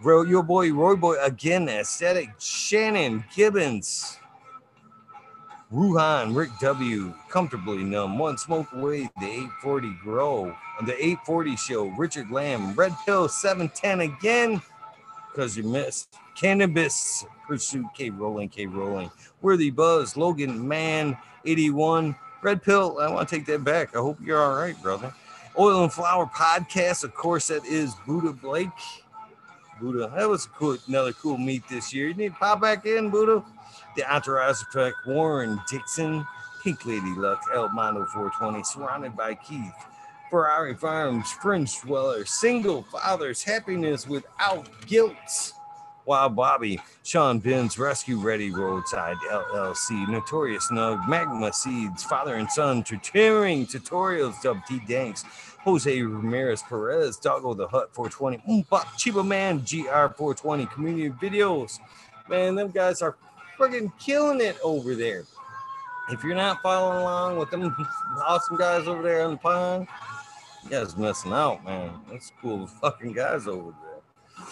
Speaker 1: Bro, your boy Roy Boy again, aesthetic, Shannon Gibbons. Ruhan, Rick W, comfortably numb, one smoke away, the 840 grow, on the 840 show, Richard Lamb, Red Pill 710 again. because you missed. Cannabis Pursuit, K Rolling, K Rolling. Worthy Buzz, Logan Man, 81. Red Pill, I want to take that back. I hope you're all right, brother. Oil and Flower Podcast, of course, that is Buddha Blake. Buddha, that was cool, another cool meet this year. You need to pop back in, Buddha. The Entourage Effect, Warren Dixon, Pink Lady Luck, El Mondo 420, surrounded by Keith. Ferrari Farms, French Dweller, Single Fathers, Happiness Without Guilt. Wild Bobby, Sean Ben's Rescue Ready Roadside LLC, Notorious Nug, Magma Seeds, Father and Son, Tutoring Tutorials, Dub T Danks, Jose Ramirez Perez, Doggo the Hut 420, Oompa Chiba Man, GR 420, Community Videos. Man, them guys are freaking killing it over there. If you're not following along with them awesome guys over there on the pond, you guys missing out, man. That's cool The fucking guys over there.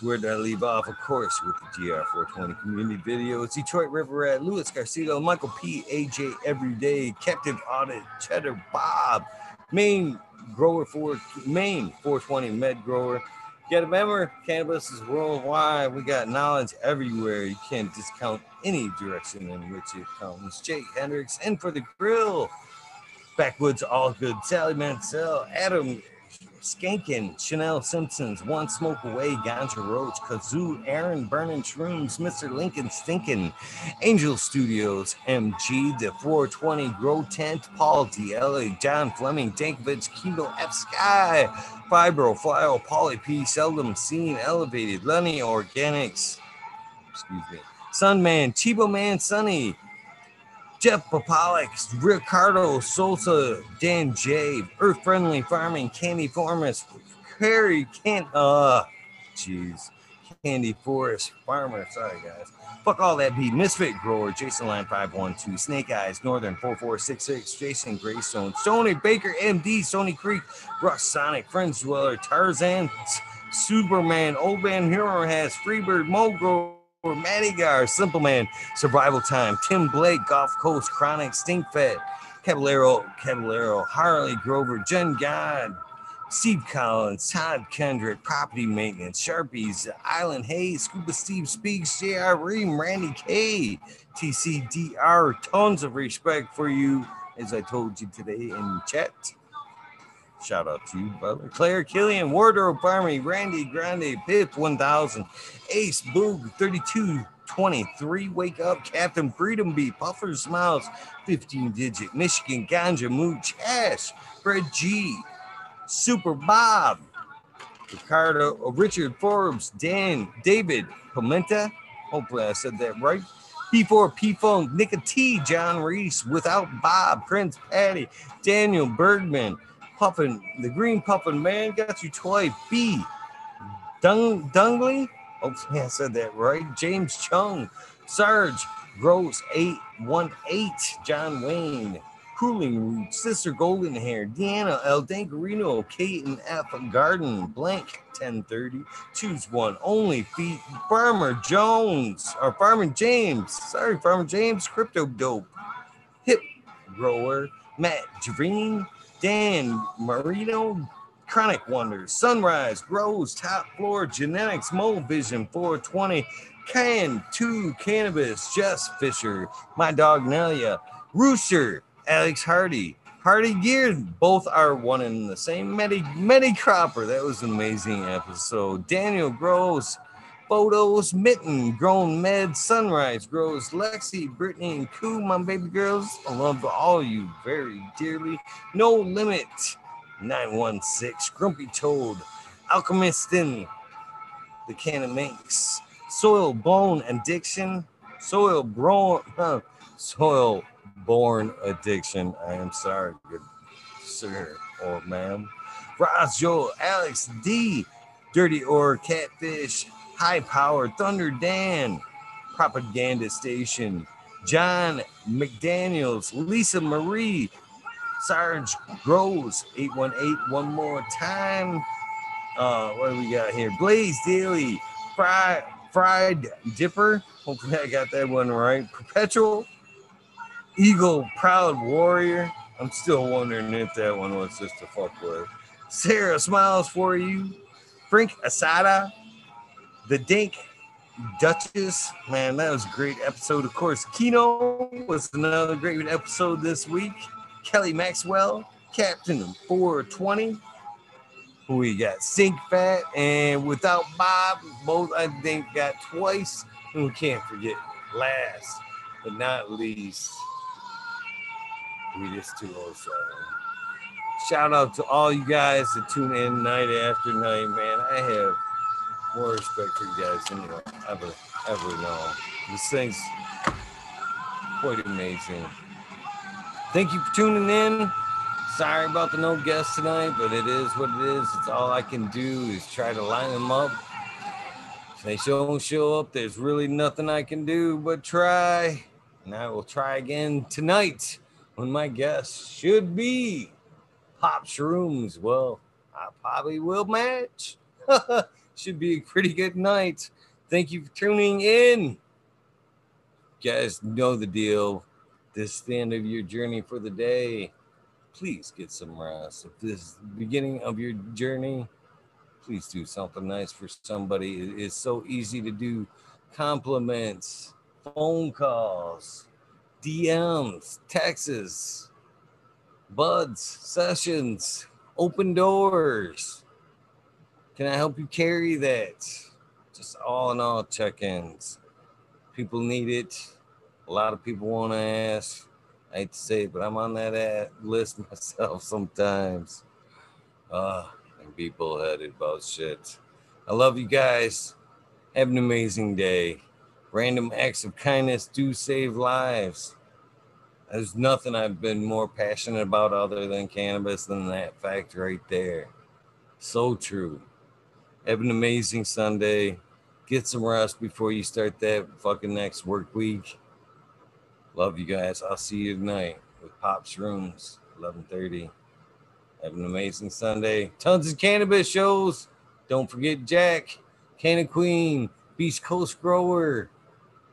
Speaker 1: Where did I leave off? Of course, with the GR420 community video. It's Detroit River Rat, Louis Garcia, Michael P, AJ Everyday, Captive Audit, Cheddar Bob, Maine Grower for Maine 420 Med Grower. Get a remember, cannabis is worldwide. We got knowledge everywhere. You can't discount any direction in which it comes. Jake Hendricks, and for the grill. Backwoods All Good, Sally Mansell, Adam Skankin, Chanel Simpsons, One Smoke Away, Ganja Roach, Kazoo, Aaron Burning Shrooms, Mr. Lincoln Stinkin, Angel Studios, MG, The 420 Grow Tent, Paul DLA, John Fleming, Dankovich, Kilo F Sky, Fibro, Flyo, Polly P, Seldom Seen, Elevated, Lenny Organics, excuse me, Sunman, Chibo Man Sunny, Jeff Papalik, Ricardo Sosa, Dan J, Earth Friendly Farming, Candy Farmers, Harry Kent, uh jeez. Candy Forest Farmer. Sorry guys. Fuck all that beat. Misfit Grower, Jason Line 512, Snake Eyes, Northern 4466, Jason Greystone, Sony Baker MD, Sony Creek, Rush Sonic, Friends Dweller, Tarzan, Superman, Old Man Hero has Freebird, Mogo. Matty Gar, Simple Man, Survival Time, Tim Blake, Golf Coast, Chronic, Stink Fed, Caballero, Caballero, Harley Grover, Jen God, Steve Collins, Todd Kendrick, Property Maintenance, Sharpies, Island Hayes, Scuba Steve Speaks, J.R. Ream, Randy K, TCDR. Tons of respect for you, as I told you today in chat. Shout out to you, brother. Claire Killian, Wardrobe Army, Randy Grande, Pip 1000, Ace Boog 3223, Wake Up, Captain Freedom Bee, Puffer Smiles, 15 Digit, Michigan Ganja, Mooch Ash, Fred G, Super Bob, Ricardo, uh, Richard Forbes, Dan, David Pimenta. Hopefully I said that right. P4, P Funk, Nika T, John Reese, Without Bob, Prince Patty, Daniel Bergman, Puffin, the Green Puffin Man got you twice. B. Dung Dungley. Hopefully oh, I said that right. James Chung, Serge, Gross 818, John Wayne, Cooling Root, Sister Golden Hair, Deanna El Dangarino, Kate and F Garden, Blank 1030, choose one, only feet, Farmer Jones, or Farmer James, sorry, Farmer James, Crypto Dope, Hip Grower, Matt Dream, Dan Marino, Chronic Wonders, Sunrise, Grows, Top Floor, Genetics, Mole Vision 420, Can 2 Cannabis, Jess Fisher, My Dog Nelia, Rooster, Alex Hardy, Hardy Geared, both are one and the same. Medi, Medi Cropper, that was an amazing episode. Daniel Grows, Photos, Mitten, Grown Med, Sunrise Grows, Lexi, Brittany, and Koo, my baby girls. I love all you very dearly. No Limit, 916, Grumpy Toad, alchemist Alchemistin, The Cannon Minx, Soil Bone Addiction, Soil Bro, uh, Soil Born Addiction. I am sorry, good sir or ma'am. Ross Joel, Alex D, Dirty or Catfish, High Power, Thunder Dan, Propaganda Station, John McDaniels, Lisa Marie, Sarge Groves, 818, one more time. Uh, what do we got here? Blaze Daily, Fried, Fried Dipper. Hopefully I got that one right. Perpetual, Eagle, Proud Warrior. I'm still wondering if that one was just a fuck with. Sarah Smiles for you. Frank Asada, the Dink Duchess. Man, that was a great episode. Of course, Kino was another great episode this week. Kelly Maxwell, Captain 420. Who we got? Sink Fat and Without Bob. Both, I think, got twice. And we can't forget, last but not least, we just 207. Shout out to all you guys that tune in night after night, man. I have more respect for you guys than you ever, ever know. This thing's quite amazing. Thank you for tuning in. Sorry about the no guests tonight, but it is what it is. It's all I can do is try to line them up. If they don't show up, there's really nothing I can do but try. And I will try again tonight when my guest should be Pop Shrooms. Well, I probably will match. should be a pretty good night. Thank you for tuning in. You guys know the deal. This is the end of your journey for the day. Please get some rest. If this is the beginning of your journey, please do something nice for somebody. It is so easy to do compliments, phone calls, DMs, texts, buds, sessions, open doors. Can I help you carry that? Just all in all check ins. People need it. A lot of people want to ask. I hate to say it, but I'm on that ad list myself sometimes. Uh, and be bullheaded about shit. I love you guys. Have an amazing day. Random acts of kindness do save lives. There's nothing I've been more passionate about other than cannabis than that fact right there. So true. Have an amazing Sunday. Get some rest before you start that fucking next work week. Love you guys. I'll see you tonight with Pop's Rooms, 11:30. Have an amazing Sunday. Tons of cannabis shows. Don't forget Jack, Canna Queen, Beast Coast Grower.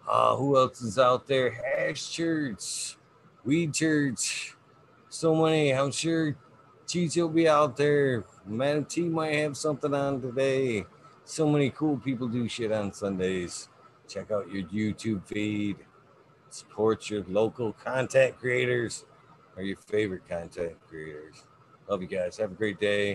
Speaker 1: Uh, who else is out there? Hash Church, Weed Church. So many. I'm sure Cheech will be out there. Manatee might have something on today. So many cool people do shit on Sundays. Check out your YouTube feed. Support your local content creators or your favorite content creators. Love you guys. Have a great day.